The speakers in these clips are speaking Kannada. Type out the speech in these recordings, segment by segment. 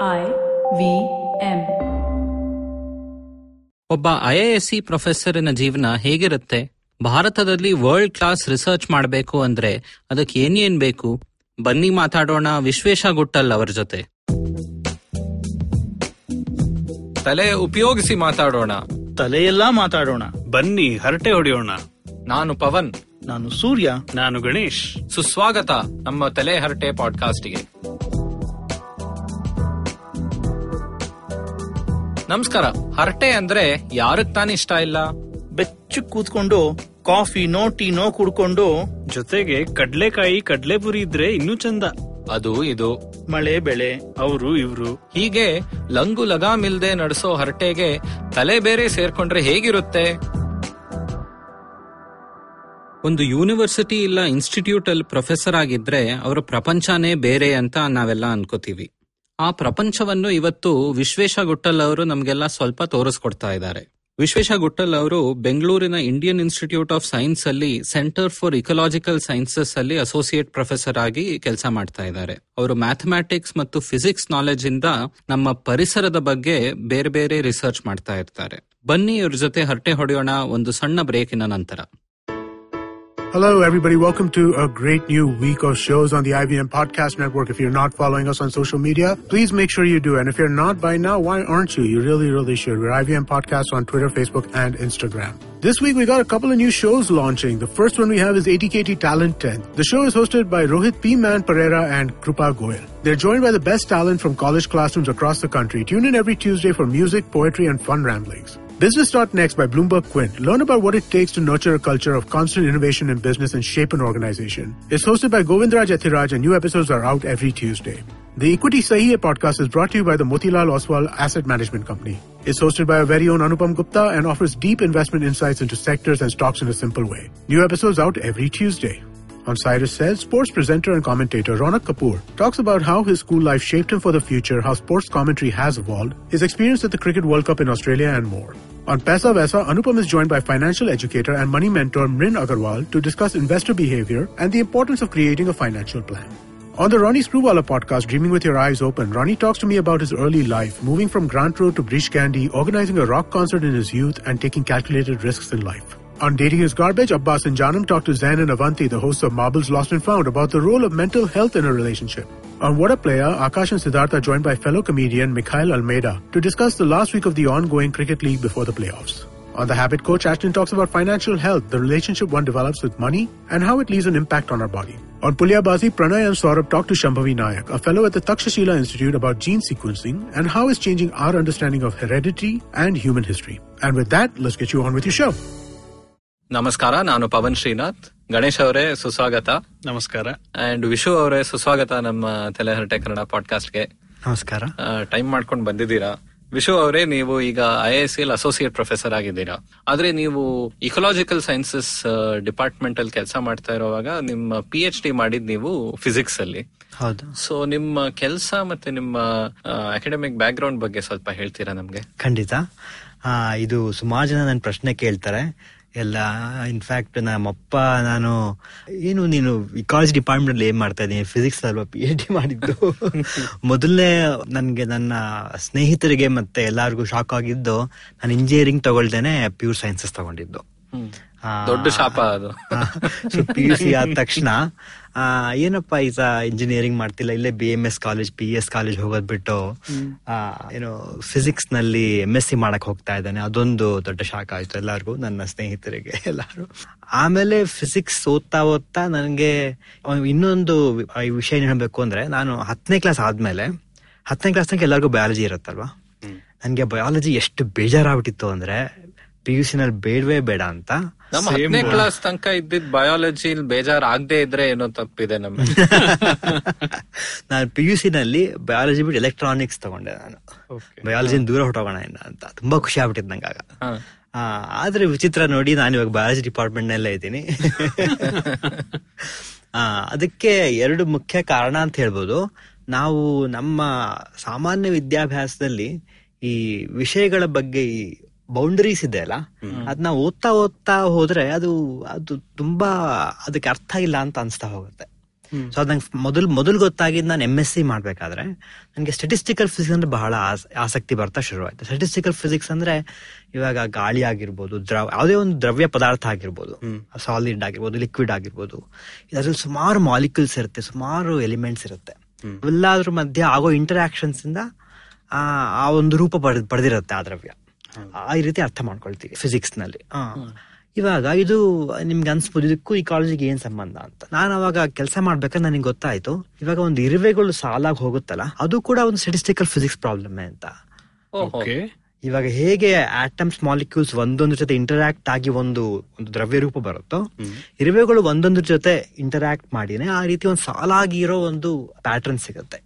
I V M. ಒಬ್ಬ ಐಎಎಸ್ಸಿ ಪ್ರೊಫೆಸರಿನ ಜೀವನ ಹೇಗಿರುತ್ತೆ? ಭಾರತದಲ್ಲಿ ವರ್ಲ್ಡ್ ಕ್ಲಾಸ್ ರಿಸರ್ಚ್ ಮಾಡಬೇಕು ಅಂದ್ರೆ ಅದಕ್ಕೆ ಏನೇನ್ ಬೇಕು? ಬನ್ನಿ ಮಾತಾಡೋಣ ವಿಶ್ವೇಶ ಗುಟ್ಟಲ್ ಅವರ ಜೊತೆ. ತಲೆ ಉಪಯೋಗಿಸಿ ಮಾತಾಡೋಣ. ತಲೆಯೆಲ್ಲಾ ಮಾತಾಡೋಣ. ಬನ್ನಿ ಹರಟೆ ಹೊಡೆಯೋಣ. ನಾನು ಪವನ್. ನಾನು ಸೂರ್ಯ. ನಾನು ಗಣೇಶ್. ಸುಸ್ವಾಗತ ನಮ್ಮ ತಲೆ ಹರಟೆ ಪಾಡ್ಕಾಸ್ಟ್ಗೆ ನಮಸ್ಕಾರ. ಹರಟೆ ಅಂದ್ರೆ ಯಾರಕ್ ತಾನೇ ಇಷ್ಟ ಇಲ್ಲ? ಬೆಚ್ಚಗ್ ಕೂತ್ಕೊಂಡು ಕಾಫಿ ನೋ ಟೀ ನೋ ಕುಡ್ಕೊಂಡು ಜೊತೆಗೆ ಕಡ್ಲೆಕಾಯಿ ಕಡ್ಲೆಪುರಿ ಇದ್ರೆ ಇನ್ನೂ ಚಂದ. ಅದು ಇದು. ಮಳೆ ಬೆಳೆ ಅವರು ಇವ್ರು. ಹೀಗೆ ಲಂಗು ಲಗಾಮಿಲ್ದೆ ನಡೆಸೋ ಹರಟೆಗೆ ತಲೆ ಬೇರೆ ಸೇರ್ಕೊಂಡ್ರೆ ಹೇಗಿರುತ್ತೆ? ಒಂದು ಯೂನಿವರ್ಸಿಟಿ ಇಲ್ಲ ಇನ್ಸ್ಟಿಟ್ಯೂಟ್ ಅಲ್ಲಿ ಪ್ರೊಫೆಸರ್ ಆಗಿದ್ರೆ ಅವರ ಪ್ರಪಂಚನೇ ಬೇರೆ ಅಂತ ನಾವೆಲ್ಲ ಅನ್ಕೋತೀವಿ. ಆ ಪ್ರಪಂಚವನ್ನು ಇವತ್ತು ವಿಶ್ವೇಶ ಗುಟ್ಟಲ್ ಅವರು ನಮ್ಗೆಲ್ಲ ಸ್ವಲ್ಪ ತೋರಿಸ್ಕೊಡ್ತಾ ಇದ್ದಾರೆ. ವಿಶ್ವೇಶ ಗುಟ್ಟಲ್ ಅವರು ಬೆಂಗಳೂರಿನ ಇಂಡಿಯನ್ ಇನ್ಸ್ಟಿಟ್ಯೂಟ್ ಆಫ್ ಸೈನ್ಸ್ ಅಲ್ಲಿ ಸೆಂಟರ್ ಫಾರ್ ಇಕಲಾಜಿಕಲ್ ಸೈನ್ಸಸ್ ಅಲ್ಲಿ ಅಸೋಸಿಯೇಟ್ ಪ್ರೊಫೆಸರ್ ಆಗಿ ಕೆಲಸ ಮಾಡ್ತಾ ಇದ್ದಾರೆ. ಅವರು ಮ್ಯಾಥಮ್ಯಾಟಿಕ್ಸ್ ಮತ್ತು ಫಿಸಿಕ್ಸ್ ನಾಲೆಜ್ ಇಂದ ನಮ್ಮ ಪರಿಸರದ ಬಗ್ಗೆ ಬೇರೆ ಬೇರೆ ರಿಸರ್ಚ್ ಮಾಡ್ತಾ ಇರ್ತಾರೆ. ಬನ್ನಿ ಇವ್ರ ಜೊತೆ ಹರಟೆ ಹೊಡೆಯೋಣ ಒಂದು ಸಣ್ಣ ಬ್ರೇಕಿನ ನಂತರ. Hello, everybody. Welcome to a great new week of shows on the IBM Podcast Network. If you're not following us on social media, please make sure you do. And if you're not by now, why aren't you? You really, really should. We're IBM Podcast on Twitter, Facebook, and Instagram. This week, we got a couple of new shows launching. The first one we have is ATKT Talent 10. The show is hosted by Rohit P. Man Pereira and Krupa Goyal. They're joined by the best talent from college classrooms across the country. Tune in every Tuesday for music, poetry, and fun ramblings. Business Start Next by Bloomberg Quint. Learn about what it takes to nurture a culture of constant innovation in business and shape an organization. It's hosted by Govindraj Ethiraj and new episodes are out every Tuesday. The Equity Sahiye podcast is brought to you by the Motilal Oswal Asset Management Company. It's hosted by our very own Anupam Gupta and offers deep investment insights into sectors and stocks in a simple way. New episodes out every Tuesday. On Cyrus Says, sports presenter and commentator Ronak Kapoor talks about how his school life shaped him for the future, how sports commentary has evolved, his experience at the Cricket World Cup in Australia, and more. On Pesa Vesa, Anupam is joined by financial educator and money mentor Mrin Agarwal to discuss investor behavior and the importance of creating a financial plan. On the Ronnie Screwwala podcast, Dreaming with Your Eyes Open, Ronnie talks to me about his early life, moving from Grant Road to Brish Candy, organizing a rock concert in his youth, and taking calculated risks in life. On Dating is Garbage, Abbas and Janam talk to Zain and Avanti, the hosts of Marbles Lost and Found, about the role of mental health in a relationship. On What a Player, Akash and Siddhartha joined by fellow comedian Mikhail Almeida to discuss the last week of the ongoing Cricket League before the playoffs. On The Habit Coach, Ashton talks about financial health, the relationship one develops with money, and how it leaves an impact on our body. On Pulyabazi, Pranay and Saurabh talk to Shambhavi Nayak, a fellow at the Takshashila Institute about gene sequencing and how it's changing our understanding of heredity and human history. And with that, let's get you on with your show. ನಮಸ್ಕಾರ ನಾನು ಪವನ್ ಶ್ರೀನಾಥ್. ಗಣೇಶ್ ಅವರೇ ಸುಸ್ವಾಗತ. ನಮಸ್ಕಾರ. ಅಂಡ್ ವಿಶು ಅವರೇ ಸುಸ್ವಾಗತ ನಮ್ಮ ತಲೆ ಹರಟೆ ಕನ್ನಡ ಪಾಡ್ಕಾಸ್ಟ್ಗೆ ನಮಸ್ಕಾರ. ಟೈಮ್ ಮಾಡ್ಕೊಂಡು ಬಂದಿದ್ದೀರಾ? ವಿಶು ಅವರೇ ನೀವು ಈಗ I S L associate professor ಆಗಿದ್ದೀರಾ? ಆದ್ರೆ ನೀವು ಇಕೊಲಾಜಿಕಲ್ ಸೈನ್ಸಸ್ ಡಿಪಾರ್ಟ್ಮೆಂಟ್ ಅಲ್ಲಿ ಕೆಲಸ ಮಾಡ್ತಾ ಇರುವಾಗ ನಿಮ್ಮ ಪಿ ಎಚ್ ಡಿ ಮಾಡಿದ್ ನೀವು ಫಿಸಿಕ್ಸ್ ಅಲ್ಲಿ. ಹೌದು. ಸೊ ನಿಮ್ಮ ಕೆಲಸ ಮತ್ತೆ ನಿಮ್ಮ ಅಕಾಡೆಮಿಕ್ ಬ್ಯಾಕ್ ಗ್ರೌಂಡ್ ಬಗ್ಗೆ ಸ್ವಲ್ಪ ಹೇಳ್ತೀರಾ ನಮ್ಗೆ? ಖಂಡಿತ. ಆ, ಇದು ಸುಮಾರು ಜನ ನನ್ನ ಪ್ರಶ್ನೆ ಕೇಳ್ತಾರೆ. ಎಲ್ಲ ಇನ್ಫ್ಯಾಕ್ಟ್ ನಮ್ಮಪ್ಪ ನಾನು ಏನು ನೀನು ಕಾಲೇಜ್ ಡಿಪಾರ್ಟ್ಮೆಂಟ್ ಅಲ್ಲಿ ಏನ್ ಮಾಡ್ತಾ ಇದ್ದೀನಿ ಫಿಸಿಕ್ಸ್ ಅಲ್ವಾ? ಪಿ ಎಚ್ ಡಿ ಮಾಡಿದ್ದು? ಮೊದಲನೇ ನನ್ಗೆ ನನ್ನ ಸ್ನೇಹಿತರಿಗೆ ಮತ್ತೆ ಎಲ್ಲಾರ್ಗು ಶಾಕ್ ಆಗಿದ್ದು ನಾನು ಇಂಜಿನಿಯರಿಂಗ್ ತಗೊಳ್ದೇನೆ ಪ್ಯೂರ್ ಸೈನ್ಸಸ್ ತಗೊಂಡಿದ್ದು. ದೊಡ್ಡ ಶಾಪ ಅದು. ಪಿ ಯು ಸಿ ಆದ ತಕ್ಷಣ ಏನಪ್ಪ ಈಸ ಇಂಜಿನಿಯರಿಂಗ್ ಮಾಡ್ತಿಲ್ಲ? ಇಲ್ಲೇ B M S college P S college ಹೋಗೋದ್ ಬಿಟ್ಟು ಆ, ಏನು ಫಿಸಿಕ್ಸ್ನಲ್ಲಿ ಎಂ ಎಸ್ ಸಿ ಮಾಡಕ್ ಹೋಗ್ತಾ ಇದ್ದಾನೆ. ಅದೊಂದು ದೊಡ್ಡ ಶಾಖ ಆಯ್ತು ಎಲ್ಲಾರ್ಗು ನನ್ನ ಸ್ನೇಹಿತರಿಗೆ ಎಲ್ಲಾರು. ಆಮೇಲೆ ಫಿಸಿಕ್ಸ್ ಓದ್ತಾ ಓದ್ತಾ ನನಗೆ ಇನ್ನೊಂದು ವಿಷಯ ಏನ್ ಹೇಳ್ಬೇಕು ಅಂದ್ರೆ ನಾನು ಹತ್ತನೇ ಕ್ಲಾಸ್ ಆದ್ಮೇಲೆ ಹತ್ತನೇ ಕ್ಲಾಸ್ ತನಕ ಎಲ್ಲರಿಗೂ ಬಯಾಲಜಿ ಇರುತ್ತಲ್ವಾ? ನನಗೆ ಬಯಾಲಜಿ ಎಷ್ಟು ಬೇಜಾರಾಗ್ಬಿಟ್ಟಿತ್ತು ಅಂದ್ರೆ ಪಿ ಯು ನಲ್ಲಿ ಬೇಡವೇ ಬೇಡ ಅಂತ ನಮ್ಮ ಹತ್ತನೇ ಕ್ಲಾಸ್ ತನಕ ಇದ್ದಿದ್ ಬಯಾಲಜಿ ಬೇಜಾರ್ ಆಗದೆ ಇದ್ರೆ ಏನೋ ತಪ್ಪಿದೆ ನಮ್ಮ ನಾನು ಪಿ ಯು ನಲ್ಲಿ ಬಯಾಲಜಿ ಬಿಟ್ಟು ಎಲೆಕ್ಟ್ರಾನಿಕ್ಸ್ ತಗೊಂಡೆ ನಾನು. ಬಯಾಲಜಿ ದೂರ ಹೊಟ್ಟೋಗೋಣ ಇನ್ನ ಅಂತ. ತುಂಬಾ ಖುಷಿ ಆಗ್ಬಿಟ್ಟಿದ್ ನಂಗಾಗ ಆ, ಆದ್ರೆ ವಿಚಿತ್ರ ನೋಡಿ ನಾನು ಇವಾಗ ಬಯಾಲಜಿ ಡಿಪಾರ್ಟ್ಮೆಂಟ್ ನಲ್ಲೇ ಇದ್ದೀನಿ. ಆ, ಅದಕ್ಕೆ ಎರಡು ಮುಖ್ಯ ಕಾರಣ ಅಂತ ಹೇಳ್ಬೋದು. ನಾವು ನಮ್ಮ ಸಾಮಾನ್ಯ ವಿದ್ಯಾಭ್ಯಾಸದಲ್ಲಿ ಈ ವಿಷಯಗಳ ಬಗ್ಗೆ ಈ ಬೌಂಡರೀಸ್ ಇದೆ ಅಲ್ಲ? ಅದನ್ನ ಓದ್ತಾ ಓದ್ತಾ ಹೋದ್ರೆ ಅದು ಅದು ತುಂಬಾ ಅದಕ್ಕೆ ಅರ್ಥ ಇಲ್ಲ ಅಂತ ಅನ್ಸ್ತಾ ಹೋಗುತ್ತೆ. ಸೊ ಅದ್ ನಂಗೆ ಮೊದಲು ಮೊದಲು ಗೊತ್ತಾಗಿದ್ದು ನಾನು ಎಂ ಎಸ್ ಸಿ ಮಾಡ್ಬೇಕಾದ್ರೆ ನನಗೆ ಸ್ಟೆಟಿಸ್ಟಿಕಲ್ ಫಿಸಿಕ್ಸ್ ಅಂದ್ರೆ ಬಹಳ ಆಸ್- ಆಸಕ್ತಿ ಬರ್ತಾ ಶುರುವಾಯ್ತು. ಸ್ಟೆಟಿಸ್ಟಿಕಲ್ ಫಿಸಿಕ್ಸ್ ಅಂದ್ರೆ ಇವಾಗ ಗಾಳಿ ಆಗಿರ್ಬೋದು ದ್ರವ ಯಾವುದೇ ಒಂದು ದ್ರವ್ಯ ಪದಾರ್ಥ ಆಗಿರ್ಬೋದು ಸಾಲಿಡ್ ಆಗಿರ್ಬೋದು ಲಿಕ್ವಿಡ್ ಆಗಿರ್ಬೋದು ಇದರಲ್ಲಿ ಸುಮಾರು ಮಾಲಿಕ್ಯೂಲ್ಸ್ ಇರುತ್ತೆ ಸುಮಾರು ಎಲಿಮೆಂಟ್ಸ್ ಇರುತ್ತೆ. ಎಲ್ಲಾದ್ರ ಮಧ್ಯೆ ಆಗೋ ಇಂಟರಾಕ್ಷನ್ಸ್ ಇಂದ ಆ ಒಂದು ರೂಪ ಪಡೆದ್ ಪಡೆದಿರುತ್ತೆ ಆ ದ್ರವ್ಯ. ಆ ರೀತಿ ಅರ್ಥ ಮಾಡ್ಕೊಳ್ತೀವಿ ಫಿಸಿಕ್ಸ್ನಲ್ಲಿ. ಇವಾಗ ಇದು ನಿಮ್ಗೆ ಅನ್ಸ್ಬೋದು ಇದಕ್ಕೂ ಈ ಕಾಲೇಜಿಗೆ ಏನ್ ಸಂಬಂಧ ಅಂತ. ನಾನು ಅವಾಗ ಕೆಲಸ ಮಾಡ್ಬೇಕಾದ್ರೆ ನನಗೆ ಗೊತ್ತಾಯ್ತು. ಇವಾಗ ಒಂದು ಇರುವೆಗಳು ಸಾಲಾಗಿ ಹೋಗುತ್ತಲ್ಲ ಅದು ಕೂಡ ಒಂದು ಸ್ಟೆಟಿಸ್ಟಿಕಲ್ ಫಿಸಿಕ್ಸ್ ಪ್ರಾಬ್ಲಮ್ ಅಂತ. ಓಕೆ. ಇವಾಗ ಹೇಗೆ ಆಟಮ್ಸ್ ಮಾಲಿಕ್ಯೂಲ್ಸ್ ಒಂದೊಂದ್ರ ಜೊತೆ ಇಂಟರಾಕ್ಟ್ ಆಗಿ ಒಂದು ಒಂದು ದ್ರವ್ಯ ರೂಪ ಬರುತ್ತೋ ಇರುವೆಗಳು ಒಂದೊಂದ್ರ ಜೊತೆ ಇಂಟರಾಕ್ಟ್ ಮಾಡಿನೇ ಆ ರೀತಿ ಒಂದು ಸಾಲಾಗಿರೋ ಒಂದು ಪ್ಯಾಟರ್ನ್ ಸಿಗುತ್ತೆ.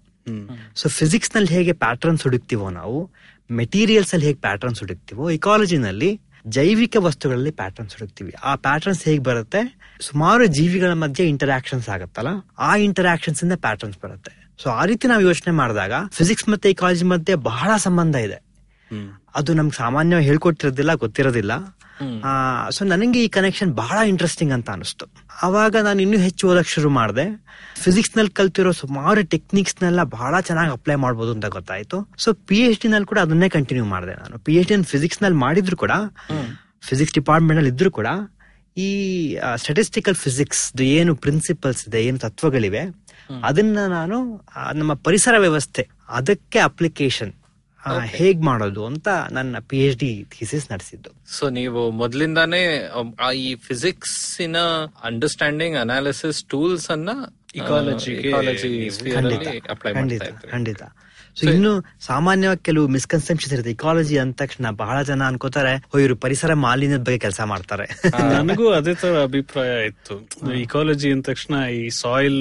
ಸೊ ಫಿಸಿಕ್ಸ್ನಲ್ಲಿ ಹೇಗೆ ಪ್ಯಾಟರ್ನ್ಸ್ ಹುಡುಕ್ತಿವೋ ನಾವು ಮೆಟೀರಿಯಲ್ಸ್ ಅಲ್ಲಿ ಹೇಗೆ ಪ್ಯಾಟರ್ನ್ಸ್ ಹುಡುಕ್ತಿವೋ ಇಕಾಲಜಿನಲ್ಲಿ ಜೈವಿಕ ವಸ್ತುಗಳಲ್ಲಿ ಪ್ಯಾಟರ್ನ್ಸ್ ಹುಡುಕ್ತಿವಿ. ಆ ಪ್ಯಾಟರ್ನ್ಸ್ ಹೇಗೆ ಬರುತ್ತೆ? ಸುಮಾರು ಜೀವಿಗಳ ಮಧ್ಯೆ ಇಂಟರಾಕ್ಷನ್ಸ್ ಆಗುತ್ತಲ್ಲ ಆ ಇಂಟರಾಕ್ಷನ್ಸ್ ಇಂದ ಪ್ಯಾಟರ್ನ್ಸ್ ಬರುತ್ತೆ. ಸೊ ಆ ರೀತಿ ನಾವು ಯೋಚನೆ ಮಾಡಿದಾಗ ಫಿಸಿಕ್ಸ್ ಮತ್ತೆ ಇಕಾಲಜಿ ಮಧ್ಯೆ ಬಹಳ ಸಂಬಂಧ ಇದೆ. ಅದು ನಮ್ಗೆ ಸಾಮಾನ್ಯವಾಗಿ ಹೇಳ್ಕೊಟ್ಟಿರೋದಿಲ್ಲ ಗೊತ್ತಿರೋದಿಲ್ಲ. ಸೊ ನನಗೆ ಈ ಕನೆಕ್ಷನ್ ಬಹಳ ಇಂಟ್ರೆಸ್ಟಿಂಗ್ ಅಂತ ಅನಿಸ್ತು. ಅವಾಗ ನಾನು ಇನ್ನೂ ಹೆಚ್ಚು ಓದಕ್ ಶುರು ಮಾಡಿದೆ. ಫಿಸಿಕ್ಸ್ನಲ್ಲಿ ಕಲ್ತಿರೋ ಸುಮಾರು ಟೆಕ್ನಿಕ್ಸ್ ನೆಲ್ಲ ಬಹಳ ಚೆನ್ನಾಗಿ ಅಪ್ಲೈ ಮಾಡ್ಬೋದು ಅಂತ ಗೊತ್ತಾಯ್ತು. ಸೊ ಪಿ ಎಚ್ ಡಿ ನಲ್ಲಿ ಕೂಡ ಅದನ್ನೇ ಕಂಟಿನ್ಯೂ ಮಾಡಿದೆ ನಾನು. ಪಿ ಎಚ್ ಡಿ ಫಿಸಿಕ್ಸ್ನಲ್ಲಿ ಮಾಡಿದ್ರು ಕೂಡ ಫಿಸಿಕ್ಸ್ ಡಿಪಾರ್ಟ್ಮೆಂಟ್ನಲ್ಲಿ ಇದ್ರು ಕೂಡ, ಈ ಸ್ಟೆಟಿಸ್ಟಿಕಲ್ ಫಿಸಿಕ್ಸ್ ಏನು ಪ್ರಿನ್ಸಿಪಲ್ಸ್ ಇದೆ, ಏನು ತತ್ವಗಳಿವೆ, ಅದನ್ನ ನಾನು ನಮ್ಮ ಪರಿಸರ ವ್ಯವಸ್ಥೆ, ಅದಕ್ಕೆ ಅಪ್ಲಿಕೇಶನ್ ಹೇಗ್ ಮಾಡೋದು ಅಂತ ನನ್ನ ಪಿ ಎಚ್ ಡಿ ಥೀಸಿಸ್ ನಡೆಸಿದ್ದು. ಸೊ ನೀವು ಮೊದ್ಲಿಂದಾನೇ ಆ ಈ physics in understanding analysis tools ಅನ್ನ ಇಕಾಲಜಿ ಖಂಡಿತ ಖಂಡಿತ. ಸೊ ಇನ್ನು ಸಾಮಾನ್ಯವಾಗಿ ಕೆಲವು ಮಿಸ್ಕನ್ಸೆಪ್ಷನ್ಸ್ ಇರುತ್ತೆ. ಇಕಾಲಜಿ ಅಂದ ತಕ್ಷಣ ಬಹಳ ಜನ ಅನ್ಕೋತಾರೆ ಓ ಇವರು ಪರಿಸರ ಮಾಲಿನ್ಯದ ಬಗ್ಗೆ ಕೆಲಸ ಮಾಡ್ತಾರೆ. ನನಗೂ ಅದೇ ತರ ಅಭಿಪ್ರಾಯ ಇತ್ತು. ಇಕಾಲಜಿ ಅಂದ ತಕ್ಷಣ ಈ ಸಾಯಿಲ್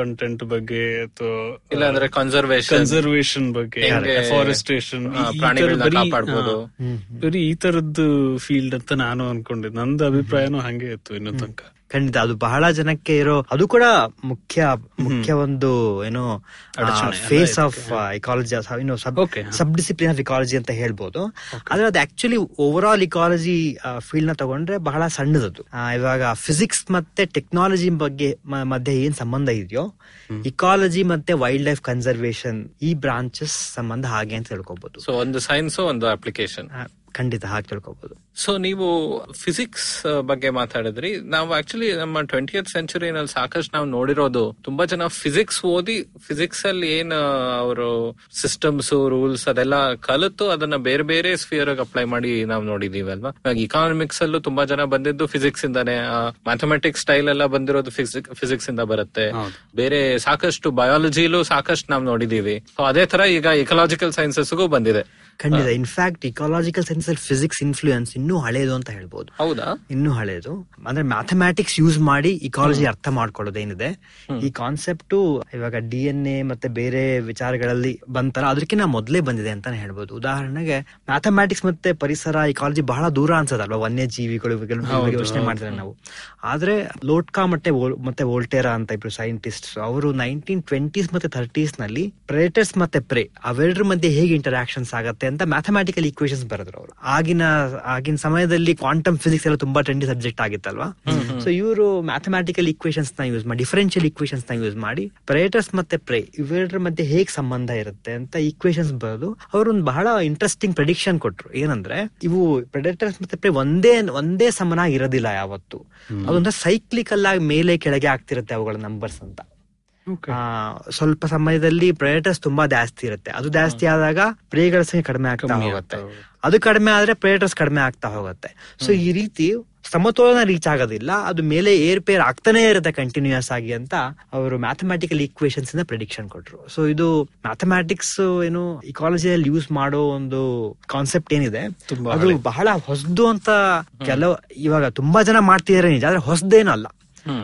ಕಂಟೆಂಟ್ ಬಗ್ಗೆ ಅಥವಾ ಕನ್ಸರ್ವೇಶನ್ ಕನ್ಸರ್ವೇಶನ್ ಬಗ್ಗೆ ಫಾರೆಸ್ಟೇಷನ್. ಬರೀ ಈ ತರದ್ದು ಫೀಲ್ಡ್ ಅಂತ ನಾನು ಅನ್ಕೊಂಡೆ ನಂದು ಅಭಿಪ್ರಾಯನೂ ಹಂಗೆ ಇತ್ತು ಇನ್ನೂ ತನಕ. ಖಂಡಿತ. ಅದು ಬಹಳ ಜನಕ್ಕೆ ಇರೋ ಅದು ಕೂಡ ಮುಖ್ಯ ಮುಖ್ಯ ಒಂದು ಏನೋ phase of ecology sub discipline of ecology ಅಂತ ಹೇಳ್ಬೋದು. ಆದ್ರೆ ಅದು ಆಕ್ಚುಲಿ ಓವರ್ ಆಲ್ ಇಕಾಲಜಿ ಫೀಲ್ಡ್ನ ತಗೊಂಡ್ರೆ ಬಹಳ ಸಣ್ಣದದು. ಇವಾಗ ಫಿಸಿಕ್ಸ್ ಮತ್ತೆ ಟೆಕ್ನಾಲಜಿ ಬಗ್ಗೆ ಮಧ್ಯೆ ಏನ್ ಸಂಬಂಧ ಇದೆಯೋ ಇಕಾಲಜಿ ಮತ್ತೆ ವೈಲ್ಡ್ ಲೈಫ್ ಕನ್ಸರ್ವೇಶನ್ ಈ ಬ್ರಾಂಚಸ್ ಸಂಬಂಧ ಹಾಗೆ ಅಂತ ತಿಳ್ಕೊಬಹುದು ಸೊ ಒಂದು ಸೈನ್ಸ್ ಒಂದು ಅಪ್ಲಿಕೇಶನ್ ಖಂಡಿತ ಹಾಗೆ ತಿಳ್ಕೊಬಹುದು ಸೊ ನೀವು ಫಿಸಿಕ್ಸ್ ಬಗ್ಗೆ ಮಾತಾಡಿದ್ರಿ. ನಾವು ಆಕ್ಚುಲಿ ನಮ್ಮ ಟ್ವೆಂಟಿಯತ್ ಸೆಂಚುರಿನಲ್ಲಿ ಸಾಕಷ್ಟು ನಾವು ನೋಡಿರೋದು ತುಂಬಾ ಜನ ಫಿಸಿಕ್ಸ್ ಓದಿ ಫಿಸಿಕ್ಸ್ ಅಲ್ಲಿ ಏನ್ ಅವರು ಸಿಸ್ಟಮ್ಸ್ ರೂಲ್ಸ್ ಅದೆಲ್ಲ ಕಲಿತು ಅದನ್ನ ಬೇರೆ ಬೇರೆ ಸ್ಫಿಯರ್ ಅಪ್ಲೈ ಮಾಡಿ ನಾವು ನೋಡಿದೀವಿ ಅಲ್ವಾ? ಇವಾಗ ಇಕಾನಮಿಕ್ಸ್ ಅಲ್ಲೂ ತುಂಬಾ ಜನ ಬಂದಿದ್ದು ಫಿಸಿಕ್ಸ್ ಇಂದಾನೆ. ಮ್ಯಾಥಮೆಟಿಕ್ಸ್ ಸ್ಟೈಲ್ ಎಲ್ಲ ಬಂದಿರೋದು ಫಿಸಿಕ್ಸ್ ಇಂದ ಬರುತ್ತೆ. ಬೇರೆ ಸಾಕಷ್ಟು ಬಯಾಲಜಿಲೂ ಸಾಕಷ್ಟು ನಾವು ನೋಡಿದೀವಿ. ಸೊ ಅದೇ ತರ ಈಗ ಇಕಲಾಜಿಕಲ್ ಸೈನ್ಸಸ್ಗೂ ಬಂದಿದೆ. ಖಂಡಿತ. ಇನ್ಫ್ಯಾಕ್ಟ್ ಇಕಾಲಜಿಕಲ್ ಸೈನ್ಸ್ ಅಲ್ಲಿ ಫಿಸಿಕ್ಸ್ ಇನ್ಫ್ಲೂಯೆನ್ಸ್ ಇನ್ನೂ ಹಳೇದು ಅಂತ ಹೇಳ್ಬೋದು. ಹೌದಾ? ಇನ್ನೂ ಹಳೇದು. ಅಂದ್ರೆ ಮ್ಯಾಥಮ್ಯಾಟಿಕ್ಸ್ ಯೂಸ್ ಮಾಡಿ ಇಕಾಲಜಿ ಅರ್ಥ ಮಾಡ್ಕೊಳ್ಳೋದೇನಿದೆ. ಈ ಕಾನ್ಸೆಪ್ಟ್ ಇವಾಗ ಡಿ ಎನ್ ಎ ಮತ್ತೆ ಬೇರೆ ವಿಚಾರಗಳಲ್ಲಿ ಬಂತರ ಅದಕ್ಕಿಂತ ಮೊದಲೇ ಬಂದಿದೆ ಅಂತಾನೆ ಹೇಳ್ಬೋದು. ಉದಾಹರಣೆಗೆ ಮ್ಯಾಥಮ್ಯಾಟಿಕ್ಸ್ ಮತ್ತೆ ಪರಿಸರ ಇಕಾಲಜಿ ಬಹಳ ದೂರ ಅನ್ಸದಲ್ವಾ? ವನ್ಯ ಜೀವಿಗಳು ಯೋಚನೆ ಮಾಡಿದ್ರೆ ನಾವು. ಆದ್ರೆ ಲೋಟ್ಕಾ ಮತ್ತೆ ಮತ್ತೆ ವೋಲ್ಟೇರಾ ಅಂತ ಇಬ್ರು ಸೈಂಟಿಸ್ಟ್ ಅವರು ನೈನ್ಟೀನ್ ಟ್ವೆಂಟೀಸ್ ಮತ್ತೆ ಥರ್ಟೀಸ್ನಲ್ಲಿ ಪ್ರೇಟರ್ಸ್ ಮತ್ತೆ ಪ್ರೇ ಅವೆರಡರ ಮಧ್ಯೆ ಹೇಗೆ ಇಂಟರಾಕ್ಷನ್ಸ್ ಆಗತ್ತೆ ಅಂತ ಮ್ಯಾಥಮ್ಯಾಟಿಕಲ್ ಈಕ್ವೇಶನ್ಸ್ ಬರೆದ್ರು ಅವರು. ಆಗಿನ ಆಗಿನ ಸಮಯದಲ್ಲಿ ಕ್ವಾಂಟಮ್ ಫಿಸಿಕ್ಸ್ ಎಲ್ಲ ತುಂಬಾ ಟ್ರೆಂಡಿ ಸಬ್ಜೆಕ್ಟ್ ಆಗಿತ್ತಲ್ವಾ? ಸೊ ಇವರು ಮ್ಯಾಥಮೆಟಿಕಲ್ ಇಕ್ವೇಶನ್ಸ್ನ ಯೂಸ್ ಮಾಡಿ ಡಿಫರೆನ್ಷಿಯಲ್ ಇಕ್ವೇಷನ್ಸ್ನ ಯೂಸ್ ಮಾಡಿ ಪ್ರೇಟರ್ಸ್ ಮತ್ತೆ ಪ್ರೇ ಇವೆರಡರ ಮಧ್ಯೆ ಹೇಗೆ ಸಂಬಂಧ ಇರುತ್ತೆ ಅಂತ ಇಕ್ವೇಶನ್ಸ್ ಬರೋದು ಅವರು ಒಂದು ಬಹಳ ಇಂಟ್ರೆಸ್ಟಿಂಗ್ ಪ್ರೆಡಿಕ್ಷನ್ ಕೊಟ್ರು. ಏನಂದ್ರೆ ಇವು ಪ್ರೆಡೇಟರ್ಸ್ ಮತ್ತೆ ಪ್ರೇ ಒಂದೇ ಒಂದೇ ಸಮನಾಗಿ ಇರೋದಿಲ್ಲ ಯಾವತ್ತು. ಅದೊಂದು ಸೈಕ್ಲಿಕಲ್ ಆಗಿ ಮೇಲೆ ಕೆಳಗೆ ಆಗ್ತಿರುತ್ತೆ ಅವುಗಳ ನಂಬರ್ಸ್ ಅಂತ. ಸ್ವಲ್ಪ ಸಮಯದಲ್ಲಿ ಪ್ರೇಟರ್ಸ್ ತುಂಬಾ ಜಾಸ್ತಿ ಇರುತ್ತೆ. ಅದು ಜಾಸ್ತಿ ಆದಾಗ ಪ್ರೇಗಳ ಸಂಖ್ಯೆ ಕಡಿಮೆ ಆಗ್ತಾ ಹೋಗುತ್ತೆ. ಅದು ಕಡಿಮೆ ಆದ್ರೆ ಪ್ರೇಟರ್ಸ್ ಕಡಿಮೆ ಆಗ್ತಾ ಹೋಗುತ್ತೆ. ಸೊ ಈ ರೀತಿ ಸಮತೋಲನ ರೀಚ್ ಆಗೋದಿಲ್ಲ. ಅದು ಮೇಲೆ ಏರ್ ಪೇರ್ ಆಗ್ತಾನೆ ಇರುತ್ತೆ ಕಂಟಿನ್ಯೂಸ್ ಆಗಿ ಅಂತ ಅವರು ಮ್ಯಾಥಮ್ಯಾಟಿಕಲ್ ಈಕ್ವೇಶನ್ಸ್ ಇಂದ ಪ್ರಿಡಿಕ್ಷನ್ ಕೊಟ್ರು. ಸೊ ಇದು ಮ್ಯಾಥಮ್ಯಾಟಿಕ್ಸ್ ಏನು ಇಕಾಲಜಿಯಲ್ಲಿ ಯೂಸ್ ಮಾಡೋ ಒಂದು ಕಾನ್ಸೆಪ್ಟ್ ಏನಿದೆ. ಅದು ಬಹಳ ಹೊಸದು ಅಂತ ಕೆಲವು ಇವಾಗ ತುಂಬಾ ಜನ ಮಾಡ್ತಿದಾರೆ ನಿಜ ಆದ್ರೆ ಹೊಸದೇನು ಅಲ್ಲ.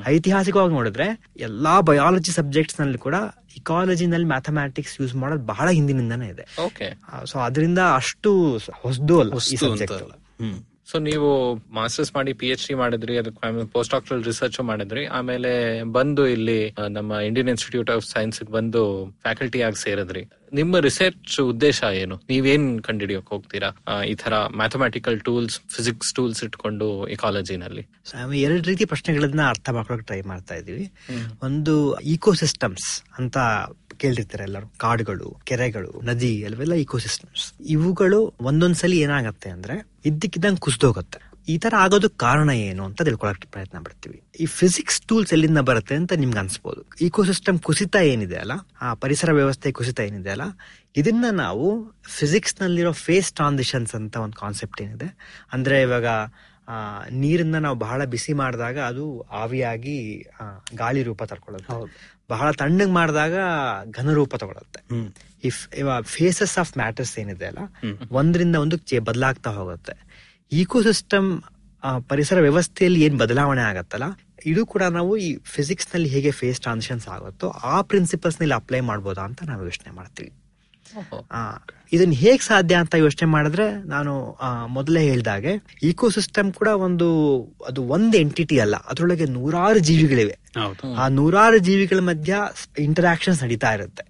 ಐತಿಹಾಸಿಕವಾಗಿ ನೋಡಿದ್ರೆ ಎಲ್ಲಾ ಬಯಾಲಜಿ ಸಬ್ಜೆಕ್ಟ್ಸ್ನಲ್ಲಿ ಕೂಡ ಇಕಾಲಜಿನಲ್ಲಿ ಮ್ಯಾಥಮ್ಯಾಟಿಕ್ಸ್ ಯೂಸ್ ಮಾಡೋದು ಬಹಳ ಹಿಂದಿನಿಂದಾನೇ ಇದೆ. ಓಕೆ ಸೊ ಅದರಿಂದ ಅಷ್ಟು ಹೊಸದು ಅಲ್ಲ ಈ ಸಬ್ಜೆಕ್ಟ್. ಹ್ಮ್. ಸೊ ನೀವು ಮಾಸ್ಟರ್ಸ್ ಮಾಡಿ ಪಿ ಎಚ್ ಡಿ ಮಾಡಿದ್ರಿ ಅದಕ್ಕೆ ಪೋಸ್ಟ್ ಡಾಕ್ಟರಲ್ ರಿಸರ್ಚ್ ಮಾಡಿದ್ರಿ. ಆಮೇಲೆ ಬಂದು ಇಲ್ಲಿ ನಮ್ಮ ಇಂಡಿಯನ್ ಇನ್ಸ್ಟಿಟ್ಯೂಟ್ ಆಫ್ ಸೈನ್ಸ್ ಬಂದು ಫ್ಯಾಕಲ್ಟಿ ಆಗಿ ಸೇರಿದ್ರಿ. ನಿಮ್ಮ ರಿಸರ್ಚ್ ಉದ್ದೇಶ ಏನು? ನೀವೇನ್ ಕಂಡುಹಿಡಿಯೋಕೆ ಹೋಗ್ತೀರಾ? ಈ ತರ ಮ್ಯಾಥಮೆಟಿಕಲ್ ಟೂಲ್ಸ್ ಫಿಸಿಕ್ಸ್ ಟೂಲ್ಸ್ ಇಟ್ಕೊಂಡು ಇಕಾಲಜಿನಲ್ಲಿ ಎರಡು ರೀತಿ ಪ್ರಶ್ನೆಗಳನ್ನ ಅರ್ಥ ಮಾಡ್ಕೊಳಕ್ ಟ್ರೈ ಮಾಡ್ತಾ ಇದೀವಿ ಒಂದು ಇಕೋಸಿಸ್ಟಮ್ಸ್ ಅಂತ ಕೇಳಿರ್ತಾರೆ ಎಲ್ಲರೂ. ಕಾಡುಗಳು, ಕೆರೆಗಳು, ನದಿ ಅಲ್ವೆಲ್ಲ ಇಕೋಸಿಸ್ಟಮ್ಸ್ ಇವುಗಳು ಒಂದೊಂದ್ಸಲಿ ಏನಾಗತ್ತೆ ಅಂದ್ರೆ ಇದ್ದಕ್ಕಿದ್ದಂಗೆ ಕುಸಿದೋಗತ್ತೆ. ಈ ತರ ಆಗೋದಕ್ಕೆ ಕಾರಣ ಏನು ಅಂತ ತಿಳ್ಕೊಳಕ್ ಪ್ರಯತ್ನ ಪಡ್ತೀವಿ. ಈ ಫಿಸಿಕ್ಸ್ ಟೂಲ್ಸ್ ಎಲ್ಲಿಂದ ಬರುತ್ತೆ ಅಂತ ನಿಮ್ಗೆ ಅನ್ಸ್ಬೋದು. ಇಕೋಸಿಸ್ಟಮ್ ಕುಸಿತ ಏನಿದೆ ಅಲ್ಲ? ಆ ಪರಿಸರ ವ್ಯವಸ್ಥೆ ಕುಸಿತ ಏನಿದೆ ಅಲ್ಲ? ಇದನ್ನ ನಾವು ಫಿಸಿಕ್ಸ್ ನಲ್ಲಿರೋ ಫೇಸ್ ಟ್ರಾನ್ಸಿಷನ್ಸ್ ಅಂತ ಒಂದು ಕಾನ್ಸೆಪ್ಟ್ ಏನಿದೆ. ಅಂದ್ರೆ ಇವಾಗ ನೀರನ್ನ ನಾವು ಬಹಳ ಬಿಸಿ ಮಾಡಿದಾಗ ಅದು ಆವಿಯಾಗಿ ಗಾಳಿ ರೂಪ ತಗೊಳುತ್ತೆ ಬಹಳ ತಣ್ಣಗ್ ಮಾಡಿದಾಗ ಘನ ರೂಪ ತಗೊಳುತ್ತೆ ಇಫ್ ಫೇಸಸ್ ಆಫ್ ಮ್ಯಾಟರ್ಸ್ ಏನಿದೆ ಅಲ್ಲ ಒಂದರಿಂದ ಒಂದು ಬದಲಾಗ್ತಾ ಹೋಗುತ್ತೆ. ಈಕೋಸಿಸ್ಟಮ್ ಪರಿಸರ ವ್ಯವಸ್ಥೆಯಲ್ಲಿ ಏನ್ ಬದಲಾವಣೆ ಆಗತ್ತಲ್ಲ ಇದು ಕೂಡ ನಾವು ಈ ಫಿಸಿಕ್ಸ್ನಲ್ಲಿ ಹೇಗೆ ಫೇಸ್ ಟ್ರಾನ್ಸಿಷನ್ಸ್ ಆಗುತ್ತೋ ಆ ಪ್ರಿನ್ಸಿಪಲ್ಸ್ನಲ್ಲಿ ಅಪ್ಲೈ ಮಾಡ್ಬೋದಾ ಅಂತ ನಾವು ಯೋಚನೆ ಮಾಡ್ತೀವಿ. ಇದನ್ನ ಹೇಗ್ ಸಾಧ್ಯ ಅಂತ ಯೋಚನೆ ಮಾಡಿದ್ರೆ ನಾನು ಆ, ಮೊದಲೇ ಹೇಳ್ದಾಗೆ ಇಕೋಸಿಸ್ಟಮ್ ಕೂಡ ಒಂದು ಅದು ಒಂದ್ ಎಂಟಿಟಿ ಅಲ್ಲ. ಅದರೊಳಗೆ ನೂರಾರು ಜೀವಿಗಳಿವೆ. ಆ ನೂರಾರು ಜೀವಿಗಳ ಮಧ್ಯ ಇಂಟರಾಕ್ಷನ್ಸ್ ನಡೀತಾ ಇರುತ್ತೆ.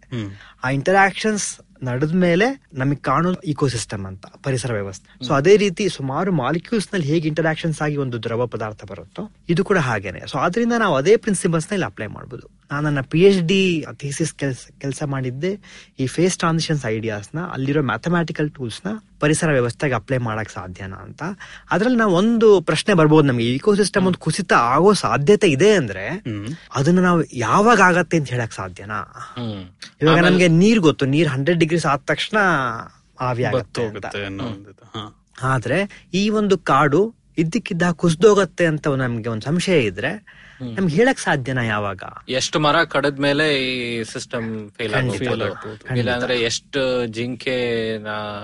ಆ ಇಂಟರಾಕ್ಷನ್ಸ್ ನಡೆದ ಮೇಲೆ ನಮಗೆ ಕಾಣೋದು ಇಕೋಸಿಸ್ಟಮ್ ಅಂತ ಪರಿಸರ ವ್ಯವಸ್ಥೆ. ಸೊ ಅದೇ ರೀತಿ ಸುಮಾರು ಮಾಲಿಕ್ಯೂಲ್ಸ್ನಲ್ಲಿ ಹೇಗೆ ಇಂಟರಾಕ್ಷನ್ಸ್ ಆಗಿ ಒಂದು ದ್ರವ ಪದಾರ್ಥ ಬರುತ್ತೋ ಇದು ಕೂಡ ಹಾಗೇನೆ. ಸೊ ಅದರಿಂದ ನಾವು ಅದೇ ಪ್ರಿನ್ಸಿಪಲ್ಸ್ ಇಲ್ಲಿ ಅಪ್ಲೈ ಮಾಡಬಹುದು ನಾನು ನನ್ನ ಪಿ ಎಚ್ ಡಿ ಥೀಸಿಸ್ ಕೆಲಸ ಕೆಲಸ ಮಾಡಿದ್ದೆ. ಈ ಫೇಸ್ ಟ್ರಾನ್ಸಿಷನ್ಸ್ ಐಡಿಯಾಸ್ನ ಅಲ್ಲಿರೋ ಮ್ಯಾಥಮ್ಯಾಟಿಕಲ್ ಟೂಲ್ಸ್ನ ಪರಿಸರ ವ್ಯವಸ್ಥೆಗೆ ಅಪ್ಲೈ ಮಾಡಕ್ ಸಾಧ್ಯನಾ ಅಂತ. ಅದರಲ್ಲಿ ನಾವು ಒಂದು ಪ್ರಶ್ನೆ ಬರ್ಬೋದು ನಮಗೆ. ಇಕೋಸಿಸ್ಟಮ್ ಒಂದು ಕುಸಿತ ಆಗೋ ಸಾಧ್ಯತೆ ಇದೆ ಅಂದ್ರೆ ಅದನ್ನ ನಾವು ಯಾವಾಗ ಆಗತ್ತೆ ಅಂತ ಹೇಳಕ್ ಸಾಧ್ಯನಾ? ಇವಾಗ ನಮ್ಗೆ ನೀರ್ ಗೊತ್ತು. ನೀರ್ ಹಂಡ್ರೆಡ್ ಡಿಗ್ರೀಸ್ ಆದ ತಕ್ಷಣ ಆವಿ ಆಗತ್ತೆ ಅಂತ. ಅನ್ನೋ ಒಂದು ಆದ್ರೆ ಈ ಒಂದು ಕಾಡು ಇದ್ದಕ್ಕಿದ್ದ ಕುಸಿದೋಗತ್ತೆ ಅಂತ ನಮ್ಗೆ ಒಂದು ಸಂಶಯ ಇದ್ರೆ ನಮ್ಗೆ ಹೇಳಕ್ ಸಾಧ್ಯನಾ ಯಾವಾಗ? ಎಷ್ಟು ಮರ ಕಡದ ಮೇಲೆ ಈ ಸಿಸ್ಟಮ್ ಫೇಲ್ ಇಲ್ಲಾಂದ್ರೆ ಎಷ್ಟು ಜಿಂಕೆ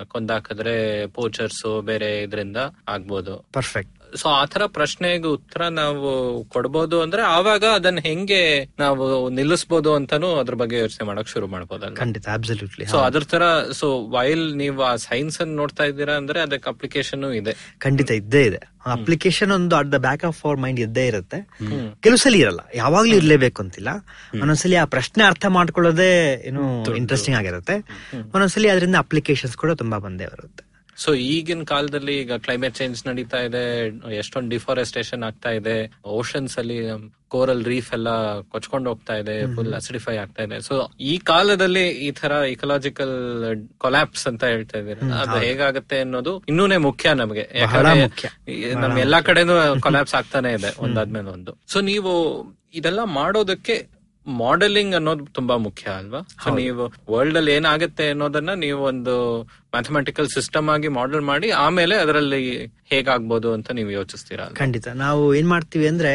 ಕೊಂದಾಕಿದ್ರೆ ಪೋಚರ್ಸ್ ಬೇರೆ ಇದರಿಂದ ಆಗ್ಬೋದು. ಪರ್ಫೆಕ್ಟ್ ಸೊ ಆತರ ಪ್ರಶ್ನೆಗೆ ಉತ್ತರ ನಾವು ಕೊಡ್ಬೋದು ಅಂದ್ರೆ ಆವಾಗ ಅದನ್ನ ಹೆಂಗೆ ನಾವು ನಿಲ್ಲಿಸಬಹುದು ಅಂತಾನು ಅದ್ರ ಬಗ್ಗೆ ಯೋಚನೆ ಮಾಡಕ್ ಶುರು ಮಾಡ್ಬೋದಲ್ಲ ಖಂಡಿತ ಅಬ್ಸಲ್ಯೂಟ್ಲಿ ಸೊ ಅದ್ರ ತರ ಸೊ ವೈಲ್ ನೀವು ಆ ಸೈನ್ಸ್ ಅನ್ನು ನೋಡ್ತಾ ಇದ್ದೀರಾ ಅಂದ್ರೆ ಅದಕ್ಕೆ ಅಪ್ಲಿಕೇಶನ್ ಇದೆ. ಖಂಡಿತ ಇದ್ದೇ ಇದೆ. ಅಪ್ಲಿಕೇಶನ್ ಒಂದು at the back of our mind ಇದ್ದೇ ಇರುತ್ತೆ. ಕೆಲವು ಸಲ ಇರಲ್ಲ ಯಾವಾಗ್ಲೂ ಇರ್ಲೇಬೇಕು ಅಂತಿಲ್ಲ. ಒಂದೊಂದ್ಸಲಿ ಆ ಪ್ರಶ್ನೆ ಅರ್ಥ ಮಾಡ್ಕೊಳ್ಳೋದೇ ಏನು ಇಂಟ್ರೆಸ್ಟಿಂಗ್ ಆಗಿರುತ್ತೆ. ಒಂದೊಂದ್ಸಲಿ ಅದರಿಂದ ಅಪ್ಲಿಕೇಶನ್ಸ್ ಕೂಡ ತುಂಬಾ ಬಂದೇ ಬರುತ್ತೆ. ಸೊ ಈಗಿನ ಕಾಲದಲ್ಲಿ ಈಗ ಕ್ಲೈಮೇಟ್ ಚೇಂಜ್ ನಡೀತಾ ಇದೆ. ಎಷ್ಟೊಂದು ಡಿಫಾರೆಸ್ಟೇಷನ್ ಆಗ್ತಾ ಇದೆ. ಓಷನ್ಸ್ ಅಲ್ಲಿ ಕೋರಲ್ ರೀಫ್ ಎಲ್ಲ ಕೊಚ್ಕೊಂಡು ಹೋಗ್ತಾ ಇದೆ. ಫುಲ್ ಅಸಿಡಿಫೈ ಆಗ್ತಾ ಇದೆ. ಸೊ ಈ ಕಾಲದಲ್ಲಿ ಈ ತರ ಇಕಲಾಜಿಕಲ್ ಕೊಲ್ಯಾಪ್ಸ್ ಅಂತ ಹೇಳ್ತಾ ಇದ್ದೀರಾ? ಅದು ಹೇಗಾಗುತ್ತೆ ಅನ್ನೋದು ಇನ್ನೂನೇ ಮುಖ್ಯ ನಮಗೆ. ಯಾಕಂದ್ರೆ. ನಮ್ ಎಲ್ಲಾ ಕಡೆನೂ ಕೊಲ್ಯಾಪ್ಸ್ ಆಗ್ತಾನೆ ಇದೆ ಒಂದಾದ್ಮೇಲೆ ಒಂದು. ಸೊ ನೀವು ಇದೆಲ್ಲ ಮಾಡೋದಕ್ಕೆ ಮಾಡೆಲಿಂಗ್ ಅನ್ನೋದು ತುಂಬಾ ಮುಖ್ಯ ಅಲ್ವಾ? ಸೊ ನೀವು ವರ್ಲ್ಡ್ ಅಲ್ಲಿ ಏನಾಗುತ್ತೆ ಅನ್ನೋದನ್ನ ನೀವು ಒಂದು ಮ್ಯಾಥಮೆಟಿಕಲ್ ಸಿಸ್ಟಮ್ ಆಗಿ ಮಾಡೆಲ್ ಮಾಡಿ ಆಮೇಲೆ ಅದರಲ್ಲಿ ಹೇಗಾಗ್ಬೋದು ಅಂತ ನೀವು ಯೋಚಿಸ್ತೀರಾ? ಖಂಡಿತ. ನಾವು ಏನ್ ಮಾಡ್ತೀವಿ ಅಂದ್ರೆ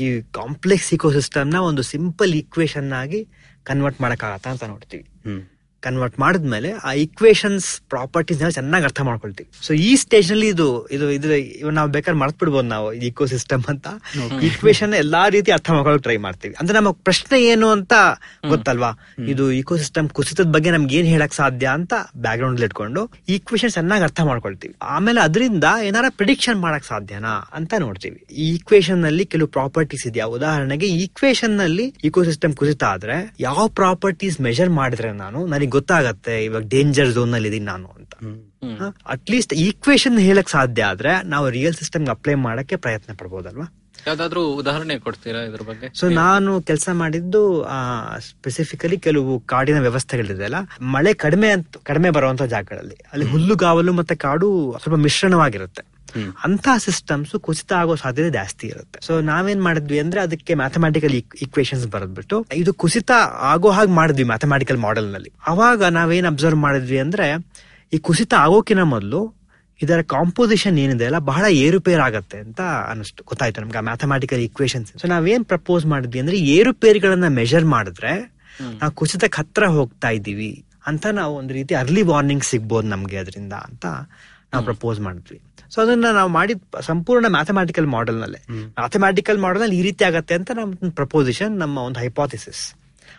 ಈ ಕಾಂಪ್ಲೆಕ್ಸ್ ಇಕೋಸಿಸ್ಟಮ್ನ ಒಂದು ಸಿಂಪಲ್ ಇಕ್ವೇಶನ್ ಆಗಿ ಕನ್ವರ್ಟ್ ಮಾಡಕ್ಕಾಗತ್ತಾ ಅಂತ ನೋಡ್ತೀವಿ. ಹ್ಮ್. ಕನ್ವರ್ಟ್ ಮಾಡಿದ್ಮೇಲೆ ಆ ಇಕ್ವೇಶನ್ಸ್ ಪ್ರಾಪರ್ಟೀಸ್ ಚೆನ್ನಾಗಿ ಅರ್ಥ ಮಾಡ್ಕೊಳ್ತೀವಿ. ಸೊ ಈ ಸ್ಟೇಜ್ನಲ್ಲಿ ಇದು ಇದು ಇದು ಇವ್ ನಾವು ಬೇಕಾದ್ರೆ ಮರ್ತ್ ಬಿಡ್ಬೋದು ನಾವು ಇಕೋ ಸಿಸ್ಟಮ್ ಅಂತ. ಇಕ್ವೇಶನ್ ಎಲ್ಲಾ ರೀತಿ ಅರ್ಥ ಮಾಡ್ಕೊಳಕ್ ಟ್ರೈ ಮಾಡ್ತೀವಿ. ಅಂದ್ರೆ ನಮಗ್ ಪ್ರಶ್ನೆ ಏನು ಅಂತ ಗೊತ್ತಲ್ವಾ? ಇದು ಇಕೋ ಸಿಸ್ಟಮ್ ಕುಸಿತದ ಬಗ್ಗೆ ನಮ್ಗೆ ಏನ್ ಹೇಳಕ್ ಸಾಧ್ಯ ಅಂತ ಬ್ಯಾಕ್ ಗ್ರೌಂಡ್ ಇಟ್ಕೊಂಡು ಈಕ್ವೇಶನ್ ಚೆನ್ನಾಗಿ ಅರ್ಥ ಮಾಡ್ಕೊಳ್ತೀವಿ. ಆಮೇಲೆ ಅದರಿಂದ ಏನಾರ ಪ್ರಿಡಿಕ್ಷನ್ ಮಾಡಕ್ ಸಾಧ್ಯನಾ ಅಂತ ನೋಡ್ತೀವಿ. ಈ ಇಕ್ವೇಶನ್ನಲ್ಲಿ ಕೆಲವು ಪ್ರಾಪರ್ಟೀಸ್ ಇದೆಯಾ? ಉದಾಹರಣೆಗೆ ಈಕ್ವೇಶನ್ನಲ್ಲಿ ಇಕೋ ಸಿಸ್ಟಮ್ ಕುಸಿತ ಆದ್ರೆ ಯಾವ ಪ್ರಾಪರ್ಟೀಸ್ ಮೆಜರ್ ಮಾಡಿದ್ರೆ ನಾನು? ನನಗೆ ಗೊತ್ತಾಗತ್ತೆ ಇವಾಗ ಡೇಂಜರ್ ಝೋನ್ನಲ್ಲಿ ಇದೀನಿ ನಾನು ಅಂತ. ಅಟ್ಲೀಸ್ಟ್ ಈಕ್ವೇಶನ್ ಹೇಳಕ್ ಸಾಧ್ಯ ಆದ್ರೆ ನಾವು ರಿಯಲ್ ಸಿಸ್ಟಮ್ ಅಪ್ಲೈ ಮಾಡಕ್ಕೆ ಪ್ರಯತ್ನ ಪಡ್ಬೋದಲ್ವಾ? ಯಾವ್ದಾದ್ರು ಉದಾಹರಣೆ ಕೊಡ್ತೀರಾ ಇದ್ರ ಬಗ್ಗೆ? ಸೊ ನಾನು ಕೆಲಸ ಮಾಡಿದ್ದು ಸ್ಪೆಸಿಫಿಕಲಿ ಕೆಲವು ಕಾಡಿನ ವ್ಯವಸ್ಥೆಗಳಿದೆ ಅಲ್ಲ? ಮಳೆ ಕಡಿಮೆ ಅಂತ ಕಡಿಮೆ ಬರುವಂತ ಜಾಗಗಳಲ್ಲಿ. ಅಲ್ಲಿ ಹುಲ್ಲುಗಾವಲು ಮತ್ತೆ ಕಾಡು ಸ್ವಲ್ಪ ಮಿಶ್ರಣವಾಗಿರುತ್ತೆ. ಅಂತ ಸಿಸ್ಟಮ್ಸ್ ಕುಸಿತ ಆಗೋ ಸಾಧ್ಯತೆ ಜಾಸ್ತಿ ಇರುತ್ತೆ. ಸೊ ನಾವೇನ್ ಮಾಡಿದ್ವಿ ಅಂದ್ರೆ ಅದಕ್ಕೆ ಮ್ಯಾಥಮ್ಯಾಟಿಕಲ್ ಇಕ್ವೇಶನ್ಸ್ ಬರೆದ್ಬಿಟ್ಟು ಇದು ಕುಸಿತ ಆಗೋ ಹಾಗೆ ಮಾಡಿದ್ವಿ ಮ್ಯಾಥಮ್ಯಾಟಿಕಲ್ ಮಾಡೆಲ್ನಲ್ಲಿ. ಅವಾಗ ನಾವೇನ್ ಅಬ್ಸರ್ವ್ ಮಾಡಿದ್ವಿ ಅಂದ್ರೆ ಈ ಕುಸಿತ ಆಗೋಕಿನ ಮೊದಲು ಇದರ ಕಾಂಪೋಸಿಷನ್ ಏನಿದೆ ಅಲ್ಲ ಬಹಳ ಏರುಪೇರ್ ಆಗತ್ತೆ ಅಂತ ಅನಿಸ್ತು ಗೊತ್ತಾಯ್ತು ನಮ್ಗೆ ಮ್ಯಾಥಮ್ಯಾಟಿಕಲ್ ಇಕ್ವೇಶನ್ಸ್ ಸೊ ನಾವೇನ್ ಪ್ರಪೋಸ್ ಮಾಡಿದ್ವಿ ಅಂದ್ರೆ ಏರುಪೇರುಗಳನ್ನ ಮೆಜರ್ ಮಾಡಿದ್ರೆ ನಾವು ಕುಸಿತಕ್ಕೆ ಹತ್ರ ಹೋಗ್ತಾ ಇದ್ದೀವಿ ಅಂತ ನಾವು ಒಂದು ರೀತಿ ಅರ್ಲಿ ವಾರ್ನಿಂಗ್ ಸಿಗ್ಬೋದು ನಮ್ಗೆ ಅದರಿಂದ ಅಂತ ನಾವು ಪ್ರಪೋಸ್ ಮಾಡಿದ್ವಿ. ಸೊ ಅದನ್ನ ನಾವು ಮಾಡಿ ಸಂಪೂರ್ಣ ಮ್ಯಾಥಮ್ಯಾಟಿಕಲ್ ಮಾಡೆಲ್ ನಲ್ಲೇ ಮ್ಯಾಥಮ್ಯಾಟಿಕಲ್ ಮಾಡೆಲ್ನಲ್ಲಿ ಈ ರೀತಿ ಆಗತ್ತೆ ಅಂತ ನಮ್ಮ ಪ್ರಪೋಸಿಷನ್ ನಮ್ಮ ಒಂದು ಹೈಪಾಥಿಸಿಸ್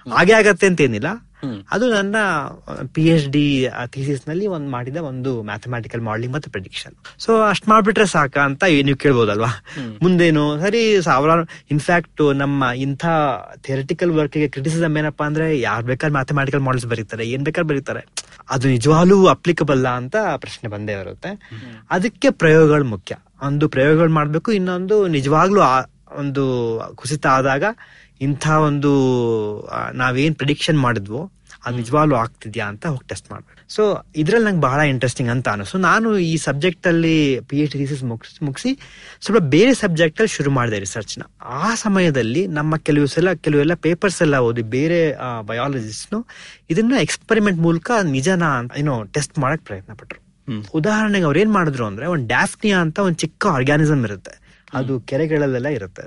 ಹಾಗೆ ಆಗತ್ತೆ ಅಂತ ಏನಿಲ್ಲ ಅದು ನನ್ನ ಪಿ ಎಚ್ ಡಿ ಥೀಸಿಸ್ನಲ್ಲಿ ಒಂದು ಮಾಡಿದ ಒಂದು ಮ್ಯಾಥಮ್ಯಾಟಿಕಲ್ ಮಾಡಲಿಂಗ್ ಮತ್ತೆ ಪ್ರಿಡಿಕ್ಷನ್ ಸೊ ಅಷ್ಟ್ ಮಾಡ್ಬಿಟ್ರೆ ಸಾಕ ಅಂತ ನೀವು ಕೇಳ್ಬೋದಲ್ವಾ? ಮುಂದೇನು ಸರಿ ಸಾವಿರಾರು ಇನ್ಫ್ಯಾಕ್ಟ್ ನಮ್ಮ ಇಂಥ ಥಿಯರಿಟಿಕಲ್ ವರ್ಕ್ಗೆ ಕ್ರಿಟಿಸಿಸಮ್ ಏನಪ್ಪಾ ಅಂದ್ರೆ ಯಾರ್ ಬೇಕಾದ್ರೆ ಮ್ಯಾಥಮೆಟಿಕಲ್ ಮಾಡೆಲ್ಸ್ ಬರೀತಾರೆ ಏನ್ ಬೇಕಾದ್ರೆ ಬರೀತಾರೆ. ಅದು ನಿಜವಾಗ್ಲೂ ಅಪ್ಲಿಕಬಲ್ ಅಂತ ಪ್ರಶ್ನೆ ಬಂದೇ ಬರುತ್ತೆ. ಅದಕ್ಕೆ ಪ್ರಯೋಗಗಳು ಮುಖ್ಯ. ಒಂದು ಪ್ರಯೋಗಗಳು ಮಾಡಬೇಕು, ಇನ್ನೊಂದು ನಿಜವಾಗ್ಲೂ ಒಂದು ಕುಸಿತ ಆದಾಗ ಇಂಥ ಒಂದು ನಾವೇನ್ ಪ್ರಿಡಿಕ್ಷನ್ ಮಾಡಿದ್ವೋ ಅದು ನಿಜವಾಗ್ಲೂ ಆಗ್ತಿದ್ಯಾ ಅಂತ ಹೋಗಿ ಟೆಸ್ಟ್ ಮಾಡ್ಬೇಕು. ಸೊ ಇದ್ರಲ್ಲಿ ನಂಗೆ ಬಹಳ ಇಂಟ್ರೆಸ್ಟಿಂಗ್ ಅಂತ ಅನಿಸು ನಾನು ಈ ಸಬ್ಜೆಕ್ಟ್ ಅಲ್ಲಿ ಪಿ ಎಚ್ ಡಿ ಮುಗಿಸಿ ಮುಗಿಸಿ ಸ್ವಲ್ಪ ಬೇರೆ ಸಬ್ಜೆಕ್ಟ್ ಅಲ್ಲಿ ಶುರು ಮಾಡಿದೆ ರಿಸರ್ಚ್ನ. ಆ ಸಮಯದಲ್ಲಿ ನಮ್ಮ ಕೆಲವು ಸಲ ಕೆಲವೆಲ್ಲ ಪೇಪರ್ಸ್ ಎಲ್ಲ ಓದಿ ಬೇರೆ ಬಯಾಲಜಿಸ್ಟ್ ಇದನ್ನ ಎಕ್ಸ್ಪೆರಿಮೆಂಟ್ ಮೂಲಕ ನಿಜನ ಏನೋ ಟೆಸ್ಟ್ ಮಾಡಕ್ ಪ್ರಯತ್ನ ಪಟ್ರು. ಉದಾಹರಣೆಗೆ ಅವ್ರು ಏನ್ ಮಾಡಿದ್ರು ಅಂದ್ರೆ ಒಂದು ಡ್ಯಾಫ್ನಿಯಾ ಅಂತ ಒಂದು ಚಿಕ್ಕ ಆರ್ಗ್ಯಾನಿಸಮ್ ಇರುತ್ತೆ. ಅದು ಕೆರೆಗಳಲ್ಲೆಲ್ಲ ಇರುತ್ತೆ.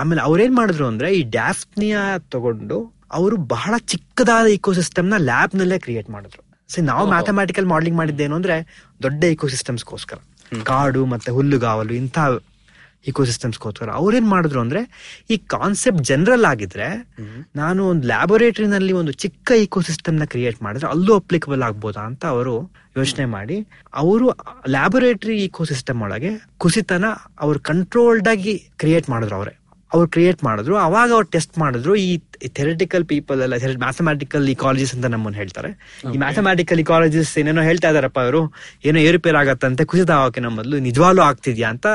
ಆಮೇಲೆ ಅವ್ರೇನ್ ಮಾಡಿದ್ರು ಅಂದ್ರೆ ಈ ಡ್ಯಾಫ್ನಿಯಾ ತಗೊಂಡು ಅವರು ಬಹಳ ಚಿಕ್ಕದಾದ ಇಕೋಸಿಸ್ಟಮ್ನ ಲ್ಯಾಬ್ನಲ್ಲೇ ಲ್ಯಾಬ್ ನಲ್ಲೇ ಕ್ರಿಯೇಟ್ ಮಾಡಿದ್ರು. ಸೊ ನಾವು ಮ್ಯಾಥಮೆಟಿಕಲ್ ಮಾಡಲಿಂಗ್ ಮಾಡಿದ್ದೇನು ಅಂದ್ರೆ ದೊಡ್ಡ ಇಕೋಸಿಸ್ಟಮ್ಸ್ಗೋಸ್ಕರ ಕಾಡು ಮತ್ತೆ ಹುಲ್ಲುಗಾವಲು ಇಂಥ ಇಕೋಸಿಸ್ಟಮ್ಸ್ಗೋಸ್ಕರ ಅವ್ರೇನ್ ಮಾಡಿದ್ರು ಅಂದ್ರೆ ಈ ಕಾನ್ಸೆಪ್ಟ್ ಜನರಲ್ ಆಗಿದ್ರೆ ನಾನು ಒಂದು ಲ್ಯಾಬೊರೇಟರಿನಲ್ಲಿ ಒಂದು ಚಿಕ್ಕ ಇಕೋಸಿಸ್ಟಮ್ನ ಕ್ರಿಯೇಟ್ ಮಾಡಿದ್ರೆ ಅಲ್ಲೂ ಅಪ್ಲಿಕಬಲ್ ಆಗ್ಬೋದಾ ಅಂತ ಅವರು ಯೋಚನೆ ಮಾಡಿ ಅವರು ಲ್ಯಾಬೊರೇಟರಿ ಇಕೋಸಿಸ್ಟಮ್ ಒಳಗೆ ಕುಸಿತನ ಅವ್ರು ಕಂಟ್ರೋಲ್ಡ್ ಆಗಿ ಕ್ರಿಯೇಟ್ ಮಾಡಿದ್ರು ಅವರೇ. ಅವ್ರು ಕ್ರಿಯೇಟ್ ಮಾಡಿದ್ರು. ಅವಾಗ ಅವ್ರು ಟೆಸ್ಟ್ ಮಾಡಿದ್ರು. ಈ ಥೆರಟಿಕಲ್ ಪೀಪಲ್ ಎಲ್ಲ ಮ್ಯಾಥಮ್ಯಾಟಿಕಲ್ ಇಕಾಲಜಿಸ್ ಅಂತ ನಮ್ಮನ್ನು ಹೇಳ್ತಾರೆ. ಈ ಮ್ಯಾಥಮ್ಯಾಟಿಕಲ್ ಇಕಾಲಜಿಸ್ ಏನೇನೋ ಹೇಳ್ತಾ ಇದಾರಪ್ಪ ಅವರು. ಏನೋ ಏರುಪೇರ್ ಆಗತ್ತಂತೆ ಕುಸಿತ ಆಗೋಕೆ ನಮ್ಮ ಮೊದಲು ನಿಜವಾಗ್ಲೂ ಆಗ್ತಿದ್ಯಾ ಅಂತ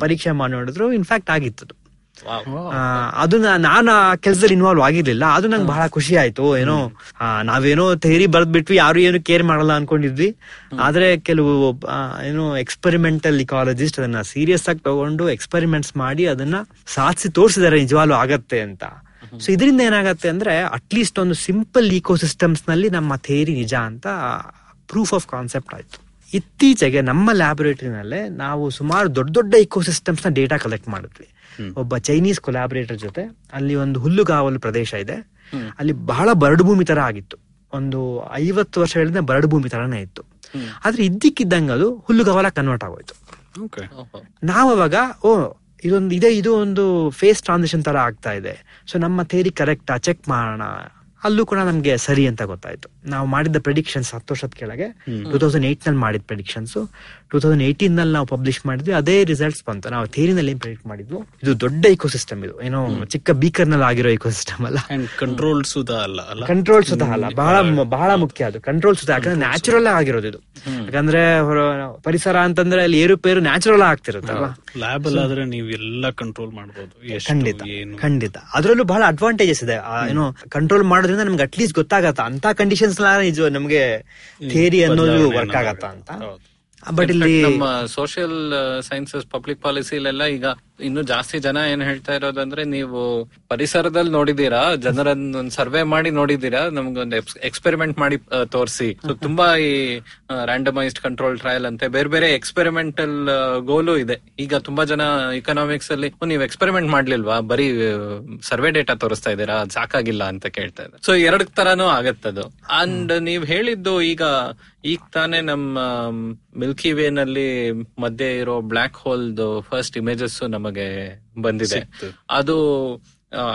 ಪರೀಕ್ಷೆ ಮಾಡಿ ನೋಡಿದ್ರು. ಇನ್ಫ್ಯಾಕ್ಟ್ ಆಗಿತ್ತು ಅದು. ಆ, ಅದು ನಾ- ನಾನು ಆ ಕೆಲಸದಲ್ಲಿ ಇನ್ವಾಲ್ವ್ ಆಗಿರ್ಲಿಲ್ಲ. ಅದು ನಂಗೆ ಬಹಳ ಖುಷಿ ಆಯ್ತು. ಏನೋ ನಾವೇನೋ ಥೇರಿ ಬರೆದ್ಬಿಟ್ವಿ ಯಾರು ಏನು ಕೇರ್ ಮಾಡಲ್ಲ ಅನ್ಕೊಂಡಿದ್ವಿ. ಆದ್ರೆ ಕೆಲವು ಏನೋ ಎಕ್ಸ್ಪೆರಿಮೆಂಟಲ್ ಇಕಾಲಜಿಸ್ಟ್ ಅದನ್ನ ಸೀರಿಯಸ್ ಆಗಿ ತಗೊಂಡು ಎಕ್ಸ್ಪೆರಿಮೆಂಟ್ಸ್ ಮಾಡಿ ಅದನ್ನ ಸಾಧಿಸಿ ತೋರಿಸಿದಾರೆ ನಿಜವಾಗ್ಲೂ ಆಗತ್ತೆ ಅಂತ. ಸೊ ಇದರಿಂದ ಏನಾಗತ್ತೆ ಅಂದ್ರೆ ಅಟ್ಲೀಸ್ಟ್ ಒಂದು ಸಿಂಪಲ್ ಇಕೋಸಿಸ್ಟಮ್ಸ್ನಲ್ಲಿ ನಮ್ಮ ಥೇರಿ ನಿಜ ಅಂತ ಪ್ರೂಫ್ ಆಫ್ ಕಾನ್ಸೆಪ್ಟ್ ಆಯ್ತು. ಇತ್ತೀಚೆಗೆ ನಮ್ಮ ಲ್ಯಾಬೊರೇಟರಿನಲ್ಲೇ ನಾವು ಸುಮಾರು ದೊಡ್ಡ ದೊಡ್ಡ ಇಕೋಸಿಸ್ಟಮ್ಸ್ನ ಡೇಟಾ ಕಲೆಕ್ಟ್ ಮಾಡಿದ್ವಿ. ಒಬ್ಬ ಚೈನೀಸ್ ಕೊಲಾಬರೇಟರ್ ಜೊತೆ ಅಲ್ಲಿ ಒಂದು ಹುಲ್ಲುಗಾವಲು ಪ್ರದೇಶ ಇದೆ. ಅಲ್ಲಿ ಬಹಳ ಬರಡು ಭೂಮಿ ತರ ಆಗಿತ್ತು. ಒಂದು ಐವತ್ತು ವರ್ಷಗಳಿಂದ ಬರಡು ಭೂಮಿ ತರನೇ ಇತ್ತು. ಆದ್ರೆ ಇದ್ದಕ್ಕಿದ್ದಂಗೆ ಅದು ಹುಲ್ಲುಗಾವಲ ಕನ್ವರ್ಟ್ ಆಗೋಯ್ತು. ನಾವಾಗ ನಾವು ಅವಾಗ ಓ ಇದೊಂದು ಇದೆ ಇದು ಒಂದು ಫೇಸ್ ಟ್ರಾನ್ಸಿಷನ್ ತರ ಆಗ್ತಾ ಇದೆ. ಸೊ ನಮ್ಮ ಥೇರಿ ಕರೆಕ್ಟಾ ಚೆಕ್ ಮಾಡೋಣ. ಅಲ್ಲೂ ಕೂಡ ನಮ್ಗೆ ಸರಿ ಅಂತ ಗೊತ್ತಾಯ್ತು. ನಾವು ಮಾಡಿದ್ದ ಪ್ರೆಡಿಕ್ಷನ್ಸ್ ಹತ್ತು ವರ್ಷದ ಕೆಳಗೆ ಟೂ ತೌಸಂಡ್ ಏಟ್ನಲ್ಲಿ ಮಾಡಿದ ಪ್ರೆಡಿಕ್ಷನ್ಸ್ ಟೂ ತೌಸಂಡ್ ಏಯ್ಟೀನ್ನಲ್ಲಿ ನಾವು ಪಬ್ಲಿಷ್ ಮಾಡಿದ್ವಿ ಅದೇ ರಿಸಲ್ಟ್ಸ್ ಬಂತು. ನಾವು ಥೇರಿನಲ್ಲಿ ಏನ್ ಪ್ರೆಡಿಕ್ಟ್ ಮಾಡಿದ್ವು? ಇದು ದೊಡ್ಡ ಇಕೋಸಿಸ್ಟಮ್ ಇದು. ಏನೋ ಚಿಕ್ಕ ಬೀಕರ್ನಲ್ಲಿ ಆಗಿರೋ ಇಕೋಸಿಸ್ಟಮ್ ಅಲ್ಲ. ಕಂಟ್ರೋಲ್ ಸುಧಾ ಅಲ್ಲ ಅಲ್ಲ? ಕಂಟ್ರೋಲ್ ಸುಧಾ ಅಲ್ಲ. ಬಹಳ ಬಹಳ ಮುಖ್ಯ ಅದು. ಕಂಟ್ರೋಲ್ ಸುಧಾ ಯಾಕಂದ್ರೆ ನ್ಯಾಚುರಲ್ ಆಗಿರೋದು ಇದು. ಯಾಕಂದ್ರೆ ಪರಿಸರ ಅಂತಂದ್ರೆ ಅಲ್ಲಿ ಏರುಪೇರು ನ್ಯಾಚುರಲ್ ಆಗ್ತಿರುತ್ತಲ್ಲ ಲ್ಯಾಬ್ ಆದ್ರೆ ನೀವು ಎಲ್ಲ ಕಂಟ್ರೋಲ್ ಮಾಡಬಹುದು ಖಂಡಿತ ಖಂಡಿತ. ಅದ್ರಲ್ಲೂ ಬಹಳ ಅಡ್ವಾಂಟೇಜಸ್ ಇದೆ. ಏನೋ ಕಂಟ್ರೋಲ್ ಮಾಡೋದ್ರಿಂದ ನಮ್ಗೆ ಅಟ್ಲೀಸ್ಟ್ ಗೊತ್ತಾಗತ್ತ? ಅಂತ ಕಂಡೀಷನ್ಸ್ ಇದು ನಮ್ಗೆ ಥಿಯರಿ ಅನ್ನೋದು ವರ್ಕ್ ಆಗತ್ತ ಅಂತ. ಬಟ್ ಇಲ್ಲಿ ನಮ್ಮ ಸೋಷಿಯಲ್ ಸೈನ್ಸಸ್ ಪಬ್ಲಿಕ್ ಪಾಲಿಸಿಲೆಲ್ಲ ಈಗ ಇನ್ನು ಜಾಸ್ತಿ ಜನ ಏನ್ ಹೇಳ್ತಾ ಇರೋದಂದ್ರೆ ನೀವು ಪರಿಸರದಲ್ಲಿ ನೋಡಿದೀರಾ ಜನರನ್ನ ಒಂದ್ ಸರ್ವೆ ಮಾಡಿ ನೋಡಿದೀರಾ ನಮ್ಗೊಂದು ಎಕ್ಸ್ಪೆರಿಮೆಂಟ್ ಮಾಡಿ ತೋರಿಸಿ. ತುಂಬಾ ಈ ರ್ಯಾಂಡಮೈಸ್ಡ್ ಕಂಟ್ರೋಲ್ ಟ್ರಯಲ್ ಅಂತೆ. ಬೇರೆ ಬೇರೆ ಎಕ್ಸ್ಪೆರಿಮೆಂಟಲ್ ಗೋಲು ಇದೆ. ಈಗ ತುಂಬಾ ಜನ ಇಕನಾಮಿಕ್ಸ್ ಅಲ್ಲಿ "ಓ, ನೀವು ಎಕ್ಸ್ಪೆರಿಮೆಂಟ್ ಮಾಡ್ಲಿಲ್ವಾ? ಬರೀ ಸರ್ವೆ ಡೇಟಾ ತೋರಿಸ್ತಾ ಇದ್ದೀರಾ? ಸಾಕಾಗಿಲ್ಲ ಅಂತ ಕೇಳ್ತಾ ಇದ್ದಾರೆ. ಸೊ ಎರಡ್ ತರಾನು ಆಗತ್ತದು. ಅಂಡ್ ನೀವ್ ಹೇಳಿದ್ದು ಈಗ ಈಗ ತಾನೇ ನಮ್ಮ ಮಿಲ್ಕಿ ವೇ ನಲ್ಲಿ ಮಧ್ಯೆ ಇರೋ ಬ್ಲಾಕ್ ಹೋಲ್ ಫಸ್ಟ್ ಇಮೇಜಸ್ ನಮಗೆ ಬಂದಿದೆ. ಅದು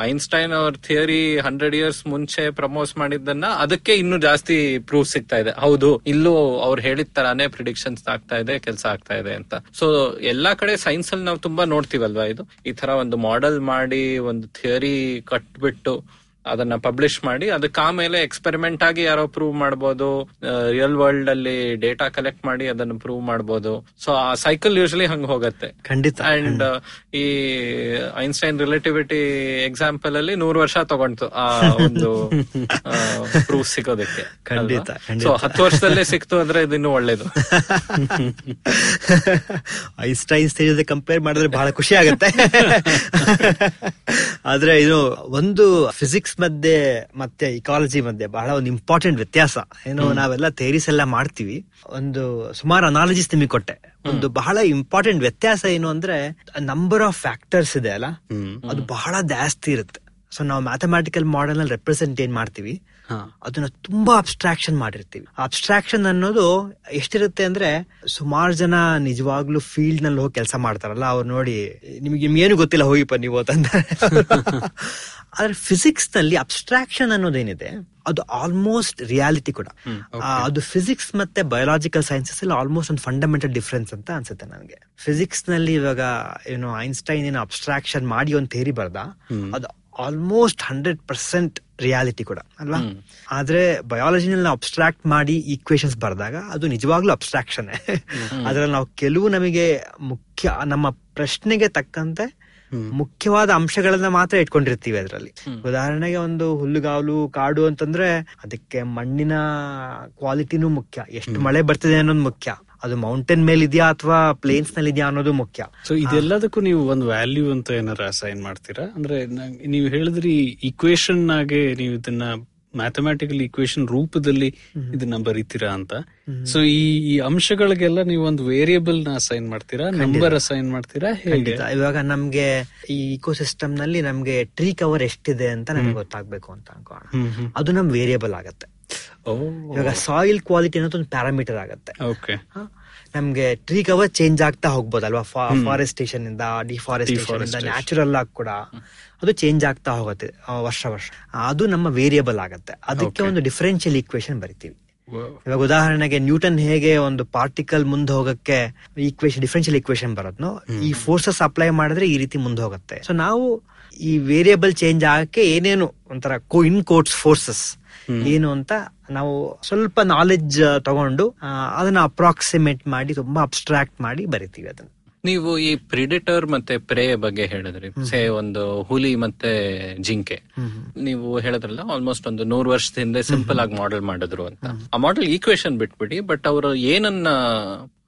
ಐನ್ಸ್ಟೈನ್ ಅವ್ರ ಥಿಯರಿ ಹಂಡ್ರೆಡ್ ಇಯರ್ಸ್ ಮುಂಚೆ ಪ್ರಮೋಸ್ ಮಾಡಿದ್ದನ್ನ ಅದಕ್ಕೆ ಇನ್ನು ಜಾಸ್ತಿ ಪ್ರೂಫ್ ಸಿಗ್ತಾ ಇದೆ. ಹೌದು ಇಲ್ಲೂ ಅವ್ರು ಹೇಳಿದ ತರಾನೇ ಪ್ರಿಡಿಕ್ಷನ್ಸ್ ಆಗ್ತಾ ಇದೆ ಕೆಲಸ ಆಗ್ತಾ ಇದೆ ಅಂತ. ಸೊ ಎಲ್ಲಾ ಕಡೆ ಸೈನ್ಸ್ ಅಲ್ಲಿ ನಾವು ತುಂಬಾ ನೋಡ್ತೀವಲ್ವಾ ಇದು? ಈ ತರ ಒಂದು ಮಾಡೆಲ್ ಮಾಡಿ ಒಂದು ಥಿಯರಿ ಕಟ್ಬಿಟ್ಟು ಅದನ್ನ ಪಬ್ಲಿಷ್ ಮಾಡಿ ಅದಕ್ಕೆ ಆಮೇಲೆ ಎಕ್ಸ್ಪೆರಿಮೆಂಟ್ ಆಗಿ ಯಾರೋ ಪ್ರೂವ್ ಮಾಡಬಹುದು ರಿಯಲ್ ವರ್ಲ್ಡ್ ಅಲ್ಲಿ ಡೇಟಾ ಕಲೆಕ್ಟ್ ಮಾಡಿ ಅದನ್ನ ಪ್ರೂವ್ ಮಾಡಬಹುದು ಸೊ ಆ ಸೈಕಲ್ ಯೂಶಲಿ ಹಂಗ ಹೋಗತ್ತೆ. ಖಂಡಿತ ಅಂಡ್ ಈ ಐನ್ಸ್ಟೈನ್ ರಿಲೇಟಿವಿಟಿ ಎಕ್ಸಾಂಪಲ್ ಅಲ್ಲಿ ನೂರು ವರ್ಷ ತಗೊಂಡ್ತು ಆ ಒಂದು ಪ್ರೂಫ್ ಸಿಗೋದಕ್ಕೆ. ಖಂಡಿತ. ಸೊ ಹತ್ತು ವರ್ಷದಲ್ಲೇ ಸಿಕ್ತು ಅಂದ್ರೆ ಇದು ಇನ್ನೂ ಒಳ್ಳೇದು. ಐನ್ಸ್ಟೈನ್ ಜೊತೆ ಕಂಪೇರ್ ಮಾಡಿದ್ರೆ ಬಹಳ ಖುಷಿ ಆಗುತ್ತೆ. ಆದ್ರೆ ಇದು ಒಂದು ಫಿಸಿಕ್ಸ್ ಮಧ್ಯೆ ಮತ್ತೆ ಇಕಾಲಜಿ ಮಧ್ಯೆ ಬಹಳ ಒಂದು ಇಂಪಾರ್ಟೆಂಟ್ ವ್ಯತ್ಯಾಸ. ಏನು ನಾವೆಲ್ಲ ಥೇರೀಸ್ ಎಲ್ಲ ಮಾಡ್ತೀವಿ. ಒಂದು ಸುಮಾರು ಅನಾಲಜಿಸ್ ನಿಮಗೆ ಕೊಟ್ಟೆ. ಒಂದು ಬಹಳ ಇಂಪಾರ್ಟೆಂಟ್ ವ್ಯತ್ಯಾಸ ಏನು ಅಂದ್ರೆ ನಂಬರ್ ಆಫ್ ಫ್ಯಾಕ್ಟರ್ಸ್ ಇದೆ ಅಲ್ಲ? ಅದು ಬಹಳ ಜಾಸ್ತಿ ಇರುತ್ತೆ. ಸೊ ನಾವು ಮ್ಯಾಥಮೆಟಿಕಲ್ ಮಾಡೆಲ್ನಲ್ಲಿ ರೆಪ್ರೆಸೆಂಟ್ ಏನ್ ಮಾಡ್ತೀವಿ. ಅದನ್ನ ತುಂಬಾ ಅಬ್ಸ್ಟ್ರಾಕ್ಷನ್ ಮಾಡಿರ್ತೀವಿ. ಅಬ್ಸ್ಟ್ರಾಕ್ಷನ್ ಅನ್ನೋದು ಎಷ್ಟಿರುತ್ತೆ ಅಂದ್ರೆ ಸುಮಾರು ಜನ ನಿಜವಾಗ್ಲೂ ಫೀಲ್ಡ್ನಲ್ಲಿ ಹೋಗಿ ಕೆಲಸ ಮಾಡ್ತಾರಲ್ಲ ಅವ್ರು ನೋಡಿ ನಿಮ್ಗೆ ನಿಮ್ಗೇನು ಗೊತ್ತಿಲ್ಲ ಹೋಗಿಪ್ಪ ನೀವು ಅಂತ ಆದ್ರೆ ಫಿಸಿಕ್ಸ್ನಲ್ಲಿ ಅಬ್ಸ್ಟ್ರಾಕ್ಷನ್ ಅನ್ನೋದೇನಿದೆ ಅದು ಆಲ್ಮೋಸ್ಟ್ ರಿಯಾಲಿಟಿ ಕೂಡ. ಅದು ಫಿಸಿಕ್ಸ್ ಮತ್ತೆ ಬಯೋಲಾಜಿಕಲ್ ಸೈನ್ಸಸ್ ಅಲ್ಲಿ ಆಲ್ಮೋಸ್ಟ್ ಒಂದು ಫಂಡಮೆಂಟಲ್ ಡಿಫ್ರೆನ್ಸ್ ಅಂತ ಅನ್ಸುತ್ತೆ ನನಗೆ. ಫಿಸಿಕ್ಸ್ನಲ್ಲಿ ಇವಾಗ ಏನು ಐನ್ಸ್ಟೈನ್ ಏನು ಅಬ್ಸ್ಟ್ರಾಕ್ಷನ್ ಮಾಡಿ ಒಂದು ಥೇರಿ ಬರ್ದ ಅದು ಆಲ್ಮೋಸ್ಟ್ ಹಂಡ್ರೆಡ್ ಪರ್ಸೆಂಟ್ ರಿಯಾಲಿಟಿ ಕೂಡ ಅಲ್ವಾ? ಆದ್ರೆ ಬಯಾಲಜಿನಲ್ಲಿ ನಾವು ಅಬ್ಸ್ಟ್ರಾಕ್ಟ್ ಮಾಡಿ ಈಕ್ವೇಶನ್ಸ್ ಬರೆದಾಗ ಅದು ನಿಜವಾಗ್ಲೂ ಅಬ್ಸ್ಟ್ರಾಕ್ಷನ್ ಅದ್ರಲ್ಲಿ ನಾವು ಕೆಲವು ನಮಗೆ ಮುಖ್ಯ ನಮ್ಮ ಪ್ರಶ್ನೆಗೆ ತಕ್ಕಂತೆ ಮುಖ್ಯವಾದ ಅಂಶಗಳನ್ನ ಮಾತ್ರ ಇಟ್ಕೊಂಡಿರ್ತೀವಿ ಅದರಲ್ಲಿ. ಉದಾಹರಣೆಗೆ ಒಂದು ಹುಲ್ಲುಗಾವಲು ಕಾಡು ಅಂತಂದ್ರೆ ಅದಕ್ಕೆ ಮಣ್ಣಿನ ಕ್ವಾಲಿಟಿನೂ ಮುಖ್ಯ. ಎಷ್ಟು ಮಳೆ ಬರ್ತಿದೆ ಅನ್ನೋದು ಮುಖ್ಯ. ಅದು ಮೌಂಟೇನ್ ಮೇಲೆ ಇದೆಯಾ ಅಥವಾ ಪ್ಲೇನ್ಸ್ನಲ್ಲಿ ಇದೆಯಾ ಅನ್ನೋದು ಮುಖ್ಯ. ಸೊ ಇದೆಲ್ಲದಕ್ಕೂ ನೀವು ಒಂದು ವ್ಯಾಲ್ಯೂ ಅಂತ ಏನಾರ ಅಸೈನ್ ಮಾಡ್ತೀರಾ? ಅಂದ್ರೆ ನೀವು ಹೇಳಿದ್ರಿ ಇಕ್ವೇಶನ್ ಆಗಿ ನೀವು ಇದನ್ನ ಮ್ಯಾಥಮೆಟಿಕಲ್ ಇಕ್ವೇಶನ್ ರೂಪದಲ್ಲಿ ಇದನ್ನ ಬರೀತೀರಾ ಅಂತ. ಸೊ ಈ ಈ ಅಂಶಗಳಿಗೆಲ್ಲ ನೀವು ಒಂದು ವೇರಿಯಬಲ್ನ ಅಸೈನ್ ಮಾಡ್ತೀರಾ? ನಂಬರ್ ಅಸೈನ್ ಮಾಡ್ತೀರಾ? ಇವಾಗ ನಮ್ಗೆ ಈ ಇಕೋಸಿಸ್ಟಮ್ನಲ್ಲಿ ನಮ್ಗೆ ಟ್ರೀ ಕವರ್ ಎಷ್ಟಿದೆ ಅಂತ ನಮ್ಗೆ ಗೊತ್ತಾಗ್ಬೇಕು ಅಂತ ಅನ್ಕೋಣ ಅದು ನಮ್ ವೇರಿಯಬಲ್ ಆಗತ್ತೆ. ಇವಾಗ ಸಾಯಿಲ್ ಕ್ವಾಲಿಟಿ ಅನ್ನೋದು ಒಂದು ಪ್ಯಾರಾಮೀಟರ್ ಆಗತ್ತೆ? ನಮ್ಗೆ ಟ್ರೀ ಕವರ್ ಚೇಂಜ್ ಆಗ್ತಾ ಹೋಗ್ಬೋದಲ್ವಾ? ಫಾರೆಸ್ಟೇಷನ್ ಇಂದ ಡಿಫಾರೆಸ್ಟೇಷನ್ ಇಂದ ನ್ಯಾಚುರಲ್ ಆಗಿ ಕೂಡ ಅದು ಚೇಂಜ್ ಆಗ್ತಾ ಹೋಗುತ್ತೆ ವರ್ಷ ವರ್ಷ. ಅದು ನಮ್ಮ ವೇರಿಯಬಲ್ ಆಗುತ್ತೆ. ಅದಕ್ಕೆ ಒಂದು ಡಿಫರೆನ್ಷಿಯಲ್ ಈಕ್ವೇಶನ್ ಬರಿತೀವಿ. ಇವಾಗ ಉದಾಹರಣೆಗೆ ನ್ಯೂಟನ್ ಹೇಗೆ ಒಂದು ಪಾರ್ಟಿಕಲ್ ಮುಂದೆ ಹೋಗಕ್ಕೆ ಈಕ್ವೇಶನ್ ಡಿಫರೆನ್ಷಿಯಲ್ ಈಕ್ವೇಶನ್ ಬರೋದ್ನೋ ಈ ಫೋರ್ಸಸ್ ಅಪ್ಲೈ ಮಾಡಿದ್ರೆ ಈ ರೀತಿ ಮುಂದೆ ಹೋಗುತ್ತೆ. ಸೊ ನಾವು ಈ ವೇರಿಯಬಲ್ ಚೇಂಜ್ ಆಗಕ್ಕೆ ಏನೇನು ಒಂಥರ ಕೋ ಇನ್ ಕೋಟ್ಸ್ ಫೋರ್ಸಸ್ ಏನು ಅಂತ ನಾವು ಸ್ವಲ್ಪ ನಾಲೆಡ್ಜ್ ತಗೊಂಡು ಅದನ್ನ ಅಪ್ರಾಕ್ಸಿಮೇಟ್ ಮಾಡಿ ತುಂಬಾ ಅಬ್ಸ್ಟ್ರಾಕ್ಟ್ ಮಾಡಿ ಬರಿತೀವಿ ಅದನ್ನ. ನೀವು ಈ ಪ್ರಿಡಿಟರ್ ಮತ್ತೆ ಪ್ರೇ ಬಗ್ಗೆ ಹೇಳಿದ್ರಿ. ಸೇ ಒಂದು ಹುಲಿ ಮತ್ತೆ ಜಿಂಕೆ. ನೀವು ಹೇಳಿದ್ರಲ್ಲ ಆಲ್ಮೋಸ್ಟ್ ಒಂದು ನೂರು ವರ್ಷದ ಹಿಂದೆ ಸಿಂಪಲ್ ಆಗಿ ಮಾಡೆಲ್ ಮಾಡಿದ್ರು ಅಂತ. ಆ ಮಾಡೆಲ್ ಈಕ್ವೇಶನ್ ಬಿಟ್ಬಿಡಿ ಬಟ್ ಅವರು ಏನನ್ನ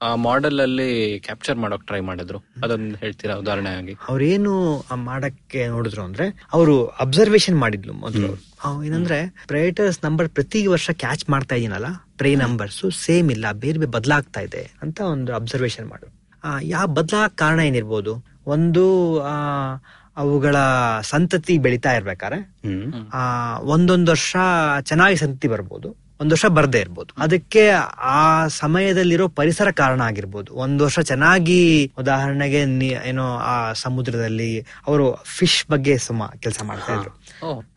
ಆ ಮಾಡೆಲ್ ಅಲ್ಲಿ ಕ್ಯಾಪ್ಚರ್ ಮಾಡೋಕ್ ಟ್ರೈ ಮಾಡಿದ್ರು. ಅದನ್ನ ಹೇಳ್ತೀರಾ ಉದಾಹರಣೆ ಆಗಿ. ಅವ್ರೇನು ಆ ಮಾಡಕ್ಕೆ ನೋಡಿದ್ರು ಅಂದ್ರೆ ಅವರು ಅಬ್ಸರ್ವೇಷನ್ ಮಾಡಿದ್ಲು ಮೊದಲು. ಏನಂದ್ರೆ ಪ್ರೈಟರ್ಸ್ ನಂಬರ್ ಪ್ರತಿ ವರ್ಷ ಕ್ಯಾಚ್ ಮಾಡ್ತಾ ಇದೀನಲ್ಲ ಪ್ರೇ ನಂಬರ್ಸ್ ಸೇಮ್ ಇಲ್ಲ ಬೇರೆ ಬೇರೆ ಬದಲಾಗ್ತಾ ಇದೆ ಅಂತ ಒಂದು ಅಬ್ಸರ್ವೇಷನ್ ಮಾಡು. ಆ, ಯಾವ ಬದಲಾ ಕಾರಣ ಏನಿರ್ಬೋದು? ಒಂದು ಆ ಅವುಗಳ ಸಂತತಿ ಬೆಳಿತಾ ಇರ್ಬೇಕಾರೆ ಆ ಒಂದೊಂದು ವರ್ಷ ಚೆನ್ನಾಗಿ ಸಂತತಿ ಬರ್ಬೋದು ಒಂದ್ ವರ್ಷ ಬರ್ದೇ ಇರ್ಬೋದು. ಅದಕ್ಕೆ ಆ ಸಮಯದಲ್ಲಿರೋ ಪರಿಸರ ಕಾರಣ ಆಗಿರ್ಬೋದು. ಒಂದ್ ವರ್ಷ ಚೆನ್ನಾಗಿ ಉದಾಹರಣೆಗೆ ನಿ- ಏನೋ ಆ ಸಮುದ್ರದಲ್ಲಿ ಅವರು ಫಿಶ್ ಬಗ್ಗೆ ಸುಮ ಕೆಲಸ ಮಾಡ್ತಾ ಇದ್ರು.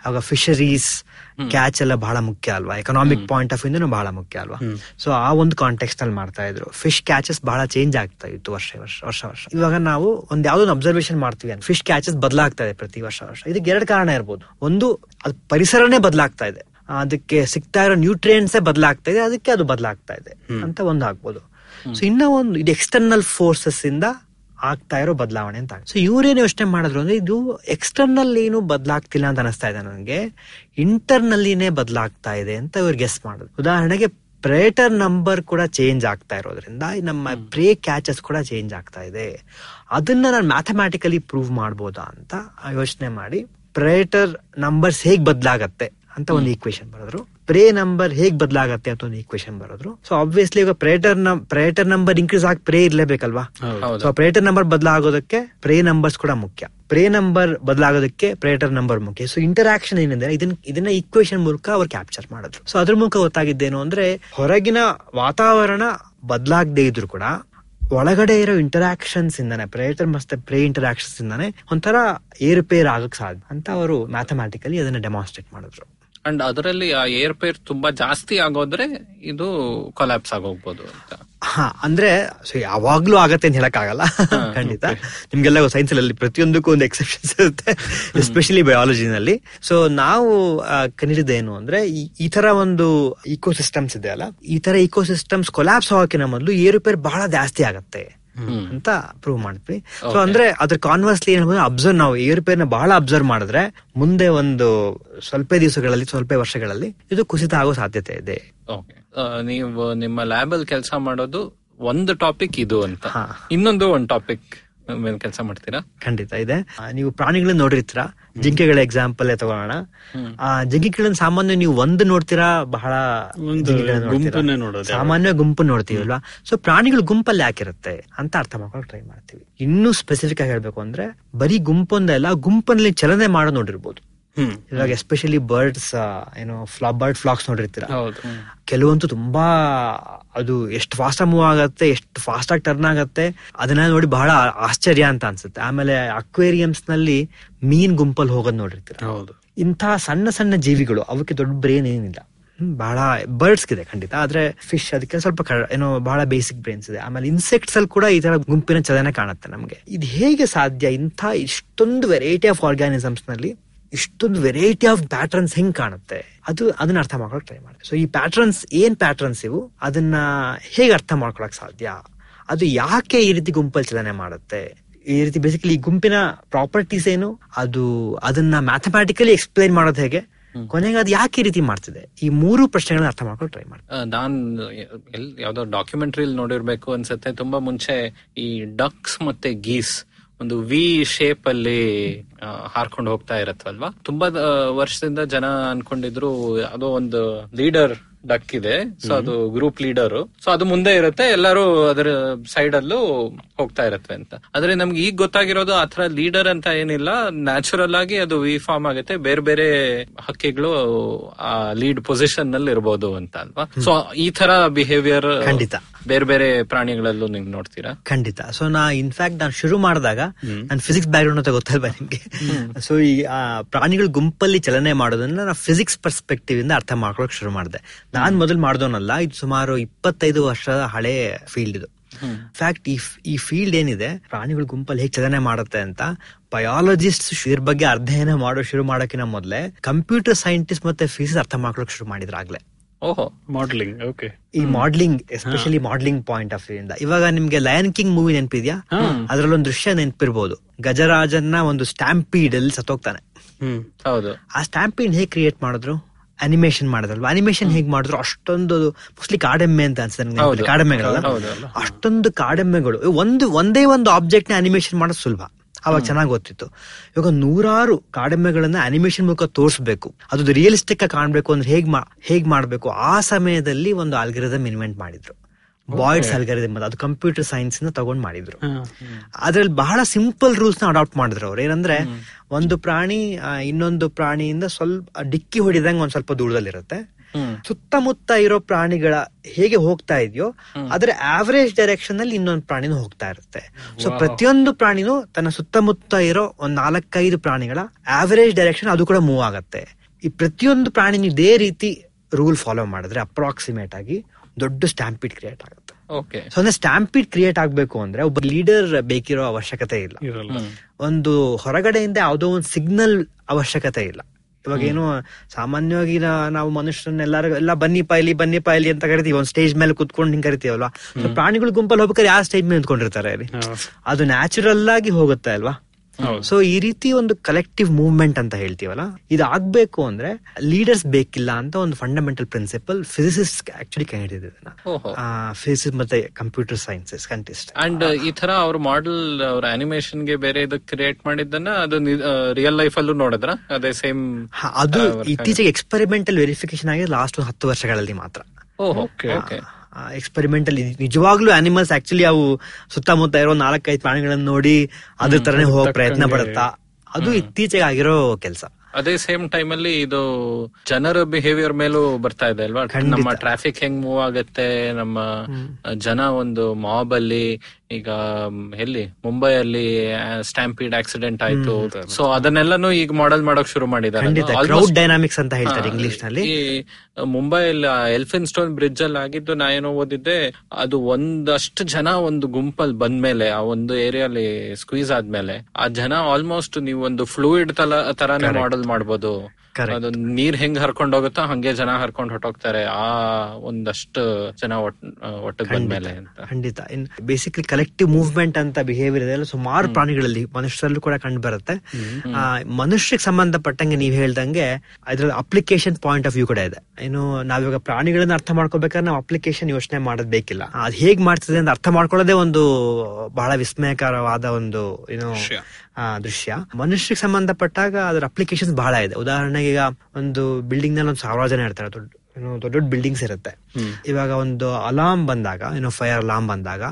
ಆಗ ಫಿಶರೀಸ್ ಕ್ಯಾಚ್ ಎಲ್ಲ ಬಹಳ ಮುಖ್ಯ ಅಲ್ವಾ? ಎಕನಾಮಿಕ್ ಪಾಯಿಂಟ್ ಆಫ್ ಇಂದನು ಬಹಳ ಮುಖ್ಯ ಅಲ್ವಾ? ಸೊ ಆ ಒಂದು ಕಾಂಟೆಕ್ಸ್ ಅಲ್ಲಿ ಮಾಡ್ತಾ ಇದ್ರು. ಫಿಶ್ ಕ್ಯಾಚಸ್ ಬಹಳ ಚೇಂಜ್ ಆಗ್ತಾ ಇತ್ತು ವರ್ಷ ವರ್ಷ ವರ್ಷ ವರ್ಷ. ಇವಾಗ ನಾವು ಒಂದ್ ಯಾವ್ದೊಂದು ಅಬ್ಸರ್ವೇಷನ್ ಮಾಡ್ತೀವಿ ಫಿಶ್ ಕ್ಯಾಚಸ್ ಬದಲಾಗ್ತಾ ಇದೆ ಪ್ರತಿ ವರ್ಷ ವರ್ಷ. ಇದಕ್ಕೆ ಎರಡು ಕಾರಣ ಇರ್ಬೋದು. ಒಂದು ಅದು ಪರಿಸರನೇ ಬದಲಾಗ್ತಾ ಇದೆ. ಅದಕ್ಕೆ ಸಿಗ್ತಾ ಇರೋ ನ್ಯೂಟ್ರಿಯೆಂಟ್ಸೇ ಬದಲಾಗ್ತಾ ಇದೆ. ಅದಕ್ಕೆ ಅದು ಬದಲಾಗ್ತಾ ಇದೆ ಅಂತ ಒಂದು ಆಗ್ಬೋದು ಸೊ ಇನ್ನ ಒಂದು ಇದು ಎಕ್ಸ್ಟರ್ನಲ್ ಫೋರ್ಸಸ್ ಇಂದ ಆಗ್ತಾ ಇರೋ ಬದಲಾವಣೆ ಅಂತ ಸೊ ಇವ್ರೇನು ಯೋಚನೆ ಮಾಡಿದ್ರು ಅಂದ್ರೆ ಇದು ಎಕ್ಸ್ಟರ್ನಲ್ ಏನು ಬದಲಾಗ್ತಿಲ್ಲ ಅಂತ ಅನಿಸ್ತಾ ಇದೆ ನನಗೆ. ಇಂಟರ್ನಲ್ಲಿನೇ ಬದಲಾಗ್ತಾ ಇದೆ ಅಂತ ಇವ್ರು ಗೆಸ್ ಮಾಡಿದ್ರು. ಉದಾಹರಣೆಗೆ ಪ್ರೇಟರ್ ನಂಬರ್ ಕೂಡ ಚೇಂಜ್ ಆಗ್ತಾ ಇರೋದ್ರಿಂದ ನಮ್ಮ ಪ್ರೇ ಕ್ಯಾಚಸ್ ಕೂಡ ಚೇಂಜ್ ಆಗ್ತಾ ಇದೆ. ಅದನ್ನ ನಾನು ಮ್ಯಾಥಮ್ಯಾಟಿಕಲಿ ಪ್ರೂವ್ ಮಾಡ್ಬೋದಾ ಅಂತ ಯೋಚನೆ ಮಾಡಿ ಪ್ರೇಟರ್ ನಂಬರ್ಸ್ ಹೇಗೆ ಬದಲಾಗತ್ತೆ ಅಂತ ಒಂದು ಈಕ್ವೇಶನ್ ಬರೆದ್ರು. ಪ್ರೇ ನಂಬರ್ ಹೇಗ್ ಬದಲಾಗತ್ತೆ ಅಂತ ಒಂದು ಈಕ್ವೇಶನ್ ಬರೋದ್ರು ಸೊ ಆಬ್ವಿಯಸ್ಲಿ ಈಗ ಪ್ರೇಟರ್ ಪ್ರೇಟರ್ ನಂಬರ್ ಇನ್ಕ್ರೀಸ್ ಆಗಿ ಪ್ರೇ ಇರ್ಲೇಬೇಕಲ್ವಾ? ಹೌದು. ಸೊ ಪ್ರೇಟರ್ ನಂಬರ್ ಬದಲಾಗೋದಕ್ಕೆ ಪ್ರೇ ನಂಬರ್ಸ್ ಕೂಡ ಮುಖ್ಯ. ಪ್ರೇ ನಂಬರ್ ಬದಲಾಗೋದಕ್ಕೆ ಪ್ರೇಟರ್ ನಂಬರ್ ಮುಖ್ಯ. ಸೊ ಇಂಟರಾಕ್ಷನ್ ಏನಂದ್ರೆ ಇದನ್ನ ಇದನ್ನ ಇಕ್ವೇಶನ್ ಮೂಲಕ ಅವ್ರು ಕ್ಯಾಪ್ಚರ್ ಮಾಡಿದ್ರು. ಸೊ ಅದ್ರ ಮೂಲಕ ಗೊತ್ತಾಗಿದ್ದೇನು ಅಂದ್ರೆ ಹೊರಗಿನ ವಾತಾವರಣ ಬದಲಾಗದೇ ಇದ್ರು ಕೂಡ ಒಳಗಡೆ ಇರೋ ಇಂಟರಾಕ್ಷನ್ಸ್ ಇಂದಾನೆ ಪ್ರೇಟರ್ ಮತ್ತೆ ಪ್ರೇ ಇಂಟರಾಕ್ಷನ್ಸ್ ಇಂದಾನೆ ಒಂಥರ ಏರುಪೇರ್ ಆಗಕ್ ಸಾಧ್ಯ ಅಂತ ಅವರು ಮ್ಯಾಥಮ್ಯಾಟಿಕಲಿ ಅದನ್ನ ಡೆಮಾನ್ಸ್ಟ್ರೇಟ್ ಮಾಡಿದ್ರು. ಅಂಡ್ ಅದರಲ್ಲಿ ಆ ಏರ್ ಪೇರ್ ತುಂಬಾ ಜಾಸ್ತಿ ಆಗೋದ್ರೆ ಇದು ಕೊಲಾಪ್ಸ್ ಆಗೋಗ್ಬೋದು ಅಂತ. ಹಾ ಅಂದ್ರೆ ಯಾವಾಗ್ಲೂ ಆಗತ್ತೆ ಅಂತ ಹೇಳಕ್ಕಾಗಲ್ಲ. ಖಂಡಿತ. ನಿಮ್ಗೆಲ್ಲ ಸೈನ್ಸ್ ಅಲ್ಲಿ ಪ್ರತಿಯೊಂದಕ್ಕೂ ಒಂದು ಎಕ್ಸೆಪ್ಷನ್ಸ್ ಇರುತ್ತೆ ಎಸ್ಪೆಷಲಿ ಬಯಾಲಜಿನಲ್ಲಿ ಸೊ ನಾವು ಕನಿಡಿದ ಏನು ಅಂದ್ರೆ ಈ- ತರ ಒಂದು ಇಕೋಸಿಸ್ಟಮ್ಸ್ ಇದೆ ಅಲ್ಲ ಈ ತರ ಇಕೋಸಿಸ್ಟಮ್ಸ್ ಕೊಲಾಪ್ಸ್ ಹೋಗಕ್ಕಿಂತ ಮೊದಲು ಏರುಪೇರ್ ಬಹಳ ಜಾಸ್ತಿ ಆಗತ್ತೆ. ಅಂತ ಪ್ರೂವ್ ಮಾಡ್ತೀವಿ. ಸೊ ಅಂದ್ರೆ ಅದ್ರ ಕಾನ್ವರ್ಸ್ಲಿ ಏನ್ ಅಬ್ಸರ್ವ್ ನಾವು ಏರುಪೇರ್ನ ಬಹಳ ಅಬ್ಸರ್ವ್ ಮಾಡಿದ್ರೆ ಮುಂದೆ ಒಂದು ಸ್ವಲ್ಪ ದಿವಸಗಳಲ್ಲಿ ಸ್ವಲ್ಪ ವರ್ಷಗಳಲ್ಲಿ ಇದು ಕುಸಿತ ಆಗೋ ಸಾಧ್ಯತೆ ಇದೆ. ನೀವು ನಿಮ್ಮ ಲ್ಯಾಬ್ ಅಲ್ಲಿ ಕೆಲಸ ಮಾಡೋದು ಒಂದು ಟಾಪಿಕ್ ಇದು ಅಂತ. ಇನ್ನೊಂದು ಒಂದು ಟಾಪಿಕ್ ಮೇಲೆ ಕೆಲಸ ಮಾಡ್ತೀರಾ? ಖಂಡಿತ ಇದೆ. ನೀವು ಪ್ರಾಣಿಗಳನ್ನ ನೋಡಿರ್ತೀರಾ? ಜಿಂಕೆಗಳ ಎಕ್ಸಾಂಪಲ್ ತಗೋಣ ಆ ಜಿಂಕೆಗಳನ್ನ ಸಾಮಾನ್ಯ ನೀವು ಒಂದು ನೋಡ್ತೀರಾ? ಬಹಳ? ಸಾಮಾನ್ಯ ಗುಂಪು ನೋಡ್ತೀವಲ್ವಾ? ಸೊ ಪ್ರಾಣಿಗಳು ಗುಂಪಲ್ಲಿ ಯಾಕಿರುತ್ತೆ ಅಂತ ಅರ್ಥ ಮಾಡ್ಕೊಂಡು ಟ್ರೈ ಮಾಡ್ತೀವಿ. ಇನ್ನೂ ಸ್ಪೆಸಿಫಿಕ್ ಆಗಿ ಹೇಳ್ಬೇಕು ಅಂದ್ರೆ ಬರೀ ಗುಂಪೊಂದಲ್ಲ ಗುಂಪಲ್ಲಿ ಚಲನೆ ಮಾಡೋ ನೋಡಿರ್ಬೋದು. ಇವಾಗ ಎಸ್ಪೆಷಲಿ ಬರ್ಡ್ಸ್ ಏನು ಫ್ಲಾ ಬರ್ಡ್ ಫ್ಲಾಕ್ಸ್ ನೋಡಿರ್ತೀರ? ಹೌದು. ಕೆಲವಂತೂ ತುಂಬಾ ಅದು ಎಷ್ಟು ಫಾಸ್ಟ್ ಮೂವ್ ಆಗತ್ತೆ ಎಷ್ಟು ಫಾಸ್ಟ್ ಆಗಿ ಟರ್ನ್ ಆಗತ್ತೆ ಅದನ್ನ ನೋಡಿ ಬಹಳ ಆಶ್ಚರ್ಯ ಅಂತ ಅನ್ಸುತ್ತೆ. ಆಮೇಲೆ ಅಕ್ವೇರಿಯಮ್ಸ್ನಲ್ಲಿ ಮೀನ್ ಗುಂಪಲ್ಲಿ ಹೋಗೋದ್ ನೋಡಿರ್ತೀರ? ಹೌದು. ಇಂತಹ ಸಣ್ಣ ಸಣ್ಣ ಜೀವಿಗಳು ಅವಕ್ಕೆ ದೊಡ್ಡ ಬ್ರೇನ್ ಏನಿಲ್ಲ. ಹ್ಮ್, ಬಹಳ ಬರ್ಡ್ಸ್ ಇದೆ ಖಂಡಿತ. ಆದ್ರೆ ಫಿಶ್ ಅದಕ್ಕೆ ಸ್ವಲ್ಪ ಏನೋ ಬಹಳ ಬೇಸಿಕ್ ಬ್ರೈನ್ಸ್ ಇದೆ. ಆಮೇಲೆ ಇನ್ಸೆಕ್ಟ್ಸ್ ಅಲ್ಲಿ ಕೂಡ ಈ ತರ ಗುಂಪಿನ ಚಲನೆ ಕಾಣುತ್ತೆ ನಮಗೆ. ಇದು ಹೇಗೆ ಸಾಧ್ಯ ಇಂಥ ಇಷ್ಟೊಂದು ವೆರೈಟಿ ಆಫ್ ಆರ್ಗಾನಿಸಮ್ಸ್ನಲ್ಲಿ ಇಷ್ಟೊಂದು ವೆರೈಟಿ ಆಫ್ ಪ್ಯಾಟರ್ನ್ಸ್ ಹೆಂಗ್ ಕಾಣುತ್ತೆ? ಅದು ಅದನ್ನ ಅರ್ಥ ಮಾಡ್ಕೊಳಕ್ ಟ್ರೈ ಮಾಡಿ ಸೊ ಈ ಪ್ಯಾಟರ್ನ್ಸ್ ಏನ್ ಪ್ಯಾಟರ್ನ್ಸ್ ಇವು? ಅದನ್ನ ಹೇಗೆ ಅರ್ಥ ಮಾಡ್ಕೊಳಕ್ ಸಾಧ್ಯ? ಅದು ಯಾಕೆ ಈ ರೀತಿ ಗುಂಪಲ್ಲಿ ಚಲನೆ ಮಾಡುತ್ತೆ? ಈ ರೀತಿ ಬೇಸಿಕಲಿ ಈ ಗುಂಪಿನ ಪ್ರಾಪರ್ಟೀಸ್ ಏನು? ಅದು ಅದನ್ನ ಮ್ಯಾಥಮ್ಯಾಟಿಕಲಿ ಎಕ್ಸ್ಪ್ಲೈನ್ ಮಾಡೋದು ಹೇಗೆ? ಕೊನೆಗೆ ಅದು ಯಾಕೆ ಈ ರೀತಿ ಮಾಡ್ತಿದೆ? ಈ ಮೂರು ಪ್ರಶ್ನೆಗಳನ್ನ ಅರ್ಥ ಮಾಡ್ಕೊಂಡು ಟ್ರೈ ಮಾಡಿ ನಾನ್ ಯಾವ್ದೋ ಡಾಕ್ಯುಮೆಂಟ್ರಿಲ್ ನೋಡಿರ್ಬೇಕು ಅನ್ಸುತ್ತೆ. ತುಂಬಾ ಮುಂಚೆ ಈ ಡಕ್ಸ್ ಮತ್ತೆ ಗೀಸ್ ಒಂದು ವಿ ಶೇಪ್ ಅಲ್ಲಿ ಹಾರ್ಕೊಂಡು ಹೋಗ್ತಾ ಇರತ್ತಲ್ವಾ? ತುಂಬಾ ವರ್ಷದಿಂದ ಜನ ಅನ್ಕೊಂಡಿದ್ರು ಅದು ಒಂದು ಲೀಡರ್ ಡಕ್ ಇದೆ. ಸೊ ಅದು ಗ್ರೂಪ್ ಲೀಡರ್ ಸೊ ಅದು ಮುಂದೆ ಇರುತ್ತೆ. ಎಲ್ಲರೂ ಅದರ ಸೈಡ್ ಅಲ್ಲೂ ಹೋಗ್ತಾ ಇರತ್ವೆ ಅಂತ. ಆದ್ರೆ ನಮ್ಗೆ ಈಗ ಗೊತ್ತಾಗಿರೋದು ಆತರ ಲೀಡರ್ ಅಂತ ಏನಿಲ್ಲ. ನ್ಯಾಚುರಲ್ ಆಗಿ ಅದು ವಿ ಫಾರ್ಮ್ ಆಗುತ್ತೆ. ಬೇರೆ ಬೇರೆ ಹಕ್ಕಿಗಳು ಆ ಲೀಡ್ ಪೊಸಿಷನ್ನಲ್ಲಿ ಇರ್ಬೋದು ಅಂತ ಅಲ್ವಾ? ಸೊ ಈ ತರ ಬಿಹೇವಿಯರ್ ಖಂಡಿತ. ಬೇರೆ ಬೇರೆ ಪ್ರಾಣಿಗಳಲ್ಲೂ ನೀವು ನೋಡ್ತೀರಾ? ಖಂಡಿತ. ಸೊ ನಾ ಇನ್ಫ್ಯಾಕ್ಟ್ ನಾನು ಶುರು ಮಾಡಿದಾಗ ನನ್ನ ಫಿಸಿಕ್ಸ್ ಬ್ಯಾಕ್ ಗ್ರೌಂಡ್ ಅಂತ ಗೊತ್ತಲ್ವಾ ನಿಮ್ಗೆ? ಸೊ ಈ ಆ, ಪ್ರಾಣಿಗಳ ಗುಂಪಲ್ಲಿ ಚಲನೆ ಮಾಡೋದನ್ನ ನಾನು ಫಿಸಿಕ್ಸ್ ಪರ್ಸ್ಪೆಕ್ಟಿವ್ ಇಂದ ಅರ್ಥ ಮಾಡ್ಕೊಳಕ್ ಶುರು ಮಾಡಿದೆ. ನಾನ್ ಮೊದಲು ಮಾಡ್ದೋನಲ್ಲ ಇದು ಸುಮಾರು ಇಪ್ಪತ್ತೈದು ವರ್ಷದ ಹಳೆ ಫೀಲ್ಡ್ ಇದು. ಫ್ಯಾಕ್ಟ್ ಈ ಈ ಫೀಲ್ಡ್ ಏನಿದೆ ಪ್ರಾಣಿಗಳ ಗುಂಪಲ್ಲಿ ಹೇಗೆ ಚಲನೆ ಮಾಡುತ್ತೆ ಅಂತ ಬಯಾಲಜಿಸ್ಟ್ ಇದ್ರ ಬಗ್ಗೆ ಅಧ್ಯಯನ ಮಾಡೋ ಶುರು ಮಾಡೋಕಿನ ಮೊದಲೇ ಕಂಪ್ಯೂಟರ್ ಸೈಂಟಿಸ್ಟ್ ಮತ್ತೆ ಫಿಸಿಕ್ಸ್ ಅರ್ಥ ಮಾಡ್ಕೊಳಕ್ ಶುರು ಮಾಡಿದ್ರು ಆಗ್ಲೇ ಓಹೋ ಮಾಡ್ಲಿಂಗ್ ಓಕೆ ಈ modelling especially modelling point of view ಇಂದ. ಇವಾಗ ನಿಮ್ಗೆ ಲಯನ್ ಕಿಂಗ್ ಮೂವಿ ನೆನಪಿದ್ಯಾ? ಅದ್ರಲ್ಲೊಂದು ದೃಶ್ಯ ನೆನಪಿರ್ಬೋದು. ಗಜರಾಜನ್ನ ಒಂದು ಸ್ಟ್ಯಾಂಪೀಡ್ ಅಲ್ಲಿ ಸತ್ತೋಗ್ತಾನೆ. ಹ್ಮ್. ಹೌದು. ಆ ಸ್ಟ್ಯಾಂಪೀಡ್ ಹೇಗೆ ಕ್ರಿಯೇಟ್ ಮಾಡಿದ್ರು? ಅನಿಮೇಷನ್ ಮಾಡಿದ್ರಲ್ವಾ? ಅನಿಮೇಷನ್ ಹೇಗ್ ಮಾಡಿದ್ರು? ಅಷ್ಟೊಂದು ಮೋಸ್ಟ್ಲಿ ಕಾಡೆಮ್ಮೆ ಅಂತ ಅನ್ಸುತ್ತೆ. ಕಾಡೆಮ್ಮೆಗಳಲ್ಲ. ಅಷ್ಟೊಂದು ಕಾಡೆಮ್ಮೆಗಳು. ಒಂದು ಒಂದೇ ಒಂದು ಆಬ್ಜೆಕ್ಟ್ನ ಅನಿಮೇಷನ್ ಮಾಡೋದು ಸುಲಭ. ಅವಾಗ ಚೆನ್ನಾಗಿ ಗೊತ್ತಿತ್ತು ಇವಾಗ ನೂರಾರು ಕಾಡೆಮ್ಮೆಗಳನ್ನ ಅನಿಮೇಷನ್ ಮೂಲಕ ತೋರಿಸಬೇಕು. ಅದು ರಿಯಲಿಸ್ಟಿಕ್ ಆಗಿ ಕಾಣ್ಬೇಕು ಅಂದ್ರೆ ಹೇಗ್ ಹೇಗ್ ಮಾಡ್ಬೇಕು? ಆ ಸಮಯದಲ್ಲಿ ಒಂದು ಆಲ್ಗರಿದಮ್ ಇನ್ವೆಂಟ್ ಮಾಡಿದ್ರು. ಬಾಯ್ಡ್ಸ್ ಅಲ್ಗರಿದಮ್ ಅದು ಕಂಪ್ಯೂಟರ್ ಸೈನ್ಸ್ನ ತಗೊಂಡ್ ಮಾಡಿದ್ರು. ಅದ್ರಲ್ಲಿ ಬಹಳ ಸಿಂಪಲ್ ರೂಲ್ಸ್ನ ಅಡಾಪ್ಟ್ ಮಾಡಿದ್ರು ಅವ್ರು. ಏನಂದ್ರೆ ಒಂದು ಪ್ರಾಣಿ ಇನ್ನೊಂದು ಪ್ರಾಣಿಯಿಂದ ಸ್ವಲ್ಪ ಡಿಕ್ಕಿ ಹೊಡಿದಂಗ ಒಂದ್ ಸ್ವಲ್ಪ ದೂರದಲ್ಲಿರುತ್ತೆ. ಸುತ್ತಮುತ್ತ ಇರೋ ಪ್ರಾಣಿಗಳ ಹೇಗೆ ಹೋಗ್ತಾ ಇದೆಯೋ ಅದರ ಆವರೇಜ್ ಡೈರೆಕ್ಷನ್ ಅಲ್ಲಿ ಇನ್ನೊಂದು ಪ್ರಾಣಿನೂ ಹೋಗ್ತಾ ಇರುತ್ತೆ. ಸೊ ಪ್ರತಿಯೊಂದು ಪ್ರಾಣಿನೂ ತನ್ನ ಸುತ್ತಮುತ್ತ ಇರೋ ಒಂದ್ ನಾಲ್ಕೈದು ಪ್ರಾಣಿಗಳ ಆವರೇಜ್ ಡೈರೆಕ್ಷನ್ ಅದು ಕೂಡ ಮೂವ್ ಆಗುತ್ತೆ. ಈ ಪ್ರತಿಯೊಂದು ಪ್ರಾಣಿನೂ ಇದೇ ರೀತಿ ರೂಲ್ ಫಾಲೋ ಮಾಡಿದ್ರೆ ಅಪ್ರಾಕ್ಸಿಮೇಟ್ ಆಗಿ ದೊಡ್ಡ ಸ್ಟ್ಯಾಂಪಿಡ್ ಕ್ರಿಯೇಟ್ ಆಗುತ್ತೆ. ಸೊ ಅಂದ್ರೆ ಸ್ಟ್ಯಾಂಪಿಡ್ ಕ್ರಿಯೇಟ್ ಆಗ್ಬೇಕು ಅಂದ್ರೆ ಒಬ್ಬ ಲೀಡರ್ ಬೇಕಿರೋ ಅವಶ್ಯಕತೆ ಇಲ್ಲ. ಒಂದು ಹೊರಗಡೆಯಿಂದ ಯಾವುದೋ ಒಂದು ಸಿಗ್ನಲ್ ಅವಶ್ಯಕತೆ ಇಲ್ಲ. ಇವಾಗ ಏನು ಸಾಮಾನ್ಯವಾಗಿ ನಾವು ಮನುಷ್ಯರನ್ನೆಲ್ಲರೂ ಎಲ್ಲ ಬನ್ನಿ ಪಾಯ್ಲಿ ಬನ್ನಿ ಪಾಯ್ಲಿ ಅಂತ ಕರಿತೀವಿ. ಒಂದ್ ಸ್ಟೇಜ್ ಮೇಲೆ ಕುತ್ಕೊಂಡು ಹಿಂಗ್ ಕರಿತೀವಲ್ವಾ? ಪ್ರಾಣಿಗಳ ಗುಂಪಲ್ಲಿ ಹೋಗ್ಬೇಕಾದ್ರೆ ಯಾವ ಸ್ಟೇಜ್ ಮೇಲೆ ನಿಂತ್ಕೊಂಡಿರ್ತಾರೆ ಅದು ನ್ಯಾಚುರಲ್ ಆಗಿ ಹೋಗುತ್ತೆ ಅಲ್ವಾ? ಸೊ ಈ ರೀತಿ ಒಂದು ಕಲೆಕ್ಟಿವ್ ಮೂವ್ಮೆಂಟ್ ಅಂತ ಹೇಳ್ತೀವಲ್ಲ ಇದು ಆಗ್ಬೇಕು ಅಂದ್ರೆ ಲೀಡರ್ಸ್ ಬೇಕಿಲ್ಲ ಅಂತ ಒಂದು ಫಂಡಮೆಂಟಲ್ ಪ್ರಿನ್ಸಿಪಲ್ ಫಿಸಿಸಿಸ್ಟ್ ಆಕ್ಚುಲಿ ಕಂಡಿಡಿದ ಆ ಫಿಸಿಕ್ಸ್ ಮತ್ತೆ ಕಂಪ್ಯೂಟರ್ ಸೈನ್ಸಸ್ ಕಂಟಿಸ್ಟ್ ಅಂಡ್ ಈ ತರ ಅವ್ರ ಮಾಡೆಲ್ ಅವ್ರ ಅನಿಮೇಷನ್ಗೆ ಬೇರೆ ಇದಕ್ಕೆ ಕ್ರಿಯೇಟ್ ಮಾಡಿದ್ದನ್ನ ಅದು ರಿಯಲ್ ಲೈಫ್ ಅಲ್ಲೂ ನೋಡಿದ್ರ? ಅದೇ ಸೇಮ್ ಅದು ಇತ್ತೀಚೆಗೆ ಎಕ್ಸ್ಪೆರಿಮೆಂಟಲ್ ವೆರಿಫಿಕೇಶನ್ ಆಗಿದೆ ಲಾಸ್ಟ್ ಹತ್ತು ವರ್ಷಗಳಲ್ಲಿ ಮಾತ್ರ. ಓಹೋ ಓಕೆ ಎಕ್ಸ್ಪೆರಿಮೆಂಟಲ್ ನಿಜವಾಗ್ಲೂ ಅನಿಮಲ್ಸ್ ಆಕ್ಚುಲಿ ಅವು ಸುತ್ತಮುತ್ತ ಇರೋ ನಾಲ್ಕೈದು ಪ್ರಾಣಿಗಳನ್ನ ನೋಡಿ ಅದ್ರ ತರನೇ ಹೋಗೋ ಪ್ರಯತ್ನ ಪಡುತ್ತಾ? ಅದು ಇತ್ತೀಚೆಗೆ ಆಗಿರೋ ಕೆಲಸ. ಅದೇ ಸೇಮ್ ಟೈಮ್ ಅಲ್ಲಿ ಇದು ಜನರ ಬಿಹೇವಿಯರ್ ಮೇಲೂ ಬರ್ತಾ ಇದೆ ಅಲ್ವಾ? ನಮ್ಮ ಟ್ರಾಫಿಕ್ ಹೆಂಗ್ ಮೂವ್ ಆಗತ್ತೆ ನಮ್ಮ ಜನ ಒಂದು ಮಾಬ್ ಅಲ್ಲಿ ಈಗ ಎಲ್ಲಿ? ಮುಂಬೈ ಅಲ್ಲಿ ಸ್ಟ್ಯಾಂಪೀಡ್ ಆಕ್ಸಿಡೆಂಟ್ ಆಯ್ತು. ಸೊ ಅದನ್ನೆಲ್ಲಾನು ಈಗ ಮಾಡೆಲ್ ಮಾಡೋಕ್ ಶುರು ಮಾಡಿದ್ದಾರೆ. ಡೈನಾಮಿಕ್ಸ್ ಅಂತ ಹೇಳ್ತಾರೆ ಇಂಗ್ಲಿಷ್ನಲ್ಲಿ ಮುಂಬೈಯಲ್ಲಿ ಎಲ್ಫಿನ್ ಸ್ಟೋನ್ ಬ್ರಿಡ್ಜ್ ಅಲ್ಲಿ ಆಗಿದ್ದು ನಾ ಏನೋ ಓದಿದ್ದೆ ಅದು ಒಂದಷ್ಟು ಜನ ಒಂದು ಗುಂಪಲ್ಲಿ ಬಂದ್ಮೇಲೆ ಆ ಒಂದು ಏರಿಯಲ್ಲಿ ಸ್ಕ್ವೀಸ್ ಆದ್ಮೇಲೆ ಆ ಜನ ಆಲ್ಮೋಸ್ಟ್ ನೀವು ಒಂದು ಫ್ಲೂಯಿಡ್ ತರ ತರಾನೇ ಮಾಡೆಲ್ ಮಾಡ್ಬೋದು. ಅದು ನೀರ್ ಹೆಂಗ್ ಹರ್ಕೊಂಡ್ ಹೋಗುತ್ತೋ ಹಂಗೆ ಜನ ಹರ್ಕೊಂಡ್ ಹೊಟ್ಟೋಗ್ತಾರೆ ಆ ಒಂದಷ್ಟು ಜನ ಒಟ್ಟಿಗೆ ಬಂದ್ಮೇಲೆ ಖಂಡಿತ ಇನ್ ಬೇಸಿಕಲಿ ಕಲೆಕ್ಟಿವ್ ಮೂವ್ಮೆಂಟ್ ಅಂತ ಬಿಹೇವಿಯರ್ ಇದೆ. ಸುಮಾರು ಪ್ರಾಣಿಗಳಲ್ಲಿ ಮನುಷ್ಯರಲ್ಲೂ ಕೂಡ ಕಂಡು ಬರುತ್ತೆ. ಆ, ಮನುಷ್ಯರಿಗೆ ಸಂಬಂಧಪಟ್ಟಂಗೆ ನೀವ್ ಹೇಳ್ದಂಗೆ ಅದ್ರಲ್ಲಿ ಅಪ್ಲಿಕೇಶನ್ ಪಾಯಿಂಟ್ ಆಫ್ ವ್ಯೂ ಕೂಡ ಇದೆ. ಏನು ನಾವಿವಾಗ ಪ್ರಾಣಿಗಳನ್ನ ಅರ್ಥ ಮಾಡ್ಕೋಬೇಕಾದ್ರೆ ನಾವು ಅಪ್ಲಿಕೇಶನ್ ಯೋಚನೆ ಮಾಡೋದ್ ಬೇಕಿಲ್ಲ ಅದ್ ಹೇಗ್ ಮಾಡ್ತದೆ ಅಂತ ಅರ್ಥ ಮಾಡ್ಕೊಳ್ಳೋದೇ ಒಂದು ಬಹಳ ವಿಸ್ಮಯಕರವಾದ ಒಂದು ಏನು ದೃಶ್ಯ. ಮನುಷ್ಯಕ್ಕೆ ಸಂಬಂಧಪಟ್ಟಾಗ ಅದರ ಅಪ್ಲಿಕೇಶನ್ಸ್ ಬಹಳ ಇದೆ. ಉದಾಹರಣೆಗೆ ಈಗ ಒಂದು ಬಿಲ್ಡಿಂಗ್ನಲ್ಲಿ ಒಂದು ಸಾವಿರ ಜನ ಇರ್ತಾರೆ. ದೊಡ್ಡ ದೊಡ್ಡ ದೊಡ್ಡ ಬಿಲ್ಡಿಂಗ್ಸ್ ಇರುತ್ತೆ. ಇವಾಗ ಒಂದು ಅಲಾರ್ಮ್ ಬಂದಾಗ ಏನೋ ಫೈರ್ ಅಲಾರ್ಮ್ ಬಂದಾಗ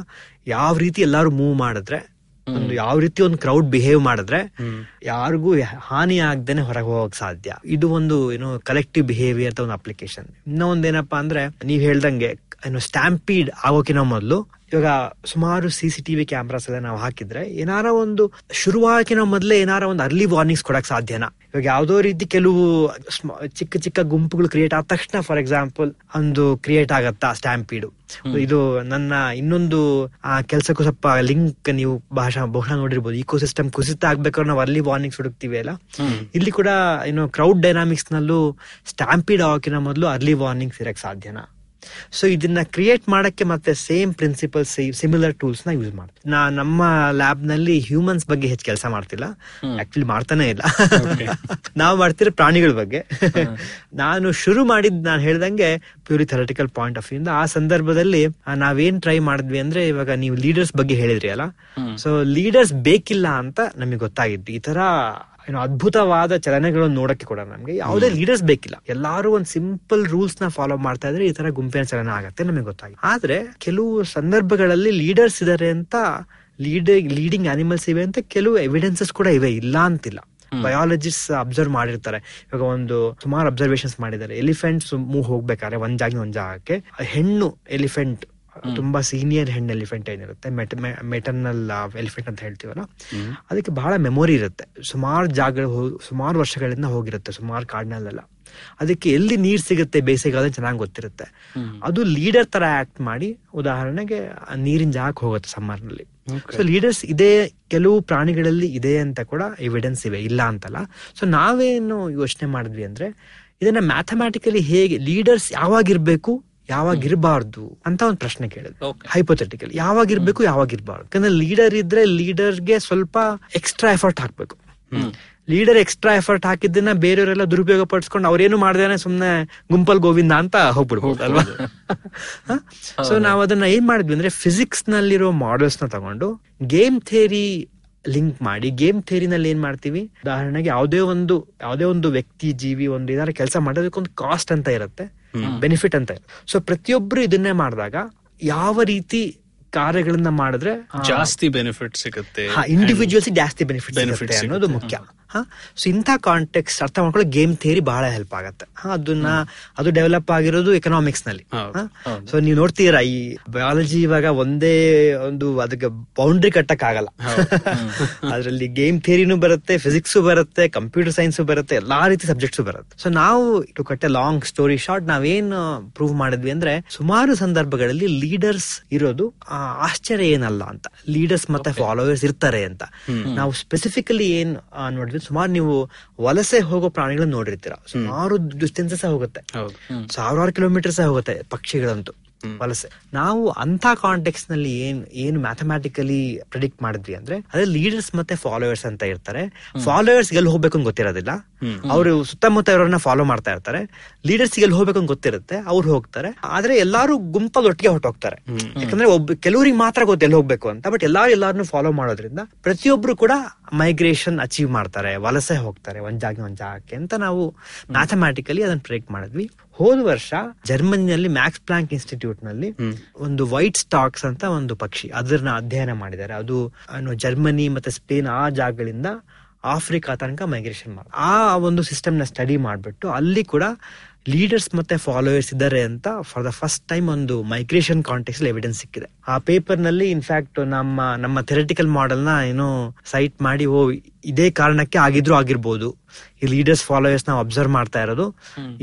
ಯಾವ ರೀತಿ ಎಲ್ಲಾರು ಮೂವ್ ಮಾಡಿದ್ರೆ ಒಂದು ಯಾವ ರೀತಿ ಒಂದು ಕ್ರೌಡ್ ಬಿಹೇವ್ ಮಾಡಿದ್ರೆ ಯಾರಿಗೂ ಹಾನಿ ಆಗ್ದೇನೆ ಹೊರಗೆ ಹೋಗಕ್ ಸಾಧ್ಯ. ಇದು ಒಂದು ಏನೋ ಕಲೆಕ್ಟಿವ್ ಬಿಹೇವಿಯರ್ ಅಂತ ಒಂದು ಅಪ್ಲಿಕೇಶನ್ ಇನ್ನ ಒಂದೇನಪ್ಪಾ ಅಂದ್ರೆ ನೀವ್ ಹೇಳ್ದಂಗೆ ಏನು ಸ್ಟ್ಯಾಂಪೀಡ್ ಆಗೋಕಿನ ಮೊದಲು ಇವಾಗ ಸುಮಾರು ಸಿ ಸಿ ಟಿವಿ ಕ್ಯಾಮ್ರಾಸ್ ಎಲ್ಲ ನಾವು ಹಾಕಿದ್ರೆ ಏನಾರ ಒಂದು ಶುರುವಾಗಿನ ಮೊದಲೇ ಏನಾರ ಒಂದು ಅರ್ಲಿ ವಾರ್ನಿಂಗ್ಸ್ ಕೊಡಕ್ ಸಾಧ್ಯನ? ಇವಾಗ ಯಾವ್ದೋ ರೀತಿ ಕೆಲವು ಚಿಕ್ಕ ಚಿಕ್ಕ ಗುಂಪುಗಳು ಕ್ರಿಯೇಟ್ ಆದ ತಕ್ಷಣ ಫಾರ್ ಎಕ್ಸಾಂಪಲ್ ಒಂದು ಕ್ರಿಯೇಟ್ ಆಗತ್ತಾ ಸ್ಟ್ಯಾಂಪೀಡು? ಇದು ನನ್ನ ಇನ್ನೊಂದು ಕೆಲಸಕ್ಕೂ ಸ್ವಲ್ಪ ಲಿಂಕ್ ನೀವು ಭಾಷಾ ಬಹುಶಃ ನೋಡಿರ್ಬೋದು. ಇಕೋ ಸಿಸ್ಟಮ್ ಕುಸಿತ ಆಗ್ಬೇಕಾದ್ರೆ ನಾವು ಅರ್ಲಿ ವಾರ್ನಿಂಗ್ಸ್ ಹುಡುಕ್ತಿವಿ ಅಲ್ಲ? ಇಲ್ಲಿ ಕೂಡ ಏನು ಕ್ರೌಡ್ ಡೈನಾಮಿಕ್ಸ್ ನಲ್ಲೂ ಸ್ಟ್ಯಾಂಪೀಡ್ ಆಗೋಕಿನ ಮೊದಲು ಅರ್ಲಿ ವಾರ್ನಿಂಗ್ಸ್ ಇರಕ್ ಸಾಧ್ಯನಾ? ಸೊ ಇದನ್ನ ಕ್ರಿಯೇಟ್ ಮಾಡಕ್ಕೆ ಮತ್ತೆ ಸೇಮ್ ಪ್ರಿನ್ಸಿಪಲ್ ಸಿಮಿಲರ್ ಟೂಲ್ಸ್ನ ಯೂಸ್ ಮಾಡ್ತೀವಿ ನಾ ನಮ್ಮ ಲ್ಯಾಬ್ನಲ್ಲಿ ಹ್ಯೂಮನ್ಸ್ ಬಗ್ಗೆ ಹೆಚ್ಚು ಕೆಲಸ ಮಾಡ್ತಿಲ್ಲ. ಆಕ್ಚುಲಿ ಮಾಡ್ತಾನೆ ಇಲ್ಲ. ನಾವು ಮಾಡ್ತಿರೋ ಪ್ರಾಣಿಗಳ ಬಗ್ಗೆ. ನಾನು ಶುರು ಮಾಡಿದ್ ನಾನು ಹೇಳ್ದಂಗೆ purely theoretical point of view ಇಂದ ಆ ಸಂದರ್ಭದಲ್ಲಿ ನಾವೇನ್ ಟ್ರೈ ಮಾಡಿದ್ವಿ ಅಂದ್ರೆ ಇವಾಗ ನೀವು ಲೀಡರ್ಸ್ ಬಗ್ಗೆ ಹೇಳಿದ್ರಿ ಅಲ್ಲ? ಸೊ ಲೀಡರ್ಸ್ ಬೇಕಿಲ್ಲ ಅಂತ ನಮಗೆ ಗೊತ್ತಾಗಿದ್ದು. ಈ ತರ ಏನು ಅದ್ಭುತವಾದ ಚಲನೆಗಳನ್ನು ನೋಡಕ್ಕೆ ಕೂಡ ನಮ್ಗೆ ಯಾವುದೇ ಲೀಡರ್ಸ್ ಬೇಕಿಲ್ಲ. ಎಲ್ಲಾರು ಒಂದ್ ಸಿಂಪಲ್ ರೂಲ್ಸ್ನ ಫಾಲೋ ಮಾಡ್ತಾ ಇದ್ರೆ ಈ ತರ ಗುಂಪಿನ ಚಲನೆ ಆಗತ್ತೆ ನಮಗೆ ಗೊತ್ತಾಗಿ. ಆದ್ರೆ ಕೆಲವು ಸಂದರ್ಭಗಳಲ್ಲಿ ಲೀಡರ್ಸ್ ಇದಾರೆ ಅಂತ ಲೀಡ್ ಲೀಡಿಂಗ್ ಅನಿಮಲ್ಸ್ ಇವೆ ಅಂತ ಕೆಲವು ಎವಿಡೆನ್ಸಸ್ ಕೂಡ ಇವೆ ಇಲ್ಲ ಅಂತಿಲ್ಲ. ಬಯಾಲಜಿಸ್ಟ್ ಅಬ್ಸರ್ವ್ ಮಾಡಿರ್ತಾರೆ. ಇವಾಗ ಒಂದು ಸುಮಾರು ಅಬ್ಸರ್ವೇಶನ್ಸ್ ಮಾಡಿದ್ದಾರೆ. ಎಲಿಫೆಂಟ್ಸ್ ಮೂವ್ ಹೋಗ್ಬೇಕಾದ್ರೆ ಒಂದ್ ಜಾಗ ಒಂದ್ ಜಾಗಕ್ಕೆ. ಹೆಣ್ಣು ಎಲಿಫೆಂಟ್ ತುಂಬಾ ಸೀನಿಯರ್ ಹೆಣ್ಣು ಎಲಿಫೆಂಟ್ ಏನಿರುತ್ತೆ ಮೆಟರ್ನಲ್ ಎಲಿಫೆಂಟ್ ಅಂತ ಹೇಳ್ತೀವಲ್ಲ? ಅದಕ್ಕೆ ಬಹಳ ಮೆಮೊರಿ ಇರುತ್ತೆ. ಸುಮಾರು ಜಾಗ ಸುಮಾರು ವರ್ಷಗಳಿಂದ ಹೋಗಿರುತ್ತೆ. ಸುಮಾರು ಕಾಡಿನಲ್ಲೆಲ್ಲ ಅದಕ್ಕೆ ಎಲ್ಲಿ ನೀರ್ ಸಿಗುತ್ತೆ ಬೇಸಿಗೆಗಾಲ ಚೆನ್ನಾಗಿ ಗೊತ್ತಿರುತ್ತೆ. ಅದು ಲೀಡರ್ ತರ ಆಕ್ಟ್ ಮಾಡಿ ಉದಾಹರಣೆಗೆ ನೀರಿನ ಜಾಗಕ್ಕೆ ಹೋಗುತ್ತೆ ಸಮ್ಮರ್ನಲ್ಲಿ. ಸೊ ಲೀಡರ್ಸ್ ಇದೇ ಕೆಲವು ಪ್ರಾಣಿಗಳಲ್ಲಿ ಇದೆ ಅಂತ ಕೂಡ ಎವಿಡೆನ್ಸ್ ಇವೆ. ಇಲ್ಲ ಅಂತಲ್ಲ. ಸೊ ನಾವೇನು ಯೋಚನೆ ಮಾಡಿದ್ವಿ ಅಂದ್ರೆ ಇದನ್ನ ಮ್ಯಾಥಮ್ಯಾಟಿಕಲಿ ಹೇಗೆ ಲೀಡರ್ಸ್ ಯಾವಾಗ ಇರ್ಬೇಕು ಯಾವಾಗ ಇರಬಾರ್ದು ಅಂತ ಒಂದು ಪ್ರಶ್ನೆ ಕೇಳಿದ್ರು. ಹೈಪೋಥೆಟಿಕಲ್ ಯಾವಾಗ ಇರ್ಬೇಕು ಯಾವಾಗ ಇರಬಾರ್ದು. ಯಾಕಂದ್ರೆ ಲೀಡರ್ ಇದ್ರೆ ಲೀಡರ್ಗೆ ಸ್ವಲ್ಪ ಎಕ್ಸ್ಟ್ರಾ ಎಫರ್ಟ್ ಹಾಕ್ಬೇಕು. ಲೀಡರ್ ಎಕ್ಸ್ಟ್ರಾ ಎಫರ್ಟ್ ಹಾಕಿದ್ದನ್ನ ಬೇರೆಯವರೆಲ್ಲ ದುರುಪಯೋಗ ಪಡಿಸ್ಕೊಂಡು ಅವ್ರೇನು ಮಾಡ್ದೇನೆ ಸುಮ್ನೆ ಗುಂಪಲ್ ಗೋವಿಂದ ಅಂತ ಹೋಗ್ಬಿಡ್ಬೋದು ಅಲ್ವಾ? ಸೊ ನಾವ್ ಅದನ್ನ ಏನ್ ಮಾಡಿದ್ವಿ ಅಂದ್ರೆ ಫಿಸಿಕ್ಸ್ ನಲ್ಲಿರೋ ಮಾಡೆಲ್ಸ್ನ ತಗೊಂಡು ಗೇಮ್ ಥೇರಿ ಲಿಂಕ್ ಮಾಡಿ ಗೇಮ್ ಥೇರಿನಲ್ಲಿ ಏನ್ ಮಾಡ್ತೀವಿ? ಉದಾಹರಣೆಗೆ ಯಾವುದೇ ಒಂದು ಯಾವುದೇ ಒಂದು ವ್ಯಕ್ತಿ ಜೀವಿ ಒಂದು ಏನಾದ್ರು ಕೆಲಸ ಮಾಡೋದಕ್ಕೊಂದು ಕಾಸ್ಟ್ ಅಂತ ಇರುತ್ತೆ. ಬೆನಿಫಿಟ್ ಅಂತ. ಸೊ ಪ್ರತಿಯೊಬ್ರು ಇದನ್ನೇ ಮಾಡಿದಾಗ ಯಾವ ರೀತಿ ಕಾರ್ಯಗಳನ್ನ ಮಾಡಿದ್ರೆ ಜಾಸ್ತಿ ಬೆನಿಫಿಟ್ ಸಿಗುತ್ತೆ ಇಂಡಿವಿಜುವಲ್ಸ್ ಜಾಸ್ತಿ ಬೆನಿಫಿಟ್ ಸಿಗುತ್ತೆ ಅನ್ನೋದು ಮುಖ್ಯ. ಸೊ ಇಂಥ ಕಾಂಟೆಕ್ಸ್ಟ್ ಅರ್ಥ ಮಾಡ್ಕೊಳ್ಳೋ ಗೇಮ್ ಥಿಯರಿ ಬಹಳ ಹೆಲ್ಪ್ ಆಗುತ್ತೆ. ಹಾ, ಅದನ್ನ ಅದು ಡೆವಲಪ್ ಆಗಿರೋದು ಎಕನಾಮಿಕ್ಸ್ನಲ್ಲಿ. ಸೊ ನೀವು ನೋಡ್ತೀರಾ ಈ ಬಯಾಲಜಿ ಇವಾಗ ಒಂದೇ ಒಂದು ಅದಕ್ಕೆ ಬೌಂಡ್ರಿ ಕಟ್ಟಕ್ ಆಗಲ್ಲ. ಅದರಲ್ಲಿ ಗೇಮ್ ಥಿಯರಿನೂ ಬರುತ್ತೆ ಫಿಸಿಕ್ಸ್ ಬರುತ್ತೆ ಕಂಪ್ಯೂಟರ್ ಸೈನ್ಸ್ ಬರುತ್ತೆ ಎಲ್ಲಾ ರೀತಿ ಸಬ್ಜೆಕ್ಟ್ಸ್ ಬರುತ್ತೆ. ಸೊ ನಾವು to cut a long story short ನಾವೇನ್ ಪ್ರೂವ್ ಮಾಡಿದ್ವಿ ಅಂದ್ರೆ ಸುಮಾರು ಸಂದರ್ಭಗಳಲ್ಲಿ ಲೀಡರ್ಸ್ ಇರೋದು ಆಶ್ಚರ್ಯ ಏನಲ್ಲ ಅಂತ. ಲೀಡರ್ಸ್ ಮತ್ತೆ ಫಾಲೋವರ್ಸ್ ಇರ್ತಾರೆ ಅಂತ. ನಾವು ಸ್ಪೆಸಿಫಿಕಲಿ ಏನ್ ಆ, ನೋಡಿದ್ವಿ ಸುಮಾರು ನೀವು ವಲಸೆ ಹೋಗೋ ಪ್ರಾಣಿಗಳನ್ನ ನೋಡಿರ್ತೀರ. ಸುಮಾರು ಸಹ ಹೋಗುತ್ತೆ. ಸಾವಿರಾರು ಕಿಲೋಮೀಟರ್ಸ್ ಹೋಗುತ್ತೆ ಪಕ್ಷಿಗಳಂತೂ ವಲಸೆ. ನಾವು ಅಂತ ಕಾಂಟೆಕ್ಸ್ನಲ್ಲಿ ಏನ್ ಏನು ಮ್ಯಾಥಮ್ಯಾಟಿಕಲಿ ಪ್ರಿಡಿಕ್ಟ್ ಮಾಡಿದ್ವಿ ಅಂದ್ರೆ ಅದೇ ಲೀಡರ್ಸ್ ಮತ್ತೆ ಫಾಲೋವರ್ಸ್ ಅಂತ ಇರ್ತಾರೆ ಫಾಲೋವರ್ಸ್ ಎಲ್ಲಿ ಹೋಗ್ಬೇಕು ಅಂತ ಗೊತ್ತಿರೋದಿಲ್ಲ ಅವರು ಸುತ್ತಮುತ್ತ ಇರೋರನ್ನ ಫಾಲೋ ಮಾಡ್ತಾ ಇರ್ತಾರೆ. ಲೀಡರ್ಸ್ ಎಲ್ಲಿ ಹೋಗ್ಬೇಕು ಅಂತ ಗೊತ್ತಿರುತ್ತೆ. ಅವ್ರು ಹೋಗ್ತಾರೆ. ಆದ್ರೆ ಎಲ್ಲಾರು ಗುಂಪಲ್ಲಿ ಒಟ್ಟಿಗೆ ಹೊರಟೋಗ್ತಾರೆ ಯಾಕಂದ್ರೆ ಒಬ್ಬ ಕೆಲವರಿಗೆ ಮಾತ್ರ ಗೊತ್ತೆಲ್ಲಿ ಹೋಗ್ಬೇಕು ಅಂತ. ಬಟ್ ಎಲ್ಲಾರು ಎಲ್ಲಾರನ್ನು ಫಾಲೋ ಮಾಡೋದ್ರಿಂದ ಪ್ರತಿಯೊಬ್ರು ಕೂಡ ಮೈಗ್ರೇಷನ್ ಅಚೀವ್ ಮಾಡ್ತಾರೆ ವಲಸೆ ಹೋಗ್ತಾರೆ ಒಂದ್ ಜಾಗ ಒಂದ್ ಜಾಗಕ್ಕೆ ಅಂತ ನಾವು ಮ್ಯಾಥಮ್ಯಾಟಿಕಲಿ ಅದನ್ನ ಪ್ರಿಡಿಕ್ಟ್ ಮಾಡಿದ್ವಿ. ಹೋದ ವರ್ಷ ಜರ್ಮನಿಯಲ್ಲಿ ಮ್ಯಾಕ್ಸ್ ಪ್ಲಾಂಕ್ ಇನ್ಸ್ಟಿಟ್ಯೂಟ್ನಲ್ಲಿ ಒಂದು ವೈಟ್ ಸ್ಟಾಕ್ಸ್ ಅಂತ ಒಂದು ಪಕ್ಷಿ ಅದನ್ನ ಅಧ್ಯಯನ ಮಾಡಿದ್ದಾರೆ. ಅದು ಜರ್ಮನಿ ಮತ್ತೆ ಸ್ಪೇನ್ ಆ ಜಾಗಗಳಿಂದ ಆಫ್ರಿಕಾ ತನಕ ಮೈಗ್ರೇಷನ್ ಮಾಡಿ ಆ ಒಂದು ಸಿಸ್ಟಮ್ನ ಸ್ಟಡಿ ಮಾಡಿಬಿಟ್ಟು ಅಲ್ಲಿ ಕೂಡ ಲೀಡರ್ಸ್ ಮತ್ತೆ ಫಾಲೋವರ್ಸ್ ಇದ್ದಾರೆ ಅಂತ ಫಾರ್ ದ ಫಸ್ಟ್ ಟೈಮ್ ಒಂದು ಮೈಗ್ರೇಷನ್ ಕಾಂಟೆಕ್ಸ್ ಎವಿಡೆನ್ಸ್ ಸಿಕ್ಕಿದೆ. ಆ ಪೇಪರ್ನಲ್ಲಿ ಇನ್ಫ್ಯಾಕ್ಟ್ ನಮ್ಮ ನಮ್ಮ ಥೆರಟಿಕಲ್ ಮಾಡೆಲ್ನ ಏನು ಸೈಟ್ ಮಾಡಿ ಓ ಇದೇ ಕಾರಣಕ್ಕೆ ಆಗಿದ್ರು ಆಗಿರ್ಬೋದು. ಈ ಲೀಡರ್ಸ್ ಫಾಲೋವರ್ಸ್ ನಾವು ಅಬ್ಸರ್ವ್ ಮಾಡ್ತಾ ಇರೋದು.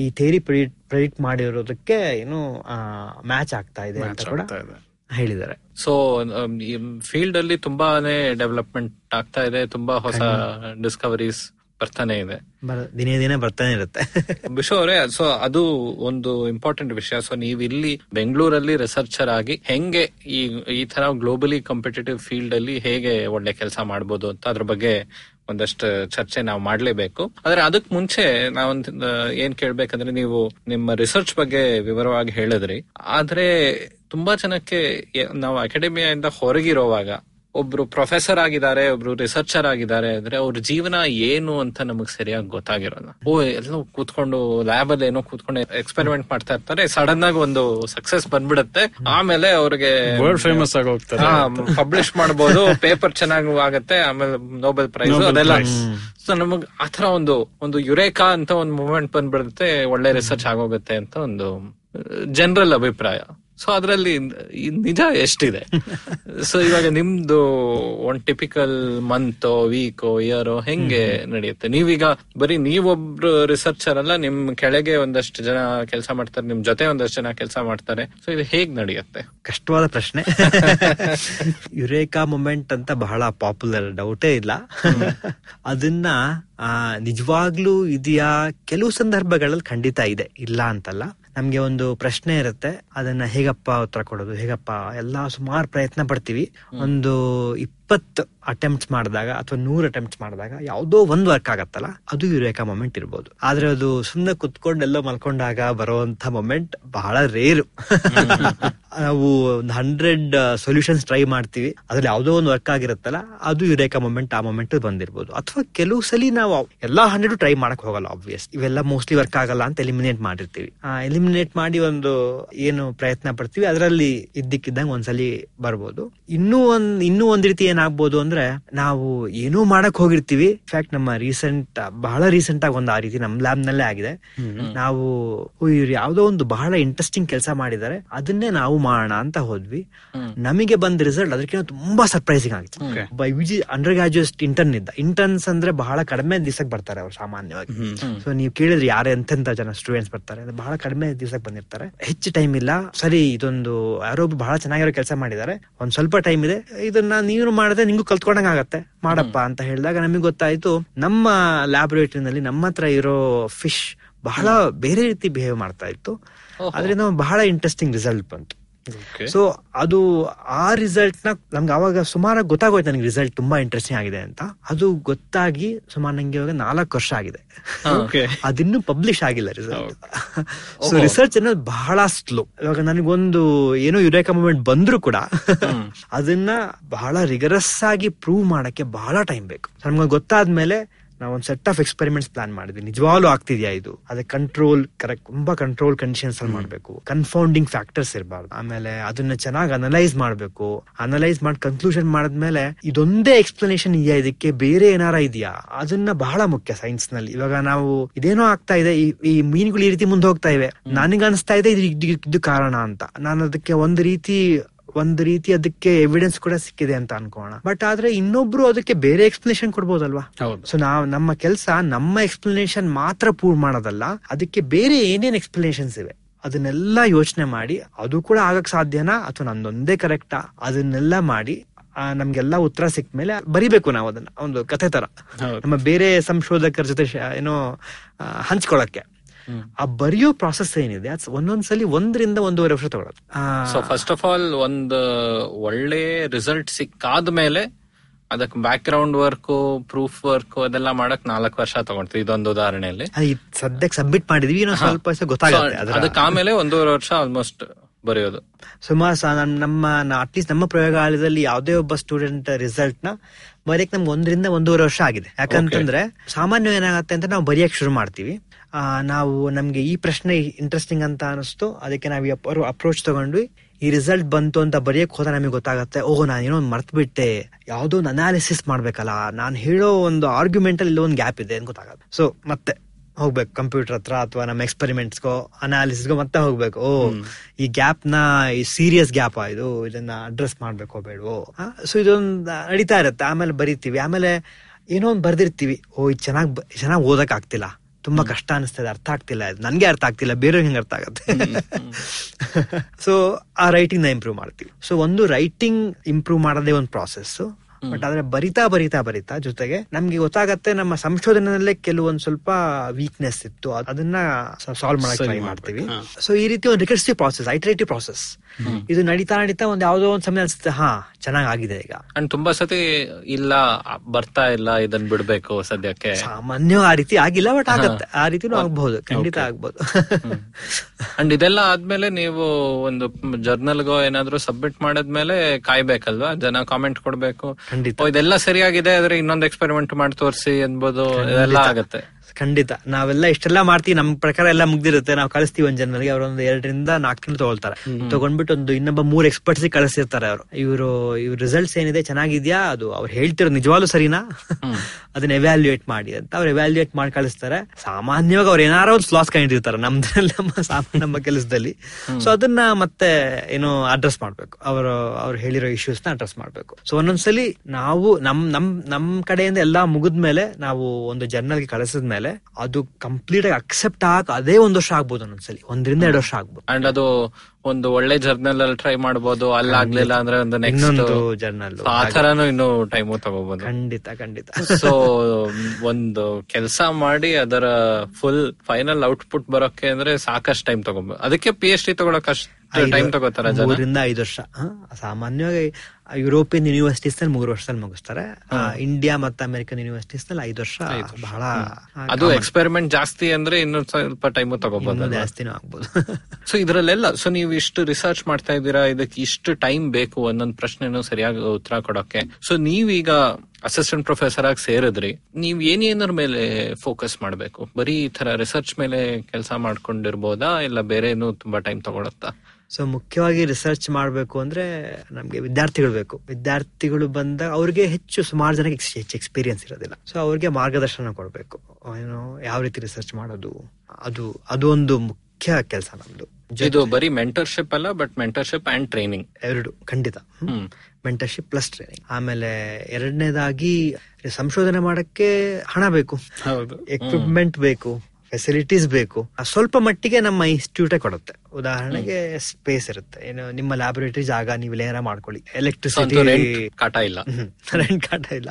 ಈ ಥೇರಿ ಪ್ರೆಡಿಕ್ಟ್ ಮಾಡಿರೋದಕ್ಕೆ ಏನು ಮ್ಯಾಚ್ ಆಗ್ತಾ ಇದೆ ಅಂತ ಕೂಡ ಹೇಳಿದ್ದಾರೆ. ಸೊ ಈ ಫೀಲ್ಡ್ ಅಲ್ಲಿ ತುಂಬಾನೇ ಡೆವಲಪ್ಮೆಂಟ್ ಆಗ್ತಾ ಇದೆ. ತುಂಬಾ ಹೊಸ ಡಿಸ್ಕವರೀಸ್ ಬರ್ತಾನೆ ಇದೆ. ದಿನೇ ದಿನ ಬರ್ತಾನೆ ಇರುತ್ತೆ. ವಿಶ್ವ ಅವರೇ ಸೊ ಅದು ಒಂದು ಇಂಪಾರ್ಟೆಂಟ್ ವಿಷಯ. ಸೊ ನೀವು ಇಲ್ಲಿ ಬೆಂಗಳೂರಲ್ಲಿ ರಿಸರ್ಚರ್ ಆಗಿ ಹೆಂಗೆ ಈ ಈ ತರ ಗ್ಲೋಬಲಿ ಕಾಂಪಿಟೇಟಿವ್ ಫೀಲ್ಡ್ ಅಲ್ಲಿ ಹೇಗೆ ಒಳ್ಳೆ ಕೆಲಸ ಮಾಡ್ಬೋದು ಅಂತ ಅದ್ರ ಬಗ್ಗೆ ಒಂದಷ್ಟು ಚರ್ಚೆ ನಾವು ಮಾಡ್ಲೇಬೇಕು. ಆದ್ರೆ ಅದಕ್ ಮುಂಚೆ ನಾವೊಂದ್ ಏನ್ ಕೇಳ್ಬೇಕಂದ್ರೆ ನೀವು ನಿಮ್ಮ ರಿಸರ್ಚ್ ಬಗ್ಗೆ ವಿವರವಾಗಿ ಹೇಳಿದ್ರಿ. ಆದ್ರೆ ತುಂಬಾ ಜನಕ್ಕೆ ನಾವು ಅಕಾಡೆಮಿಯಿಂದ ಹೊರಗಿರೋವಾಗ ಒಬ್ರು ಪ್ರೊಫೆಸರ್ ಆಗಿದ್ದಾರೆ ಒಬ್ರು ರಿಸರ್ಚರ್ ಆಗಿದ್ದಾರೆ ಅಂದ್ರೆ ಅವ್ರ ಜೀವನ ಏನು ಅಂತ ನಮಗ್ ಸರಿಯಾಗಿ ಗೊತ್ತಾಗಿರೋಲ್ಲ. ಓ ಎಲ್ಲೋ ಕೂತ್ಕೊಂಡು ಲ್ಯಾಬ್ ಅಲ್ಲಿ ಏನೋ ಕೂತ್ಕೊಂಡು ಎಕ್ಸ್ಪೆರಿಮೆಂಟ್ ಮಾಡ್ತಾ ಇರ್ತಾರೆ ಸಡನ್ ಆಗಿ ಒಂದು ಸಕ್ಸಸ್ ಬಂದ್ಬಿಡುತ್ತೆ. ಆಮೇಲೆ ಅವ್ರಿಗೆ ವರ್ಲ್ಡ್ ಫೇಮಸ್ ಆಗಿ ಹೋಗ್ತಾರೆ. ಪಬ್ಲಿಷ್ ಮಾಡಬಹುದು ಪೇಪರ್ ಚೆನ್ನಾಗಿ ಆಗುತ್ತೆ ಆಮೇಲೆ ನೋಬೆಲ್ ಪ್ರೈಸ್ ಅದೆಲ್ಲ. ಸೊ ನಮಗ್ ಆತರ ಒಂದು ಒಂದು ಯುರೇಕಾ ಅಂತ ಒಂದು ಮೂಮೆಂಟ್ ಬಂದ್ಬಿಡುತ್ತೆ ಒಳ್ಳೆ ರಿಸರ್ಚ್ ಆಗೋಗುತ್ತೆ ಅಂತ ಒಂದು ಜನರಲ್ ಅಭಿಪ್ರಾಯ. ಸೊ ಅದರಲ್ಲಿ ನಿಜ ಎಷ್ಟಿದೆ? ಸೊ ಇವಾಗ ನಿಮ್ದು ಒಂದ್ ಟಿಪಿಕಲ್ ಮಂತ್ ವೀಕೋ ಇಯರ್ ಹೆಂಗೆ ನಡೆಯುತ್ತೆ? ನೀವೀಗ ಬರೀ ನೀವೊಬ್ರು ರಿಸರ್ಚರ್ ಅಲ್ಲ ನಿಮ್ ಕೆಳಗೆ ಒಂದಷ್ಟು ಜನ ಕೆಲಸ ಮಾಡ್ತಾರೆ ನಿಮ್ ಜೊತೆ ಒಂದಷ್ಟು ಜನ ಕೆಲಸ ಮಾಡ್ತಾರೆ. ಸೊ ಇದು ಹೇಗ್ ನಡೆಯುತ್ತೆ? ಕಷ್ಟವಾದ ಪ್ರಶ್ನೆ. ಯುರೇಕಾ ಮೂಮೆಂಟ್ ಅಂತ ಬಹಳ ಪಾಪ್ಯುಲರ್ ಡೌಟೇ ಇಲ್ಲ. ಅದನ್ನ ಆ, ನಿಜವಾಗ್ಲೂ ಇದೆಯಾ? ಕೆಲವು ಸಂದರ್ಭಗಳಲ್ಲಿ ಖಂಡಿತ ಇದೆ. ಇಲ್ಲ ಅಂತಲ್ಲ. ನಮ್ಗೆ ಒಂದು ಪ್ರಶ್ನೆ ಇರುತ್ತೆ. ಅದನ್ನ ಹೇಗಪ್ಪ ಉತ್ತರ ಕೊಡೋದು? ಹೇಗಪ್ಪ? ಎಲ್ಲಾ ಸುಮಾರು ಪ್ರಯತ್ನ ಪಡ್ತೀವಿ. ಒಂದು ಇಪ್ಪತ್ತು ಅಟೆಂಪ್ಟ್ ಮಾಡಿದಾಗ ಅಥವಾ ನೂರ್ ಅಟೆಂಪ್ಟ್ ಮಾಡಿದಾಗ ಯಾವುದೋ ಒಂದ್ ವರ್ಕ್ ಆಗತ್ತಲ್ಲ ಅದು ಯುರೇಕಾ ಮೊಮೆಂಟ್ ಇರ್ಬೋದು. ಆದ್ರೆ ಅದು ಸುಮ್ನೆ ಕುತ್ಕೊಂಡು ಎಲ್ಲೋ ಮಲ್ಕೊಂಡಾಗ ಬರುವಂತ ಮೊಮೆಂಟ್ ಬಹಳ ರೇರು ನಾವು ಒಂದು ಹಂಡ್ರೆಡ್ ಸೊಲ್ಯೂಷನ್ಸ್ ಟ್ರೈ ಮಾಡ್ತೀವಿ. ಅದ್ರಲ್ಲಿ ಯಾವುದೋ ಒಂದು ವರ್ಕ್ ಆಗಿರುತ್ತಲ್ಲ ಅದು ಯುರೇಕಾ ಮೊಮೆಂಟ್ ಆ ಮೊಮೆಂಟ್ ಬಂದಿರ್ಬೋದು. ಅಥವಾ ಕೆಲವು ಸಲ ನಾವು ಎಲ್ಲಾ ಹಂಡ್ರೆಡ್ ಟ್ರೈ ಮಾಡಕ್ ಹೋಗಲ್ಲ ಆಬ್ವಿಯಸ್ ಇವೆಲ್ಲ ಮೋಸ್ಟ್ಲಿ ವರ್ಕ್ ಆಗಲ್ಲ ಅಂತ ಎಲಿಮಿನೇಟ್ ಮಾಡಿರ್ತೀವಿ. ಎಲಿಮಿನೇಟ್ ಮಾಡಿ ಒಂದು ಏನು ಪ್ರಯತ್ನ ಪಡ್ತೀವಿ ಅದರಲ್ಲಿ ಇದ್ದಕ್ಕಿದ್ದಂಗೆ ಒಂದ್ಸಲಿ ಬರ್ಬೋದು. ಇನ್ನೂ ಒಂದ್ ಇನ್ನೂ ಒಂದ್ ರೀತಿ ಏನಾಗ್ಬೋದು ಅಂದ್ರೆ ನಾವು ಏನೂ ಮಾಡಕ್ ಹೋಗಿರ್ತೀವಿ. ಇನ್ಫ್ಯಾಕ್ಟ್ ನಮ್ಮ ರೀಸೆಂಟ್ ಬಹಳ ರೀಸೆಂಟ್ ಆಗಿ ಒಂದು ಆ ರೀತಿ ನಮ್ ಲ್ಯಾಬ್ ನಲ್ಲೇ ಆಗಿದೆ. ನಾವು ಇವ್ರು ಯಾವ್ದೋ ಒಂದು ಬಹಳ ಇಂಟ್ರೆಸ್ಟಿಂಗ್ ಕೆಲಸ ಮಾಡಿದ್ದಾರೆ. ಅದನ್ನೇ ನಾವು ಮಾಡೋಣ ಅಂತ ಹೋದ್ವಿ. ನಮಗೆ ಬಂದ ರಿಸಲ್ಟ್ ಅದಕ್ಕಿಂತ ತುಂಬಾ ಸರ್ಪ್ರೈಸಿಂಗ್ ಆಗಿತ್ತು. By Viji undergraduate intern ಇದ್ದ. ಇಂಟರ್ನ್ಸ್ ಅಂದ್ರೆ ಬಹಳ ಕಡಿಮೆ ದಿವಸಕ್ಕೆ ಬರ್ತಾರೆ ಅವ್ರು ಸಾಮಾನ್ಯವಾಗಿ. ಸೊ ನೀವು ಕೇಳಿದ್ರೆ ಯಾರು ಎಂತೆಂತ ಜನ ಸ್ಟೂಡೆಂಟ್ಸ್ ಬರ್ತಾರೆ. ಬಹಳ ಕಡಿಮೆ ದಿವಸಕ್ಕೆ ಬಂದಿರ್ತಾರೆ. ಹೆಚ್ಚು ಟೈಮ್ ಇಲ್ಲ. ಸರಿ ಇದೊಂದು ಯಾರೋ ಬಹಳ ಚೆನ್ನಾಗಿರೋ ಕೆಲಸ ಮಾಡಿದ್ದಾರೆ. ಒಂದ್ ಸ್ವಲ್ಪ ಟೈಮ್ ಇದೆ. ಇದನ್ನ ನೀನು ಮಾಡಿದ್ರೆ ನಿಂಗೂ ಕಲ್ತ್ಕೊಂಡಂಗ ಆಗತ್ತೆ. ಮಾಡಪ್ಪ ಅಂತ ಹೇಳಿದಾಗ ನಮಗೆ ಗೊತ್ತಾಯ್ತು ನಮ್ಮ ಲ್ಯಾಬೊರೇಟರಿನಲ್ಲಿ ನಮ್ಮ ಹತ್ರ ಇರೋ ಫಿಶ್ ಬಹಳ ಬೇರೆ ರೀತಿ ಬಿಹೇವ್ ಮಾಡ್ತಾ ಇತ್ತು. ಅದರಿಂದ ಬಹಳ ಇಂಟ್ರೆಸ್ಟಿಂಗ್ ರಿಸಲ್ಟ್ ಬಂತು. ಸೊ ಅದು ಆ ರಿಸಲ್ಟ್ನ ನಮ್ಗೆ ಅವಾಗ ಸುಮಾರು ಗೊತ್ತಾಗೋಯ್ತು ನನಗೆ ರಿಸಲ್ಟ್ ತುಂಬಾ ಇಂಟ್ರೆಸ್ಟಿಂಗ್ ಆಗಿದೆ ಅಂತ. ಅದು ಗೊತ್ತಾಗಿ ಸುಮಾರು ನಂಗೆ ಇವಾಗ ನಾಲ್ಕು ವರ್ಷ ಆಗಿದೆ. ಅದಿನ್ನೂ ಪಬ್ಲಿಷ್ ಆಗಿಲ್ಲ ರಿಸಲ್ಟ್ ಸೊ ರಿಸರ್ಚ್ ಅನ್ನೋದು ಬಹಳ ಸ್ಲೋ ಇವಾಗ ನನಗೊಂದು ಏನೋ ಯುರೇಕ ಮೂಮೆಂಟ್ ಬಂದ್ರು ಕೂಡ ಅದನ್ನ ಬಹಳ ರಿಗರಸ್ ಆಗಿ ಪ್ರೂವ್ ಮಾಡಕ್ಕೆ ಬಹಳ ಟೈಮ್ ಬೇಕು. ನಮ್ಗೆ ಗೊತ್ತಾದ್ಮೇಲೆ ನಾವು ಒಂದು ಸೆಟ್ ಆಫ್ ಎಕ್ಸ್ಪೆರಿಮೆಂಟ್ಸ್ ಪ್ಲಾನ್ ಮಾಡಿದ್ವಿ. ನಿಜವಾಗ್ಲೂ ಆಗ್ತಿದ್ಯಾ ಇದು? ಅದಕ್ಕೆ ಕಂಟ್ರೋಲ್ ಕರೆಕ್ಟ್ ತುಂಬಾ ಕಂಟ್ರೋಲ್ ಕಂಡೀಷನ್ಸ್ ಅಲ್ಲಿ ಮಾಡಬೇಕು. ಕನ್ಫೌಂಡಿಂಗ್ ಫ್ಯಾಕ್ಟರ್ಸ್ ಇರಬಾರ್ದು. ಆಮೇಲೆ ಅದನ್ನ ಚೆನ್ನಾಗಿ ಅನಲೈಸ್ ಮಾಡಬೇಕು. ಅನಲೈಸ್ ಮಾಡಿ ಕನ್ಕ್ಲೂಷನ್ ಮಾಡಿದ್ಮೇಲೆ ಇದೊಂದೇ ಎಕ್ಸ್ಪ್ಲನೇಷನ್ ಇದೆಯಾ? ಇದಕ್ಕೆ ಬೇರೆ ಏನಾರ ಇದೆಯಾ? ಅದನ್ನ ಬಹಳ ಮುಖ್ಯ ಸೈನ್ಸ್ನಲ್ಲಿ. ಇವಾಗ ನಾವು ಇದೇನೋ ಆಗ್ತಾ ಇದೆ ಈ- ಮೀನುಗಳು ಈ ರೀತಿ ಮುಂದೆ ಹೋಗ್ತಾ ಇವೆ. ನನಗೆ ಅನಿಸ್ತಾ ಇದೆ ಇದು ಇದು- ಇದು ಕಾರಣ ಅಂತ. ನಾನು ಅದಕ್ಕೆ ಒಂದು ರೀತಿ ಒಂದು ರೀತಿ ಅದಕ್ಕೆ ಎವಿಡೆನ್ಸ್ ಕೂಡ ಸಿಕ್ಕಿದೆ ಅಂತ ಅನ್ಕೋಣ. ಬಟ್ ಆದ್ರೆ ಇನ್ನೊಬ್ರು ಅದಕ್ಕೆ ಬೇರೆ ಎಕ್ಸ್ಪ್ಲನೇಷನ್ ಕೊಡ್ಬೋದಲ್ವಾ? ಸೊ ನಾವು ನಮ್ಮ ಕೆಲಸ ನಮ್ಮ ಎಕ್ಸ್ಪ್ಲನೇಷನ್ ಮಾತ್ರ ಪ್ರೂವ್ ಮಾಡೋದಲ್ಲ ಅದಕ್ಕೆ ಬೇರೆ ಏನೇನ್ ಎಕ್ಸ್ಪ್ಲನೇಷನ್ಸ್ ಇವೆ? ಅದನ್ನೆಲ್ಲ ಯೋಚನೆ ಮಾಡಿ ಅದು ಕೂಡ ಆಗಕ್ ಸಾಧ್ಯನಾ? ಅಥವಾ ನಂದೊಂದೇ ಕರೆಕ್ಟಾ ಅದನ್ನೆಲ್ಲ ಮಾಡಿ ನಮ್ಗೆಲ್ಲ ಉತ್ತರ ಸಿಕ್ಕ ಮೇಲೆ ಬರಿಬೇಕು ನಾವು ಅದನ್ನ. ಒಂದು ಕಥೆ ತರ. ನಮ್ಮ ಬೇರೆ ಸಂಶೋಧಕರ ಜೊತೆ ಏನೋ ಹಂಚ್ಕೊಳಕ್ಕೆ. ಆ ಬರೆಯೋ ಪ್ರಾಸೆಸ್ ಏನಿದೆ? ಅದ್ ಒಂದೊಂದ್ಸಲಿ ಒಂದರಿಂದ ಒಂದೂವರೆ ವರ್ಷ ತಗೊಳ್ಳೋದು ಸೊ ಫಸ್ಟ್ ಆಫ್ ಆಲ್ ಒಂದು ಒಳ್ಳೆ ರಿಸಲ್ಟ್ ಸಿಕ್ಕಾದ ಮೇಲೆ ಅದಕ್ಕೆ background work proof work ಅದೆಲ್ಲ ಮಾಡಕ್ ನಾಲ್ಕು ವರ್ಷ ತಗೊಳ್ತೀವಿ ಇದೊಂದು ಉದಾಹರಣೆಯಲ್ಲಿ. ಸದ್ಯಕ್ಕೆ ಸಬ್ಮಿಟ್ ಮಾಡಿದೀವಿ ಇನ್ನೊಂದ್ ಸ್ವಲ್ಪ ಗೊತ್ತಾಗುತ್ತೆ ಅದರ ಅದಕ್ಕೆ ಆಮೇಲೆ ಒಂದೂವರೆ ವರ್ಷ ಆಲ್ಮೋಸ್ಟ್ ಬರೆಯೋದು. ಸುಮಾರು ನಮ್ಮ ಅಟ್ಲೀಸ್ಟ್ ನಮ್ಮ ಪ್ರಯೋಗಾಲಯದಲ್ಲಿ ಯಾವುದೇ ಒಬ್ಬ ಸ್ಟೂಡೆಂಟ್ ರಿಸಲ್ಟ್ನ ಬರೆಯಕ್ ನಮ್ಗೆ ಒಂದರಿಂದ ಒಂದೂವರೆ ವರ್ಷ ಆಗಿದೆ. ಯಾಕಂತಂದ್ರೆ ಸಾಮಾನ್ಯ ಏನಾಗುತ್ತೆ ಅಂತ ನಾವು ಬರೆಯಕ್ ಶುರು ಮಾಡ್ತೀವಿ. ನಾವು ನಮ್ಗೆ ಈ ಪ್ರಶ್ನೆ ಇಂಟ್ರೆಸ್ಟಿಂಗ್ ಅಂತ ಅನಿಸ್ತು. ಅದಕ್ಕೆ ನಾವು ಅಪ್ರೋಚ್ ತಗೊಂಡ್ವಿ. ಈ ರಿಸಲ್ಟ್ ಬಂತು ಅಂತ ಬರೆಯಕ್ ಹೋದ ನಮಗೆ ಗೊತ್ತಾಗತ್ತೆ. ಓಹ್ ನಾನು ಏನೋ ಒಂದು ಮರ್ತ್ ಬಿಟ್ಟೆ ಯಾವುದೋ ಒಂದು ಅನಾಲಿಸಿಸ್ ಮಾಡ್ಬೇಕಲ್ಲ. ನಾನು ಹೇಳೋ ಒಂದು ಆರ್ಗ್ಯುಮೆಂಟ್ ಅಲ್ಲಿ ಒಂದು ಗ್ಯಾಪ್ ಇದೆ ಅಂತ ಗೊತ್ತಾಗತ್ತೆ. ಸೊ ಮತ್ತೆ ಹೋಗ್ಬೇಕು ಕಂಪ್ಯೂಟರ್ ಹತ್ರ ಅಥವಾ ನಮ್ಮ ಎಕ್ಸ್ಪೆರಿಮೆಂಟ್ಸ್ಗೋ ಅನಾಲಿಸಿಸ್ಗೋ ಮತ್ತೆ ಹೋಗ್ಬೇಕು. ಓ ಈ ಗ್ಯಾಪ್ನ ಈ ಸೀರಿಯಸ್ ಗ್ಯಾಪ್ ಇದು? ಇದನ್ನ ಅಡ್ರೆಸ್ ಮಾಡ್ಬೇಕೋ ಬೇಡವೋ? ಸೊ ಇದೊಂದು ನಡೀತಾ ಇರುತ್ತೆ. ಆಮೇಲೆ ಬರಿತೀವಿ. ಆಮೇಲೆ ಏನೋ ಒಂದು ಬರ್ದಿರ್ತೀವಿ. ಓ ಇದು ಚೆನ್ನಾಗಿ ಚೆನ್ನಾಗಿ ಓದೋಕ್ಕಾಗ್ತಿಲ್ಲ. ಆಗ್ತಿಲ್ಲ ತುಂಬಾ ಕಷ್ಟ ಅನಿಸ್ತದೆ ಅರ್ಥ ಆಗ್ತಿಲ್ಲ. ನನ್ಗೆ ಅರ್ಥ ಆಗ್ತಿಲ್ಲ ಬೇರೆ ಹೆಂಗ್ ಅರ್ಥ ಆಗತ್ತೆ? ಸೊ ಆ ರೈಟಿಂಗ್ನ ಇಂಪ್ರೂವ್ ಮಾಡ್ತೀವಿ. ಸೊ ಒಂದು ರೈಟಿಂಗ್ ಇಂಪ್ರೂವ್ ಮಾಡೋದೇ ಒಂದು ಪ್ರಾಸೆಸ್ ಬಟ್ ಆದ್ರೆ ಬರಿತಾ ಬರಿತಾ ಬರಿತಾ ಜೊತೆಗೆ ನಮ್ಗೆ ಗೊತ್ತಾಗತ್ತೆ ನಮ್ಮ ಸಂಶೋಧನೆಯಲ್ಲೇ ಕೆಲವೊಂದ್ ಸ್ವಲ್ಪ ವೀಕ್ನೆಸ್ ಇತ್ತು. ಅದ್- ಅದನ್ನ ಸಾಲ್ವ್ ಮಾಡಕ್ ಟ್ರೈ ಮಾಡ್ತೀವಿ. ಸೊ ಈ ರೀತಿ ಒಂದು ರಿಕರ್ಸಿವ್ ಪ್ರಾಸೆಸ್ ಐಟ್ರೇಟಿವ್ ಪ್ರಾಸೆಸ್ ಇದು ನಡೀತಾ ನಡೀತಾ ಒಂದ್ ಯಾವ್ದೋ ಒಂದ್ ಸಮಯ ಅನ್ಸುತ್ತೆ. ಹಾ ಚೆನ್ನಾಗ್ ಆಗಿದೆ ಈಗ. ಅಂಡ್ ತುಂಬಾ ಸತಿ ಇಲ್ಲ ಬರ್ತಾ ಇಲ್ಲ ಇದನ್ ಬಿಡ್ಬೇಕು ಸದ್ಯಕ್ಕೆ. ಸಾಮಾನ್ಯ ಆ ರೀತಿ ಆಗಿಲ್ಲ ಬಟ್ ಆಗತ್ತೆ. ಆ ರೀತಿನೂ ಆಗ್ಬಹುದು ಖಂಡಿತ ಆಗ್ಬಹುದು ಅಂಡ್ ಇದೆಲ್ಲ ಆದ್ಮೇಲೆ ನೀವು ಒಂದು ಜರ್ನಲ್ ಗೋ ಏನಾದ್ರು ಸಬ್ಮಿಟ್ ಮಾಡಿದ್ಮೇಲೆ ಕಾಯ್ಬೇಕಲ್ವಾ? ಜನ ಕಾಮೆಂಟ್ ಕೊಡ್ಬೇಕು. ಇದೆಲ್ಲ ಸರಿಯಾಗಿದೆ ಆದ್ರೆ ಇನ್ನೊಂದ್ ಎಕ್ಸ್ಪೆರಿಮೆಂಟ್ ಮಾಡಿ ತೋರಿಸಿ ಅನ್ಬೋದು ಇದೆಲ್ಲ ಆಗತ್ತೆ. ಖಂಡಿತ. ನಾವೆಲ್ಲ ಇಷ್ಟೆಲ್ಲ ಮಾಡ್ತೀವಿ ನಮ್ ಪ್ರಕಾರ ಎಲ್ಲ ಮುಗ್ದಿರುತ್ತೆ. ನಾವು ಕಳಿಸ್ತೀವಿ ಒಂದ್ ಜನರಿಗೆ ಅವ್ರೊಂದು ಎರಡರಿಂದ ನಾಲ್ಕು ತಿಂಗಳು ತಗೊಳ್ತಾರೆ ತಗೊಂಡ್ಬಿಟ್ಟು ಒಂದು ಇನ್ನೊಬ್ಬ ಮೂರ್ ಎಕ್ಸ್ಪರ್ಟ್ಸ್ ಕಳಿಸಿರ್ತಾರೆ ಅವರು. ಇವರು ಇವ್ರ ರಿಸಲ್ಟ್ಸ್ ಏನಿದೆ ಚೆನ್ನಾಗಿದ್ಯಾ? ಅದು ಅವ್ರು ಹೇಳ್ತಿರೋ ನಿಜವಾಗ್ಲೂ ಸರಿನಾ? ಅದನ್ನ ಎವ್ಯಾಲ್ಯೂಯೇಟ್ ಮಾಡಿ ಅಂತ ಅವ್ರು ಎವ್ಯಾಲ್ಯೂಯೇಟ್ ಮಾಡಿ ಕಳಿಸ್ತಾರೆ. ಸಾಮಾನ್ಯವಾಗಿ ಅವ್ರು ಏನಾರೋ ಒಂದು ಸ್ಲಾಸ್ ಕಂಡಿರ್ತಾರೆ ನಮ್ದು ನಮ್ಮ ಸಾಮಾನ್ಯ ನಮ್ಮ ಕೆಲಸದಲ್ಲಿ. ಸೊ ಅದನ್ನ ಮತ್ತೆ ಏನು ಅಡ್ರೆಸ್ ಮಾಡ್ಬೇಕು. ಅವರು ಅವ್ರು ಹೇಳಿರೋ ಇಶ್ಯೂಸ್ನ ಅಡ್ರೆಸ್ ಮಾಡ್ಬೇಕು. ಸೊ ಒಂದೊಂದ್ಸಲಿ ನಾವು ನಮ್ ನಮ್ ನಮ್ ಕಡೆಯಿಂದ ಎಲ್ಲಾ ಮುಗಿದ್ಮೇಲೆ ನಾವು ಒಂದು ಜರ್ನಲ್ಗೆ ಕಳಿಸಿದ್ಮೇಲೆ ಅದು ಕಂಪ್ಲೀಟ್ ಆಗಿ ಅಕ್ಸೆಪ್ಟ್ ಆಗ ಅದೇ ಒಂದ್ ವರ್ಷ ಆಗ್ಬೋದು ಒಂದೊಂದ್ಸಲಿ. ಒಂದ್ರಿಂದ ಎರಡು ವರ್ಷ ಆಗ್ಬೋದು. ಅಂಡ್ ಅದು ಒಂದು ಒಳ್ಳೆ ಜರ್ನಲ್ ಅಲ್ಲಿ ಟ್ರೈ ಮಾಡಬಹುದು ಅಲ್ಲಿ ಆಗ್ಲಿಲ್ಲ ಅಂದ್ರೆ ಒಂದು ನೆಕ್ಸ್ಟ್ ಇನ್ನೊಂದು ಜರ್ನಲ್ ಆ ತರಾನು ಇನ್ನು ಟೈಮ್ ತಗೋಬಹುದು ಖಂಡಿತ ಖಂಡಿತ. ಸೊ ಒಂದು ಕೆಲಸ ಮಾಡಿ ಅದರ ಫುಲ್ ಫೈನಲ್ ಔಟ್ಪುಟ್ ಬರೋಕೆ ಅಂದ್ರೆ ಸಾಕಷ್ಟು ಟೈಮ್ ತಗೋಬಹುದು ಅದಕ್ಕೆ ಪಿ ಎಚ್ ಡಿ ತಗೊಳಕ್ ಅಷ್ಟು ಟೈಮ್ ತಗೋತಾರ ಮೂರಿಂದ ಐದು ವರ್ಷ. ಸಾಮಾನ್ಯವಾಗಿ ಯುರೋಪಿಯನ್ ಯೂನಿವರ್ಸಿಟೀಸ್ನಲ್ಲಿ ಮೂರು ವರ್ಷದಲ್ಲಿ ಮುಗಿಸ್ತಾರೆ. ಇಂಡಿಯಾ ಮತ್ತೆ ಅಮೆರಿಕನ್ ಯೂನಿವರ್ಸಿಟೀಸ್ನಲ್ಲಿ ಐದು ವರ್ಷ. ಬಹಳ ಅದು ಎಕ್ಸ್ಪೆರಿಮೆಂಟ್ ಜಾಸ್ತಿ ಅಂದ್ರೆ ಇನ್ನು ಸ್ವಲ್ಪ ಟೈಮ್ ತಗೋಬಹುದು ಜಾಸ್ತಿನೂ ಆಗ್ಬೋದು. ಸೊ ಇದ್ರಲ್ಲೆಲ್ಲ ಸೊ ನೀವು ಇಷ್ಟು ರಿಸರ್ಚ್ ಮಾಡ್ತಾ ಇದ್ದೀರಾ? ಇದಕ್ಕೆ ಇಷ್ಟು ಟೈಮ್ ಬೇಕು? ಒಂದೊಂದು ಪ್ರಶ್ನೆನೂ ಸರಿಯಾಗಿ ಉತ್ತರ ಕೊಡೋಕೆ ಸೊ ನೀವೀಗ ಅಸಿಸ್ಟೆಂಟ್ ಪ್ರೊಫೆಸರ್ ಆಗಿ ಸೇರಿದ್ರಿ. ನೀವ್ ಏನೇನರ ಮೇಲೆ ಫೋಕಸ್ ಮಾಡ್ಬೇಕು? ಬರೀ ಈ ತರ ರಿಸರ್ಚ್ ಮೇಲೆ ಕೆಲಸ ಮಾಡ್ಕೊಂಡಿರ್ಬೋದಾ? ಇಲ್ಲ ಬೇರೆನೂ ತುಂಬಾ ಟೈಮ್ ತಗೊಳತ್ತಾ? ಸೊ ಮುಖ್ಯವಾಗಿ ರಿಸರ್ಚ್ ಮಾಡಬೇಕು ಅಂದ್ರೆ ನಮಗೆ ವಿದ್ಯಾರ್ಥಿಗಳು ಬೇಕು. ವಿದ್ಯಾರ್ಥಿಗಳು ಬಂದಾಗ ಅವ್ರಿಗೆ ಹೆಚ್ಚು ಸುಮಾರು ಜನಕ್ಕೆ ಹೆಚ್ಚು ಎಕ್ಸ್ಪೀರಿಯನ್ಸ್ ಇರೋದಿಲ್ಲ. ಸೊ ಅವ್ರಿಗೆ ಮಾರ್ಗದರ್ಶನ ಕೊಡಬೇಕು. ಏನು ಯಾವ ರೀತಿ ರಿಸರ್ಚ್ ಮಾಡೋದು? ಅದು ಅದು ಒಂದು ಮುಖ್ಯ ಕೆಲಸ ನಮ್ದು. ಇದು ಬರೀ ಮೆಂಟರ್ಶಿಪ್ ಅಲ್ಲ ಬಟ್ ಮೆಂಟರ್ಶಿಪ್ ಅಂಡ್ ಟ್ರೈನಿಂಗ್ ಎರಡು ಖಂಡಿತ. ಮೆಂಟರ್ಶಿಪ್ ಪ್ಲಸ್ ಟ್ರೈನಿಂಗ್ ಆಮೇಲೆ ಎರಡನೇದಾಗಿ ಸಂಶೋಧನೆ ಮಾಡಕ್ಕೆ ಹಣ ಬೇಕು. ಹೌದು. ಎಕ್ವಿಪ್ಮೆಂಟ್ ಬೇಕು. ಫೆಸಿಲಿಟೀಸ್ ಬೇಕು. ಸ್ವಲ್ಪ ಮಟ್ಟಿಗೆ ನಮ್ಮ ಇನ್ಸ್ಟಿಟ್ಯೂಟೇ ಕೊಡುತ್ತೆ. ಉದಾಹರಣೆಗೆ ಸ್ಪೇಸ್ ಇರುತ್ತೆ. ಏನು ನಿಮ್ಮ ಲ್ಯಾಬೊರೇಟರಿ ಜಾಗ ನೀವು ಏನಾರ ಮಾಡ್ಕೊಳ್ಳಿ. ಎಲೆಕ್ಟ್ರಿಸಿಟಿ ಕಾಟ ಇಲ್ಲ. ರೆಂಟ್ ಕಾಟ ಇಲ್ಲ.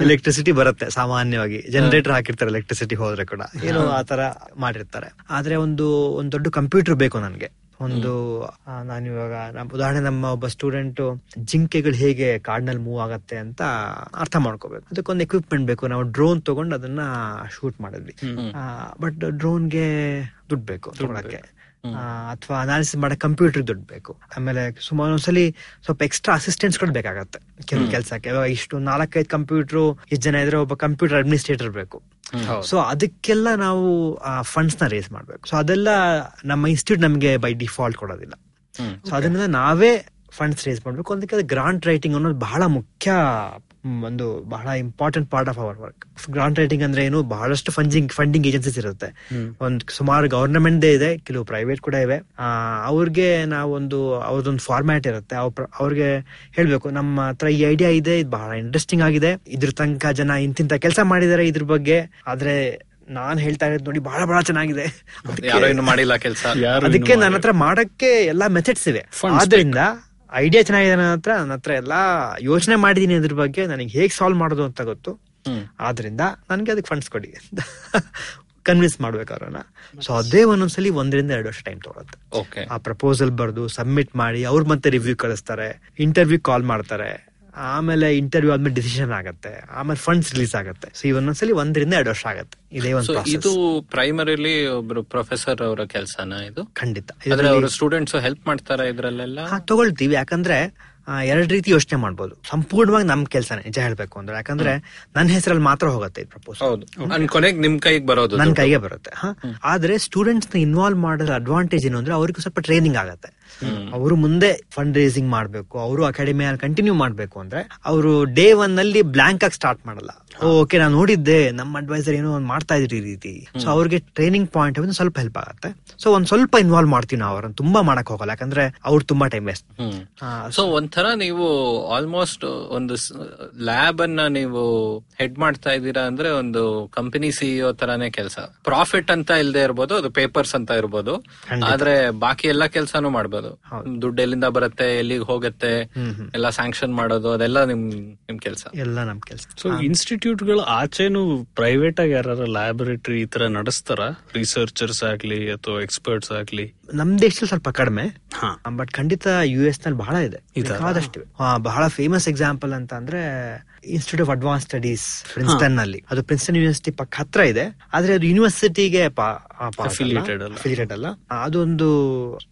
ಎಲೆಕ್ಟ್ರಿಸಿಟಿ ಬರುತ್ತೆ ಸಾಮಾನ್ಯವಾಗಿ. ಜನರೇಟರ್ ಹಾಕಿರ್ತಾರೆ ಎಲೆಕ್ಟ್ರಿಸಿಟಿ ಹೋದ್ರೆ ಕೂಡ. ಏನೋ ಆತರ ತರ ಮಾಡಿರ್ತಾರೆ. ಆದ್ರೆ ಒಂದು ಒಂದ್ ದೊಡ್ಡ ಕಂಪ್ಯೂಟರ್ ಬೇಕು ನನ್ಗೆ. ಒಂದು ನಾನಿವಾಗ ಉದಾಹರಣೆ ನಮ್ಮ ಒಬ್ಬ ಸ್ಟೂಡೆಂಟ್ ಜಿಂಕೆಗಳು ಹೇಗೆ ಕಾಡ್ನಲ್ಲಿ ಮೂವ್ ಆಗತ್ತೆ ಅಂತ ಅರ್ಥ ಮಾಡ್ಕೋಬೇಕು. ಅದಕ್ಕೊಂದು ಎಕ್ವಿಪ್ಮೆಂಟ್ ಬೇಕು. ನಾವು ಡ್ರೋನ್ ತಗೊಂಡು ಅದನ್ನ ಶೂಟ್ ಮಾಡಿದ್ವಿ. ಬಟ್ ಡ್ರೋನ್ಗೆ ದುಡ್ಡು ಬೇಕು ತಗೊಳಕ್ಕೆ. ಅಥವಾ ಅನಾಲಿಸಿಸ್ ಮಾಡೋ ಕಂಪ್ಯೂಟರ್ ದುಡ್ಡು ಬೇಕು. ಆಮೇಲೆ ಸುಮಾರು ಒಂದ್ಸಲಿ ಸ್ವಲ್ಪ ಎಕ್ಸ್ಟ್ರಾ ಅಸಿಸ್ಟೆಂಟ್ಸ್ ಕೂಡ ಬೇಕಾಗತ್ತೆ. ಕೆಲವು ಕೆಲಸಕ್ಕೆ. ಇಷ್ಟು ನಾಲ್ಕೈದು ಕಂಪ್ಯೂಟರ್ ಎಷ್ಟು ಜನ ಇದ್ರೆ ಒಬ್ಬ ಕಂಪ್ಯೂಟರ್ ಅಡ್ಮಿನಿಸ್ಟ್ರೇಟರ್ ಬೇಕು. ಸೊ ಅದಕ್ಕೆಲ್ಲ ನಾವು ಫಂಡ್ಸ್ನ ರೇಸ್ ಮಾಡ್ಬೇಕು. ಸೊ ಅದೆಲ್ಲ ನಮ್ಮ ಇನ್ಸ್ಟಿಟ್ಯೂಟ್ ನಮಗೆ ಬೈ ಡಿಫಾಲ್ಟ್ ಕೊಡೋದಿಲ್ಲ. ಸೊ ಅದರಿಂದ ನಾವೇ ಫಂಡ್ಸ್ ರೇಸ್ ಮಾಡ್ಬೇಕು. ಅದಕ್ಕೆ ಗ್ರಾಂಟ್ ರೈಟಿಂಗ್ ಅನ್ನೋದು ಬಹಳ ಮುಖ್ಯ ಒಂದು ಬಹಳ important part of our work grant writing ಅಂದ್ರೆ ಏನು? ಬಹಳಷ್ಟು ಫಂಡಿಂಗ್ ಫಂಡಿಂಗ್ ಏಜೆನ್ಸೀಸ್ ಇರುತ್ತೆ. ಒಂದ್ ಸುಮಾರು ಗವರ್ನಮೆಂಟ್ ಇದೆ ಕೆಲವು ಪ್ರೈವೇಟ್ ಕೂಡ ಇವೆ. ಅವ್ರಿಗೆ ನಾವೊಂದು ಅವ್ರದೊಂದು ಫಾರ್ಮ್ಯಾಟ್ ಇರುತ್ತೆ. ಅವ್ರ್- ಅವ್ರಿಗೆ ಹೇಳ್ಬೇಕು ನಮ್ಮ ಹತ್ರ ಈ ಐಡಿಯಾ ಇದೆ ಇದು ಬಹಳ ಇಂಟ್ರೆಸ್ಟಿಂಗ್ ಆಗಿದೆ. ಇದ್ರ ತನಕ ಜನ ಇಂತಿಂತ ಕೆಲಸ ಮಾಡಿದಾರೆ ಇದ್ರ ಬಗ್ಗೆ. ಆದ್ರೆ ನಾನ್ ಹೇಳ್ತಾ ಇರೋದು ನೋಡಿ ಬಹಳ ಬಹಳ ಚೆನ್ನಾಗಿದೆ. ಮಾಡಿಲ್ಲ ಕೆಲಸ? ಅದಕ್ಕೆ ನನ್ನ ಹತ್ರ ಮಾಡಕ್ಕೆ ಎಲ್ಲಾ ಮೆಥಡ್ಸ್ ಇವೆ. ಆದ್ರಿಂದ ಐಡಿಯಾ ಚೆನ್ನಾಗಿದೆ ನನ್ನ ಹತ್ರ ನನ್ನ ಹತ್ರ ಎಲ್ಲಾ ಯೋಚನೆ ಮಾಡಿದೀನಿ ಅದ್ರ ಬಗ್ಗೆ ನನಗೆ ಹೇಗ್ ಸಾಲ್ವ್ ಮಾಡೋದು ಅಂತ ಗೊತ್ತು. ಆದ್ರಿಂದ ನನ್ಗೆ ಅದಕ್ಕೆ ಫಂಡ್ಸ್ ಕೊಡಿ ಕನ್ವಿನ್ಸ್ ಮಾಡ್ಬೇಕು ಅವ್ರನ್ನ. ಸೊ ಅದೇ ಒಂದೊಂದ್ಸಲಿ ಒಂದರಿಂದ ಎರಡು ವರ್ಷ ಟೈಮ್ ತಗೊಳುತ್ತೆ. ಓಕೆ ಆ ಪ್ರಪೋಸಲ್ ಬರ್ದು ಸಬ್ಮಿಟ್ ಮಾಡಿ ಅವ್ರು ಮತ್ತೆ ರಿವ್ಯೂ ಕಳಿಸ್ತಾರೆ ಇಂಟರ್ವ್ಯೂ ಕಾಲ್ ಮಾಡ್ತಾರೆ. ಆಮೇಲೆ ಇಂಟರ್ವ್ಯೂ ಆದ್ಮೇಲೆ ಡಿಸಿಷನ್ ಆಗುತ್ತೆ. ಆಮೇಲೆ ಫಂಡ್ಸ್ ರಿಲೀಸ್ ಆಗುತ್ತೆ. ಸೊ ಈ ಒಂದೊಂದ್ಸಲಿ ಒಂದರಿಂದ ಎರಡು ವರ್ಷ ಆಗುತ್ತೆ. ಇದೇ ಒಂದು ಸೊ ಇದು ಪ್ರೈಮರಿಲಿ ಒಬ್ರು ಪ್ರೊಫೆಸರ್ ಅವರ ಕೆಲಸನ ಇದು? ಖಂಡಿತ. ಸ್ಟೂಡೆಂಟ್ಸ್ ಹೆಲ್ಪ್ ಮಾಡ್ತಾರೆ ಇದ್ರಲ್ಲೆಲ್ಲ? ತಗೊಳ್ತೀವಿ. ಯಾಕಂದ್ರೆ ಎರಡು ರೀತಿ ಯೋಚನೆ ಮಾಡ್ಬೋದು. ಸಂಪೂರ್ಣವಾಗಿ ನಮ್ ಕೆಲಸನೇ ನಿಜ ಹೇಳ್ಬೇಕು ಅಂದ್ರೆ. ಯಾಕಂದ್ರೆ ನನ್ನ ಹೆಸರಲ್ಲಿ ಮಾತ್ರ ಹೋಗುತ್ತೆ ಈ ಪ್ರಪೋಸಲ್ ಹೌದು. ಅಂಡ್ ಕೊನೆಗೆ ನಿಮ್ ಕೈಗೆ ಬರೋದು ನನ್ನ ಕೈಗೆ ಬರುತ್ತೆ. ಹಾ. ಆದ್ರೆ ಸ್ಟೂಡೆಂಟ್ಸ್ನ ಇನ್ವಾಲ್ವ್ ಮಾಡೋದ್ರ ಅಡ್ವಾಂಟೇಜ್ ಏನು ಅಂದ್ರೆ ಅವ್ರಿಗೆ ಸ್ವಲ್ಪ ಟ್ರೈನಿಂಗ್ ಆಗತ್ತೆ. ಅವರು ಮುಂದೆ ಫಂಡ್ ರೇಸಿಂಗ್ ಮಾಡ್ಬೇಕು. ಅವರು ಅಕಾಡೆಮಿಯಲ್ಲಿ ಕಂಟಿನ್ಯೂ ಮಾಡ್ಬೇಕು ಅಂದ್ರೆ ಅವರು ಡೇ ಒನ್ನಲ್ಲಿ ಬ್ಲಾಂಕ್ ಆಗಿ ಸ್ಟಾರ್ಟ್ ಮಾಡಲ್ಲ. ಓಕೆ ನಾನು ನೋಡಿದ್ದೆ. ನಮ್ಮ ಅಡ್ವೈಸರ್ ಏನೋ ಒಂದ್ ಮಾಡ್ತಾ ಇದ್ರಿ ಈ ರೀತಿ. ಸೊ ಅವ್ರಿಗೆ ಟ್ರೈನಿಂಗ್ ಪಾಯಿಂಟ್ ಒಂದು ಸ್ವಲ್ಪ ಹೆಲ್ಪ್ ಆಗುತ್ತೆ. ಸೊ ಒಂದ್ ಸ್ವಲ್ಪ ಇನ್ವಾಲ್ವ್ ಮಾಡ್ತೀವಿ ನಾವು ಅವ್ರನ್ನ. ತುಂಬಾ ಮಾಡಕ್ ಹೋಗಲ್ಲ. ಯಾಕಂದ್ರೆ ಅವ್ರು ತುಂಬಾ ಟೈಮ್ ವೇಸ್ಟ್ ಸೊ ಒಂಥರ ನೀವು ಆಲ್ಮೋಸ್ಟ್ ಒಂದು ಲ್ಯಾಬ್ ಅನ್ನ ನೀವು ಹೆಡ್ ಮಾಡ್ತಾ ಇದ್ದೀರಾ ಅಂದ್ರೆ ಒಂದು ಕಂಪನಿ ಸಿಇಒ ತರಾನೇ ಕೆಲಸ. ಪ್ರಾಫಿಟ್ ಅಂತ ಇಲ್ಲದೆ ಇರ್ಬೋದು ಅದು ಪೇಪರ್ಸ್ ಅಂತ ಇರ್ಬೋದು. ಆದ್ರೆ ಬಾಕಿ ಎಲ್ಲಾ ಕೆಲಸನೂ ಮಾಡ್ಬೋದು. ಹೌದು. ದುಡ್ಡು ಎಲ್ಲಿಂದ ಬರುತ್ತೆ ಎಲ್ಲಿಗೆ ಹೋಗುತ್ತೆ. ಎಲ್ಲ ಸ್ಯಾಂಕ್ಷನ್ ಮಾಡೋದು ಅದೆಲ್ಲ ನಿಮ್ ನಿಮ್ ಕೆಲಸ. ಎಲ್ಲ ನಮ್ ಕೆಲಸ. ಸೊ ಇನ್ಸ್ಟಿಟ್ಯೂಟ್ಗಳು ಆಚೆನು ಪ್ರೈವೇಟ್ ಆಗಿ ಯಾರು ಲ್ಯಾಬೊರೇಟರಿ ಈ ತರ ನಡೆಸ್ತಾರ? ರಿಸರ್ಚರ್ಸ್ ಆಗ್ಲಿ ಅಥವಾ ಎಕ್ಸ್ಪರ್ಟ್ಸ್ ಆಗ್ಲಿ? ನಮ್ ದೇಶದಲ್ಲಿ ಸ್ವಲ್ಪ ಕಡಿಮೆ. ಹಾ. ಬಟ್ ಖಂಡಿತ ಯು ಎಸ್ನಲ್ಲಿ ಬಹಳ ಇದೆ. ಬಹಳ ಫೇಮಸ್ ಎಕ್ಸಾಂಪಲ್ ಅಂತ ಅಂದ್ರೆ ಇನ್ಸ್ಟಿಟ್ಯೂಟ್ ಆಫ್ ಅಡ್ವಾನ್ಸ್ ಸ್ಟಡೀಸ್ ಪ್ರಿನ್ಸ್ಟನ್ನಲ್ಲಿ ಅದು ಪ್ರಿನ್ಸ್ಟನ್ ಯೂನಿವರ್ಸಿಟಿ ಪಕ್ಕ ಹತ್ರ ಇದೆ. ಆದ್ರೆ ಅದು ಯೂನಿವರ್ಸಿಟಿಗೆ. ಅಫಿಲಿಯೇಟೆಡ್ ಅಲ್ಲ. ಅದೊಂದು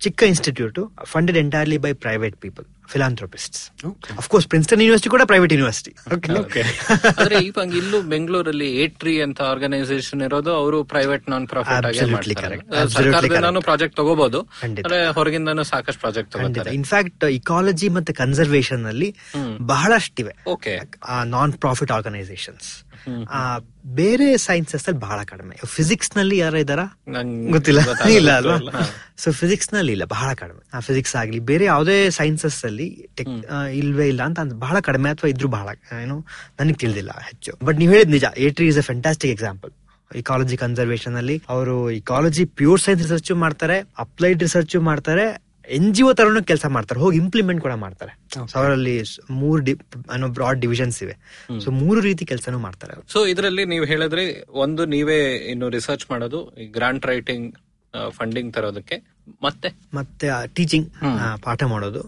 ಚಿಕ್ಕ institute funded entirely by private people philanthropist of course Princeton university ಕೂಡ ಪ್ರೈವೇಟ್ ಯೂನಿವರ್ಸಿಟಿ ಆದ್ರೆ ಈಗ ಇಲ್ಲೂ ಬೆಂಗಳೂರಲ್ಲಿ ಏಟ್ರಿ ಅಂತ ಆರ್ಗನೈಸೇಷನ್ ಇರೋದು ಅವರು ಪ್ರೈವೇಟ್ ನಾನ್ ಪ್ರಾಫಿಟ್ ಸರ್ಕಾರದಿಂದಾನು ಪ್ರಾಜೆಕ್ಟ್ ತಗೋಬಹುದು ಹೊರಗಿಂದ ಹೊರಗಿಂದಾನು ಸಾಕಷ್ಟು ಪ್ರಾಜೆಕ್ಟ್ ತಗೋತಾರೆ. ಇನ್ಫ್ಯಾಕ್ಟ್ ಇಕಾಲಜಿ ಮತ್ತೆ ಕನ್ಸರ್ವೇಶನ್ ಅಲ್ಲಿ ಬಹಳಷ್ಟಿವೆ. ಓಕೆ ನಾನ್ ಪ್ರಾಫಿಟ್ ಆರ್ಗನೈಸೇಷನ್ಸ್ ಬೇರೆ ಸೈನ್ಸಸ್ ಅಲ್ಲಿ ಬಹಳ ಕಡಿಮೆ. ಫಿಸಿಕ್ಸ್ನಲ್ಲಿ ಯಾರ ಇದಾರ ಗೊತ್ತಿಲ್ಲ. ಇಲ್ಲ ಅಲ್ವಾ? ಸೊ ಫಿಸಿಕ್ಸ್ನಲ್ಲಿ ಇಲ್ಲ ಬಹಳ ಕಡಿಮೆ. ಫಿಸಿಕ್ಸ್ ಆಗ್ಲಿ ಬೇರೆ ಯಾವುದೇ ಸೈನ್ಸಸ್ ಅಲ್ಲಿ ಟೆಕ್ ಇಲ್ವೇ ಇಲ್ಲ ಅಂತ ಬಹಳ ಕಡಿಮೆ ಅಥವಾ ಇದ್ರು ಬಹಳ ಏನು ನನಗೆ ತಿಳಿದಿಲ್ಲ ಹೆಚ್ಚು. ಬಟ್ ನೀವು ಹೇಳಿದ್ ನಿಜ ATREE is a fantastic example ecology conservation ಅಲ್ಲಿ ಅವರು ಇಕಾಲಜಿ ಪ್ಯೂರ್ ಸೈನ್ಸ್ ರಿಸರ್ಚ್ ಮಾಡ್ತಾರೆ ಅಪ್ಲೈಡ್ ರಿಸರ್ಚ್ ಮಾಡ್ತಾರೆ ಎನ್ ಜಿ ಒ ತರನು ಕೆಲಸ ಮಾಡ್ತಾರೆ. ಹೋಗಿ ಇಂಪ್ಲಿಮೆಂಟ್ ಕೂಡ ಮಾಡ್ತಾರೆ. ಸೊ ಅವರಲ್ಲಿ ಮೂರು ಅನ್ನೋ ಬ್ರಾಡ್ ಡಿವಿಷನ್ಸ್ ಇವೆ. ಸೊ ಮೂರು ರೀತಿ ಕೆಲಸನೂ ಮಾಡ್ತಾರೆ. ಸೊ ಇದರಲ್ಲಿ ನೀವು ಹೇಳಿದ್ರೆ ಒಂದು ನೀವೇ ಇನ್ನು ರಿಸರ್ಚ್ ಮಾಡೋದು ಗ್ರಾಂಟ್ ರೈಟಿಂಗ್ ಫಂಡಿಂಗ್ ತರೋದಕ್ಕೆ. ಮತ್ತೆ? ಮತ್ತೆ ಟೀಚಿಂಗ್ ಪಾಠ ಮಾಡೋದು.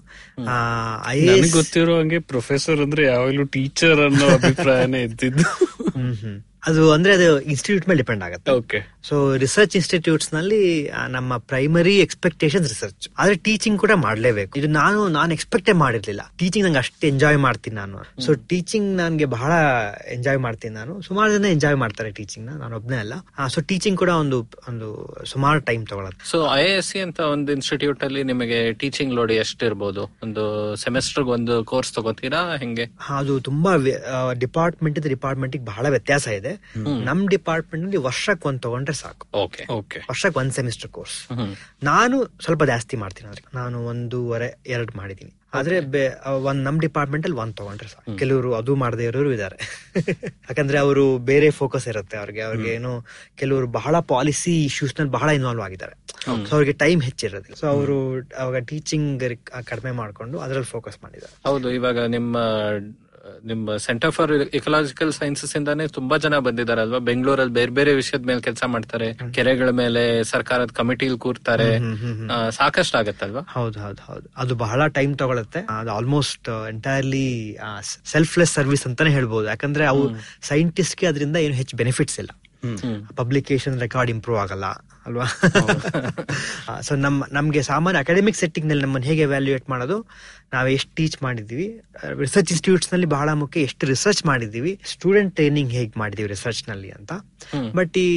ಗೊತ್ತಿರೋ ಹಂಗೆ ಪ್ರೊಫೆಸರ್ ಅಂದ್ರೆ ಯಾವಾಗ್ಲೂ ಟೀಚರ್ ಅನ್ನೋ ಅಭಿಪ್ರಾಯನೇ ಇದ್ದಿದ್ದು. ಅದು ಅಂದ್ರೆ ಅದು ಇನ್ಸ್ಟಿಟ್ಯೂಟ್ ಮೇಲೆ ಡಿಪೆಂಡ್ ಆಗುತ್ತೆ. ಓಕೆ ಸೊ ರಿಸರ್ಚ್ ಇನ್ಸ್ಟಿಟ್ಯೂಟ್ಸ್ನಲ್ಲಿ ನಮ್ಮ ಪ್ರೈಮರಿ ಎಕ್ಸ್ಪೆಕ್ಟೇಷನ್ ರಿಸರ್ಚ್ ಆದ್ರೆ ಟೀಚಿಂಗ್ ಕೂಡ ಮಾಡ್ಲೇಬೇಕು. ಇದು ನಾನು ನಾನು ಎಕ್ಸ್ಪೆಕ್ಟೇ ಮಾಡಿರ್ಲಿಲ್ಲ. ಟೀಚಿಂಗ್ ನಂಗೆ ಅಷ್ಟು ಎಂಜಾಯ್ ಮಾಡ್ತೀನಿ ನಾನು. ಸೊ ಟೀಚಿಂಗ್ ನನ್ಗೆ ಬಹಳ ಎಂಜಾಯ್ ಮಾಡ್ತೀನಿ ನಾನು. ಸುಮಾರು ಜನ ಎಂಜಾಯ್ ಮಾಡ್ತಾರೆ ಟೀಚಿಂಗ್ನ. ನಾನು ಒಬ್ನೇ ಅಲ್ಲ. ಸೊ ಟೀಚಿಂಗ್ ಕೂಡ ಒಂದು ಒಂದು ಸುಮಾರು ಟೈಮ್ ತಗೊಳತ್ತೆ. ಸೊ ಐ ಎಸ್ ಸಿ ಅಂತ ಒಂದು ಇನ್ಸ್ಟಿಟ್ಯೂಟ್ ಅಲ್ಲಿ ನಿಮಗೆ ಟೀಚಿಂಗ್ ಲೋಡ್ ಎಷ್ಟಿರ್ಬೋದು? ಒಂದು ಸೆಮೆಸ್ಟರ್ ಒಂದು ಕೋರ್ಸ್ ತಗೋತೀರಾ? ಹೆಂಗೆ? ಅದು ತುಂಬಾ ಡಿಪಾರ್ಟ್ಮೆಂಟ್ ಡಿಪಾರ್ಟ್ಮೆಂಟ್ ಬಹಳ ವ್ಯತ್ಯಾಸ ಇದೆ. ನಮ್ ಡಿಪಾರ್ಟ್ಮೆಂಟ್ನಲ್ಲಿ ವರ್ಷಕ್ಕೆ ಒಂದ್ ತಗೊಂಡ್ರೆ ಸಾಕು. ವರ್ಷಕ್ ಓಕೆ. ವರ್ಷಕ್ಕೆ ಒಂದ್ ಸೆಮಿಸ್ಟರ್ ಕೋರ್ಸ್. ನಾನು ಸ್ವಲ್ಪ ಜಾಸ್ತಿ ಮಾಡ್ತೀನಿ ಅದ್ರ ನಾನು ಒಂದೂವರೆ ಎರಡು ಮಾಡಿದೀನಿ ಆದ್ರೆ ಒಂದ್ ನಮ್ ಡಿಪಾರ್ಟ್ಮೆಂಟ್ ಅಲ್ಲಿ ಒಂದ್ ತಗೊಂಡ್ರೆ ಸಾಕು. ಕೆಲವರು ಅದು ಮಾಡದೇ ಇರೋರು ಇದಾರೆ. ಯಾಕಂದ್ರೆ ಅವರು ಬೇರೆ ಫೋಕಸ್ ಇರುತ್ತೆ. ಅವ್ರಿಗೆ ಅವ್ರಿಗೆ ಏನು ಕೆಲವರು ಬಹಳ ಪಾಲಿಸಿ ಇಶ್ಯೂಸ್ನಲ್ಲಿ ಬಹಳ ಇನ್ವಾಲ್ವ್ ಆಗಿದ್ದಾರೆ. ಸೊ ಅವ್ರಿಗೆ ಟೈಮ್ ಹೆಚ್ಚಿರೋದಿಲ್ಲ. ಸೊ ಅವರು ಅವಾಗ ಟೀಚಿಂಗ್ ಕಡಿಮೆ ಮಾಡ್ಕೊಂಡು ಅದ್ರಲ್ಲಿ ಫೋಕಸ್ ಮಾಡಿದ್ದಾರೆ. ಹೌದು ಇವಾಗ ನಿಮ್ಮ ನಿಮ್ಮ ಸೆಂಟರ್ ಫಾರ್ ಇಕಲಾಜಿಕಲ್ ಸೈನ್ಸಸ್ ಇಂದಾನೆ ತುಂಬಾ ಜನ ಬಂದಿದ್ದಾರೆ ಅಲ್ವಾ? ಬೆಂಗಳೂರಲ್ಲಿ ಬೇರೆ ಬೇರೆ ವಿಷಯದ ಮೇಲೆ ಕೆಲಸ ಮಾಡ್ತಾರೆ. ಕೆರೆಗಳ ಮೇಲೆ ಸರ್ಕಾರದ ಕಮಿಟಿಲಿ ಕೂರ್ತಾರೆ. ಸಾಕಷ್ಟು ಸಾಕಷ್ಟು ಆಗತ್ತಲ್ವಾ ಹೌದು ಹೌದು ಹೌದು. ಅದು ಬಹಳ ಟೈಮ್ ತಗೊಳತ್ತೆ. ಅದು ಆಲ್ಮೋಸ್ಟ್ ಎಂಟೈರ್ಲಿ ಸೆಲ್ಫ್ಲೆಸ್ ಸರ್ವಿಸ್ ಅಂತಾನೆ ಹೇಳ್ಬೋದು. ಯಾಕಂದ್ರೆ ಅವು ಸೈಂಟಿಸ್ಟ್ಗೆ ಅದರಿಂದ ಏನು ಹೆಚ್ಚು ಬೆನಿಫಿಟ್ಸ್ ಇಲ್ಲ. ಪಬ್ಲಿಕೇಶನ್ ರೆಕಾರ್ಡ್ ಇಂಪ್ರೂವ್ ಆಗಲ್ಲ ಅಲ್ವಾ? ಸೊ ನಮ್ಮ ನಮಗೆ ಸಾಮಾನ್ಯ ಅಕಾಡೆಮಿಕ್ ಸೆಟ್ಟಿಂಗ್ನಲ್ಲಿ ನಮ್ಮನ್ನು ಹೇಗೆ ವ್ಯಾಲ್ಯೂಯೇಟ್ ಮಾಡೋದು ನಾವು ಎಷ್ಟು ಟೀಚ್ ಮಾಡಿದ್ದೀವಿ. ರಿಸರ್ಚ್ ಇನ್ಸ್ಟಿಟ್ಯೂಟ್ಸ್ನಲ್ಲಿ ಬಹಳ ಮುಖ್ಯ ಎಷ್ಟು ರಿಸರ್ಚ್ ಮಾಡಿದ್ದೀವಿ. ಸ್ಟೂಡೆಂಟ್ ಟ್ರೈನಿಂಗ್ ಹೇಗೆ ಮಾಡಿದೀವಿ ರಿಸರ್ಚ್ನಲ್ಲಿ ಅಂತ. ಬಟ್ ಈ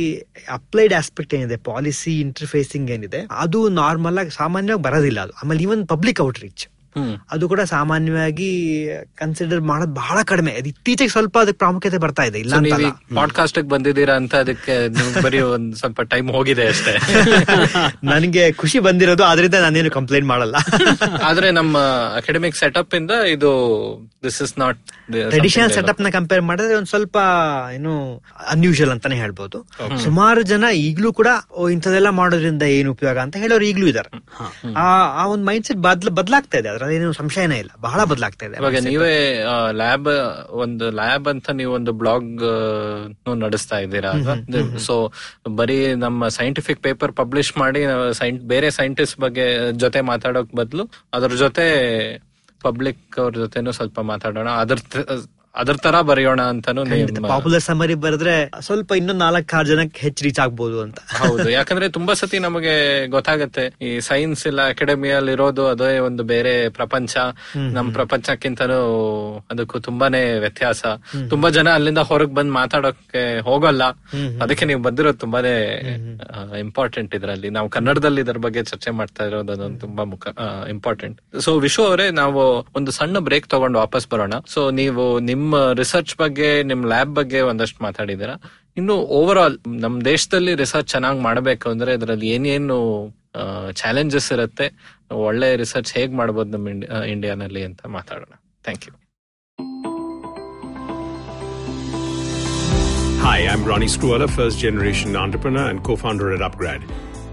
ಅಪ್ಲೈಡ್ ಆಸ್ಪೆಕ್ಟ್ ಏನಿದೆ ಪಾಲಿಸಿ ಇಂಟರ್ಫೇಸಿಂಗ್ ಏನಿದೆ ಅದು ನಾರ್ಮಲ್ ಆಗಿ ಸಾಮಾನ್ಯವಾಗಿ ಬರೋದಿಲ್ಲ ಅದು. ಆಮೇಲೆ even public outreach hmm ಅದು ಕೂಡ ಸಾಮಾನ್ಯವಾಗಿ ಕನ್ಸಿಡರ್ ಮಾಡೋದು ಬಹಳ ಕಡಿಮೆ. ಅದು ಇತ್ತೀಚೆಗೆ ಸ್ವಲ್ಪ ಅದಕ್ಕೆ ಪ್ರಾಮುಖ್ಯತೆ ಬರ್ತಾ ಇದೆ ಇಲ್ಲ. ಪಾಡ್ಕಾಸ್ಟ್ ಬಂದಿದ್ದೀರಾ ಅಂತ ಅದಕ್ಕೆ ಬರೀ ಒಂದ್ ಸ್ವಲ್ಪ ಟೈಮ್ ಹೋಗಿದೆ ಅಷ್ಟೇ. ನನಗೆ ಖುಷಿ ಬಂದಿರೋದು ಆದ್ರಿಂದ ನಾನೇನು ಕಂಪ್ಲೇಂಟ್ ಮಾಡಲ್ಲ. ಆದ್ರೆ ನಮ್ಮ ಅಕಾಡೆಮಿಕ್ ಸೆಟಪ್ ಇಂದ ಇದು ದಿಸ್ ಇಸ್ ನಾಟ್ ಟ್ರೆಡಿಷನಲ್ ಸೆಟಪ್ನ ಕಂಪೇರ್ ಮಾಡಿದ್ರೆ ಒಂದ್ ಸ್ವಲ್ಪ ಏನು ಅನ್ಯೂಶಲ್ ಅಂತಾನೆ ಹೇಳ್ಬೋದು. ಸುಮಾರು ಜನ ಈಗ್ಲೂ ಕೂಡ ಇಂಥದೆಲ್ಲ ಮಾಡೋದ್ರಿಂದ ಏನು ಉಪಯೋಗ ಅಂತ ಹೇಳೋರು ಈಗ್ಲೂ ಇದಾರೆ. ಆ ಆ ಒಂದು ಮೈಂಡ್ ಸೆಟ್ ಬದ್ಲ ಬದಲಾಗ್ತಾ ಇದೆ. ಅದ್ರಲ್ಲಿ ಏನು ಸಂಶಯನೇ ಇಲ್ಲ. ಬಹಳ ಬದಲಾಗ್ತಾ ಇದೆ. ಇವಾಗ ನೀವೇ ಲ್ಯಾಬ್ ಒಂದು ಲ್ಯಾಬ್ ಅಂತ ನೀವು ಒಂದು ಬ್ಲಾಗ್ ನಡೆಸ್ತಾ ಇದ್ದೀರಾ? ಸೊ ಬರೀ ನಮ್ಮ ಸೈಂಟಿಫಿಕ್ ಪೇಪರ್ ಪಬ್ಲಿಷ್ ಮಾಡಿ ಬೇರೆ ಸೈಂಟಿಸ್ಟ್ ಬಗ್ಗೆ ಜೊತೆ ಮಾತಾಡೋಕ್ ಬದಲು ಅದ್ರ ಜೊತೆ ಪಬ್ಲಿಕ್ ಅವ್ರ ಜೊತೆನೂ ಸ್ವಲ್ಪ ಮಾತಾಡೋಣ. ಅದ್ರ ಅದ್ರ ತರ ಬರೆಯೋಣ ಅಂತಾನು ಪಾಪ್ಯುಲರ್ ಸಮರಿ ಬರೆದ್ರೆ ಸ್ವಲ್ಪ ಇನ್ನೊಂದ್ ನಾಲ್ಕಾರು ಜನಕ್ಕೆ ಹೆಚ್ಚು ರೀಚ್ ಆಗ್ಬೋದು ಅಂತ. ಹೌದು. ಯಾಕಂದ್ರೆ ತುಂಬಾ ಸತಿ ನಮಗೆ ಗೊತ್ತಾಗತ್ತೆ ಈ ಸೈನ್ಸ್ ಇಲ್ಲ ಅಕಾಡೆಮಿಯಲ್ಲಿ ಇರೋದು ಅದೇ ಒಂದು ಬೇರೆ ಪ್ರಪಂಚ. ನಮ್ ಪ್ರಪಂಚಕ್ಕಿಂತನೂ ಅದಕ್ಕೂ ತುಂಬಾನೇ ವ್ಯತ್ಯಾಸ. ತುಂಬಾ ಜನ ಅಲ್ಲಿಂದ ಹೊರಗ್ ಬಂದ್ ಮಾತಾಡೋಕೆ ಹೋಗಲ್ಲ. ಅದಕ್ಕೆ ನೀವು ಬಂದಿರೋದು ತುಂಬಾನೇ ಇಂಪಾರ್ಟೆಂಟ್ ಇದ್ರಲ್ಲಿ. ನಾವು ಕನ್ನಡದಲ್ಲಿ ಇದ್ರ ಬಗ್ಗೆ ಚರ್ಚೆ ಮಾಡ್ತಾ ಇರೋದು ಅದೊಂದು ತುಂಬಾ ಮುಖ ಇಂಪಾರ್ಟೆಂಟ್ ಸೊ ವಿಶು ಅವರೇ ನಾವು ಒಂದು ಸಣ್ಣ ಬ್ರೇಕ್ ತಗೊಂಡು ವಾಪಸ್ ಬರೋಣ. ಸೊ ನೀವು ನಿಮ್ಮ ರಿಸರ್ಚ್ ಬಗ್ಗೆ ನಿಮ್ ಲ್ಯಾಬ್ ಬಗ್ಗೆ ಒಂದಷ್ಟು ಮಾತಾಡಿದೀರಾ ಇನ್ನು ಓವರ್ ಆಲ್ ನಮ್ ದೇಶದಲ್ಲಿ ರಿಸರ್ಚ್ ಚೆನ್ನಾಗಿ ಮಾಡಬೇಕು ಅಂದ್ರೆ ಇದರಲ್ಲಿ ಏನೇನು ಚಾಲೆಂಜಸ್ ಇರುತ್ತೆ ಒಳ್ಳೆ ರಿಸರ್ಚ್ ಹೇಗ್ ಮಾಡಬಹುದು ಆ, ಇಂಡಿಯಾನಲ್ಲಿ ಅಂತ ಮಾತಾಡೋಣ thank you Hi, I'm Ronnie Struella, first generation entrepreneur and co founder at Upgrad.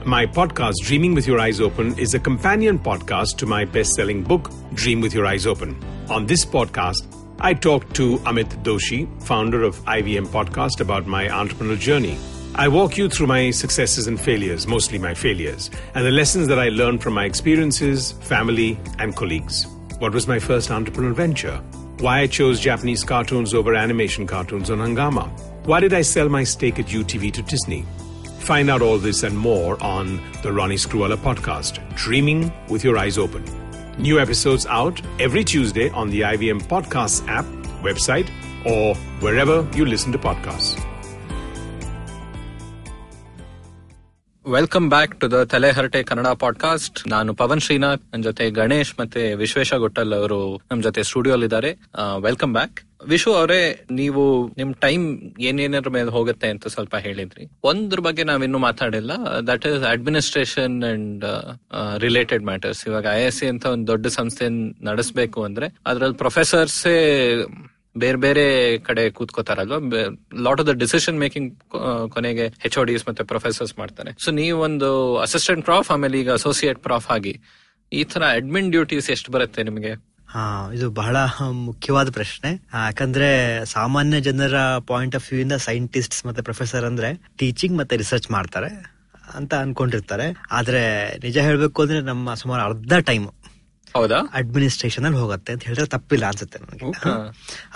My podcast, Dreaming with Your Eyes Open, is a companion podcast to my best selling book, Dream with Your Eyes Open. On this podcast, I talk to Amit Doshi, founder of IVM Podcast, about my entrepreneurial journey. I walk you through my successes and failures, mostly my failures, and the lessons that I learned from my experiences, family, and colleagues. What was my first entrepreneurial venture? Why I chose Japanese cartoons over animation cartoons on Hangama? Why did I sell my stake at UTV to Disney? Find out all this and more on the Ronnie Screwella podcast, Dreaming with Your Eyes Open. New episodes out every Tuesday on the IVM Podcasts app, website, or wherever you listen to podcasts. Welcome back to the ತಲೆಹರಟೆ Kannada podcast ನಾನು ಪವನ್ ಶ್ರೀನಾಥ್ ನನ್ನ ಜೊತೆ ಗಣೇಶ್ ಮತ್ತೆ ವಿಶ್ವೇಶ ಗೊಟ್ಟಲ್ ಅವರು ನಮ್ ಜೊತೆ ಸ್ಟುಡಿಯೋ ಇದ್ದಾರೆ. ವೆಲ್ಕಮ್ ಬ್ಯಾಕ್ ವಿಶು ಅವರೇ, ನೀವು ನಿಮ್ ಟೈಮ್ ಏನೇನರ ಮೇಲೆ ಹೋಗುತ್ತೆ ಅಂತ ಸ್ವಲ್ಪ ಹೇಳಿದ್ರಿ. ಒಂದ್ರ ಬಗ್ಗೆ ನಾವಿನ್ನು ಮಾತಾಡಿಲ್ಲ. That is administration and related matters ಇವಾಗ ಐ ಎಸ್ ಸಿ ಅಂತ ಒಂದು ದೊಡ್ಡ ಸಂಸ್ಥೆ ನಡೆಸಬೇಕು ಅಂದ್ರೆ ಅದ್ರಲ್ಲಿ ಪ್ರೊಫೆಸರ್ಸೇ ಬೇರೆ ಬೇರೆ ಕಡೆ ಕೂತ್ಕೋತಾರಲ್ವಾ? Lot of the decision making ಕೊನೆಗೆ ಹೆಚ್ ಡಿಸ್ ಮತ್ತೆ ಪ್ರೊಫೆಸರ್ಸ್ ಮಾಡ್ತಾರೆ. ಸೊ ನೀವೊಂದು ಅಸಿಸ್ಟೆಂಟ್ ಪ್ರಾಫ್ ಆಮೇಲೆ ಈಗ ಅಸೋಸಿಯೇಟ್ ಪ್ರಾಫ್ ಆಗಿ, ಈ ತರ ಅಡ್ಮಿನ್ ಡ್ಯೂಟೀಸ್ ಎಷ್ಟು ಬರುತ್ತೆ ನಿಮಗೆ? ಹಾ, ಇದು ಬಹಳ ಮುಖ್ಯವಾದ ಪ್ರಶ್ನೆ. ಯಾಕಂದ್ರೆ ಸಾಮಾನ್ಯ ಜನರ ಪಾಯಿಂಟ್ ಆಫ್ ವ್ಯೂ ಇಂದ ಸೈಂಟಿಸ್ಟ್ ಮತ್ತೆ ಪ್ರೊಫೆಸರ್ ಅಂದ್ರೆ ಟೀಚಿಂಗ್ ಮತ್ತೆ ರಿಸರ್ಚ್ ಮಾಡ್ತಾರೆ ಅಂತ ಅನ್ಕೊಂಡಿರ್ತಾರೆ. ಆದ್ರೆ ನಿಜ ಹೇಳ್ಬೇಕು ಅಂದ್ರೆ ನಮ್ಮ ಸುಮಾರು ಅರ್ಧ ಟೈಮ್ ಹೌದಾ? ಅಡ್ಮಿನಿಸ್ಟ್ರೇಷನ್ ಅಲ್ಲಿ ಹೋಗುತ್ತೆ ಅಂತ ಹೇಳಿದ್ರೆ ತಪ್ಪಿಲ್ಲ ಅನ್ಸುತ್ತೆ ನನಗೆ.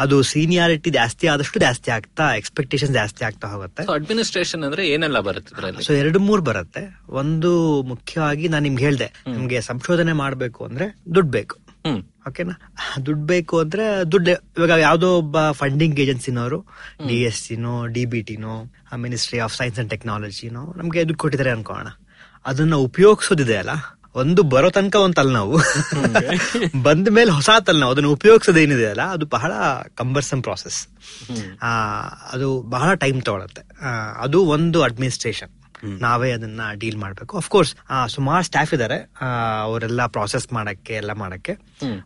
ಅದು ಸೀನಿಯಾರಿಟಿ ಜಾಸ್ತಿ ಆದಷ್ಟು ಜಾಸ್ತಿ ಆಗ್ತಾ ಎಕ್ಸ್ಪೆಕ್ಟೇಷನ್ ಜಾಸ್ತಿ ಆಗ್ತಾ ಹೋಗುತ್ತೆ. ಸೊ ಅಡ್ಮಿನಿಸ್ಟ್ರೇಷನ್ ಅಂದ್ರೆ ಏನೆಲ್ಲ ಬರುತ್ತೆ ಸೊ ಎರಡು ಮೂರು ಬರುತ್ತೆ. ಒಂದು ಮುಖ್ಯವಾಗಿ ನಾನು ನಿಮ್ಗೆ ಹೇಳ್ದೆ ನಿಮ್ಗೆ ಸಂಶೋಧನೆ ಮಾಡಬೇಕು ಅಂದ್ರೆ ದುಡ್ಡು ಬೇಕು. ಓಕೆನಾ ದುಡ್ಡು ಬೇಕು ಅಂದ್ರೆ ದುಡ್ಡು. ಇವಾಗ ಯಾವುದೋ ಒಬ್ಬ ಫಂಡಿಂಗ್ ಏಜೆನ್ಸಿನವರು ಡಿ ಎಸ್ ಸಿನೋ ಡಿ ಬಿ ಟಿನೋ ಮಿನಿಸ್ಟ್ರಿ ಆಫ್ ಸೈನ್ಸ್ ಅಂಡ್ ಟೆಕ್ನಾಲಜಿನೋ ನಮ್ಗೆ ದುಡ್ಡು ಕೊಟ್ಟಿದ್ದಾರೆ ಅನ್ಕೋಣ. ಅದನ್ನ ಉಪಯೋಗಿಸೋದಿದೆ ಅಲ್ಲ? ಒಂದು ಬರೋ ತನಕ ಒಂದ್ ತಲೆನೋವು ಬಂದ ಮೇಲೆ ಹೊಸ ತಲೆನೋವು ಅದನ್ನ ಉಪಯೋಗಿಸೋದೇನಿದೆ ಅಲ್ಲ ಅದು ಬಹಳ ಕಂಬರ್ಸಮ್ ಪ್ರಾಸೆಸ್ ಆ ಅದು ಬಹಳ ಟೈಮ್ ತಗೊಳತ್ತೆ. ಅದು ಒಂದು ಅಡ್ಮಿನಿಸ್ಟ್ರೇಷನ್ ನಾವೇ ಅದನ್ನ ಡೀಲ್ ಮಾಡ್ಬೇಕು. ಅಫ್ಕೋರ್ಸ್ ಸುಮಾರು ಸ್ಟಾಫ್ ಇದಾರೆ. ಅವರೆಲ್ಲ ಪ್ರಾಸೆಸ್ ಮಾಡಕ್ಕೆ ಎಲ್ಲ ಮಾಡಕ್ಕೆ.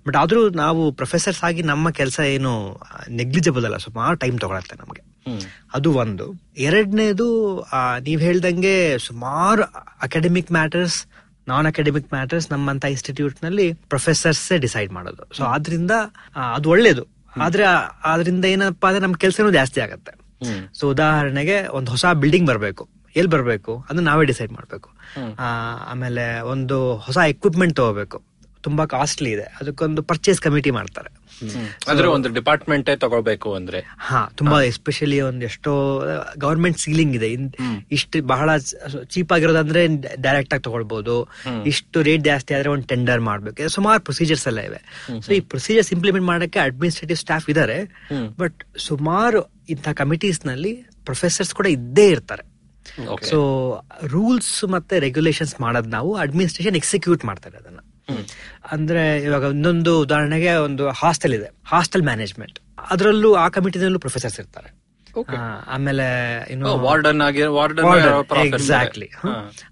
ಬಟ್ ಆದ್ರೂ ನಾವು ಪ್ರೊಫೆಸರ್ಸ್ ಆಗಿ ನಮ್ಮ ಕೆಲಸ ಏನು ನೆಗ್ಲಿಜಬಲ್ ಅಲ್ಲ ಸುಮಾರು ಟೈಮ್ ತಗೊಳತ್ತೆ ನಮಗೆ. ಅದು ಒಂದು. ಎರಡನೇದು ನೀವ್ ಹೇಳ್ದಂಗೆ ಸುಮಾರು academic matters non academic matters ನಮ್ಮಂತ ಇನ್ಸ್ಟಿಟ್ಯೂಟ್ನಲ್ಲಿ ಪ್ರೊಫೆಸರ್ಸ್ ಡಿಸೈಡ್ ಮಾಡೋದು. ಸೊ ಆದ್ರಿಂದ ಅದು ಒಳ್ಳೇದು. ಆದ್ರೆ ಅದರಿಂದ ಏನಪ್ಪಾ ಅಂದ್ರೆ ನಮ್ ಕೆಲಸನೂ ಜಾಸ್ತಿ ಆಗತ್ತೆ. ಸೊ ಉದಾಹರಣೆಗೆ ಒಂದು ಹೊಸ ಬಿಲ್ಡಿಂಗ್ ಬರಬೇಕು. ಎಲ್ಲಿ ಬರಬೇಕು? ಅದನ್ನ ನಾವೇ ಡಿಸೈಡ್ ಮಾಡ್ಬೇಕು. ಆಮೇಲೆ ಒಂದು ಹೊಸ ಎಕ್ವಿಪ್ಮೆಂಟ್ ತಗೋಬೇಕು. ತುಂಬಾ ಕಾಸ್ಟ್ಲಿ ಇದೆ. ಅದಕ್ಕೊಂದು ಪರ್ಚೇಸ್ ಕಮಿಟಿ ಮಾಡ್ತಾರೆ. ಅಂದ್ರೆ ಒಂದು ಡಿಪಾರ್ಟ್ಮೆಂಟ್ ತಗೋಬೇಕು ಅಂದ್ರೆ. ಹಾ ತುಂಬಾ ಎಸ್ಪೆಷಲಿ ಒಂದ್ ಎಷ್ಟೋ ಗವರ್ಮೆಂಟ್ ಸೀಲಿಂಗ್ ಇದೆ. ಇಷ್ಟು ಬಹಳ ಚೀಪ್ ಆಗಿರೋದಂದ್ರೆ ಡೈರೆಕ್ಟ್ ಆಗಿ ತಗೊಳ್ಬಹುದು ಇಷ್ಟು ರೇಟ್ ಜಾಸ್ತಿ ಆದ್ರೆ ಒಂದು ಟೆಂಡರ್ ಮಾಡ್ಬೇಕು. ಸುಮಾರು ಪ್ರೊಸೀಜರ್ಸ್ ಎಲ್ಲ ಇವೆ. ಸೊ ಈ ಪ್ರೊಸೀಜರ್ಸ್ ಇಂಪ್ಲಿಮೆಂಟ್ ಮಾಡಕ್ಕೆ ಅಡ್ಮಿನಿಸ್ಟ್ರೇಟಿವ್ ಸ್ಟಾಫ್ ಇದಾರೆ. ಬಟ್ ಸುಮಾರು ಇಂಥ ಕಮಿಟೀಸ್ನಲ್ಲಿ ಪ್ರೊಫೆಸರ್ಸ್ ಕೂಡ ಇದ್ದೇ ಇರ್ತಾರೆ. ಸೊ ರೂಲ್ಸ್ ಮತ್ತೆ ರೆಗ್ಯುಲೇಷನ್ಸ್ ಮಾಡೋದ್ ನಾವು ಅಡ್ಮಿನಿಸ್ಟ್ರೇಷನ್ ಎಕ್ಸಿಕ್ಯೂಟ್ ಮಾಡ್ತಾರೆ ಅದನ್ನ ಅಂದ್ರೆ ಇವಾಗ ಇನ್ನೊಂದು ಉದಾಹರಣೆಗೆ ಒಂದು ಹಾಸ್ಟೆಲ್ ಇದೆ. Hostel management. ಅದರಲ್ಲೂ ಆ ಕಮಿಟಿನಲ್ಲೂ ಪ್ರೊಫೆಸರ್ಸ್ ಇರ್ತಾರೆ. ಆಮೇಲೆ ಇನ್ನು ವಾರ್ಡನ್ ಎಕ್ಸಾಕ್ಟ್ಲಿ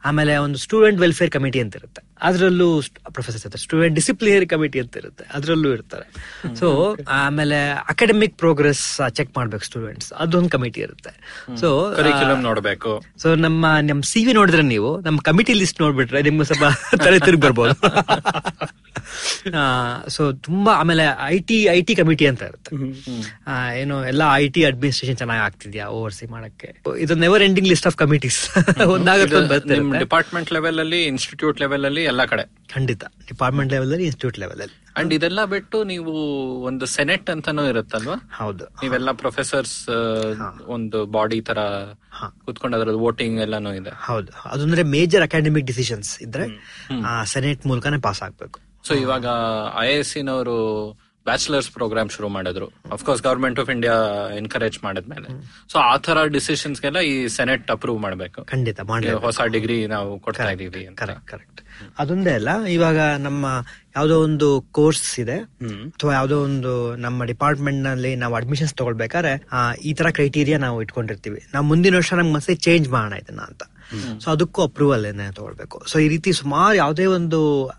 ಆಮೇಲೆ ಒಂದು ಸ್ಟೂಡೆಂಟ್ ವೆಲ್ಫೇರ್ ಕಮಿಟಿ ಅಂತ ಇರುತ್ತೆ. ಅದರಲ್ಲೂ ಪ್ರೊಫೆಸರ್ ಸ್ಟೂಡೆಂಟ್ ಡಿಸಿಪ್ಲಿನರಿ ಕಮಿಟಿ ಅಂತ ಇರುತ್ತೆ. ಅದರಲ್ಲೂ ಇರ್ತಾರೆ. ಸೊ ಆಮೇಲೆ ಅಕಾಡೆಮಿಕ್ ಪ್ರೋಗ್ರೆಸ್ ಚೆಕ್ ಮಾಡ್ಬೇಕು ಸ್ಟೂಡೆಂಟ್ಸ್ ಅದೊಂದು ಕಮಿಟಿ ಇರುತ್ತೆ. ಸೊ ನೋಡಬೇಕು ನೋಡ್ಬೇಕು. ಸೊ ನಮ್ಮ ನಮ್ ಸಿ ವಿ ನೋಡಿದ್ರೆ ನೀವು ನಮ್ಮ ಕಮಿಟಿ ಲಿಸ್ಟ್ ನೋಡ್ಬಿಟ್ರೆ ನಿಮ್ಗೆ ಸ್ವಲ್ಪ ತಲೆ ತಿರುಗಿ ಬರ್ಬೋದು. ಸೊ ತುಂಬಾ ಆಮೇಲೆ I T I T committee ಅಂತ ಇರುತ್ತೆ. ಏನು ಎಲ್ಲ ಐ ಟಿ ಅಡ್ಮಿನಿಸ್ಟ್ರೇಷನ್ ಚೆನ್ನಾಗಿ ಆಗ್ತಿದ್ಯಾ ಓವರ್ಸಿ ಮಾಡಕ್ಕೆ? ಇದು never ending list of committees ಒಂದಾಗುತ್ತೆ department level ಅಲ್ಲಿ ಇನ್ಸ್ಟಿಟ್ಯೂಟ್ ಲೆವೆಲ್ ಅಲ್ಲಿ ಎಲ್ಲ ಕಡೆ? ಖಂಡಿತ. ಡಿಪಾರ್ಟ್ಮೆಂಟ್ ಲೆವೆಲ್ ಅಲ್ಲಿ ಇನ್ಸ್ಟಿಟ್ಯೂಟ್ ಲೆವೆಲ್ ಅಲ್ಲಿ. ಅಂಡ್ ಇದೆಲ್ಲ ಬಿಟ್ಟು ನೀವು ಒಂದು ಸೆನೆಟ್ ಅಂತಾನೂ ಇರುತ್ತಲ್ವಾ? ಹೌದು. ನೀವೆಲ್ಲ ಪ್ರೊಫೆಸರ್ಸ್ ಒಂದು ಬಾಡಿ ತರ ಕುತ್ಕೊಂಡು ಅದ್ರಲ್ಲಿ ವೋಟಿಂಗ್ ಎಲ್ಲಾನು ಇದೆ. ಹೌದು. ಅದಂದ್ರೆ ಮೇಜರ್ ಅಕಾಡೆಮಿಕ್ ಡಿಸಿಷನ್ಸ್ ಇದ್ರೆ ಸೆನೆಟ್ ಮೂಲಕನೇ ಪಾಸ್ ಆಗ್ಬೇಕು. ಸೊ ಇವಾಗ ಐ ಎಸ್ ನವರು ಬ್ಯಾಚುಲರ್ಸ್ ಪ್ರೋಗ್ರಾಮ್ ಶುರು ಮಾಡಿದ್ರು. Of course government of India encourage ಮಾಡಿದ್ಮೇಲೆ ಸೊ ಆ ತರ ಡಿಸಿಷನ್ಸ್ ಡಿಸಿಷನ್ಸ್ಗೆಲ್ಲ ಈ ಸೆನೆಟ್ ಅಪ್ರೂವ್ ಮಾಡಬೇಕು. ಖಂಡಿತ ಹೊಸ ಡಿಗ್ರಿ ನಾವು ಕೊಡ್ತಾ ಇದೀವಿ ಕರೆಕ್ಟ್ ಅದೊಂದೇ ಅಲ್ಲ ಇವಾಗ ನಮ್ಮ ಯಾವ್ದೋ ಒಂದು ಕೋರ್ಸ್ ಇದೆ. ಅಥವಾ ಯಾವ್ದೋ ಒಂದು ನಮ್ಮ ಡಿಪಾರ್ಟ್ಮೆಂಟ್ನಲ್ಲಿ ನಾವು ಅಡ್ಮಿಷನ್ಸ್ ತಗೊಳ್ಬೇಕಾದ್ರೆ ಈ ತರ ಕ್ರೈಟೀರಿಯಾ ನಾವು ಇಟ್ಕೊಂಡಿರ್ತೀವಿ. ನಾವು ಮುಂದಿನ ವರ್ಷ ನಮ್ಗೆ ಮತ್ತೆ ಚೇಂಜ್ ಮಾಡೋಣ ಇದನ್ನ ಅಂತ. ಸೊ ಅದಕ್ಕೂ ಅಪ್ರೂವಲ್ ತಗೊಳ್ಬೇಕು. ಸೊ ಈ ರೀತಿ ಸುಮಾರು ಯಾವುದೇ ಒಂದು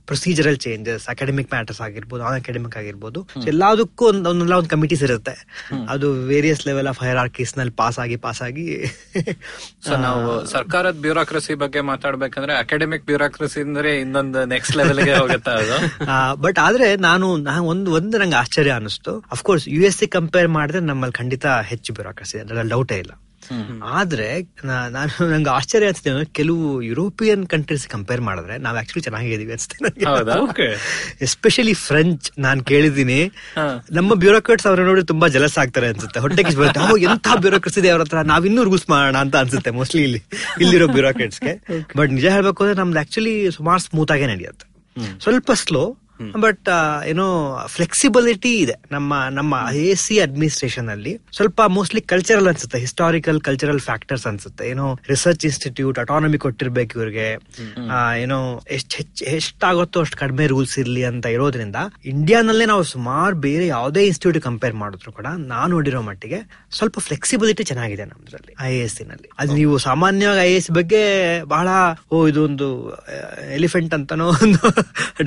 ಪ್ರೊಸೀಜರಲ್ ಚೇಂಜಸ್ ಅಕಾಡೆಮಿಕ್ ಮ್ಯಾಟರ್ಸ್ ಆಗಿರ್ಬೋದು ನಾನ್ ಅಕಾಡೆಮಿಕ್ ಆಗಿರ್ಬೋದು ಎಲ್ಲದಕ್ಕೂ ಒಂದು ಒಂದಲ್ಲ ಒಂದು ಕಮಿಟೀಸ್ ಇರುತ್ತೆ. ಅದು ವೇರಿಯಸ್ ಲೆವೆಲ್ ಆಫ್ ಹೈರ್ ಆರ್ಕೀಸ್ನಲ್ಲಿ ಪಾಸ್ ಆಗಿ ಪಾಸ್ ಆಗಿ. ಸೊ ನಾವು ಸರ್ಕಾರದ ಬ್ಯೂರೋಕ್ರಸಿ ಬಗ್ಗೆ ಮಾತಾಡ್ಬೇಕಂದ್ರೆ ಅಕಾಡೆಮಿಕ್ ಬ್ಯೂರೋಕ್ರಸಿ ಅಂದ್ರೆ ಇನ್ನೊಂದು ನೆಕ್ಸ್ಟ್ ಲೆವೆಲ್ಗೆ ಹೋಗುತ್ತೆ ಅದು. ಬಟ್ ಆದ್ರೆ ನಾನು ಒಂದು ಒಂದು ನಂಗೆ ಆಶ್ಚರ್ಯ ಅನಿಸ್ತು of course U S C compare ಮಾಡಿದ್ರೆ ನಮ್ಮಲ್ಲಿ ಖಂಡಿತ ಹೆಚ್ಚು ಬ್ಯೂರೋಕ್ರಸಿ ಅದ್ರಲ್ಲಿ ಡೌಟೇ ಇಲ್ಲ. ಆದ್ರೆ ನಾನು ನಂಗೆ ಆಶ್ಚರ್ಯ ಅನ್ಸುತ್ತೆ ಕೆಲವು ಯುರೋಪಿಯನ್ ಕಂಟ್ರೀಸ್ ಕಂಪೇರ್ ಮಾಡಿದ್ರೆ ನಾವ್ ಆಕ್ಚುಲಿ ಚೆನ್ನಾಗಿದೀವಿ ಅನ್ಸುತ್ತೆ. ಎಸ್ಪೆಷಲಿ ಫ್ರೆಂಚ್ ನಾನ್ ಕೇಳಿದೀನಿ ನಮ್ಮ ಬ್ಯೂರೋಕ್ರಾಟ್ಸ್ ಅವ್ರ ನೋಡಿ ತುಂಬಾ ಜಲಸ್ ಆಗ್ತಾರೆ ಅನ್ಸುತ್ತೆ. ಹೊಟ್ಟೆ ಕಿಚ್ಚು ಬರುತ್ತೆ. ಎಂತ ಎಂಥ ಬ್ಯೂರೋಕ್ರಟ್ಸ್ ಇದೆ ಅವ್ರ ಹತ್ರ ನಾವ್ ಇನ್ನೂ ರೂಲ್ಸ್ ಮಾಡೋಣ ಅಂತ ಅನ್ಸುತ್ತೆ ಮೋಸ್ಟ್ಲಿ ಇಲ್ಲಿ. ಇಲ್ಲಿರೋ ಬ್ಯೂರೋಕ್ರಾಟ್ಸ್ಗೆ ಬಟ್ ನಿಜ ಹೇಳ್ಬೇಕು ಅಂದ್ರೆ ನಮ್ದು ಆಕ್ಚುಲಿ ಸುಮಾರು ಸ್ಮೂತ್ ಆಗೇ ನಡೆಯುತ್ತೆ. ಸ್ವಲ್ಪ ಸ್ಲೋ ಬಟ್ ಏನೋ ಫ್ಲೆಕ್ಸಿಬಿಲಿಟಿ ಇದೆ ನಮ್ಮ ನಮ್ಮ ಎ ಸಿ ಅಡ್ಮಿನಿಸ್ಟ್ರೇಷನ್ ಅಲ್ಲಿ. ಸ್ವಲ್ಪ ಮೋಸ್ಟ್ಲಿ ಕಲ್ಚರಲ್ ಅನ್ಸುತ್ತೆ ಹಿಸ್ಟಾರಿಕಲ್ ಕಲ್ಚರಲ್ ಫ್ಯಾಕ್ಟರ್ಸ್ ಅನ್ಸುತ್ತೆ. ಏನೋ ರಿಸರ್ಚ್ ಇನ್ಸ್ಟಿಟ್ಯೂಟ್ ಅಟಾನಮಿ ಕೊಟ್ಟಿರ್ಬೇಕು ಇವ್ರಿಗೆ. ಏನೋ ಎಷ್ಟ್ ಹೆಚ್ಚು ಎಷ್ಟಾಗುತ್ತೋ ಅಷ್ಟು ಕಡಿಮೆ ರೂಲ್ಸ್ ಇರ್ಲಿ ಅಂತ ಇರೋದ್ರಿಂದ ಇಂಡಿಯಾನಲ್ಲೇ ನಾವು ಸುಮಾರು ಬೇರೆ ಯಾವುದೇ ಇನ್ಸ್ಟಿಟ್ಯೂಟ್ ಕಂಪೇರ್ ಮಾಡಿದ್ರು ಕೂಡ ನಾನು ನೋಡಿರೋ ಮಟ್ಟಿಗೆ ಸ್ವಲ್ಪ ಫ್ಲೆಕ್ಸಿಬಿಲಿಟಿ ಚೆನ್ನಾಗಿದೆ ನಮ್ದ್ರಲ್ಲಿ ಐ ಎಸ್ನಲ್ಲಿ. ಅದು ನೀವು ಸಾಮಾನ್ಯವಾಗಿ ಐ ಎಸ್ ಬಗ್ಗೆ ಬಹಳ ಓ ಇದೊಂದು ಎಲಿಫೆಂಟ್ ಅಂತಾನೋ ಒಂದು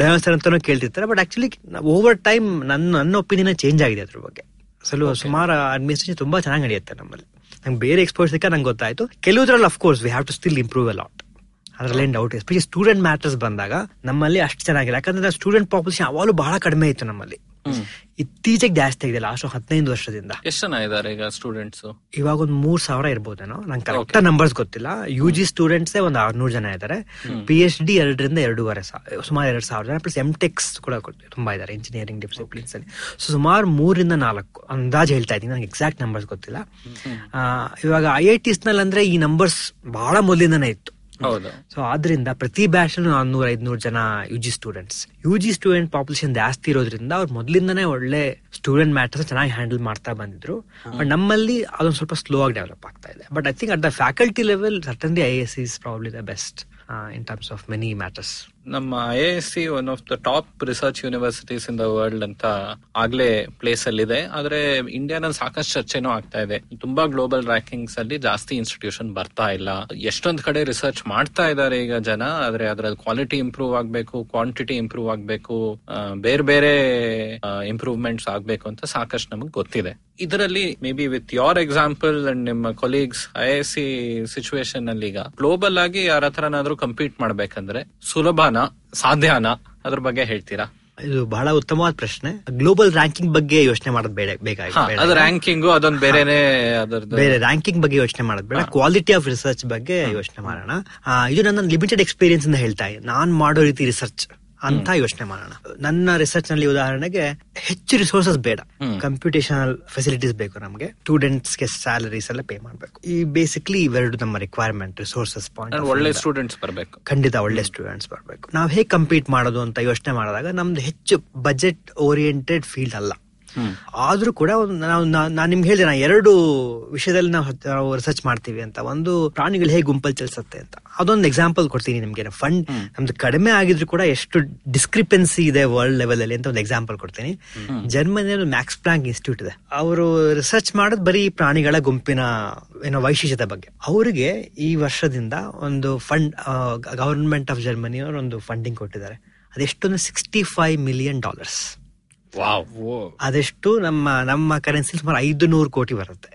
ಡೈನೋಸರ್ ಅಂತಾನೋ ಕೇಳ್ತಿರ್ತಾರೆ ಬಟ್ ಆಕ್ಚುಲಿ ಓವರ್ ಟೈಮ್ ನನ್ನ ನನ್ನ ಒಪಿನಿಯನ್ ಚೇಂಜ್ ಆಗಿದೆ ಅದ್ರ ಬಗ್ಗೆ. ಸ್ವಲ್ಪ ಸುಮಾರು ಅಡ್ಮಿನಿಸ್ಟ್ರೇಷನ್ ತುಂಬಾ ಚೆನ್ನಾಗಿ ನಡೆಯುತ್ತೆ ನಮ್ಮಲ್ಲಿ. ನಂಗೆ ಬೇರೆ ಎಕ್ಸ್ಪೋರ್ಟ್ಸ್ ಸಿಕ್ಕ ನಂಗೆ ಗೊತ್ತಾಯ್ತು. ಕೆಲವುದ್ರಲ್ಲಿ of course we have to still improve a lot ಅದ್ರಲ್ಲೇನ್ doubt especially student matters ಬಂದಾಗ ನಮ್ಮಲ್ಲಿ ಅಷ್ಟು ಚೆನ್ನಾಗಿಲ್ಲ. ಯಾಕಂದ್ರೆ ಸ್ಟೂಡೆಂಟ್ ಪಾಪ್ಯುಲೇಷನ್ ಅವಾಗಲೂ ಬಹಳ ಕಡಿಮೆ ಇತ್ತು ನಮ್ಮಲ್ಲಿ. ಇತ್ತೀಚೆಗೆ ಜಾಸ್ತಿ ಆಗಿದೆ ಲಾಸ್ಟ್ ಹದಿನೈದು ವರ್ಷದಿಂದ. ಎಷ್ಟು ಜನ ಇದಾರೆ ಈಗ ಸ್ಟೂಡೆಂಟ್ಸ್ ಇವಾಗ ಒಂದ್ ಮೂರ್ ಸಾವಿರ ಇರ್ಬೋದೇನೋ ನಂಗೆ ಕರೆಕ್ಟ್ ನಂಬರ್ಸ್ ಗೊತ್ತಿಲ್ಲ. ಯು ಜಿ ಸ್ಟೂಡೆಂಟ್ಸ್ ಒಂದ್ ಆರ್ನೂರು ಜನ ಇದ್ದಾರೆ. ಪಿ ಎಚ್ ಡಿ ಎರಡರಿಂದ ಎರಡೂವರೆ ಸಾವಿರ ಸುಮಾರು ಎರಡ್ ಸಾವಿರ ಜನ ಪ್ಲಸ್ ಎಂ ಟೆಕ್ಸ್ ಕೂಡ ತುಂಬಾ ಇದ್ದಾರೆ ಇಂಜಿನಿಯರಿಂಗ್ ಡಿಸಿಪ್ಲಿನ್ಸ್ ಅಲ್ಲಿ. ಸೊ ಸುಮಾರು ಮೂರಿಂದ ನಾಲ್ಕು ಅಂದಾಜು ಹೇಳ್ತಾ ಇದ್ದೀನಿ ನನಗೆ ಎಕ್ಸಾಕ್ಟ್ ನಂಬರ್ಸ್ ಗೊತ್ತಿಲ್ಲ. ಇವಾಗ ಐ ಐ ಟಿಸ್ನಲ್ಲಿ ಅಂದ್ರೆ ಈ ನಂಬರ್ಸ್ ಬಹಳ ಮೊದಲಿಂದನೇ ಇತ್ತು. ಹೌದು. ಸೊ ಆದ್ರಿಂದ ಪ್ರತಿ ಬ್ಯಾಚ್ ನಾನ್ನೂರ ಐದ್ನೂರು ಜನ U G students U G student population ಜಾಸ್ತಿ ಇರೋದ್ರಿಂದ ಅವ್ರು ಮೊದಲಿಂದನೇ ಒಳ್ಳೆ ಸ್ಟೂಡೆಂಟ್ ಮ್ಯಾಟರ್ಸ್ ಚೆನ್ನಾಗಿ ಹ್ಯಾಂಡಲ್ ಮಾಡ್ತಾ ಬಂದಿದ್ರು. ಬಟ್ ನಮ್ಮಲ್ಲಿ ಅದೊಂದು ಸ್ವಲ್ಪ ಸ್ಲೋ ಆಗಿ ಡೆವಲಪ್ ಆಗ್ತಾ ಇದೆ. But I think at the faculty level certainly I S is probably the best in terms of many matters ನಮ್ಮ I S C one of the top research universities in the world ಅಂತ ಆಗ್ಲೇ ಪ್ಲೇಸ್ ಅಲ್ಲಿ ಇದೆ ಆದ್ರೆ ಇಂಡಿಯಾನಲ್ಲಿ ಸಾಕಷ್ಟು ಚರ್ಚೆನೂ ಆಗ್ತಾ ಇದೆ. ತುಂಬಾ ಗ್ಲೋಬಲ್ ರ್ಯಾಂಕಿಂಗ್ಸ್ ಅಲ್ಲಿ ಜಾಸ್ತಿ ಇನ್ಸ್ಟಿಟ್ಯೂಷನ್ ಬರ್ತಾ ಇಲ್ಲ. ಎಷ್ಟೊಂದ್ ಕಡೆ ರಿಸರ್ಚ್ ಮಾಡ್ತಾ ಇದ್ದಾರೆ ಈಗ ಜನ. ಆದ್ರೆ ಅದ್ರ ಕ್ವಾಲಿಟಿ ಇಂಪ್ರೂವ್ ಆಗ್ಬೇಕು ಕ್ವಾಂಟಿಟಿ ಇಂಪ್ರೂವ್ ಆಗ್ಬೇಕು ಬೇರೆ ಬೇರೆ ಇಂಪ್ರೂವ್ಮೆಂಟ್ಸ್ ಆಗ್ಬೇಕು ಅಂತ ಸಾಕಷ್ಟು ನಮಗ್ ಗೊತ್ತಿದೆ. ಇದರಲ್ಲಿ maybe with your example and ನಿಮ್ಮ colleagues I S C situation ಅಲ್ಲಿ ಈಗ ಗ್ಲೋಬಲ್ ಆಗಿ ಯಾರ ಹತ್ರನಾದ್ರೂ ಕಂಪೀಟ್ ಮಾಡ್ಬೇಕಂದ್ರೆ ಸುಲಭನಾ ಸಾಧ್ಯನಾ ಅದ್ರ ಬಗ್ಗೆ ಹೇಳ್ತೀರಾ? ಇದು ಬಹಳ ಉತ್ತಮವಾದ ಪ್ರಶ್ನೆ. ಗ್ಲೋಬಲ್ ರ್ಯಾಂಕಿಂಗ್ ಬಗ್ಗೆ ಯೋಚನೆ ಮಾಡೋದು ಬೇಡ ಬೇಕಾಗಿ ರ್ಯಾಂಕಿಂಗು ಅದೊಂದ್ ಬೇರೆನೆ ಬೇರೆ ರ್ಯಾಂಕಿಂಗ್ ಬಗ್ಗೆ ಯೋಚನೆ ಮಾಡೋದು ಬೇಡ. ಕ್ವಾಲಿಟಿ ಆಫ್ ರಿಸರ್ಚ್ ಬಗ್ಗೆ ಯೋಚನೆ ಮಾಡೋಣ. ಇದು ನನ್ನ ಲಿಮಿಟೆಡ್ ಎಕ್ಸ್ಪೀರಿಯನ್ಸ್ ಇಂದ ಹೇಳ್ತಾ ಇದೆ. ನಾನ್ ಮಾಡೋ ರೀತಿ ರಿಸರ್ಚ್ ಅಂತ ಯೋಚನೆ ಮಾಡೋಣ. ನನ್ನ ರಿಸರ್ಚ್ನಲ್ಲಿ ಉದಾಹರಣೆಗೆ ಹೆಚ್ಚು ರಿಸೋರ್ಸಸ್ ಬೇಡ. ಕಂಪ್ಯೂಟೇಷನಲ್ ಫೆಸಿಲಿಟೀಸ್ ಬೇಕು ನಮಗೆ. ಸ್ಟೂಡೆಂಟ್ಸ್ಗೆ ಸ್ಯಾಲರೀಸ್ ಎಲ್ಲ ಪೇ ಮಾಡಬೇಕು. ಈ ಬೇಸಿಕ್ಲಿ ಇವೆರಡು ನಮ್ಮ ರಿಕ್ವೈರ್ಮೆಂಟ್ ರಿಸೋರ್ಸಸ್ ಪಾಯಿಂಟ್ ಒಳ್ಳೆ ಸ್ಟೂಡೆಂಟ್ಸ್ ಬರಬೇಕು. ಖಂಡಿತ ಒಳ್ಳೆ ಸ್ಟೂಡೆಂಟ್ಸ್ ಬರಬೇಕು. ನಾವು ಹೇಗೆ ಕಂಪೀಟ್ ಮಾಡೋದು ಅಂತ ಯೋಚನೆ ಮಾಡಿದಾಗ ನಮ್ದು ಹೆಚ್ಚು ಬಜೆಟ್ ಓರಿಯೆಂಟೆಡ್ ಫೀಲ್ಡ್ ಅಲ್ಲ. ಆದ್ರೂ ಕೂಡ ನಾವು ನಾನು ನಿಮ್ಗೆ ಹೇಳಿದೆ ನಾ ಎರಡು ವಿಷಯದಲ್ಲಿ ನಾವು ರಿಸರ್ಚ್ ಮಾಡ್ತೀವಿ ಅಂತ. ಒಂದು ಪ್ರಾಣಿಗಳು ಹೇಗೆ ಗುಂಪಲ್ಲಿ ಚಲಿಸುತ್ತೆ ಅಂತ. ಅದೊಂದು ಎಕ್ಸಾಂಪಲ್ ಕೊಡ್ತೀನಿ ನಿಮ್ಗೆ. ಫಂಡ್ ನಮ್ದು ಕಡಿಮೆ ಆಗಿದ್ರು ಕೂಡ ಎಷ್ಟು ಡಿಸ್ಕ್ರಿಪೆನ್ಸಿ ಇದೆ ವರ್ಲ್ಡ್ ಲೆವೆಲ್ ಅಲ್ಲಿ ಅಂತ ಒಂದು ಎಕ್ಸಾಂಪಲ್ ಕೊಡ್ತೀನಿ. ಜರ್ಮನಿಯಲ್ಲಿ ಮ್ಯಾಕ್ಸ್ ಪ್ಲಾಂಕ್ ಇನ್ಸ್ಟಿಟ್ಯೂಟ್ ಇದೆ. ಅವರು ರಿಸರ್ಚ್ ಮಾಡೋದು ಬರೀ ಪ್ರಾಣಿಗಳ ಗುಂಪಿನ ಏನೋ ವೈಶಿಷ್ಟ್ಯತೆ ಬಗ್ಗೆ. ಅವರಿಗೆ ಈ ವರ್ಷದಿಂದ ಒಂದು ಫಂಡ್ ಗವರ್ಮೆಂಟ್ ಆಫ್ ಜರ್ಮನಿ ಅವರು ಒಂದು ಫಂಡಿಂಗ್ ಕೊಟ್ಟಿದ್ದಾರೆ. ಅದೆಷ್ಟೊಂದು? ಸಿಕ್ಸ್ಟಿ ಫೈವ್ ಮಿಲಿಯನ್ ಡಾಲರ್ಸ್ ಅದೆಷ್ಟು ನಮ್ಮ ನಮ್ಮ ಕರೆನ್ಸಿ ಸುಮಾರು ಐದು ನೂರು ಕೋಟಿ ಬರುತ್ತೆ.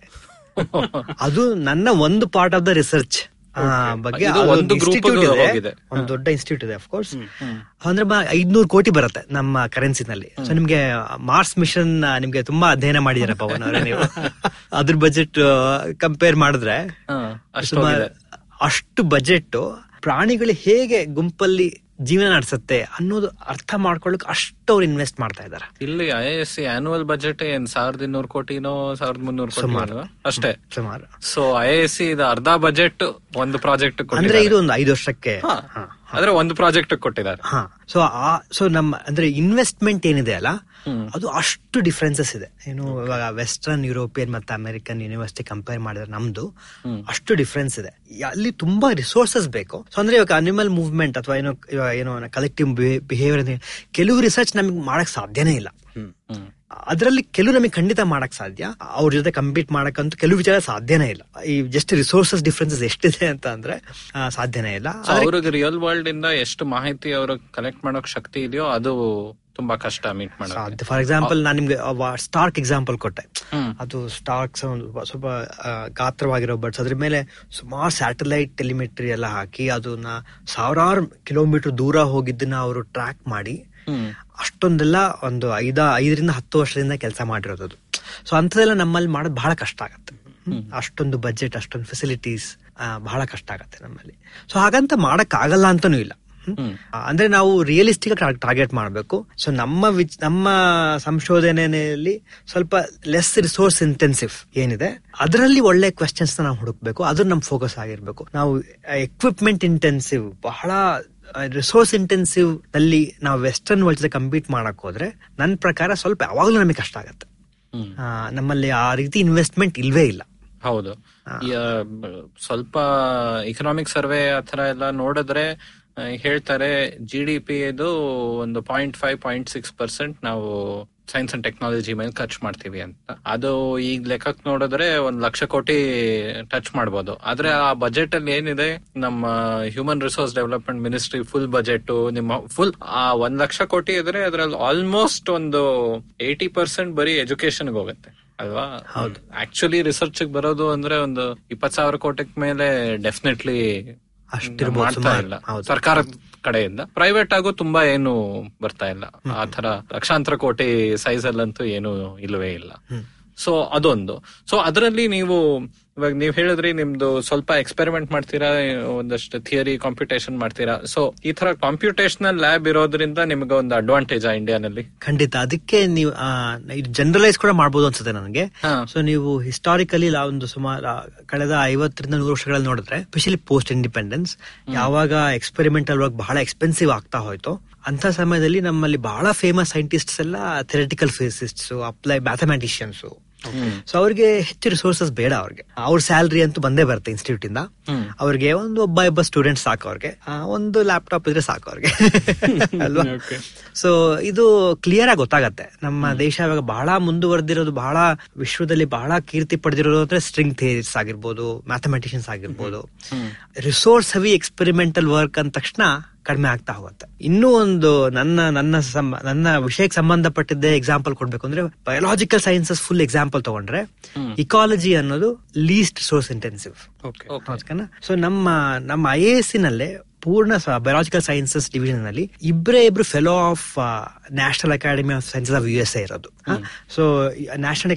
ಅದು ನನ್ನ ಒಂದು ಪಾರ್ಟ್ ಆಫ್ ದ ರಿಸರ್ಚ್ ಬಗ್ಗೆ ಇನ್ಸ್ಟಿಟ್ಯೂಟ್ ಒಂದು. ಒಂದು ದೊಡ್ಡ ಇನ್ಸ್ಟಿಟ್ಯೂಟ್ ಇದೆ ಅಫ್ಕೋರ್ಸ್ ಅಂದ್ರೆ ಐದ್ನೂರು ಕೋಟಿ ಬರುತ್ತೆ ನಮ್ಮ ಕರೆನ್ಸಿನಲ್ಲಿ ಸೊ ನಿಮ್ಗೆ ಮಾರ್ಸ್ ಮಿಷನ್ ನಿಮ್ಗೆ ತುಂಬಾ ಅಧ್ಯಯನ ಮಾಡಿದಾರೆ ಪವನ್ ಅವರೇ ನೀವು? ಅದ್ರ ಬಜೆಟ್ ಕಂಪೇರ್ ಮಾಡಿದ್ರೆ ಸುಮಾರು ಅಷ್ಟು ಬಜೆಟ್ ಪ್ರಾಣಿಗಳು ಹೇಗೆ ಗುಂಪಲ್ಲಿ ಜೀವನ ನಡೆಸುತ್ತೆ ಅನ್ನೋದು ಅರ್ಥ ಮಾಡ್ಕೊಳ್ಳಕ್ ಅಷ್ಟು ಅವ್ರು ಇನ್ವೆಸ್ಟ್ ಮಾಡ್ತಾ ಇದ್ದಾರೆ. ಇಲ್ಲಿ I S C annual budget ಏನ್ ಸಾವಿರದ ಇನ್ನೂರು ಕೋಟಿನೋ ಸಾವಿರದ ಮುನ್ನೂರು ಕೋಟಿ ಸುಮಾರು. ಅಷ್ಟೇ. ಸುಮಾರು. ಸೊ ಐ ಎಸ್ ಸಿ ಇದು ಅರ್ಧ ಬಜೆಟ್ ಒಂದು ಪ್ರಾಜೆಕ್ಟ್ ಅಂದ್ರೆ ಇದು ಒಂದು ಐದು ವರ್ಷಕ್ಕೆ. ಅಂದ್ರೆ ಒಂದು ಪ್ರಾಜೆಕ್ಟ್ ಕೊಟ್ಟಿದ್ದಾರೆ. ಹಾ. ಸೊ ಆ ಸೊ ನಮ್ಮ ಅಂದ್ರೆ ಇನ್ವೆಸ್ಟ್ಮೆಂಟ್ ಏನಿದೆ ಅಲ್ಲ ಅದು ಅಷ್ಟು ಡಿಫ್ರೆನ್ಸಸ್ ಇದೆ. ಏನು ಇವಾಗ ವೆಸ್ಟರ್ನ್ ಯುರೋಪಿಯನ್ ಮತ್ತೆ ಅಮೆರಿಕನ್ ಯೂನಿವರ್ಸಿಟಿ ಕಂಪೇರ್ ಮಾಡಿದ್ರೆ ನಮ್ದು ಅಷ್ಟು ಡಿಫ್ರೆನ್ಸ್ ಇದೆ. ಅಲ್ಲಿ ತುಂಬಾ ರಿಸೋರ್ಸಸ್ ಬೇಕು. ಸೊ ಅಂದ್ರೆ ಇವಾಗ ಅನಿಮಲ್ ಮೂವ್ಮೆಂಟ್ ಅಥವಾ ಏನೋ ಇವಾಗ ಏನೋ ಕಲೆಕ್ಟಿವ್ ಬಿಹೇವಿಯರ್ ಕೆಲವು ರಿಸರ್ಚ್ ನಮಗೆ ಮಾಡಕ್ ಸಾಧ್ಯನೇ ಇಲ್ಲ. ಅದರಲ್ಲಿ ಕೆಲವು ನಮಗೆ ಖಂಡಿತ ಮಾಡಕ್ ಸಾಧ್ಯ. ಅವ್ರ ಜೊತೆ ಕಂಪೀಟ್ ಮಾಡಕ್ಕಂತೂ ಕೆಲವು ವಿಚಾರ ಸಾಧ್ಯನೇ ಇಲ್ಲ. ಈ ಜಸ್ಟ್ ರಿಸೋರ್ಸಸ್ ಡಿಫ್ರೆನ್ಸಸ್ ಎಷ್ಟಿದೆ ಅಂತ ಅಂದ್ರೆ ಸಾಧ್ಯನೇ ಇಲ್ಲ. ಅವ್ರಿಗೆ ರಿಯಲ್ ವರ್ಲ್ಡ್ ಇಂದ ಎಷ್ಟು ಮಾಹಿತಿ ಅವ್ರಿಗೆ ಕಲೆಕ್ಟ್ ಮಾಡೋಕ್ ಶಕ್ತಿ ಇದೆಯೋ ಅದು ತುಂಬಾ ಕಷ್ಟ ಮೀಟ್ ಮಾಡೋದು ಫಾರ್ ಎಕ್ಸಾಂಪಲ್ ನಾನು ನಿಮ್ಗೆ ಸ್ಟಾರ್ಕ್ ಎಕ್ಸಾಂಪಲ್ ಕೊಟ್ಟೆ. ಅದು ಸ್ಟಾರ್ಕ್ಸ್ ಸ್ವಲ್ಪ ಗಾತ್ರವಾಗಿರೋ ಬರ್ಡ್ಸ್ ಅದ್ರ ಮೇಲೆ ಸುಮಾರು ಸ್ಯಾಟಲೈಟ್ ಟೆಲಿಮೆಟ್ರಿ ಎಲ್ಲ ಹಾಕಿ ಅದನ್ನ ಸಾವಿರಾರು ಕಿಲೋಮೀಟರ್ ದೂರ ಹೋಗಿದ್ದನ್ನ ಅವರು ಟ್ರ್ಯಾಕ್ ಮಾಡಿ ಅಷ್ಟೊಂದೆಲ್ಲ ಒಂದು ಐದ ಐದರಿಂದ ಹತ್ತು ವರ್ಷದಿಂದ ಕೆಲಸ ಮಾಡಿರೋದು ಅದು. ಸೊ ಅಂಥದ್ದೆಲ್ಲ ನಮ್ಮಲ್ಲಿ ಮಾಡೋದು ಬಹಳ ಕಷ್ಟ ಆಗತ್ತೆ. ಅಷ್ಟೊಂದು ಬಜೆಟ್ ಅಷ್ಟೊಂದು ಫೆಸಿಲಿಟೀಸ್ ಬಹಳ ಕಷ್ಟ ಆಗತ್ತೆ ನಮ್ಮಲ್ಲಿ. ಸೊ ಹಾಗಂತ ಮಾಡಕ್ ಆಗಲ್ಲ ಅಂತಾನೂ ಇಲ್ಲ. ಅಂದ್ರೆ ನಾವು ರಿಯಲಿಸ್ಟಿಕ್ ಟಾರ್ಗೆಟ್ ಮಾಡಬೇಕು. ಸೊ ನಮ್ಮ ವಿಚ್ ನಮ್ಮ ಸಂಶೋಧನೆಯಲ್ಲಿ ಸ್ವಲ್ಪ ಲೆಸ್ ರಿಸೋರ್ಸ್ ಇಂಟೆನ್ಸಿವ್ ಏನಿದೆ. ಅದರಲ್ಲಿ ಒಳ್ಳೆ ಕ್ವೆಶನ್ಸ್ ನಾವು ಹುಡುಕ್ಬೇಕು. ಅದ್ರ ನಮ್ ಫೋಕಸ್ ಆಗಿರ್ಬೇಕು. ನಾವು ಎಕ್ವಿಪ್ಮೆಂಟ್ ಇಂಟೆನ್ಸಿವ್ ಬಹಳ ರಿಸೋರ್ಸ್ ಇಂಟೆನ್ಸಿವ್ನಲ್ಲಿ ನಾವು ವೆಸ್ಟರ್ನ್ ವರ್ಲ್ಡ್ ಜೊತೆ ಕಂಪೀಟ್ ಮಾಡಕ್ ಹೋದ್ರೆ ನನ್ನ ಪ್ರಕಾರ ಸ್ವಲ್ಪ ಯಾವಾಗ್ಲೂ ನಮಗೆ ಕಷ್ಟ ಆಗತ್ತೆ. ಆ, ನಮ್ಮಲ್ಲಿ ಆ ರೀತಿ ಇನ್ವೆಸ್ಟ್ಮೆಂಟ್ ಇಲ್ವೇ ಇಲ್ಲ. ಹೌದು. ಸ್ವಲ್ಪ ಇಕನಾಮಿಕ್ ಸರ್ವೆ ಆತರ ಎಲ್ಲ ನೋಡಿದ್ರೆ ಆ, ಹೇಳ್ತಾರೆ ಜಿ ಡಿ ಪಿ ಇದು ಒಂದು point five point six percent ನಾವು ಸೈನ್ಸ್ ಅಂಡ್ ಟೆಕ್ನಾಲಜಿ ಮೇಲೆ ಖರ್ಚು ಮಾಡ್ತೀವಿ ಅಂತ. ಅದು ಈಗ ಲೆಕ್ಕಕ್ಕೆ ನೋಡಿದ್ರೆ ಒಂದ್ ಲಕ್ಷ ಕೋಟಿ ಟಚ್ ಮಾಡ್ಬೋದು. ಆದ್ರೆ ಆ ಬಜೆಟ್ ಅಲ್ಲಿ ಏನಿದೆ ನಮ್ಮ human resource development ministry full budget ನಿಮ್ಮ ಫುಲ್ ಆ ಒಂದ್ ಲಕ್ಷ ಕೋಟಿ ಇದ್ರೆ ಅದ್ರಲ್ಲಿ ಆಲ್ಮೋಸ್ಟ್ ಒಂದು ಏಟಿ ಪರ್ಸೆಂಟ್ ಬರೀ ಎಜುಕೇಶನ್ ಹೋಗುತ್ತೆ ಅಲ್ವಾ? ಹೌದು. ಆಕ್ಚುಲಿ ರಿಸರ್ಚ್ ಬರೋದು ಅಂದ್ರೆ ಒಂದು ಇಪ್ಪತ್ ಸಾವಿರ ಕೋಟಿಕ್ ಮೇಲೆ ಡೆಫಿನೆಟ್ಲಿ ಅಷ್ಟಿರ್ಬೋದು. ಸರ್ಕಾರದ ಕಡೆಯಿಂದ. ಪ್ರೈವೇಟ್ ಆಗು ತುಂಬಾ ಏನು ಬರ್ತಾ ಇಲ್ಲ. ಆ ತರ ಲಕ್ಷಾಂತರ ಕೋಟಿ ಸೈಜ್ ಅಲ್ಲಂತೂ ಏನು ಇಲ್ಲವೇ ಇಲ್ಲ. ಸೊ ಅದೊಂದು. ಸೊ ಅದರಲ್ಲಿ ನೀವು ಇವಾಗ ನೀವ್ ಹೇಳಿದ್ರಿ ನಿಮ್ದು ಸ್ವಲ್ಪ ಎಕ್ಸ್ಪೆರಿಮೆಂಟ್ ಮಾಡ್ತೀರಾ ಒಂದಷ್ಟು ಥಿಯರಿ ಕಾಂಪಿಟೇಷನ್ ಮಾಡ್ತೀರಾ. ಸೊ ಈ ತರ ಕಾಂಪ್ಯೂಟೇಷನಲ್ ಲ್ಯಾಬ್ ಇರೋದ್ರಿಂದ ನಿಮ್ಗೆ ಒಂದು ಅಡ್ವಾಂಟೇಜ್ ಆ ಇಂಡಿಯಾನಲ್ಲಿ ಖಂಡಿತ. ಅದಕ್ಕೆ ನೀವು ಜನರಲೈಸ್ ಕೂಡ ಮಾಡಬಹುದು ಅನ್ಸುತ್ತೆ ನನಗೆ. ಸೊ ನೀವು ಹಿಸ್ಟಾರಿಕಲಿ ಒಂದು ಸುಮಾರು ಕಳೆದ ಐವತ್ತರಿಂದ ನೂರು ವರ್ಷಗಳಲ್ಲಿ ನೋಡಿದ್ರೆ ಸ್ಪೆಷಲಿ ಪೋಸ್ಟ್ ಇಂಡಿಪೆಂಡೆನ್ಸ್ ಯಾವಾಗ ಎಕ್ಸ್ಪೆರಿಮೆಂಟಲ್ ವರ್ಕ್ ಬಹಳ ಎಕ್ಸ್ಪೆನ್ಸಿವ್ ಆಗ್ತಾ ಹೋಯ್ತು ಅಂತ ಸಮಯದಲ್ಲಿ ನಮ್ಮಲ್ಲಿ ಬಹಳ ಫೇಮಸ್ ಸೈಂಟಿಸ್ಟ್ಸ್ ಎಲ್ಲ theoretical physicists apply mathematicians so ಅವ್ರಿಗೆ ಹೆಚ್ಚು ರಿಸೋರ್ಸಸ್ ಬೇಡ ಅವ್ರಿಗೆ. ಅವ್ರ ಸ್ಯಾಲ್ರಿ ಅಂತೂ ಬಂದೇ ಬರುತ್ತೆ ಇನ್ಸ್ಟಿಟ್ಯೂಟ್ ಇಂದ. ಅವ್ರಿಗೆ ಒಂದು ಒಬ್ಬ ಇಬ್ಬ ಸ್ಟೂಡೆಂಟ್ ಸಾಕು ಅವ್ರಿಗೆ. ಒಂದು ಲ್ಯಾಪ್ಟಾಪ್ ಇದ್ರೆ ಸಾಕು ಅವ್ರಿಗೆ. ಅಲ್ವಾ? ಸೊ ಇದು ಕ್ಲಿಯರ್ ಆಗಿ ಗೊತ್ತಾಗತ್ತೆ. ನಮ್ಮ ದೇಶ ಇವಾಗ ಬಹಳ ಮುಂದುವರೆದಿರೋದು ಬಹಳ ವಿಶ್ವದಲ್ಲಿ ಬಹಳ ಕೀರ್ತಿ ಪಡೆದಿರೋದು ಅಂದ್ರೆ ಸ್ಟ್ರಿಂಗ್ ಥಿಯರಿಸ್ ಆಗಿರ್ಬೋದು ಮ್ಯಾಥಮೆಟಿಷಿಯನ್ಸ್ ಆಗಿರ್ಬೋದು. ರಿಸೋರ್ಸ್ ಹೆವಿ ಎಕ್ಸ್ಪೆರಿಮೆಂಟಲ್ ವರ್ಕ್ ಅಂದ ತಕ್ಷಣ ಕಡಿಮೆ ಆಗ್ತಾ ಹೋಗುತ್ತೆ. ಇನ್ನೂ ಒಂದು ನನ್ನ ನನ್ನ ನನ್ನ ವಿಷಯಕ್ಕೆ ಸಂಬಂಧಪಟ್ಟಿದ್ದೇ ಎಕ್ಸಾಂಪಲ್ ಕೊಡ್ಬೇಕು ಅಂದ್ರೆ ಬಯೋಲಾಜಿಕಲ್ ಸೈನ್ಸಸ್ ಫುಲ್ ಎಕ್ಸಾಂಪಲ್ ತಗೊಂಡ್ರೆ ಇಕಾಲಜಿ ಅನ್ನೋದು ಲೀಸ್ಟ್ ಸೋರ್ಸ್ ಇಂಟೆನ್ಸಿವ್ ಸೊ ನಮ್ಮ ನಮ್ಮ ಐ ಎಸ್ ನಲ್ಲೇ ಪೂರ್ಣ ಬಯಾಲಜಿಕಲ್ ಸೈನ್ಸಸ್ ಡಿವಿಷನ್ ಅಲ್ಲಿ ಇಬ್ಬರೇ ಇಬ್ರು fellow of national academy of sciences of U S A ಇರೋದು. So national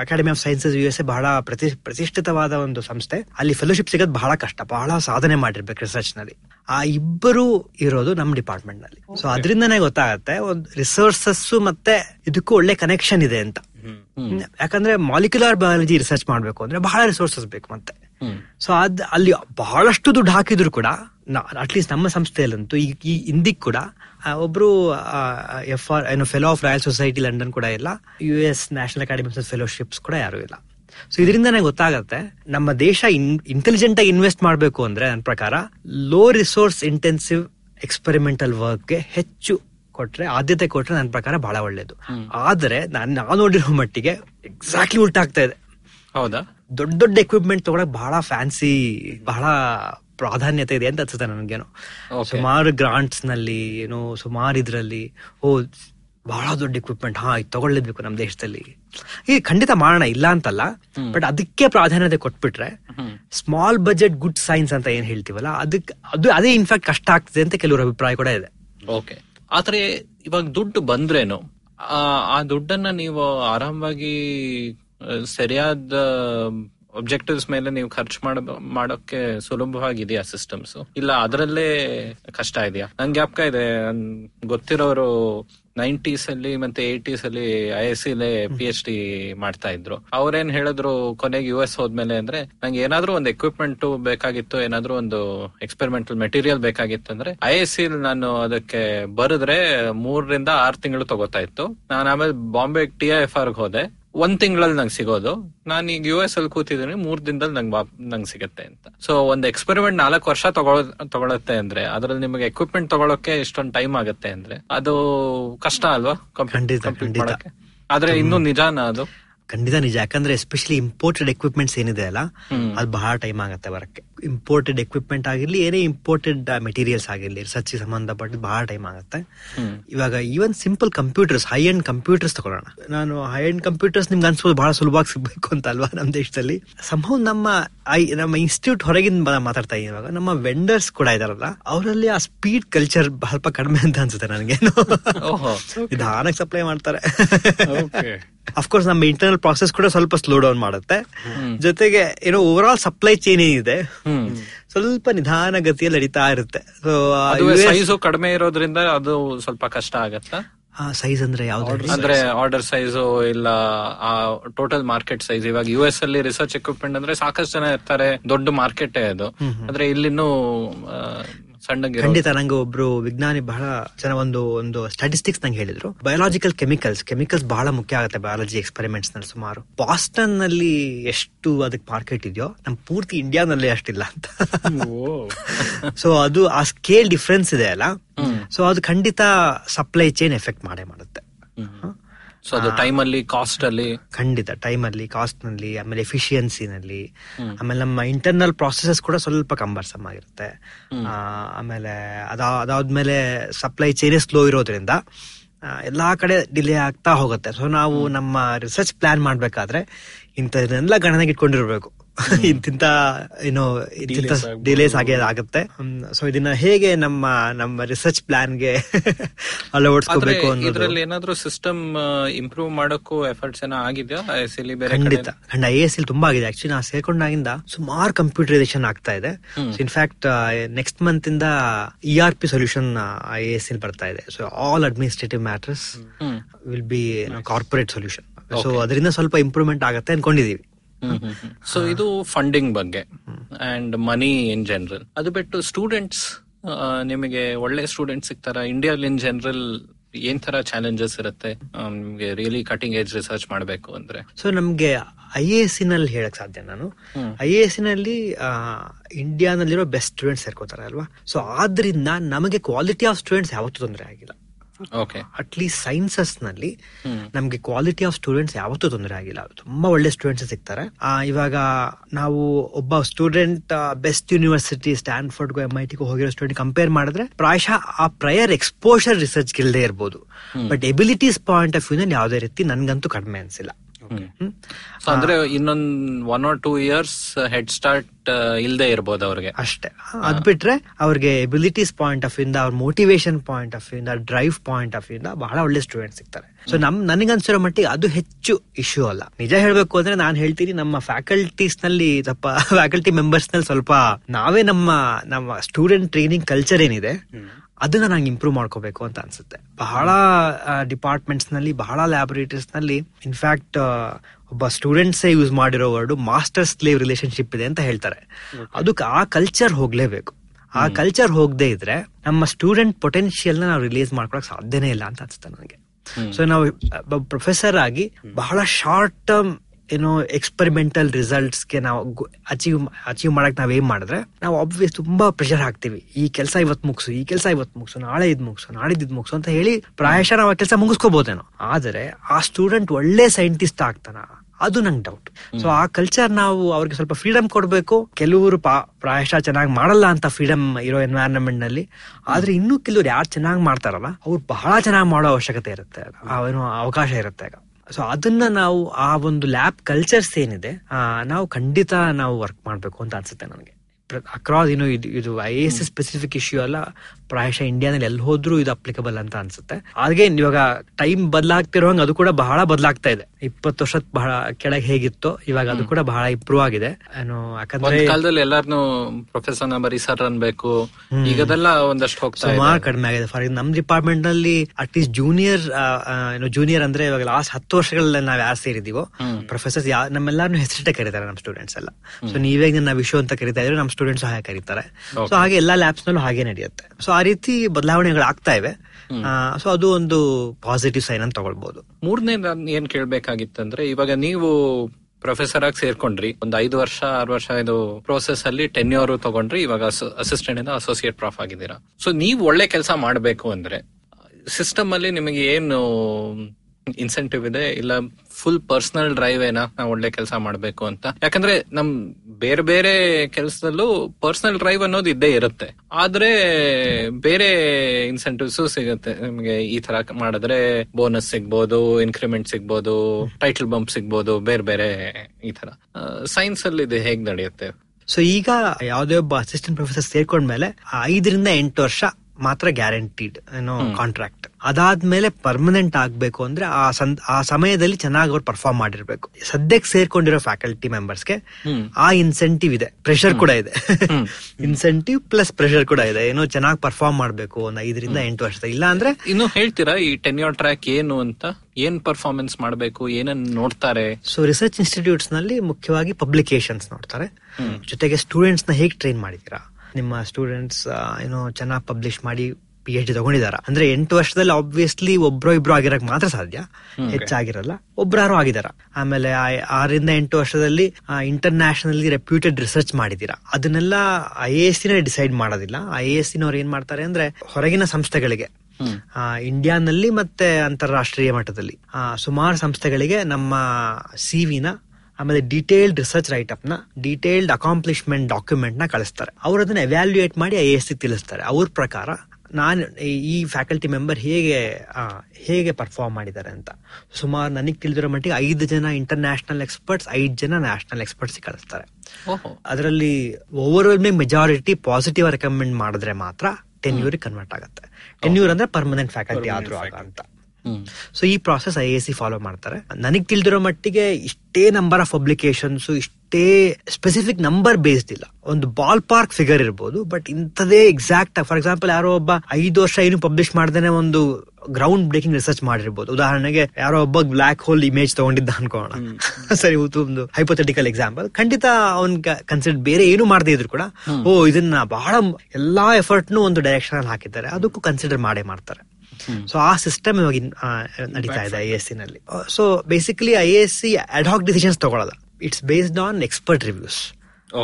academy of sciences U S A ಬಹಳ ಪ್ರತಿ ಪ್ರತಿಷ್ಠಿತವಾದ ಒಂದು ಸಂಸ್ಥೆ. ಅಲ್ಲಿ ಫೆಲೋಶಿಪ್ ಸಿಗೋದು ಬಹಳ ಕಷ್ಟ. ಬಹಳ ಸಾಧನೆ ಮಾಡಿರ್ಬೇಕು ರಿಸರ್ಚ್ನಲ್ಲಿ ಆ ಇಬ್ಬರು ಇರೋದು ನಮ್ಮ ಡಿಪಾರ್ಟ್ಮೆಂಟ್ನಲ್ಲಿ ಸೊ ಅದರಿಂದನೇ ಗೊತ್ತಾಗತ್ತೆ ಒಂದು ರಿಸೋರ್ಸಸ್ ಮತ್ತೆ ಇದಕ್ಕೂ ಒಳ್ಳೆ ಕನೆಕ್ಷನ್ ಇದೆ ಅಂತ. ಯಾಕಂದ್ರೆ ಮಾಲಿಕ್ಯುಲರ್ ಬಯಾಲಜಿ ರಿಸರ್ಚ್ ಮಾಡ್ಬೇಕು ಅಂದ್ರೆ ಬಹಳ ರಿಸೋರ್ಸಸ್ ಬೇಕು ಮತ್ತೆ. ಸೊ ಅದ್ ಅಲ್ಲಿ ಬಹಳಷ್ಟು ದುಡ್ಡು ಹಾಕಿದ್ರು ಕೂಡ ಅಟ್ಲೀಸ್ಟ್ ನಮ್ಮ ಸಂಸ್ಥೆಯಲ್ಲಂತೂ ಈ ಈ ಹಿಂದಿಕ್ ಕೂಡ ಒಬ್ರು ಎಫ್ ಆರ್ ಏನು fellow of royal society London ಕೂಡ ಇಲ್ಲ U S national academy of fellowships ಕೂಡ ಯಾರು ಇಲ್ಲ. ಸೊ ಇದರಿಂದನೇ ಗೊತ್ತಾಗತ್ತೆ ನಮ್ಮ ದೇಶ ಇಂಟೆಲಿಜೆಂಟ್ ಆಗಿ ಇನ್ವೆಸ್ಟ್ ಮಾಡಬೇಕು ಅಂದ್ರೆ ನನ್ನ ಪ್ರಕಾರ ಲೋ ರಿಸೋರ್ಸ್ ಇಂಟೆನ್ಸಿವ್ ಎಕ್ಸ್ಪೆರಿಮೆಂಟಲ್ ವರ್ಕ್ಗೆ ಹೆಚ್ಚು ಕೊಟ್ರೆ ಆದ್ಯತೆ ಕೊಟ್ರೆ ನನ್ನ ಪ್ರಕಾರ ಬಹಳ ಒಳ್ಳೇದು. ಆದ್ರೆ ನಾನು ನಾವು ನೋಡಿರೋ ಮಟ್ಟಿಗೆ ಎಕ್ಸಾಕ್ಟ್ಲಿ ಉಲ್ಟಾಗ್ತಾ ಇದೆ. ಹೌದಾ? ದೊಡ್ಡ ದೊಡ್ಡ ಎಕ್ವಿಪ್ಮೆಂಟ್ ತಗೊಳಕ್ ಬಹಳ ಫ್ಯಾನ್ಸಿ ಬಹಳ ಪ್ರಾಧಾನ್ಯತೆ ಇದೆ ಅಂತ ಅನ್ಸುತ್ತೆ ನನಗೇನು. ಸುಮಾರು ಗ್ರಾಂಟ್ಸ್ನಲ್ಲಿ ಏನೋ ಸುಮಾರು ಇದ್ರಲ್ಲಿ ಓ ಬಹಳ ದೊಡ್ಡ ಎಕ್ವಿಪ್ಮೆಂಟ್ ಹಾ ಇದು ತಗೊಳ್ಳೇಬೇಕು ನಮ್ಮ ದೇಶದಲ್ಲಿ. ಈ ಖಂಡಿತ ಮಾಡೋಣ ಇಲ್ಲ ಅಂತಲ್ಲ ಬಟ್ ಅದಕ್ಕೆ ಪ್ರಾಧಾನ್ಯತೆ ಕೊಟ್ಬಿಟ್ರೆ ಸ್ಮಾಲ್ ಬಜೆಟ್ ಗುಡ್ ಸೈನ್ಸ್ ಅಂತ ಏನ್ ಹೇಳ್ತೀವಲ್ಲ ಅದಕ್ಕೆ ಅದು ಅದೇ ಇನ್ಫ್ಯಾಕ್ಟ್ ಕಷ್ಟ ಆಗ್ತದೆ ಅಂತ ಕೆಲವರು ಅಭಿಪ್ರಾಯ ಕೂಡ ಇದೆ. ಓಕೆ ಆದ್ರೆ ಇವಾಗ ದುಡ್ಡು ಬಂದ್ರೇನು? ಆ ದುಡ್ಡನ್ನ ನೀವು ಆರಾಮವಾಗಿ ಸರಿಯಾದ ಒಬ್ಜೆಕ್ಟಿವ್ಸ್ ಮೇಲೆ ನೀವು ಖರ್ಚು ಮಾಡ ಮಾಡೋಕೆ ಸುಲಭವಾಗಿದೆಯಾ ಸಿಸ್ಟಮ್ಸ್ ಇಲ್ಲ ಅದರಲ್ಲೇ ಕಷ್ಟ ಇದೆಯಾ? ನಂಗೆ ಜ್ಞಾಪಕ ಇದೆ ಗೊತ್ತಿರೋರು ನೈಂಟೀಸ್ ಅಲ್ಲಿ ಮತ್ತೆ ಏಟೀಸ್ ಅಲ್ಲಿ ಐ ಎಸ್ ಸಿಲೆ ಪಿ ಎಚ್ ಡಿ ಮಾಡ್ತಾ ಇದ್ರು. ಅವ್ರೇನ್ ಹೇಳಿದ್ರು ಕೊನೆಗೆ ಯು ಎಸ್ ಹೋದ್ಮೇಲೆ ಅಂದ್ರೆ ನಂಗೆ ಏನಾದ್ರು ಒಂದು ಎಕ್ವಿಪ್ಮೆಂಟ್ ಬೇಕಾಗಿತ್ತು ಏನಾದ್ರು ಒಂದು ಎಕ್ಸ್ಪೆರಿಮೆಂಟಲ್ ಮೆಟೀರಿಯಲ್ ಬೇಕಾಗಿತ್ತು ಅಂದ್ರೆ ಐ ಎಸ್ ಸಿ ನಾನು ಅದಕ್ಕೆ ಬರೆದ್ರೆ ಮೂರರಿಂದ ಆರ್ ತಿಂಗಳು ತಗೋತಾ ಇತ್ತು. ನಾನು ಆಮೇಲೆ Bombay T I F R ಹೋದೆ. ಒಂದ್ ತಿಂಗಳಲ್ಲಿ ನಂಗೆ ಸಿಗೋದು. ನಾನು ಈಗ ಯು ಎಸ್ ಅಲ್ಲಿ ಕೂತಿದ್ದೀನಿ ಮೂರ್ ದಿನದಲ್ಲಿ ನಂಗೆ ನಂಗೆ ಸಿಗತ್ತೆ ಅಂತ. ಸೊ ಒಂದ್ ಎಕ್ಸ್ಪೆರಿಮೆಂಟ್ ನಾಲ್ಕು ವರ್ಷ ತಗೊಳ ತಗೊಳತ್ತೆ ಅಂದ್ರೆ ಅದ್ರಲ್ಲಿ ನಿಮಗೆ ಎಕ್ವಿಪ್ಮೆಂಟ್ ತಗೊಳಕ್ಕೆ ಇಷ್ಟೊಂದು ಟೈಮ್ ಆಗುತ್ತೆ ಅಂದ್ರೆ ಅದು ಕಷ್ಟ ಅಲ್ವಾ? ಕಂಪ್ಲೀಟ್ ಮಾಡಕ್ಕೆ? ಆದ್ರೆ ಇನ್ನು ನಿಜಾನ ಅದು? ಖಂಡಿತ ನಿಜ. ಯಾಕಂದ್ರೆ ಎಸ್ಪೆಷಲಿ ಇಂಪೋರ್ಟೆಡ್ ಎಕ್ವಿಪ್ಮೆಂಟ್ಸ್ ಏನಿದೆ ಅಲ್ಲ ಅದು ಬಹಳ ಟೈಮ್ ಆಗುತ್ತೆ ಬರಕ್ಕೆ. ಇಂಪೋರ್ಟೆಡ್ ಎಕ್ವಿಪ್ಮೆಂಟ್ ಆಗಿರ್ಲಿ ಏನೇ ಇಂಪೋರ್ಟೆಡ್ ಮೆಟೀರಿಯಲ್ಸ್ ಆಗಿರ್ಲಿ ರಿಸರ್ಚ್ ಸಂಬಂಧಪಟ್ಟ ಬಹಳ ಟೈಮ್ ಆಗುತ್ತೆ. ಇವಾಗ even simple computers high end computers ತಗೊಳ್ಳೋಣ. ನಾನು ಹೈ ಎಂಡ್ ಕಂಪ್ಯೂಟರ್ಸ್ ನಿಮ್ಗೆ ಅನ್ಸ್ಬೋದು ಬಹಳ ಸುಲಭವಾಗಿ ಸಿಗ್ಬೇಕು ಅಂತ ಅಲ್ವಾ ನಮ್ಮ ದೇಶದಲ್ಲಿ. ಸಂಭವ ನಮ್ಮ ಐ ನಮ್ಮ ಇನ್ಸ್ಟಿಟ್ಯೂಟ್ ಹೊರಗಿಂದ ಮಾತಾಡ್ತಾ ಇದ್ದೀನಿ ಇವಾಗ. ನಮ್ಮ ವೆಂಡರ್ಸ್ ಕೂಡ ಇದಾರಲ್ಲ ಅವರಲ್ಲಿ ಆ ಸ್ಪೀಡ್ ಕಲ್ಚರ್ ಸ್ವಲ್ಪ ಕಡಿಮೆ ಅಂತ ಅನ್ಸುತ್ತೆ ನನಗೆ. ನಿಧಾನಕ್ಕೆ ಸಪ್ಲೈ ಮಾಡ್ತಾರೆ. ಅಫ್ಕೋರ್ಸ್ ನಮ್ಮ ಇಂಟರ್ನಲ್ ಪ್ರಾಸೆಸ್ ಕೂಡ ಸ್ವಲ್ಪ ಸ್ಲೋ ಡೌನ್ ಮಾಡುತ್ತೆ. ಜೊತೆಗೆ ಏನೋ ಓವರ್ ಆಲ್ ಸಪ್ಲೈ ಚೈನ್ ಏನಿದೆ. ಸ್ವಲ್ಪ ನಿಧಾನ ಗತಿಯಲ್ಲಿ ನಡೀತಾ ಇರುತ್ತೆ. ಸೊ ಸೈಜು ಕಡಿಮೆ ಇರೋದ್ರಿಂದ ಅದು ಸ್ವಲ್ಪ ಕಷ್ಟ ಆಗತ್ತಾ? ಸೈಜ್ ಅಂದ್ರೆ ಯಾವ್ದು? ಅಂದ್ರೆ ಆರ್ಡರ್ ಸೈಜು ಇಲ್ಲ ಆ ಟೋಟಲ್ ಮಾರ್ಕೆಟ್ ಸೈಜ್ ಇವಾಗ ಯು ಎಸ್ ಅಲ್ಲಿ ರಿಸರ್ಚ್ ಎಕ್ವಿಪ್ಮೆಂಟ್ ಅಂದ್ರೆ ಸಾಕಷ್ಟು ಜನ ಇರ್ತಾರೆ. ದೊಡ್ಡ ಮಾರ್ಕೆಟ್ ಅದು. ಆದ್ರೆ ಇಲ್ಲಿನ್ನೂ ಖಂಡಿತ ನಂಗೆ ಒಬ್ರು ವಿಜ್ಞಾನಿ ಬಹಳ ಜನ ಒಂದು ಒಂದು ಸ್ಟಾಟಿಸ್ಟಿಕ್ಸ್ ನಂಗೆ ಹೇಳಿದ್ರು. ಬಯಾಲಜಿಕಲ್ ಕೆಮಿಕಲ್ಸ್ ಕೆಮಿಕಲ್ಸ್ ಬಹಳ ಮುಖ್ಯ ಆಗುತ್ತೆ ಬಯಾಲಜಿ ಎಕ್ಸ್ಪೆರಿಮೆಂಟ್ಸ್ನಲ್ಲಿ ಸುಮಾರು. ಬಾಸ್ಟನ್ನಲ್ಲಿ ಎಷ್ಟು ಅದಕ್ಕೆ ಮಾರ್ಕೆಟ್ ಇದೆಯೋ ನಮ್ ಪೂರ್ತಿ ಇಂಡಿಯಾನಲ್ಲಿ ಅಷ್ಟಿಲ್ಲ ಅಂತ. ಸೊ ಅದು ಆ ಸ್ಕೇಲ್ ಡಿಫ್ರೆನ್ಸ್ ಇದೆ ಅಲ್ಲ? ಸೊ ಅದು ಖಂಡಿತ ಸಪ್ಲೈ ಚೈನ್ ಎಫೆಕ್ಟ್ ಮಾಡೇ ಮಾಡುತ್ತೆ. ಸೊ ಅದು ಟೈಮ್ ಅಲ್ಲಿ ಕಾಸ್ಟ್ ಅಲ್ಲಿ? ಖಂಡಿತ ಟೈಮ್ ಅಲ್ಲಿ ಕಾಸ್ಟ್ನಲ್ಲಿ ಆಮೇಲೆ ಎಫಿಷಿಯನ್ಸಿನಲ್ಲಿ ಆಮೇಲೆ ನಮ್ಮ ಇಂಟರ್ನಲ್ ಪ್ರಾಸೆಸಸ್ ಕೂಡ ಸ್ವಲ್ಪ ಕಂಬರ್ಸಮ್ ಆಗಿರುತ್ತೆ. ಆ, ಆಮೇಲೆ ಅದಾದ ಅದಾದ್ಮೇಲೆ ಸಪ್ಲೈ ಚೈನ್ ಸ್ಲೋ ಇರೋದ್ರಿಂದ ಎಲ್ಲಾ ಕಡೆ ಡಿಲೇ ಆಗ್ತಾ ಹೋಗುತ್ತೆ. ಸೊ ನಾವು ನಮ್ಮ ರಿಸರ್ಚ್ ಪ್ಲಾನ್ ಮಾಡ್ಬೇಕಾದ್ರೆ ಇಂಥದನ್ನೆಲ್ಲ ಗಣನೆಗೆ ಇಟ್ಕೊಂಡಿರ್ಬೇಕು. ಇಂತಿಂತ ಏನು ಇಂತಿಂತ ಡಿಲೇಸ್ ಆಗೇ ಆಗುತ್ತೆ. ಸೊ ಇದನ್ನ ಹೇಗೆ ನಮ್ಮ ನಮ್ಮ ರಿಸರ್ಚ್ ಪ್ಲಾನ್ಗೆ ಅಳವಡಿಸ್ಕೋಬೇಕು ಅನ್ನೋದು. ಇದ್ರಲ್ಲಿ ಏನಾದ್ರೂ ಸಿಸ್ಟಮ್ ಇಂಪ್ರೂವ್ ಮಾಡೋಕ್ಕೂ ಎಫರ್ಟ್ಸ್ ಏನೋ ಆಗಿದೆಯಾ? ಖಂಡಿತ ಖಂಡ ಐ ಎಸ್ ಇಲ್ಲಿ ತುಂಬಾ ಆಗಿದೆ. ಆಕ್ಚುಲಿ ನಾ ಸೇರ್ಕೊಂಡಾಗಿಂದ ಸುಮಾರು ಕಂಪ್ಯೂಟರೈಸೇಷನ್ ಆಗ್ತಾ ಇದೆ. ಇನ್ಫ್ಯಾಕ್ಟ್ ನೆಕ್ಸ್ಟ್ ಮಂತ್ ಇಂದ E R P solution I S L ಬರ್ತಾ ಇದೆ. So all administrative matters will be corporate solution so ಅದರಿಂದ ಸ್ವಲ್ಪ ಇಂಪ್ರೂವ್ಮೆಂಟ್ ಆಗುತ್ತೆ ಅನ್ಕೊಂಡಿದೀವಿ. ಸೊ ಇದು ಫಂಡಿಂಗ್ ಬಗ್ಗೆ ಅಂಡ್ ಮನಿ ಇನ್ ಜನರಲ್ ಅದು ಬಿಟ್ಟು ಸ್ಟೂಡೆಂಟ್ಸ್ ನಿಮಗೆ ಒಳ್ಳೆ ಸ್ಟೂಡೆಂಟ್ಸ್ ಸಿಗ್ತಾರ? ಇಂಡಿಯಾಲ್ ಇನ್ ಜನರಲ್ ಏನ್ ತರ ಚಾಲೆಂಜಸ್ ಇರುತ್ತೆ? ನಿಮಗೆ ರಿಯಲಿ ಕಟಿಂಗ್ ಏಜ್ ರಿಸರ್ಚ್ ಮಾಡಬೇಕು ಅಂದ್ರೆ. ಸೊ ನಮ್ಗೆ ಐ ಎ ಎಸ್ನಲ್ಲಿ ಹೇಳಕ್ ಸಾಧ್ಯ ನಾನು. ಐ ಎ ಎಸ್ನಲ್ಲಿ ಇಂಡಿಯಾನಲ್ಲಿರೋ ಬೆಸ್ಟ್ ಸ್ಟೂಡೆಂಟ್ಸ್ ಸೇರ್ಕೋತಾರೆ ಅಲ್ವಾ? ಸೊ ಆದ್ರಿಂದ ನಮಗೆ ಕ್ವಾಲಿಟಿ ಆಫ್ ಸ್ಟೂಡೆಂಟ್ಸ್ ಯಾವತ್ತೂ ತೊಂದರೆ ಆಗಿಲ್ಲ. ಅಟ್ಲೀಸ್ಟ್ ಸೈನ್ಸಸ್ನಲ್ಲಿ ನಮ್ಗೆ ಕ್ವಾಲಿಟಿ ಆಫ್ ಸ್ಟೂಡೆಂಟ್ಸ್ ಯಾವತ್ತೂ ತೊಂದರೆ ಆಗಿಲ್ಲ. ತುಂಬಾ ಒಳ್ಳೆ ಸ್ಟೂಡೆಂಟ್ಸ್ ಸಿಗ್ತಾರೆ. ಆ, ಇವಾಗ ನಾವು ಒಬ್ಬ ಸ್ಟೂಡೆಂಟ್ ಬೆಸ್ಟ್ ಯೂನಿವರ್ಸಿಟಿ ಸ್ಟ್ಯಾನ್ಫರ್ಡ್ಗೂ ಎಂ ಐ ಟಿಗೂ ಹೋಗಿರೋ ಸ್ಟೂಡೆಂಟ್ ಕಂಪೇರ್ ಮಾಡಿದ್ರೆ ಪ್ರಾಯಶಃ ಆ ಪ್ರಯರ್ ಎಕ್ಸ್ಪೋಷರ್ ರಿಸರ್ಚ್ ಗಿಲ್ದೇ ಇರ್ಬೋದು. But abilities point of view ನಲ್ಲಿ ಯಾವುದೇ ರೀತಿ ನನ್ಗಂತೂ ಕಡಿಮೆ ಅನ್ಸಿಲ್ಲ. ಸೊ ಅಂದ್ರೆ ಇನ್ನೊಂದ್ one or two years head start ಇಲ್ಲದೆ ಇರ್ಬೋದು ಅವ್ರಿಗೆ. ಅಷ್ಟೇ. ಅದ್ ಬಿಟ್ರೆ ಅವ್ರಿಗೆ ಎಬಿಲಿಟೀಸ್ ಪಾಯಿಂಟ್ ಆಫ್ ಇಂದ ಅವ್ರ ಮೋಟಿವೇಶನ್ ಪಾಯಿಂಟ್ ಆಫ್ ಇಂದ ಡ್ರೈವ್ ಪಾಯಿಂಟ್ ಆಫ್ ಇಂದ ಬಹಳ ಒಳ್ಳೆ ಸ್ಟೂಡೆಂಟ್ ಸಿಗ್ತಾರೆ. ಸೊ ನಮ್ ನನಗನ್ಸಿರೋ ಮಟ್ಟಿಗೆ ಅದು ಹೆಚ್ಚು ಇಶ್ಯೂ ಅಲ್ಲ. ನಿಜ ಹೇಳ್ಬೇಕು ಅಂದ್ರೆ ನಾನು ಹೇಳ್ತೀನಿ ನಮ್ಮ ಫ್ಯಾಕಲ್ಟೀಸ್ನಲ್ಲಿ ತಪ್ಪ ಫ್ಯಾಕಲ್ಟಿ ಮೆಂಬರ್ಸ್ನಲ್ಲಿ ಸ್ವಲ್ಪ ನಾವೇ ನಮ್ಮ ನಮ್ಮ ಸ್ಟೂಡೆಂಟ್ ಟ್ರೈನಿಂಗ್ ಕಲ್ಚರ್ ಏನಿದೆ ಅದನ್ನ ನಂಗೆ ಇಂಪ್ರೂವ್ ಮಾಡ್ಕೋಬೇಕು ಅಂತ ಅನ್ಸುತ್ತೆ. ಬಹಳ ಡಿಪಾರ್ಟ್ಮೆಂಟ್ಸ್ನಲ್ಲಿ ಬಹಳ ಲ್ಯಾಬೊರೇಟರೀಸ್ನಲ್ಲಿ ಇನ್ಫ್ಯಾಕ್ಟ್ ಒಬ್ಬ ಸ್ಟೂಡೆಂಟ್ಸ್ ಯೂಸ್ ಮಾಡಿರೋ ವರ್ಡ್ ಮಾಸ್ಟರ್ ಸ್ಲೇವ್ ರಿಲೇಶನ್ಶಿಪ್ ಇದೆ ಅಂತ ಹೇಳ್ತಾರೆ. ಅದಕ್ಕೆ ಆ ಕಲ್ಚರ್ ಹೋಗ್ಲೇಬೇಕು. ಆ ಕಲ್ಚರ್ ಹೋಗದೆ ಇದ್ರೆ ನಮ್ಮ ಸ್ಟೂಡೆಂಟ್ ಪೊಟೆನ್ಶಿಯಲ್ ನಾವು ರಿಲೀಸ್ ಮಾಡ್ಕೊಳಕ್ ಸಾಧ್ಯನೇ ಇಲ್ಲ ಅಂತ ಅನ್ಸುತ್ತೆ ನನಗೆ. ಸೊ ನಾವು ಪ್ರೊಫೆಸರ್ ಆಗಿ ಬಹಳ ಶಾರ್ಟ್ ಟರ್ಮ್ ಏನೋ ಎಕ್ಸ್ಪೆರಿಮೆಂಟಲ್ ರಿಸಲ್ಟ್ಸ್ಗೆ ನಾವು ಅಚೀವ್ ಅಚೀವ್ ಮಾಡಕ್ ನಾವ್ ಏನ್ ಮಾಡಿದ್ರೆ ನಾವು ಆಬ್ವಿಯಸ್ ತುಂಬಾ ಪ್ರೆಷರ್ ಹಾಕ್ತಿವಿ. ಈ ಕೆಲಸ ಇವತ್ತು ಮುಗಿಸು ಈ ಕೆಲಸ ಇವತ್ತು ಮುಗಿಸು ನಾಳೆ ಇದು ಮುಗಿಸು ನಾಳೆ ಇದ್ ಮುಗಿಸು ಅಂತ ಹೇಳಿ ಪ್ರಾಯಶಃ ನಾವು ಆ ಕೆಲಸ ಮುಗಿಸ್ಕೋಬಹುದೇನೋ ಆದ್ರೆ ಆ ಸ್ಟೂಡೆಂಟ್ ಒಳ್ಳೆ ಸೈಂಟಿಸ್ಟ್ ಆಗ್ತಾನ? ಅದು ನಂಗೆ ಡೌಟ್ ಸೊ ಆ ಕಲ್ಚರ್ ನಾವು ಅವ್ರಿಗೆ ಸ್ವಲ್ಪ ಫ್ರೀಡಮ್ ಕೊಡಬೇಕು. ಕೆಲವರು ಪಾ- ಪ್ರಾಯಶಃ ಚೆನ್ನಾಗಿ ಮಾಡಲ್ಲ ಅಂತ ಫ್ರೀಡಮ್ ಇರೋ ಎನ್ವೈರನ್ಮೆಂಟ್ನಲ್ಲಿ. ಆದ್ರೆ ಇನ್ನೂ ಕೆಲವರು ಯಾರು ಚೆನ್ನಾಗಿ ಮಾಡ್ತಾರಲ್ಲ ಅವ್ರು ಬಹಳ ಚೆನ್ನಾಗಿ ಮಾಡೋ ಅವಶ್ಯಕತೆ ಇರುತ್ತೆ. ಅವನು ಅವಕಾಶ ಇರುತ್ತೆ ಆಗ ಸೊ ಅದನ್ನ ನಾವು ಆ ಒಂದು ಲ್ಯಾಬ್ ಕಲ್ಚರ್ಸ್ ಏನಿದೆ ನಾವು ಖಂಡಿತ ನಾವು ವರ್ಕ್ ಮಾಡಬೇಕು ಅಂತ ಅನ್ಸುತ್ತೆ ನನಗೆ. ಅಕ್ರಾಸ್ ಏನು ಇದು ಇದು ಐ ಎಸ್ ಸ್ಪೆಸಿಫಿಕ್ ಇಶ್ಯೂ ಅಲ್ಲ ಪ್ರಾಯಶಃ ಇಂಡಿಯಾನಲ್ಲಿ ಎಲ್ಲಿ ಹೋದ್ರೂ ಇದು ಅಪ್ಲಿಕಬಲ್ ಅಂತ ಅನ್ಸುತ್ತೆ. ಹಾಗೆ ಇವಾಗ ಟೈಮ್ ಬದಲಾಗ್ತಿರೋಂಗ್ ಅದು ಕೂಡ ಬಹಳ ಬದಲಾಗ್ತಾ ಇದೆ. ಇಪ್ಪತ್ತು ವರ್ಷದ ಬಹಳ ಕೆಳಗೆ ಹೇಗಿತ್ತು ಇವಾಗ ಅದು ಕೂಡ ಬಹಳ ಇಂಪ್ರೂವ್ ಆಗಿದೆ. ಏನು ಯಾಕಂದ್ರೆ ಕಾಲದಲ್ಲಿ ಎಲ್ಲಾರ್ನು ಪ್ರೊಫೆಸರ್ ಸರ್ ಅನ್ಬೇಕು. ಈಗದೆಲ್ಲ ಒಂದಷ್ಟು ಹೋಗ್ತಾ ಸುಮಾರು ಕಡಿಮೆ ಆಗಿದೆ. ಫಾರ್ ನಮ್ ಡಿಪಾರ್ಟ್ಮೆಂಟ್ನಲ್ಲಿ ಅಟ್ಲೀಸ್ಟ್ ಜೂನಿಯರ್ ಏನು ಜೂನಿಯರ್ ಅಂದ್ರೆ ಇವಾಗ ಲಾಸ್ಟ್ ಹತ್ತು ವರ್ಷಗಳಲ್ಲಿ ನಾವ್ ಯಾರು ಸೇರಿದೀವೋ ಪ್ರೊಫೆಸರ್ಸ್ ಯಾ ನಮ್ಮೆಲ್ಲರನ್ನು ಹೆಸರಿಟ್ಟೆ ಕರೀತಾರೆ ನಮ್ಮ ಸ್ಟೂಡೆಂಟ್ಸ್ ಎಲ್ಲ. ಸೊ ನೀವೇ ನನ್ನ ವಿಶ್ವ ಅಂತ ಕರಿತಾ ಇದ್ರೆ ನಮ್ಮ ಸ್ಟೂಡೆಂಟ್ಸ್ ಹಾಗೆ ಕರೀತಾರೆ. ಸೊ ಹಾಗೆ ಎಲ್ಲಾ ಲ್ಯಾಬ್ಸ್ ನಲ್ಲೂ ಹಾಗೆ ನಡೆಯುತ್ತೆ. ಸೊ ಆ ರೀತಿ ಬದಲಾವಣೆಗಳು ಆಗ್ತಾ ಇವೆ ಸೊ ಅದು ಒಂದು ಪಾಸಿಟಿವ್ ಸೈನ್ ಅಂತ ತಗೊಳ್ಬಹುದು ಮೂರನೇ ನಾನು ಏನ್ ಕೇಳ್ಬೇಕಾಗಿತ್ತಂದ್ರೆ ಇವಾಗ ನೀವು ಪ್ರೊಫೆಸರ್ ಆಗಿ ಸೇರ್ಕೊಂಡ್ರಿ ಒಂದ್ ಐದು ವರ್ಷ ಆರು ವರ್ಷ ಇದು ಪ್ರೋಸೆಸ್ ಅಲ್ಲಿ ಟೆನ್ಯೂರ್ ತಗೊಂಡ್ರಿ ಇವಾಗ ಅಸಿಸ್ಟೆಂಟ್ ಇಂದ ಅಸೋಸಿಯೇಟ್ ಪ್ರಾಫ್ ಆಗಿದ್ದೀರಾ. ಸೊ ನೀವು ಒಳ್ಳೆ ಕೆಲಸ ಮಾಡಬೇಕು ಅಂದ್ರೆ ಸಿಸ್ಟಮ್ ಅಲ್ಲಿ ನಿಮಗೆ ಏನು ಇನ್ಸೆಂಟಿವ್ ಇದೆ ಇಲ್ಲ ಫುಲ್ ಪರ್ಸನಲ್ ಡ್ರೈವ್ ಏನಾ ನಾವು ಒಳ್ಳೆ ಕೆಲಸ ಮಾಡಬೇಕು ಅಂತ. ಯಾಕಂದ್ರೆ ನಮ್ ಬೇರೆ ಬೇರೆ ಕೆಲಸದಲ್ಲೂ ಪರ್ಸನಲ್ ಡ್ರೈವ್ ಅನ್ನೋದು ಇದ್ದೇ ಇರುತ್ತೆ. ಆದ್ರೆ ಬೇರೆ ಇನ್ಸೆಂಟಿವ್ಸ್ ಸಿಗುತ್ತೆ. ನಿಮಗೆ ಈ ತರ ಮಾಡಿದ್ರೆ ಬೋನಸ್ ಸಿಗ್ಬೋದು ಇನ್ಕ್ರಿಮೆಂಟ್ ಸಿಗ್ಬೋದು ಟೈಟಲ್ ಬಂಪ್ ಸಿಗ್ಬೋದು ಬೇರೆ ಬೇರೆ ಈ ತರ. ಸೈನ್ಸ್ ಅಲ್ಲಿ ಇದು ಹೇಗ್ ನಡೆಯುತ್ತೆ? ಸೊ ಈಗ ಯಾವುದೇ ಒಬ್ಬ ಅಸಿಸ್ಟೆಂಟ್ ಪ್ರೊಫೆಸರ್ ಸೇರ್ಕೊಂಡ್ಮೇಲೆ ಐದರಿಂದ ಎಂಟು ವರ್ಷ ಮಾತ್ರ ಗ್ಯಾರಂಟಿಡ್ ಏನೋ ಕಾಂಟ್ರಾಕ್ಟ್ ಅದಾದ್ಮೇಲೆ ಪರ್ಮನೆಂಟ್ ಆಗ್ಬೇಕು ಅಂದ್ರೆ ಆ ಸಂದ್- ಆ ಸಮಯದಲ್ಲಿ ಚೆನ್ನಾಗಿ ಅವ್ರು ಪರ್ಫಾರ್ಮ್ ಮಾಡಿರ್ಬೇಕು. ಸದ್ಯಕ್ಕೆ ಸೇರ್ಕೊಂಡಿರೋ ಫ್ಯಾಕಲ್ಟಿ ಮೆಂಬರ್ಸ್ಗೆ ಆ ಇನ್ಸೆಂಟಿವ್ ಇದೆ. ಪ್ರೆಷರ್ ಕೂಡ ಇದೆ. ಇನ್ಸೆಂಟಿವ್ ಪ್ಲಸ್ ಪ್ರೆಷರ್ ಕೂಡ ಇದೆ. ಏನೋ ಚೆನ್ನಾಗಿ ಪರ್ಫಾರ್ಮ್ ಮಾಡ್ಬೇಕು ಒಂದ್ ಐದರಿಂದ ಎಂಟು ವರ್ಷದ ಇಲ್ಲ ಅಂದ್ರೆ ಇನ್ನು ಹೇಳ್ತೀರಾ ಈ ಟೆನ್ಯೂರ್ ಟ್ರ್ಯಾಕ್ ಏನು ಅಂತ? ಏನ್ ಪರ್ಫಾರ್ಮೆನ್ಸ್ ಮಾಡಬೇಕು? ಏನನ್ನ ನೋಡ್ತಾರೆ? ಸೊ ರಿಸರ್ಚ್ ಇನ್ಸ್ಟಿಟ್ಯೂಟ್ಸ್ನಲ್ಲಿ ಮುಖ್ಯವಾಗಿ ಪಬ್ಲಿಕೇಶನ್ಸ್ ನೋಡ್ತಾರೆ. ಜೊತೆಗೆ ಸ್ಟೂಡೆಂಟ್ಸ್ನ ಹೇಗೆ ಟ್ರೈನ್ ಮಾಡಿದೀರಾ ನಿಮ್ಮ ಸ್ಟೂಡೆಂಟ್ಸ್ ಏನೋ ಚೆನ್ನಾಗಿ ಪಬ್ಲಿಷ್ ಮಾಡಿ ಪಿ ಎಚ್ ಡಿ ತಗೊಂಡಿದಾರ. ಅಂದ್ರೆ ಎಂಟು ವರ್ಷದಲ್ಲಿ ಆಬ್ವಿಯಸ್ಲಿ ಒಬ್ರು ಇಬ್ರು ಆಗಿರಕ್ ಮಾತ್ರ ಸಾಧ್ಯ. ಹೆಚ್ಚಾಗಿರಲ್ಲ. ಒಬ್ರಾರು ಆಗಿದಾರ. ಆಮೇಲೆ ಆರಿಂದ ಎಂಟು ವರ್ಷದಲ್ಲಿ ಇಂಟರ್ ನ್ಯಾಷನಲಿ ರೆಪ್ಯೂಟೆಡ್ ರಿಸರ್ಚ್ ಮಾಡಿದೀರಾ. ಅದನ್ನೆಲ್ಲ ಐ ಎ ಎಸ್ ಡಿಸೈಡ್ ಮಾಡೋದಿಲ್ಲ. ಐ ಎ ಎಸ್ ಏನ್ ಮಾಡ್ತಾರೆ ಅಂದ್ರೆ ಹೊರಗಿನ ಸಂಸ್ಥೆಗಳಿಗೆ ಇಂಡಿಯಾನಲ್ಲಿ ಮತ್ತೆ ಅಂತಾರಾಷ್ಟ್ರೀಯ ಮಟ್ಟದಲ್ಲಿ ಸುಮಾರು ಸಂಸ್ಥೆಗಳಿಗೆ ನಮ್ಮ ಸಿವಿನ ಆಮೇಲೆ ಡೀಟೇಲ್ಡ್ ರಿಸರ್ಚ್ ರೈಟ್ ಅಪ್ನ ಡೀಟೇಲ್ಡ್ ಅಕಾಂಪ್ಲಿಷ್ಮೆಂಟ್ ಡಾಕ್ಯುಮೆಂಟ್ನ ಕಳಿಸ್ತಾರೆ. ಅವ್ರು ಅದನ್ನ ಎವ್ಯಾಲ್ಯೂಯೇಟ್ ಮಾಡಿ ಐ ಎಸ್ ತಿಳಿಸ್ತಾರೆ. ಅವ್ರ ಪ್ರಕಾರ ನಾನು ಈ ಫ್ಯಾಕಲ್ಟಿ ಮೆಂಬರ್ ಹೇಗೆ ಹೇಗೆ ಪರ್ಫಾರ್ಮ್ ಮಾಡಿದ್ದಾರೆ ಅಂತ. ಸುಮಾರು ನನಗೆ ತಿಳಿದಿರೋ ಮಟ್ಟಿಗೆ ಐದು ಜನ ಇಂಟರ್ನ್ಯಾಷನಲ್ ಎಕ್ಸ್ಪರ್ಟ್ಸ್ ಐದು ಜನ ನ್ಯಾಷನಲ್ ಎಕ್ಸ್ಪರ್ಟ್ಸ್ ಕಳಿಸ್ತಾರೆ. ಅದರಲ್ಲಿ ಓವರ್ವೆಲ್ಮಿಂಗ್ ಮೆಜಾರಿಟಿ ಪಾಸಿಟಿವ್ ರೆಕಮೆಂಡ್ ಮಾಡಿದ್ರೆ ಮಾತ್ರ ಟೆನ್ಯೂರ್ ಕನ್ವರ್ಟ್ ಆಗುತ್ತೆ. ಟೆನ್ಯೂರ್ ಅಂದ್ರೆ ಪರ್ಮನೆಂಟ್ ಫ್ಯಾಕಲ್ಟಿ ಆದ್ರೂ ಆಗ ಅಂತ. ಸೊ ಈ process I A C follow ಮಾಡ್ತಾರೆ. ನನಗೆ ತಿಳಿದಿರೋ ಮಟ್ಟಿಗೆ ಇಷ್ಟೇ ನಂಬರ್ ಆಫ್ ಪಬ್ಲಿಕೇಶನ್ಸ್ ಇಷ್ಟೇ ಸ್ಪೆಸಿಫಿಕ್ ನಂಬರ್ ಬೇಸ್ಡ್ ಇಲ್ಲ. ಒಂದು ಬಾಲ್ ಪಾರ್ಕ್ ಫಿಗರ್ ಇರ್ಬೋದು ಬಟ್ ಇಂಥದೇ ಎಕ್ಸಾಕ್ಟ್ ಫಾರ್ ಎಕ್ಸಾಂಪಲ್ ಯಾರೋ ಒಬ್ಬ ಐದು ವರ್ಷ ಏನು ಪಬ್ಲಿಷ್ ಮಾಡ್ದೇನೆ ಒಂದು ಗ್ರೌಂಡ್ ಬ್ರೇಕಿಂಗ್ ರಿಸರ್ಚ್ ಮಾಡಿರ್ಬೋದು. ಉದಾಹರಣೆಗೆ ಯಾರೋ ಒಬ್ಬ ಬ್ಲಾಕ್ ಹೋಲ್ ಇಮೇಜ್ ತಗೊಂಡಿದ್ದ ಅನ್ಕೋಣ ಸರಿ ಒಂದು ಹೈಪೋಥೆಟಿಕಲ್ ಎಕ್ಸಾಂಪಲ್ ಖಂಡಿತ ಅವನ್ ಕನ್ಸಿಡರ್ ಬೇರೆ ಏನು ಮಾಡದೇ ಇದ್ರು ಕೂಡ ಓ ಇದನ್ನ ಬಹಳ ಎಲ್ಲಾ ಎಫರ್ಟ್ನು ಒಂದು ಡೈರೆಕ್ಷನ್ ಅಲ್ಲಿ ಹಾಕಿದ್ದಾರೆ. ಅದಕ್ಕೂ ಕನ್ಸಿಡರ್ ಮಾಡೇ ಮಾಡ್ತಾರೆ. ಸೊ ಆ ಸಿಸ್ಟಮ್ ಇವಾಗ ನಡೀತಾ ಇದೆ ಐ ಎಸ್ ಸಿ ನಲ್ಲಿ so basically I S C ad hoc decisions ತಗೊಳಲ್ಲ it's based on expert reviews.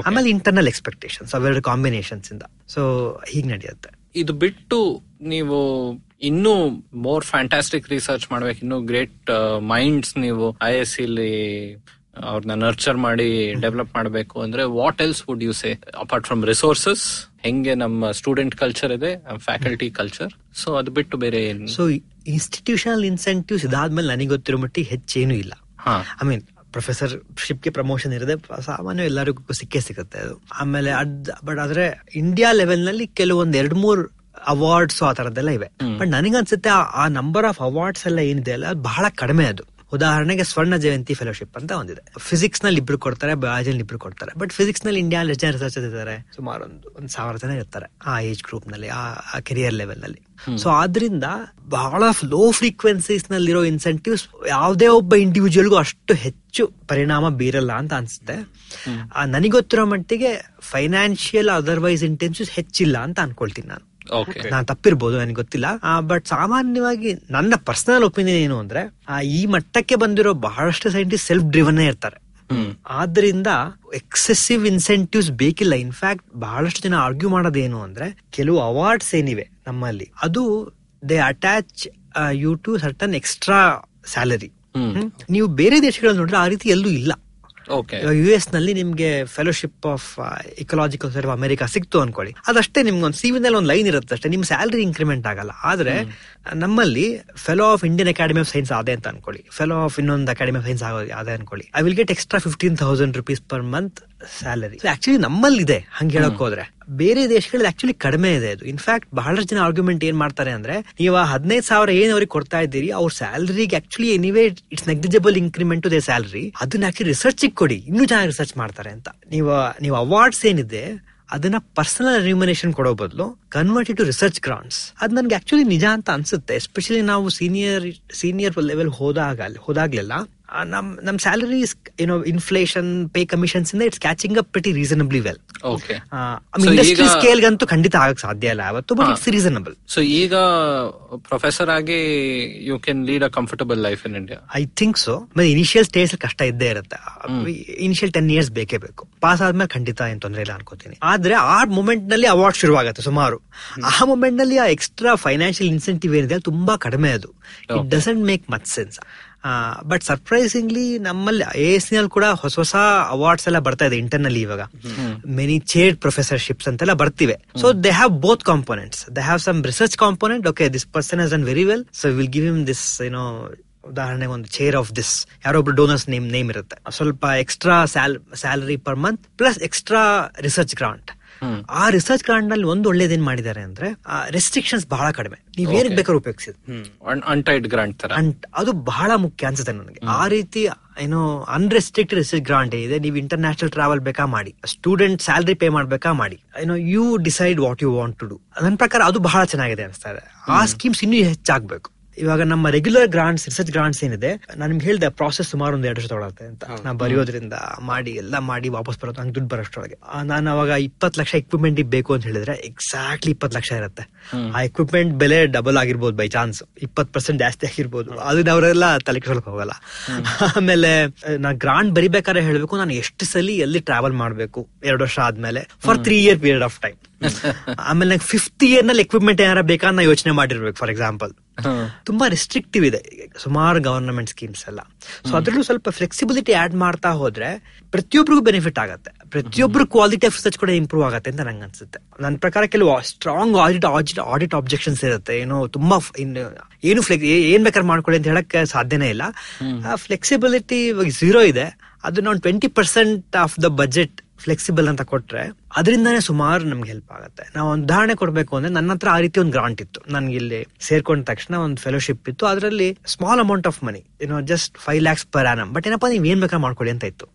ಆಮೇಲೆ ಇಂಟರ್ನಲ್ ಎಕ್ಸ್ಪೆಕ್ಟೇಷನ್ಸ್ ಅವೆರಡು ಕಾಂಬಿನೇಷನ್ಸ್ ಇಂದ. ಸೊ ಹೀಗ್ ನಡೆಯುತ್ತೆ. ಇದು ಬಿಟ್ಟು ನೀವು ಇನ್ನೂ ಮೋರ್ ಫ್ಯಾಂಟಾಸ್ಟಿಕ್ ರಿಸರ್ಚ್ ಮಾಡ್ಬೇಕು. ಇನ್ನೂ ಗ್ರೇಟ್ ಮೈಂಡ್ಸ್ ನೀವು ಐ ಎಸ್ ಸಿಲಿ ಅವ್ರನ್ನ ನರ್ಚರ್ ಮಾಡಿ ಡೆವಲಪ್ ಮಾಡಬೇಕು. ಅಂದ್ರೆ what else would you say apart from resources ಹೆಂಗೆ ನಮ್ಮ ಸ್ಟೂಡೆಂಟ್ ಕಲ್ಚರ್ ಇದೆ ಫ್ಯಾಕಲ್ಟಿ ಕಲ್ಚರ್ ಸೊ ಅದು ಬಿಟ್ಟು ಬೇರೆ ಏನು? ಸೊ ಇನ್ಸ್ಟಿಟ್ಯೂಷನಲ್ ಇನ್ಸೆಂಟಿವ್ಸ್ ಇದಾದ್ಮೇಲೆ ನನಗೆ ಗೊತ್ತಿರೋ ಮಟ್ಟಿಗೆ ಹೆಚ್ಚೇನು ಇಲ್ಲ. ಐ ಮೀನ್ ಪ್ರೊಫೆಸರ್ ಶಿಪ್ಗೆ ಪ್ರಮೋಷನ್ ಇರದೆ ಸಾಮಾನ್ಯ ಎಲ್ಲರಿಗೂ ಸಿಕ್ಕೇ ಸಿಗುತ್ತೆ ಅದು. ಆಮೇಲೆ ಅದ್ ಬಟ್ ಆದ್ರೆ ಇಂಡಿಯಾ ಲೆವೆಲ್ನಲ್ಲಿ ಕೆಲವೊಂದ್ ಎರಡ್ ಮೂರ್ ಅವಾರ್ಡ್ಸ್ ಆ ತರದ್ದೆಲ್ಲ ಇವೆ. ಬಟ್ ನನಗನ್ಸುತ್ತೆ ಆ- ಆ ನಂಬರ್ ಆಫ್ ಅವಾರ್ಡ್ಸ್ ಎಲ್ಲ ಏನಿದೆ ಅಲ್ಲ ಅದು ಬಹಳ ಕಡಿಮೆ ಅದು. ಉದಾಹರಣೆಗೆ ಸ್ವರ್ಣ ಜಯಂತಿ ಫೆಲೋಶಿಪ್ ಅಂತ ಒಂದಿದೆ. ಫಿಸಿಕ್ಸ್ನಲ್ಲಿ ಇಬ್ರು ಕೊಡ್ತಾರೆ ಬಯಾಲಜಿ ಇಬ್ರು ಕೊಡ್ತಾರೆ. ಬಟ್ ಫಿಸಿಕ್ಸ್ನಲ್ಲಿ ಇಂಡಿಯಾ ಜನ ರಿಸರ್ಚರ್ಸ್ ಇದ್ದಾರೆ. ಸುಮಾರು ಒಂದು ಒಂದ್ ಸಾವಿರ ಜನ ಇರ್ತಾರೆ ಆ ಏಜ್ ಗ್ರೂಪ್ನಲ್ಲಿ ಆ ಕೆರಿಯರ್ ಲೆವೆಲ್ನಲ್ಲಿ. ಸೊ ಆದ್ರಿಂದ ಬಹಳ ಲೋ ಫ್ರೀಕ್ವೆನ್ಸೀಸ್ ನಲ್ಲಿರೋ ಇನ್ಸೆಂಟಿವ್ಸ್ ಯಾವುದೇ ಒಬ್ಬ ಇಂಡಿವಿಜುವಲ್ಗೂ ಅಷ್ಟು ಹೆಚ್ಚು ಪರಿಣಾಮ ಬೀರಲ್ಲ ಅಂತ ಅನ್ಸುತ್ತೆ. ಆ, ನನಗೊತ್ತಿರೋ ಮಟ್ಟಿಗೆ ಫೈನಾನ್ಷಿಯಲ್ ಅದರ್ವೈಸ್ ಇಂಟೆನ್ಸಿವ್ಸ್ ಹೆಚ್ಚಿಲ್ಲ ಅಂತ ಅನ್ಕೊಳ್ತೀನಿ ನಾನು. ನಾನು ತಪ್ಪಿರ್ಬೋದು ನನಗೆ ಗೊತ್ತಿಲ್ಲ. ಬಟ್ ಸಾಮಾನ್ಯವಾಗಿ ನನ್ನ ಪರ್ಸನಲ್ ಒಪಿನಿಯನ್ ಏನು ಅಂದ್ರೆ ಆ, ಈ ಮಟ್ಟಕ್ಕೆ ಬಂದಿರೋ ಬಹಳಷ್ಟು ಸೈಂಟಿಸ್ಟ್ ಸೆಲ್ಫ್ ಡ್ರಿವನ್ ಇರ್ತಾರೆ. ಆದ್ರಿಂದ ಎಕ್ಸೆಸಿವ್ ಇನ್ಸೆಂಟಿವ್ಸ್ ಬೇಕಿಲ್ಲ. ಇನ್ಫ್ಯಾಕ್ಟ್ ಬಹಳಷ್ಟು ಜನ ಆರ್ಗ್ಯೂ ಮಾಡೋದೇನು ಅಂದ್ರೆ ಕೆಲವು ಅವಾರ್ಡ್ಸ್ ಏನಿವೆ ನಮ್ಮಲ್ಲಿ ಅದು they attach you to certain extra salary ನೀವು ಬೇರೆ ದೇಶಗಳಲ್ಲಿ ನೋಡಿದ್ರೆ ಆ ರೀತಿ ಎಲ್ಲೂ ಇಲ್ಲ. ಯು ಎಸ್ನಲ್ಲಿ ನಿಮ್ಗೆ fellowship of ecological serve America ಸಿಕ್ತು ಅನ್ಕೊಳ್ಳಿ. ಅದಷ್ಟೇ ನಿಮ್ಗೆ ಒಂದು ಸಿವಿ ನಲ್ಲಿ ಒಂದು ಲೈನ್ ಇರುತ್ತೆ ಅಷ್ಟೇ ನಿಮ್ ಸ್ಯಾಲರಿ ಇನ್ಕ್ರಿಮೆಂಟ್ ಆಗಲ್ಲ. ಆದ್ರೆ ನಮ್ಮಲ್ಲಿ fellow of Indian academy of science ಅದೇ ಅಂತ ಅನ್ಕೊಳ್ಳಿ. ಫೆಲೋ ಆಫ್ ಇನ್ನೊಂದು ಅಕಾಡೆಮಿ ಆಫ್ ಸೈನ್ಸ್ ಆಗೋದು ಅದೇ ಅನ್ಕೊಳ್ಳಿ. I will get extra fifteen thousand rupees per month salary actually ನಮ್ಮಲ್ಲಿದೆ ಹಂಗೆ ಹೇಳಕ್ ಹೋದ್ರೆ. ಬೇರೆ ದೇಶಗಳಲ್ಲಿ ಆಕ್ಚುಲಿ ಕಡಿಮೆ ಇದೆ ಅದು. ಇನ್ಫ್ಯಾಕ್ಟ್ ಬಹಳಷ್ಟು ಜನ ಆರ್ಗ್ಯುಮೆಂಟ್ ಏನ್ ಮಾಡ್ತಾರೆ ಅಂದ್ರೆ ನೀವು ಹದಿನೈದು ಸಾವಿರ ಏನ್ ಅವ್ರಿಗೆ ಕೊಡ್ತಾ ಇದ್ದೀರಿ ಅವ್ರ ಸ್ಯಾಲರಿಗೆ actually anyway it's negligible increment to they salary ಅದನ್ನ ಆಕ್ಚುಲಿ ರಿಸರ್ಚ್ ಕೊಡಿ. ಇನ್ನೂ ಚೆನ್ನಾಗಿ ರಿಸರ್ಚ್ ಮಾಡ್ತಾರೆ ಅಂತ. ನೀವು ನೀವು ಅವಾರ್ಡ್ಸ್ ಏನಿದೆ ಅದನ್ನ ಪರ್ಸನಲ್ ರಿಮ್ಯುನೇಷನ್ ಕೊಡೋ ಬದಲು ಕನ್ವರ್ಟ್ ಟು ರಿಸರ್ಚ್ ಗ್ರಾಂಟ್ಸ್ ಅದ್ ನನ್ಗೆ ಆಕ್ಚುಲಿ ನಿಜ ಅಂತ ಅನ್ಸುತ್ತೆ. ಎಸ್ಪೆಷಲಿ ನಾವು ಸೀನಿಯರ್ ಸೀನಿಯರ್ ಲೆವೆಲ್ ಹೋದಾಗ ಹೋದಾಗ್ಲೆಲ್ಲ ನಮ್ ನಮ್ ಸ್ಯಾಲರಿ ಏನೋ ಇನ್ಫ್ಲೇಷನ್ ಪೇ ಕಮಿಷನ್ಸ್ ಇಂದ it's catching up pretty reasonably well okay industry scale ಅಂತೂ ಖಂಡಿತ ಆಗಕ್ ಸಾಧ್ಯ ಇಲ್ಲ ಅವತ್ತು ಬಟ್. ಇಟ್ಸ್ ರೀಸನಬಲ್ ಸೊ ಈಗ ಪ್ರೊಫೆಸರ್ ಆಗಿ you can lead a comfortable life in India I think so ಮತ್ತೆ ಇನಿಷಿಯಲ್ ಸ್ಟೇಜ್ ಕಷ್ಟ ಇದ್ದೇ ಇರುತ್ತೆ. ಇನಿಷಿಯಲ್ ಟೆನ್ ಇಯರ್ಸ್ ಬೇಕೇ ಬೇಕು. ಪಾಸ್ ಆದ್ಮೇಲೆ ಖಂಡಿತ ಏನ್ ತೊಂದರೆ ಇಲ್ಲ ಅನ್ಕೋತೀನಿ. ಆದ್ರೆ ಆ ಮೂಮೆಂಟ್ನಲ್ಲಿ ಅವಾರ್ಡ್ ಶುರುವಾಗುತ್ತೆ ಸುಮಾರು. ಆ ಮೂಮೆಂಟ್ನಲ್ಲಿ ಆ ಎಕ್ಸ್ಟ್ರಾ ಫೈನಾನ್ಷಿಯಲ್ ಇನ್ಸೆಂಟಿವ್ ಏನಿದೆ ತುಂಬಾ ಕಡಿಮೆ ಅದು. It doesn't make much sense but surprisingly ನಮ್ಮಲ್ಲಿ ಐ ಎಸ್ನಲ್ಲಿ ಕೂಡ ಹೊಸ ಹೊಸ ಅವಾರ್ಡ್ಸ್ ಎಲ್ಲ ಬರ್ತಾ ಇದೆ ಇಂಟರ್ನಲ್ಲಿ ಇವಾಗ. ಮೆನಿ ಚೇರ್ಡ್ ಪ್ರೊಫೆಸರ್ಶಿಪ್ಸ್ ಅಂತೆಲ್ಲ ಬರ್ತಿವೆ. So they have both components they have some research component okay this person has done very well so will give him this ಏನೋ ಉದಾಹರಣೆಗೆ ಒಂದು ಚೇರ್ ಆಫ್ ದಿಸ್ ಯಾರೊಬ್ರು ಡೋನರ್ಸ್ ನೇಮ್ ನೇಮ್ ಇರುತ್ತೆ. ಸ್ವಲ್ಪ extra sal salary per month plus extra research grant ಆ ರಿಸರ್ಚ್ ಕಾರ್ಡ್ನಲ್ಲಿ ಒಂದು ಒಳ್ಳೇದೇನ್ ಮಾಡಿದ್ದಾರೆ ಅಂದ್ರೆ ರೆಸ್ಟ್ರಿಕ್ಷನ್ಸ್ ಬಹಳ ಕಡಿಮೆ. ನೀವ್ ಏನಕ್ಕೆ ಬೇಕಾದ್ರೂ ಉಪಯೋಗಿಸಿದ್. ಅನ್ಟೈಡ್ ಗ್ರಾಂಟ್ ತರ. ಅದು ಬಹಳ ಮುಖ್ಯ ಅನ್ಸುತ್ತೆ ನನಗೆ. ಆ ರೀತಿ ಏನೋ ಅನ್ರೆಸ್ಟ್ರಿಕ್ಟೆಡ್ ರಿಸರ್ಚ್ ಗ್ರಾಂಟ್ ಇದೆ ನೀವು ಇಂಟರ್ನ್ಯಾಷನಲ್ ಟ್ರಾವೆಲ್ ಬೇಕಾ ಮಾಡಿ. ಸ್ಟೂಡೆಂಟ್ ಸ್ಯಾಲರಿ ಪೇ ಮಾಡ್ಬೇಕಾ ಮಾಡಿ. ಏನೋ you decide what you want to do ನನ್ನ ಪ್ರಕಾರ ಅದು ಬಹಳ ಚೆನ್ನಾಗಿದೆ ಅನಿಸ್ತಾ ಇದೆ. ಆ ಸ್ಕೀಮ್ಸ್ ಇನ್ನೂ ಹೆಚ್ಚಾಗ್ಬೇಕು. ಇವಾಗ ನಮ್ಮ ರೆಗ್ಯುಲರ್ ಗ್ರಾಂಟ್ಸ್ ರಿಸರ್ಚ್ ಗ್ರಾಂಟ್ಸ್ ಏನಿದೆ ನಾನು ನಿಮ್ಗೆ ಹೇಳಿದೆ ಪ್ರಾಸೆಸ್ ಸುಮಾರು ಒಂದು ಎರಡು ವರ್ಷ ತೊಗೊಳತ್ತೆ ಅಂತ. ನಾ ಬರೆಯೋದ್ರಿಂದ ಮಾಡಿ ಎಲ್ಲ ಮಾಡಿ ವಾಪಸ್ ಬರೋದು ನಂಗೆ ದುಡ್ಡು ಬರೋಷ್ಟೊಳಗೆ ನಾನು ಅವಾಗ ಇಪ್ಪತ್ತು ಲಕ್ಷ ಎಕ್ವಿಪ್ಮೆಂಟ್ ಬೇಕು ಅಂತ ಹೇಳಿದ್ರೆ ಎಕ್ಸಾಕ್ಟ್ಲಿ ಇಪ್ಪತ್ತು ಲಕ್ಷ ಇರುತ್ತೆ. ಆ ಎಕ್ವಿಪ್ಮೆಂಟ್ ಬೆಲೆ ಡಬಲ್ ಆಗಿರ್ಬೋದು ಬೈ ಚಾನ್ಸ್ ಇಪ್ಪತ್ತು ಪರ್ಸೆಂಟ್ ಜಾಸ್ತಿ ಆಗಿರ್ಬೋದು. ಅದನ್ನ ಅವರೆಲ್ಲ ತಲೆ ಕೆಳಕ್ ಹೋಗಲ್ಲ. ಆಮೇಲೆ ನಾ ಗ್ರಾಂಟ್ ಬರಿಬೇಕಾದ್ರೆ ಹೇಳ್ಬೇಕು ನಾನು ಎಷ್ಟು ಸಲ ಎಲ್ಲಿ ಟ್ರಾವೆಲ್ ಮಾಡ್ಬೇಕು ಎರಡು ವರ್ಷ ಆದ್ಮೇಲೆ for three year period of time ಆಮೇಲೆ ನಂಗೆ ಫಿಫ್ತ್ ಇಯರ್ನಲ್ಲಿ ಎಕ್ವಿಪ್ಮೆಂಟ್ ಏನಾರ ಬೇಕಾ ನಾ ಯೋಚನೆ ಮಾಡಿರ್ಬೇಕು ಫಾರ್ ಎಕ್ಸಾಂಪಲ್ ತುಂಬಾ ರಿಸ್ಟ್ರಿಕ್ಟಿವ್ ಇದೆ. ಸುಮಾರು ಗವರ್ನಮೆಂಟ್ ಸ್ಕೀಮ್ಸ್ ಎಲ್ಲ. ಸೊ ಅದ್ರಲ್ಲೂ ಸ್ವಲ್ಪ ಫ್ಲೆಕ್ಸಿಬಿಲಿಟಿ ಆಡ್ ಮಾಡ್ತಾ ಹೋದ್ರೆ ಪ್ರತಿಯೊಬ್ಬರಿಗೂ ಬೆನಿಫಿಟ್ ಆಗುತ್ತೆ. ಪ್ರತಿಯೊಬ್ಬರು ಕ್ವಾಲಿಟಿ ಆಫ್ ರಿಸರ್ಚ್ ಕೂಡ ಇಂಪ್ರೂವ್ ಆಗುತ್ತೆ ಅಂತ ನಂಗೆ ಅನ್ಸುತ್ತೆ. ನನ್ನ ಪ್ರಕಾರ ಕೆಲವು strong audit audit audit objections ಇರುತ್ತೆ. ಏನೋ ತುಂಬಾ ಏನು ಫ್ಲೆಕ್ ಏನ್ ಬೇಕಾದ್ರೆ ಮಾಡ್ಕೊಳ್ಳಿ ಅಂತ ಹೇಳಕ್ಕೆ ಸಾಧ್ಯನೇ ಇಲ್ಲ. ಫ್ಲೆಕ್ಸಿಬಿಲಿಟಿ ಇವಾಗ ಝೀರೋ ಇದೆ. ಅದನ್ನ ಒಂದು twenty percent of the budget flexible ಅಂತ ಕೊಟ್ರೆ ಅದರಿಂದನೇ ಸುಮಾರು ನಮ್ಗೆ ಹೆಲ್ಪ್ ಆಗುತ್ತೆ. ನಾವು ಒಂದು ಉದಾಹರಣೆ ಕೊಡಬೇಕು ಅಂದ್ರೆ ನನ್ನ ಹತ್ರ ಆ ರೀತಿ ಒಂದು ಗ್ರಾಂಟ್ ಇತ್ತು. ನನ್ಗೆ ಇಲ್ಲಿ ಸೇರ್ಕೊಂಡ ತಕ್ಷಣ ಒಂದು ಫೆಲೋಶಿಪ್ ಇತ್ತು. ಅದರಲ್ಲಿ ಸ್ಮಾಲ್ ಅಮೌಂಟ್ ಆಫ್ ಮನಿ ಏನೋ just five lakhs per annum but ಏನಪ್ಪಾ ನೀವು ಏನ್ ಬೇಕಾದ್ರೆ ಮಾಡ್ಕೊಳ್ಳಿ ಅಂತ ಇತ್ತು.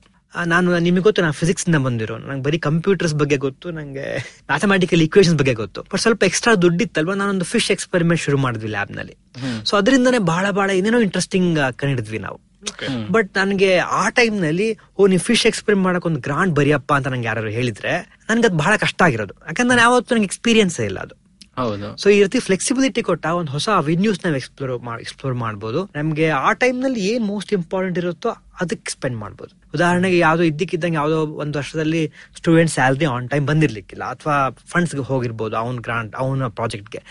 ನಾನು ನಿಮಗೆ ಗೊತ್ತು ನಾನು ಫಿಸಿಕ್ಸ್ ಇಂದ ಬಂದಿರೋ. ನಂಗೆ ಬರೀ ಕಂಪ್ಯೂಟರ್ಸ್ ಬಗ್ಗೆ ಗೊತ್ತು ನಂಗೆ ಮ್ಯಾಥಮೆಟಿಕಲ್ ಇಕ್ವೇಷನ್ಸ್ ಬಗ್ಗೆ ಗೊತ್ತು. ಬಟ್ ಸ್ವಲ್ಪ ಎಕ್ಸ್ಟ್ರಾ ದುಡ್ಡಿತ್ತಲ್ವಾ ನಾನೊಂದು ಫಿಶ್ ಎಕ್ಸ್ಪೆರಿಮೆಂಟ್ ಶುರು ಮಾಡಿದ್ವಿ ಲ್ಯಾಬ್ನಲ್ಲಿ. ಸೊ ಅದರಿಂದನೇ ಬಹಳ ಬಹಳ ಏನೇನೋ ಇಂಟ್ರೆಸ್ಟಿಂಗ್ ಕಂಡಿಡಿದ್ವಿ ನಾವು. ಬಟ್ ನನಗೆ ಆ ಟೈಮ್ನಲ್ಲಿ ಓ ನೀವು ಫಿಶ್ ಎಕ್ಸ್ಪೆರಿಮೆಂಟ್ ಮಾಡಕ್ ಒಂದು ಗ್ರಾಂಡ್ ಬರಿಯಪ್ಪ ಅಂತ ನಂಗೆ ಯಾರು ಹೇಳಿದ್ರೆ ನನ್ಗೆ ಅದು ಬಹಳ ಕಷ್ಟ ಆಗಿರೋದು. ಯಾಕಂದ್ರೆ ನಾನು ಯಾವತ್ತೂ ನಂಗೆ ಎಕ್ಸ್ಪೀರಿಯನ್ಸ್ ಇಲ್ಲ ಅದು. ಹೌದು. ಸೊ ಈ ರೀತಿ ಫ್ಲೆಕ್ಸಿಬಿಲಿಟಿ ಕೊಟ್ಟ ಒಂದು ಹೊಸ ಅವೆನ್ಯೂಸ್ ನಾವು ಎಕ್ಸ್ಪ್ಲೋರ್ ಎಕ್ಸ್ಪ್ಲೋರ್ ಮಾಡ್ಬೋದು. ನಮ್ಗೆ ಆ ಟೈಮ್ನಲ್ಲಿ ಏನ್ ಮೋಸ್ಟ್ ಇಂಪಾರ್ಟೆಂಟ್ ಇರುತ್ತೋ ಅದಕ್ಕೆ ಸ್ಪೆಂಡ್ ಮಾಡ್ಬೋದು. ಉದಾಹರಣೆಗೆ ಯಾವ್ದೋ ಇದ್ದಕ್ಕಿದ್ದಂಗೆ ಯಾವ್ದೋ ಒಂದು ವರ್ಷದಲ್ಲಿ ಸ್ಟೂಡೆಂಟ್ ಸ್ಯಾಲ್ರಿ ಆನ್ ಟೈಮ್ ಬಂದಿರ್ಲಿಕ್ಕಿಲ್ಲ. ಅಥವಾ ಫಂಡ್ಸ್ ಹೋಗಿರ್ಬೋದು ಅವ್ನ ಗ್ರಾಂಟ್ ಅವನ ಪ್ರಾಜೆಕ್ಟ್ಗೆ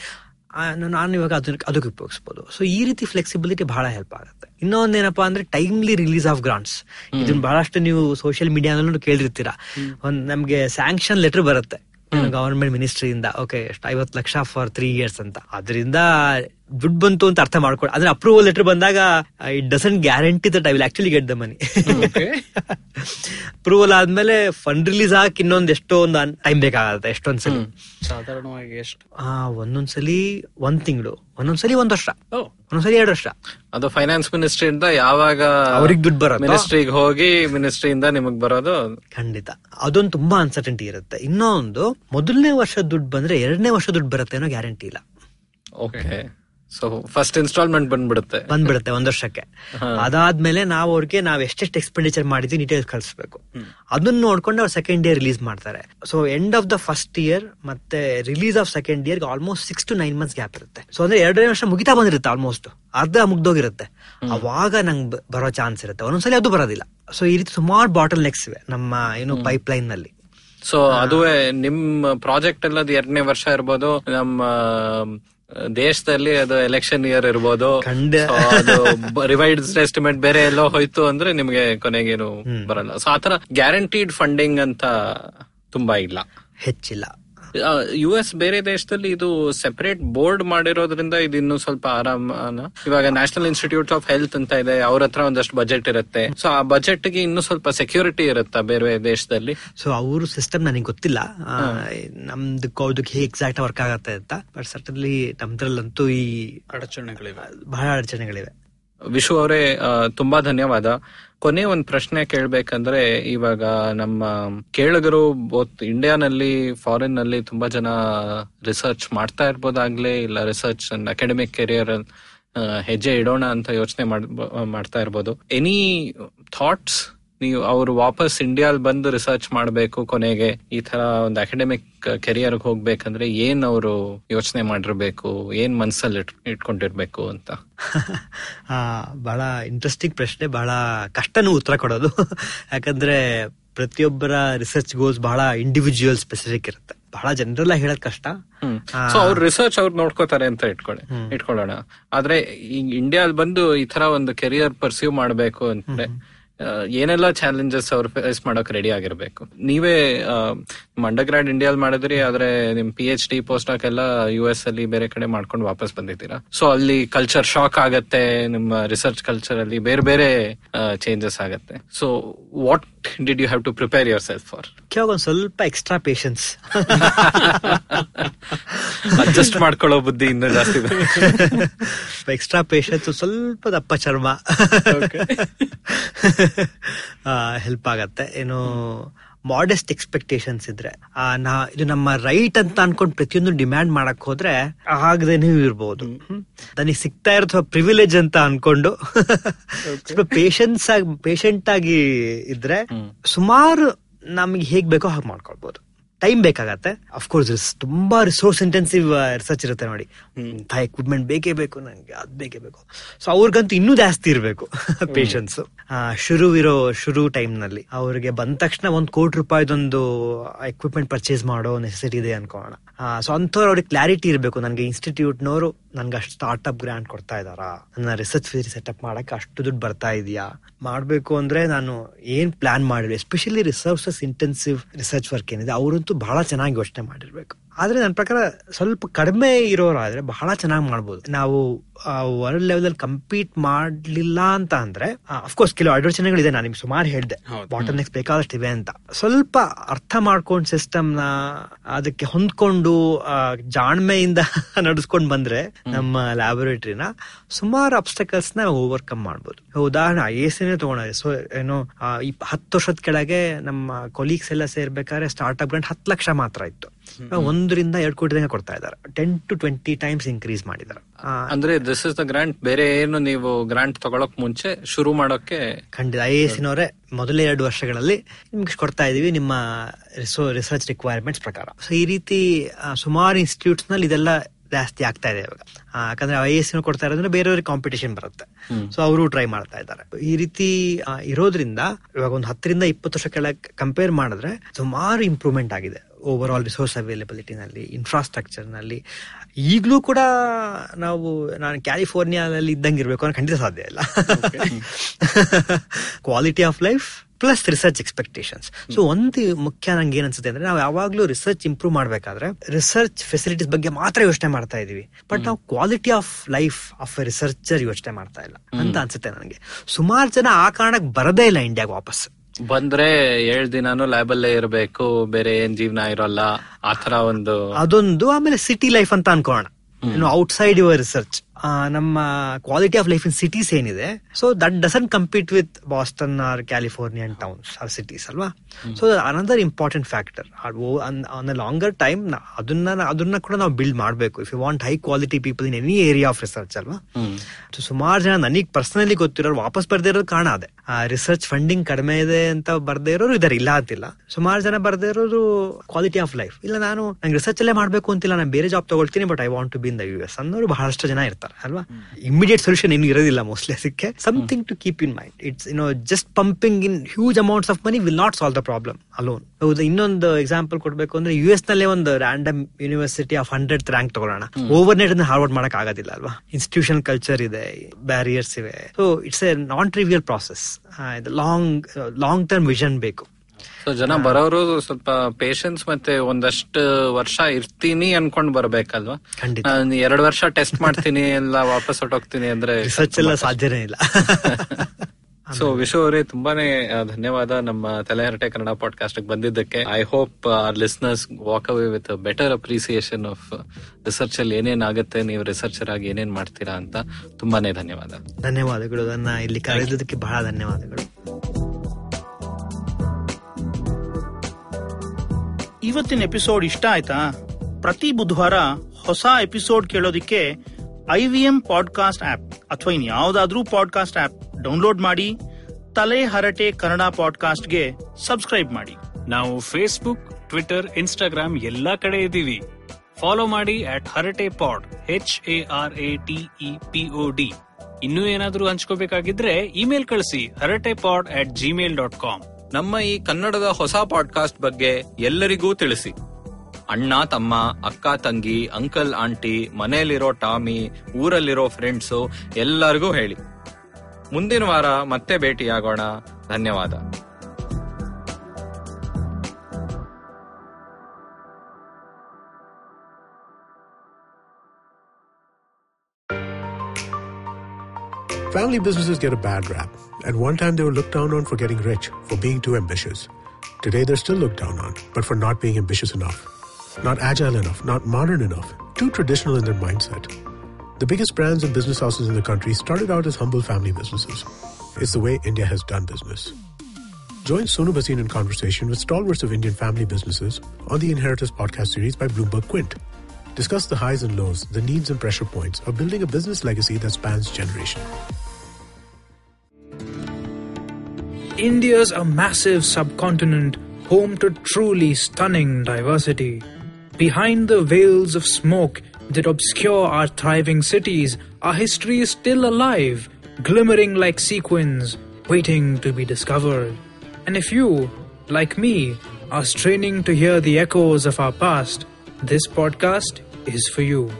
ನಾನು ಇವಾಗ ಅದಕ್ಕೆ ಅದಕ್ಕೆ ಉಪಯೋಗಿಸ್ಬೋದು. ಸೊ ಈ ರೀತಿ ಫ್ಲೆಕ್ಸಿಬಿಲಿಟಿ ಬಹಳ ಹೆಲ್ಪ್ ಆಗುತ್ತೆ. ಇನ್ನೊಂದೇನಪ್ಪಾ ಅಂದ್ರೆ ಟೈಮ್ಲಿ ರಿಲೀಸ್ ಆಫ್ ಗ್ರಾಂಟ್ಸ್ ಇದನ್ನ ಬಹಳಷ್ಟು ನೀವು ಸೋಷಿಯಲ್ ಮೀಡಿಯಾದಲ್ಲೂ ಕೇಳಿರ್ತೀರಾ. ಒಂದ್ ನಮ್ಗೆ ಸ್ಯಾಂಕ್ಷನ್ ಲೆಟರ್ ಬರುತ್ತೆ. ಗವರ್ಮೆಂಟ್ ಮಿನಿಸ್ಟ್ರಿಯಿಂದ ಓಕೆ ಐವತ್ತು ಲಕ್ಷ ಫಾರ್ ತ್ರೀ ಇಯರ್ಸ್ ಅಂತ. ಅದರಿಂದ ದುಡ್ಡು ಬಂತು ಅಂತ ಅರ್ಥ ಮಾಡ್ಕೊಳ್ಳಿ ಅದ್ರ ಅಪ್ರೂವಲ್ ಲೆಟರ್ ಬಂದಾಗ it doesn't guarantee that I will actually get the money approval ಆದ್ಮೇಲೆ ಫಂಡ್ ರಿಲೀಸ್ ಹಾಕಿ ಇನ್ನೊಂದ್ ಎಷ್ಟೋ ಒಂದು ಟೈಮ್ ಬೇಕಾಗತ್ತೆ ಎಷ್ಟೊಂದ್ಸಲಿ ಸಾಧಾರಣವಾಗಿ ಎಷ್ಟು? ಒಂದೊಂದ್ಸಲಿ ಒಂದ್ ತಿಂಗಳು. ಒಂದೊಂದ್ಸಲಿ ಒಂದ್ ವರ್ಷ. ಒಂದೊಂದ್ಸಲಿ ಎರಡು ವರ್ಷ. ಅದು ಫೈನಾನ್ಸ್ ಮಿನಿಸ್ಟ್ರಿಯಿಂದ ಯಾವಾಗ ಅವ್ರಿಗೆ ದುಡ್ಡು ಬರೋ ಮಿನಿಸ್ಟ್ರಿಗೆ ಹೋಗಿ ಮಿನಿಸ್ಟ್ರಿಯಿಂದ ನಿಮಗ್ ಬರೋದು? ಖಂಡಿತ. ಅದೊಂದು ತುಂಬಾ ಅನ್ಸರ್ಟೆಂಟಿ ಇರುತ್ತೆ. ಇನ್ನೊಂದು ಮೊದಲನೇ ವರ್ಷ ದುಡ್ಡು ಬಂದ್ರೆ ಎರಡನೇ ವರ್ಷ ದುಡ್ಡು ಬರುತ್ತೆ ಅನ್ನೋ ಗ್ಯಾರಂಟಿ ಇಲ್ಲ. ಓಕೆ ಸೊ ಫಸ್ಟ್ ಇನ್ಸ್ಟಾಲ್ಮೆಂಟ್ ಬಂದ್ಬಿಡುತ್ತೆ. ಬಂದ್ಬಿಡುತ್ತೆ ಒಂದ್ ವರ್ಷಕ್ಕೆ. ಅದಾದ್ಮೇಲೆ ನಾವು ಅವ್ರಿಗೆ ನಾವ್ ಎಷ್ಟೆಷ್ಟು ಎಕ್ಸ್ಪೆಂಡಿಚರ್ ಮಾಡಿದ್ವಿ ಡೀಟೇಲ್ಸ್ ಕಳಿಸ್ಬೇಕು. ಅದನ್ನ ನೋಡ್ಕೊಂಡು ಅವ್ರು ಸೆಕೆಂಡ್ ಇಯರ್ ರಿಲೀಸ್ ಮಾಡ್ತಾರೆ. So end of the first year ಮತ್ತೆ release of second year almost six to nine months gap ಇರುತ್ತೆ. ಸೊ ಅಂದ್ರೆ ಎರಡನೇ ವರ್ಷ ಮುಗಿತಾ ಬಂದಿರುತ್ತೆ ಆಲ್ಮೋಸ್ಟ್ ಅರ್ಧ ಮುಗ್ದೋಗಿರುತ್ತೆ. ಅವಾಗ ನಂಗೆ ಬರೋ ಚಾನ್ಸ್ ಇರುತ್ತೆ. ಒಂದೊಂದ್ಸಲಿ ಅದು ಬರೋದಿಲ್ಲ. ಸೊ ಈ ರೀತಿ ಸುಮಾರು ಬಾಟಲ್ ನೆಕ್ಸ್ ಇವೆ ನಮ್ಮ ಏನು ಪೈಪ್ ಲೈನ್ನಲ್ಲಿ ಸೊ ಅದುವೇ ನಿಮ್ ಪ್ರಾಜೆಕ್ಟ್ ಎಲ್ಲ ಎರಡನೇ ವರ್ಷ ಇರ್ಬೋದು. ನಮ್ಮ ದೇಶದಲ್ಲಿ ಅದು ಎಲೆಕ್ಷನ್ ಇಯರ್ ಇರ್ಬೋದು. ರಿವೈಡ್ ಎಸ್ಟಿಮೇಟ್ ಬೇರೆ ಎಲ್ಲೋ ಹೋಯ್ತು ಅಂದ್ರೆ ನಿಮ್ಗೆ ಕೊನೆಗೇನು ಬರಲ್ಲ. ಸೊ ಆತರ ಗ್ಯಾರಂಟಿಡ್ ಫಂಡಿಂಗ್ ಅಂತ ತುಂಬಾ ಇಲ್ಲ. ಹೆಚ್ಚಿಲ್ಲ. ಯು ಎಸ್ ಬೇರೆ ದೇಶದಲ್ಲಿ ಇದು ಸೆಪರೇಟ್ ಬೋರ್ಡ್ ಮಾಡಿರೋದ್ರಿಂದ ಇದು ಇನ್ನು ಸ್ವಲ್ಪ ಆರಾಮನ ಇವಾಗ ನ್ಯಾಷನಲ್ ಇನ್ಸ್ಟಿಟ್ಯೂಟ್ ಆಫ್ ಹೆಲ್ತ್ ಅಂತ ಇದೆ ಅವ್ರ ಹತ್ರ ಒಂದಷ್ಟು ಬಜೆಟ್ ಇರುತ್ತೆ. ಸೊ ಆ ಬಜೆಟ್ಗೆ ಇನ್ನು ಸ್ವಲ್ಪ ಸೆಕ್ಯೂರಿಟಿ ಇರುತ್ತಾ ಬೇರೆ ದೇಶದಲ್ಲಿ? ಸೊ ಅವ್ರ ಸಿಸ್ಟಮ್ ನನಗೆ ಗೊತ್ತಿಲ್ಲ. ಆ, ನಮ್ದು ಅದಕ್ಕೆ ಹೇಗೆ ಎಕ್ಸಾಕ್ಟ್ ವರ್ಕ್ ಆಗತ್ತೆ ಅಂತ. ಬಟ್ ಸರ್ಟನ್ಲಿ ನಮ್ದ್ರಲ್ಲಂತೂ ಈ ಅಡಚಣೆಗಳಿವೆ. ಬಹಳ ಅಡಚಣೆಗಳಿವೆ. ವಿಶು ಅವರೇ ಆ, ತುಂಬಾ ಧನ್ಯವಾದ. ಕೊನೆ ಒಂದ್ ಪ್ರಶ್ನೆ ಕೇಳ್ಬೇಕಂದ್ರೆ, ಇವಾಗ ನಮ್ಮ ಕೇಳಗರು ಬೋತ್ ಇಂಡಿಯಾನಲ್ಲಿ ಫಾರಿನ್ನಲ್ಲಿ ತುಂಬಾ ಜನ ರಿಸರ್ಚ್ ಮಾಡ್ತಾ ಇರ್ಬೋದಾಗ್ಲೇ, ಇಲ್ಲ ರಿಸರ್ಚ್ ಅಕಾಡೆಮಿಕ್ ಕೆರಿಯರ್ ಹೆಜ್ಜೆ ಇಡೋಣ ಅಂತ ಯೋಚನೆ ಮಾಡ್ತಾ ಇರ್ಬೋದು. ಎನಿ ಥಾಟ್ಸ್ ನೀವು ಅವರು ವಾಪಸ್ ಇಂಡಿಯಾಲ್ ಬಂದು ರಿಸರ್ಚ್ ಮಾಡಬೇಕು ಕೊನೆಗೆ ಈ ತರ ಒಂದು ಅಕಾಡೆಮಿಕ್ ಕೆರಿಯರ್ ಹೋಗ್ಬೇಕಂದ್ರೆ ಏನ್ ಅವರು ಯೋಚನೆ ಮಾಡಿರ್ಬೇಕು ಏನ್ ಮನ್ಸಲ್ಲಿ ಇಟ್- ಇಟ್ಕೊಂಡಿರ್ಬೇಕು ಅಂತ? ಬಹಳ ಇಂಟ್ರೆಸ್ಟಿಂಗ್ ಪ್ರಶ್ನೆ ಬಹಳ ಕಷ್ಟನೂ ಉತ್ತರ ಕೊಡೋದು. ಯಾಕಂದ್ರೆ ಪ್ರತಿಯೊಬ್ಬರ ರಿಸರ್ಚ್ ಗೋಲ್ಸ್ ಬಹಳ ಇಂಡಿವಿಜುವಲ್ ಸ್ಪೆಸಿಫಿಕ್ ಇರುತ್ತೆ. ಬಹಳ ಜನರಲ್ ಆಗಿ ಹೇಳೋದ್ ಕಷ್ಟ. ಸೊ ಅವ್ರ ರಿಸರ್ಚ್ ಅವ್ರು ನೋಡ್ಕೋತಾರೆ ಅಂತ ಇಟ್ಕೊಳ್ಳಿ ಇಟ್ಕೊಳ್ಳೋಣ. ಆದ್ರೆ ಈ ಇಂಡಿಯಾಲ್ ಬಂದು ಈ ತರ ಒಂದು ಕೆರಿಯರ್ ಪರ್ಸ್ಯೂ ಮಾಡ್ಬೇಕು ಅಂದ್ರೆ ಏನೆಲ್ಲ ಚಾಲೆಂಜಸ್ ಅವ್ರು ಫೇಸ್ ಮಾಡೋಕ್ ರೆಡಿ ಆಗಿರ್ಬೇಕು. ನೀವೇ ಅಂಡರ್ ಗ್ರಾಡ್ ಇಂಡಿಯಾಲ್ ಮಾಡಿದ್ರಿ ಆದ್ರೆ ನಿಮ್ ಪಿ ಎಚ್ ಡಿ ಪೋಸ್ಟ್ ಹಾಕೆಲ್ಲ ಎಲ್ಲ ಯು ಎಸ್ ಅಲ್ಲಿ ಬೇರೆ ಕಡೆ ಮಾಡ್ಕೊಂಡು ವಾಪಸ್ ಬಂದಿದ್ದೀರಾ? ಸೊ ಅಲ್ಲಿ ಕಲ್ಚರ್ ಶಾಕ್ ಆಗತ್ತೆ ನಿಮ್ಮ ರಿಸರ್ಚ್ ಕಲ್ಚರ್ ಅಲ್ಲಿ ಬೇರೆ ಬೇರೆ ಚೇಂಜಸ್ ಆಗತ್ತೆ. So what did you have to prepare yourself for ಒಂದ್ ಸ್ವಲ್ಪ ಎಕ್ಸ್ಟ್ರಾ ಪೇಷನ್ಸ್ ಅಡ್ಜಸ್ಟ್ ಮಾಡ್ಕೊಳ್ಳೋ ಬುದ್ಧಿ ಇನ್ನೂ ಜಾಸ್ತಿ. ಎಕ್ಸ್ಟ್ರಾ ಪೇಷನ್ಸ್ ಸ್ವಲ್ಪ ದಪ್ಪ ಚರ್ಮ. ಹೆಲ್ಪ್ ಆಗತ್ತೆ. ಏನು ಮಾಡೆಸ್ಟ್ ಎಕ್ಸ್ಪೆಕ್ಟೇಷನ್ಸ್ ಇದ್ರೆ. ಆ, ನಾ ಇದು ನಮ್ಮ ರೈಟ್ ಅಂತ ಅನ್ಕೊಂಡು ಪ್ರತಿಯೊಂದು ಡಿಮ್ಯಾಂಡ್ ಮಾಡಕ್ ಹೋದ್ರೆ ಆಗದೇನೂ ಇರ್ಬೋದು. ನನಗೆ ಸಿಗ್ತಾ ಇರೋ ಪ್ರಿವಿಲೇಜ್ ಅಂತ ಅನ್ಕೊಂಡು. ಸ್ವಲ್ಪ ಪೇಷನ್ಸ್ ಆಗಿ ಪೇಷಂಟ್ ಆಗಿ ಇದ್ರೆ ಸುಮಾರು ನಮಗೆ ಹೇಗ್ ಬೇಕೋ ಹಾಗೆ ಮಾಡ್ಕೊಳ್ಬಹುದು ಟೈಮ್ ಬೇಕಾಗತ್ತೆ. ಅಫ್ಕೋರ್ಸ್ ತುಂಬಾ ರಿಸೋರ್ಸ್ ಇಂಟೆನ್ಸಿವ್ ರಿಸರ್ಚ್ ಇರುತ್ತೆ ನೋಡಿ. ಇಂಥ ಎಕ್ವಿಪ್ಮೆಂಟ್ ಬೇಕೇ ಬೇಕು ನಂಗೆ ಅದ್ ಬೇಕೇ ಬೇಕು. ಸೊ ಅವ್ರಿಗಂತೂ ಇನ್ನೂ ಜಾಸ್ತಿ ಇರಬೇಕು ಪೇಷನ್ಸ್ ಶುರು ಇರೋ ಶುರು ಟೈಮ್ನಲ್ಲಿ ಅವ್ರಿಗೆ ಬಂದ ತಕ್ಷಣ ಒಂದ್ ಕೋಟಿ ರೂಪಾಯಿದೊಂದು ಎಕ್ವಿಪ್ಮೆಂಟ್ ಪರ್ಚೇಸ್ ಮಾಡೋ ನೆಸೆಸಿಟಿ ಇದೆ ಅನ್ಕೋಣ. ಸೊ ಅಂಥವ್ರು ಅವ್ರಿಗೆ ಕ್ಲಾರಿಟಿ ಇರಬೇಕು. ನನಗೆ ಇನ್ಸ್ಟಿಟ್ಯೂಟ್ನವರು ನನ್ಗೆ ಅಷ್ಟು ಸ್ಟಾರ್ಟ್ಅಪ್ ಗ್ರಾಂಟ್ ಕೊಡ್ತಾ ಇದ್ದಾರಾ? ನನ್ನ ರಿಸರ್ಚ್ ಫೀಸ್ ಸೆಟಪ್ ಮಾಡಕ್ಕೆ ಅಷ್ಟು ದುಡ್ಡು ಬರ್ತಾ ಇದೆಯಾ? ಮಾಡಬೇಕು ಅಂದ್ರೆ ನಾನು ಏನು ಪ್ಲಾನ್ ಮಾಡಿರ್ಬೇಕು especially researches intensive research work ಏನಿದೆ, ಅವರಂತೂ ಬಹಳ ಚೆನ್ನಾಗಿ ಯೋಚನೆ ಮಾಡಿರ್ಬೇಕು. ಆದ್ರೆ ನನ್ನ ಪ್ರಕಾರ ಸ್ವಲ್ಪ ಕಡಿಮೆ ಇರೋರಾದ್ರೆ ಬಹಳ ಚೆನ್ನಾಗಿ ಮಾಡ್ಬೋದು. ನಾವು ವರ್ಲ್ಡ್ ಲೆವೆಲ್ ಅಲ್ಲಿ ಕಂಪೀಟ್ ಮಾಡ್ಲಿಲ್ಲ ಅಂತ ಅಂದ್ರೆ ಅಫ್ಕೋರ್ಸ್ ಕೆಲವು ಇದೆ ನಾನು ನಿಮ್ಗೆ ಸುಮಾರು ಹೇಳ್ದೆ. ಬಾಟಲ್ ನೆಕ್ಸ್ ಬೇಕಾದಷ್ಟು ಇವೆ ಅಂತ. ಸ್ವಲ್ಪ ಅರ್ಥ ಮಾಡ್ಕೊಂಡು ಸಿಸ್ಟಮ್ನ ಅದಕ್ಕೆ ಹೊಂದ್ಕೊಂಡು ಜಾಣ್ಮೆಯಿಂದ ನಡೆಸ್ಕೊಂಡು ಬಂದ್ರೆ ನಮ್ಮ ಲ್ಯಾಬೊರೇಟರಿನ ಸುಮಾರು ಅಬ್ಸ್ಟಕಲ್ಸ್ನ ಓವರ್ಕಮ್ ಮಾಡ್ಬೋದು. ಉದಾಹರಣೆ ಐ ಎಸ್ ತಗೊಂಡ್ರೆ. ಸೊ ಏನು ಹತ್ತು ವರ್ಷದ ಕೆಳಗೆ ನಮ್ಮ ಕೊಲೀಗ್ಸ್ ಎಲ್ಲ ಸೇರ್ಬೇಕಾದ್ರೆ ಸ್ಟಾರ್ಟ್ಅಪ್ ಗ್ರಾಂಟ್ ಹತ್ತು ಲಕ್ಷ ಮಾತ್ರ ಇತ್ತು. ಒಂದರಿಂದ ಎರಡ್ ಕೋಟಿ ತನಕ ಕೊಡ್ತಾ ಇದ್ದಾರೆ. Ten to twenty times increase ಮಾಡಿದ್ದಾರೆ. ಅಂದ್ರೆ ದಿಸ್ ಇಸ್ ದ ಗ್ರಾಂಟ್ ಬೇರೆ ಏನು ನೀವು ಗ್ರಾಂಟ್ ತಗೊಳಕ್ ಮುಂಚೆ ಶುರು ಮಾಡೋಕೆ ಖಂಡಿತ. ಐ ಎಸ್ ನವರೇ ಮೊದಲ ಎರಡು ವರ್ಷಗಳಲ್ಲಿ ನಿಮ್ಗೆ ಕೊಡ್ತಾ ಇದೀವಿ ನಿಮ್ಮ ರಿಸರ್ಚ್ ರಿಕ್ವೈರ್ಮೆಂಟ್ಸ್ ಪ್ರಕಾರ. ಸೊ ಈ ರೀತಿ ಸುಮಾರು ಇನ್ಸ್ಟಿಟ್ಯೂಟ್ಸ್ನಲ್ಲಿ ಇದೆಲ್ಲ ಜಾಸ್ತಿ ಆಗ್ತಾ ಇದೆ ಇವಾಗ. ಯಾಕಂದ್ರೆ ಐ ಎಸ್ ಕೊಡ್ತಾ ಇರೋದ್ರೆ ಬೇರೆಯವ್ರಿಗೆ ಕಾಂಪಿಟೇಷನ್ ಬರುತ್ತೆ. ಸೊ ಅವರು ಟ್ರೈ ಮಾಡ್ತಾ ಇದ್ದಾರೆ. ಈ ರೀತಿ ಇರೋದ್ರಿಂದ ಇವಾಗ ಒಂದು ಹತ್ತರಿಂದ ಇಪ್ಪತ್ತು ವರ್ಷ ಕೆಳಗೆ ಕಂಪೇರ್ ಮಾಡಿದ್ರೆ ಸುಮಾರು ಇಂಪ್ರೂವ್ಮೆಂಟ್ ಆಗಿದೆ. ಓವರ್ ಆಲ್ ರಿಸೋರ್ಸ್ ಅವೈಲಬಿಲಿಟಿನಲ್ಲಿ ನಲ್ಲಿ ಇನ್ಫ್ರಾಸ್ಟ್ರಕ್ಚರ್ನಲ್ಲಿ ಈಗಲೂ ಕೂಡ ನಾವು ನಾನು ಕ್ಯಾಲಿಫೋರ್ನಿಯಾದಲ್ಲಿ ಇದ್ದಂಗೆ ಇರಬೇಕು ಅನ್ನೋ ಖಂಡಿತ ಸಾಧ್ಯ ಇಲ್ಲ. Quality of life plus research expectations so ಒಂದು ಮುಖ್ಯ ನಂಗೆ ಏನ್ ಅನ್ಸುತ್ತೆ ಅಂದ್ರೆ ನಾವು ಯಾವಾಗಲೂ ರಿಸರ್ಚ್ ಇಂಪ್ರೂವ್ ಮಾಡಬೇಕಾದ್ರೆ ರಿಸರ್ಚ್ ಫೆಸಿಲಿಟೀಸ್ ಬಗ್ಗೆ ಮಾತ್ರ ಯೋಚನೆ ಮಾಡ್ತಾ ಇದೀವಿ ಬಟ್ ನಾವು quality of life of a researcher ಯೋಚನೆ ಮಾಡ್ತಾ ಇಲ್ಲ ಅಂತ ಅನ್ಸುತ್ತೆ ನನಗೆ. ಸುಮಾರು ಜನ ಆ ಕಾರಣಕ್ಕೆ ಬರದೇ ಇಲ್ಲ ಇಂಡಿಯಾಗೆ ವಾಪಸ್ ಬಂದ್ರೆ ಏಳ್ ದಿನಾನು ಲ್ಯಾಬ್ ಅಲ್ಲೇ ಇರಬೇಕು ಬೇರೆ ಏನ್ ಜೀವನ ಇರೋಲ್ಲ ಆತರ ಒಂದು ಅದೊಂದು ಆಮೇಲೆ ಸಿಟಿ ಲೈಫ್ ಅಂತ ಅನ್ಕೋಣ. ಔಟ್ ಸೈಡ್ ಯುವರ್ ರಿಸರ್ಚ್ ನಮ್ಮ quality of life in cities ಏನಿದೆ so that doesn't compete with Boston or Californian towns or cities ಅಲ್ವಾ? So another important factor on longer time ಅದನ್ನ ಅದನ್ನ ಕೂಡ ನಾವು ಬಿಲ್ಡ್ ಮಾಡಬೇಕು. If you want high quality people in any area of research ಅಲ್ವಾ? ಸೊ ಸುಮಾರು ಜನ ನನಗೆ ಪರ್ಸನಲಿ ಗೊತ್ತಿರೋರು ವಾಪಸ್ ಬರ್ದೇ ಇರೋದು ಕಾರಣ ಅದೇ. ರಿಸರ್ಚ್ ಫಂಡಿಂಗ್ ಕಡಿಮೆ ಇದೆ ಅಂತ ಬರ್ದೇ ಇರೋರು ಇದಾರೆ ಇಲ್ಲ ಅಂತಿಲ್ಲ. ಸುಮಾರು ಜನ ಬರ್ದೇ ಇರೋದು ಕ್ವಾಲಿಟಿ ಆಫ್ ಲೈಫ್ ಇಲ್ಲ ನಾನು ನಂಗೆ ರಿಸರ್ಚ್ ಅಲ್ಲೇ ಮಾಡ್ಬೇಕು ಅಂತಿಲ್ಲ ನಾನು ಬೇರೆ ಜಾಬ್ ತಗೊಳ್ತೀನಿ but I want to be in the U S ಅನ್ನೋರು ಬಹಳಷ್ಟು ಜನ ಇರ್ತಾರೆ ಅಲ್ವಾ? ಇಮಿಡಿಯೇಟ್ ಸೊಲ್ಯೂಷನ್ ಏನು ಇರೋದಿಲ್ಲ ಮೋಸ್ಟ್ಲಿ ಅದಕ್ಕೆ. Something to keep in mind it's you know just pumping in huge amounts of money will not solve the problem alone ಹೌದು ಇನ್ನೊಂದು ಎಕ್ಸಾಂಪಲ್ ಕೊಡ್ಬೇಕು ಅಂದ್ರೆ ಯು ಎಸ್ ನಲ್ಲೇ ಒಂದು random university of hundred rank ತಗೊಳ್ಳೋಣ. ಓವರ್ ನೈಟ್ ಹಾರ್ವರ್ಡ್ ಮಾಡಕ್ ಆಗೋದಿಲ್ಲ ಅಲ್ವಾ? ಇನ್ಸ್ಟಿಟ್ಯೂಷನ್ ಕಲ್ಚರ್ ಇದೆ ಬ್ಯಾರಿಯರ್ಸ್ ಇವೆ. So it's a non trivial process long long term vision ಬೇಕು. ಸೊ ಜನ ಬರೋರು ಸ್ವಲ್ಪ ಪೇಶನ್ಸ್ ಮತ್ತೆ ಒಂದಷ್ಟು ವರ್ಷ ಇರ್ತೀನಿ ಅನ್ಕೊಂಡ್ ಬರ್ಬೇಕಲ್ವಾ? ಖಂಡಿತ. ಎರಡು ಎರಡ್ ವರ್ಷ ಟೆಸ್ಟ್ ಮಾಡ್ತೀನಿ ಎಲ್ಲ ವಾಪಸ್ ಹೊಟ್ಟೋಗ್ತೀನಿ ಅಂದ್ರೆ ರಿಸರ್ಚ್ ಎಲ್ಲ ಸಾಧ್ಯನೇ ಇಲ್ಲ. ಸೊ ವಿಶ್ವ ಅವರೇ ತುಂಬಾನೇ ಧನ್ಯವಾದ ನಮ್ಮ ತಲೆಹರಟೆ ಕನ್ನಡ ಪಾಡ್ಕಾಸ್ಟ್ ಬಂದಿದ್ದಕ್ಕೆ. I hope our listeners walk away with better appreciation of research ಅಲ್ಲಿ ಏನೇನ್ ಆಗುತ್ತೆ ನೀವು ರಿಸರ್ಚರ್ ಆಗಿ ಏನೇನ್ ಮಾಡ್ತೀರಾ ಅಂತ ತುಂಬಾನೇ ಧನ್ಯವಾದ. ಧನ್ಯವಾದಗಳು ನನ್ನ ಇಲ್ಲಿ ಕರೆದಿದ್ದಕ್ಕೆ ಬಹಳ ಧನ್ಯವಾದಗಳು. ಇವತ್ತಿನ ಎಪಿಸೋಡ್ ಇಷ್ಟ ಆಯ್ತಾ? ಪ್ರತಿ ಬುಧವಾರ ಹೊಸ episode ಕೇಳೋದಿಕ್ಕೆ I V M podcast app ಅಥವಾ ಇನ್ ಯಾವ್ದಾದ್ರೂ ಪಾಡ್ಕಾಸ್ಟ್ ಆಪ್ ಡೌನ್ಲೋಡ್ ಮಾಡಿ ತಲೆ ಹರಟೆ ಕನ್ನಡ ಪಾಡ್ಕಾಸ್ಟ್ಗೆ ಸಬ್ಸ್ಕ್ರೈಬ್ ಮಾಡಿ. ನಾವು ಫೇಸ್ಬುಕ್ ಟ್ವಿಟರ್ ಇನ್ಸ್ಟಾಗ್ರಾಮ್ ಎಲ್ಲಾ ಕಡೆ ಇದ್ದೀವಿ. ಫಾಲೋ ಮಾಡಿ at Harate pod H A R A T E P O D ಇನ್ನೂ ಏನಾದರೂ ಹಂಚ್ಕೋಬೇಕಾಗಿದ್ರೆ ಇಮೇಲ್ ಕಳಿಸಿ Harate pod at gmail dot com ನಮ್ಮ ಈ ಕನ್ನಡದ ಹೊಸ ಪಾಡ್ಕಾಸ್ಟ್ ಬಗ್ಗೆ ಎಲ್ಲರಿಗೂ ತಿಳಿಸಿ. ಅಣ್ಣ ತಮ್ಮ ಅಕ್ಕ ತಂಗಿ ಅಂಕಲ್ ಆಂಟಿ ಮನೆಯಲ್ಲಿರೋ ಟಾಮಿ ಊರಲ್ಲಿರೋ ಫ್ರೆಂಡ್ಸು ಎಲ್ಲರಿಗೂ ಹೇಳಿ. ಮುಂದಿನ ವಾರ ಮತ್ತೆ ಭೇಟಿಯಾಗೋಣ ಧನ್ಯವಾದ Family businesses get a bad rap. At one time, they were looked down on for getting rich, for being too ambitious. Today, they're still looked down on, but for not being ambitious enough, not agile enough, not modern enough, too traditional in their mindset. The biggest brands and business houses in the country started out as humble family businesses. It's the way India has done business. Join Sonu Basin in conversation with stalwarts of Indian family businesses on the Inheritors podcast series by Bloomberg Quint. Discuss the highs and lows, the needs and pressure points of building a business legacy that spans generation. India's a massive subcontinent home to truly stunning diversity. Behind the veils of smoke that obscure our thriving cities, our history is still alive, glimmering like sequins, waiting to be discovered. And if you, like me, are straining to hear the echoes of our past, this podcast is for you.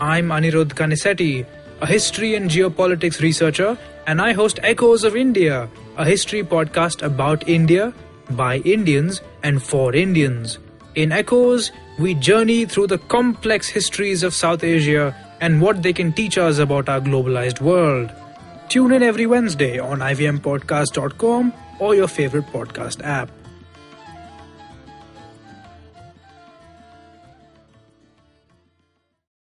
I'm Anirudh Kanisetti, a history and geopolitics researcher, and I host Echoes of India, a history podcast about India, by Indians, and for Indians. In Echoes, we journey through the complex histories of South Asia and what they can teach us about our globalized world. Tune in every Wednesday on ivmpodcast.com or your favorite podcast app.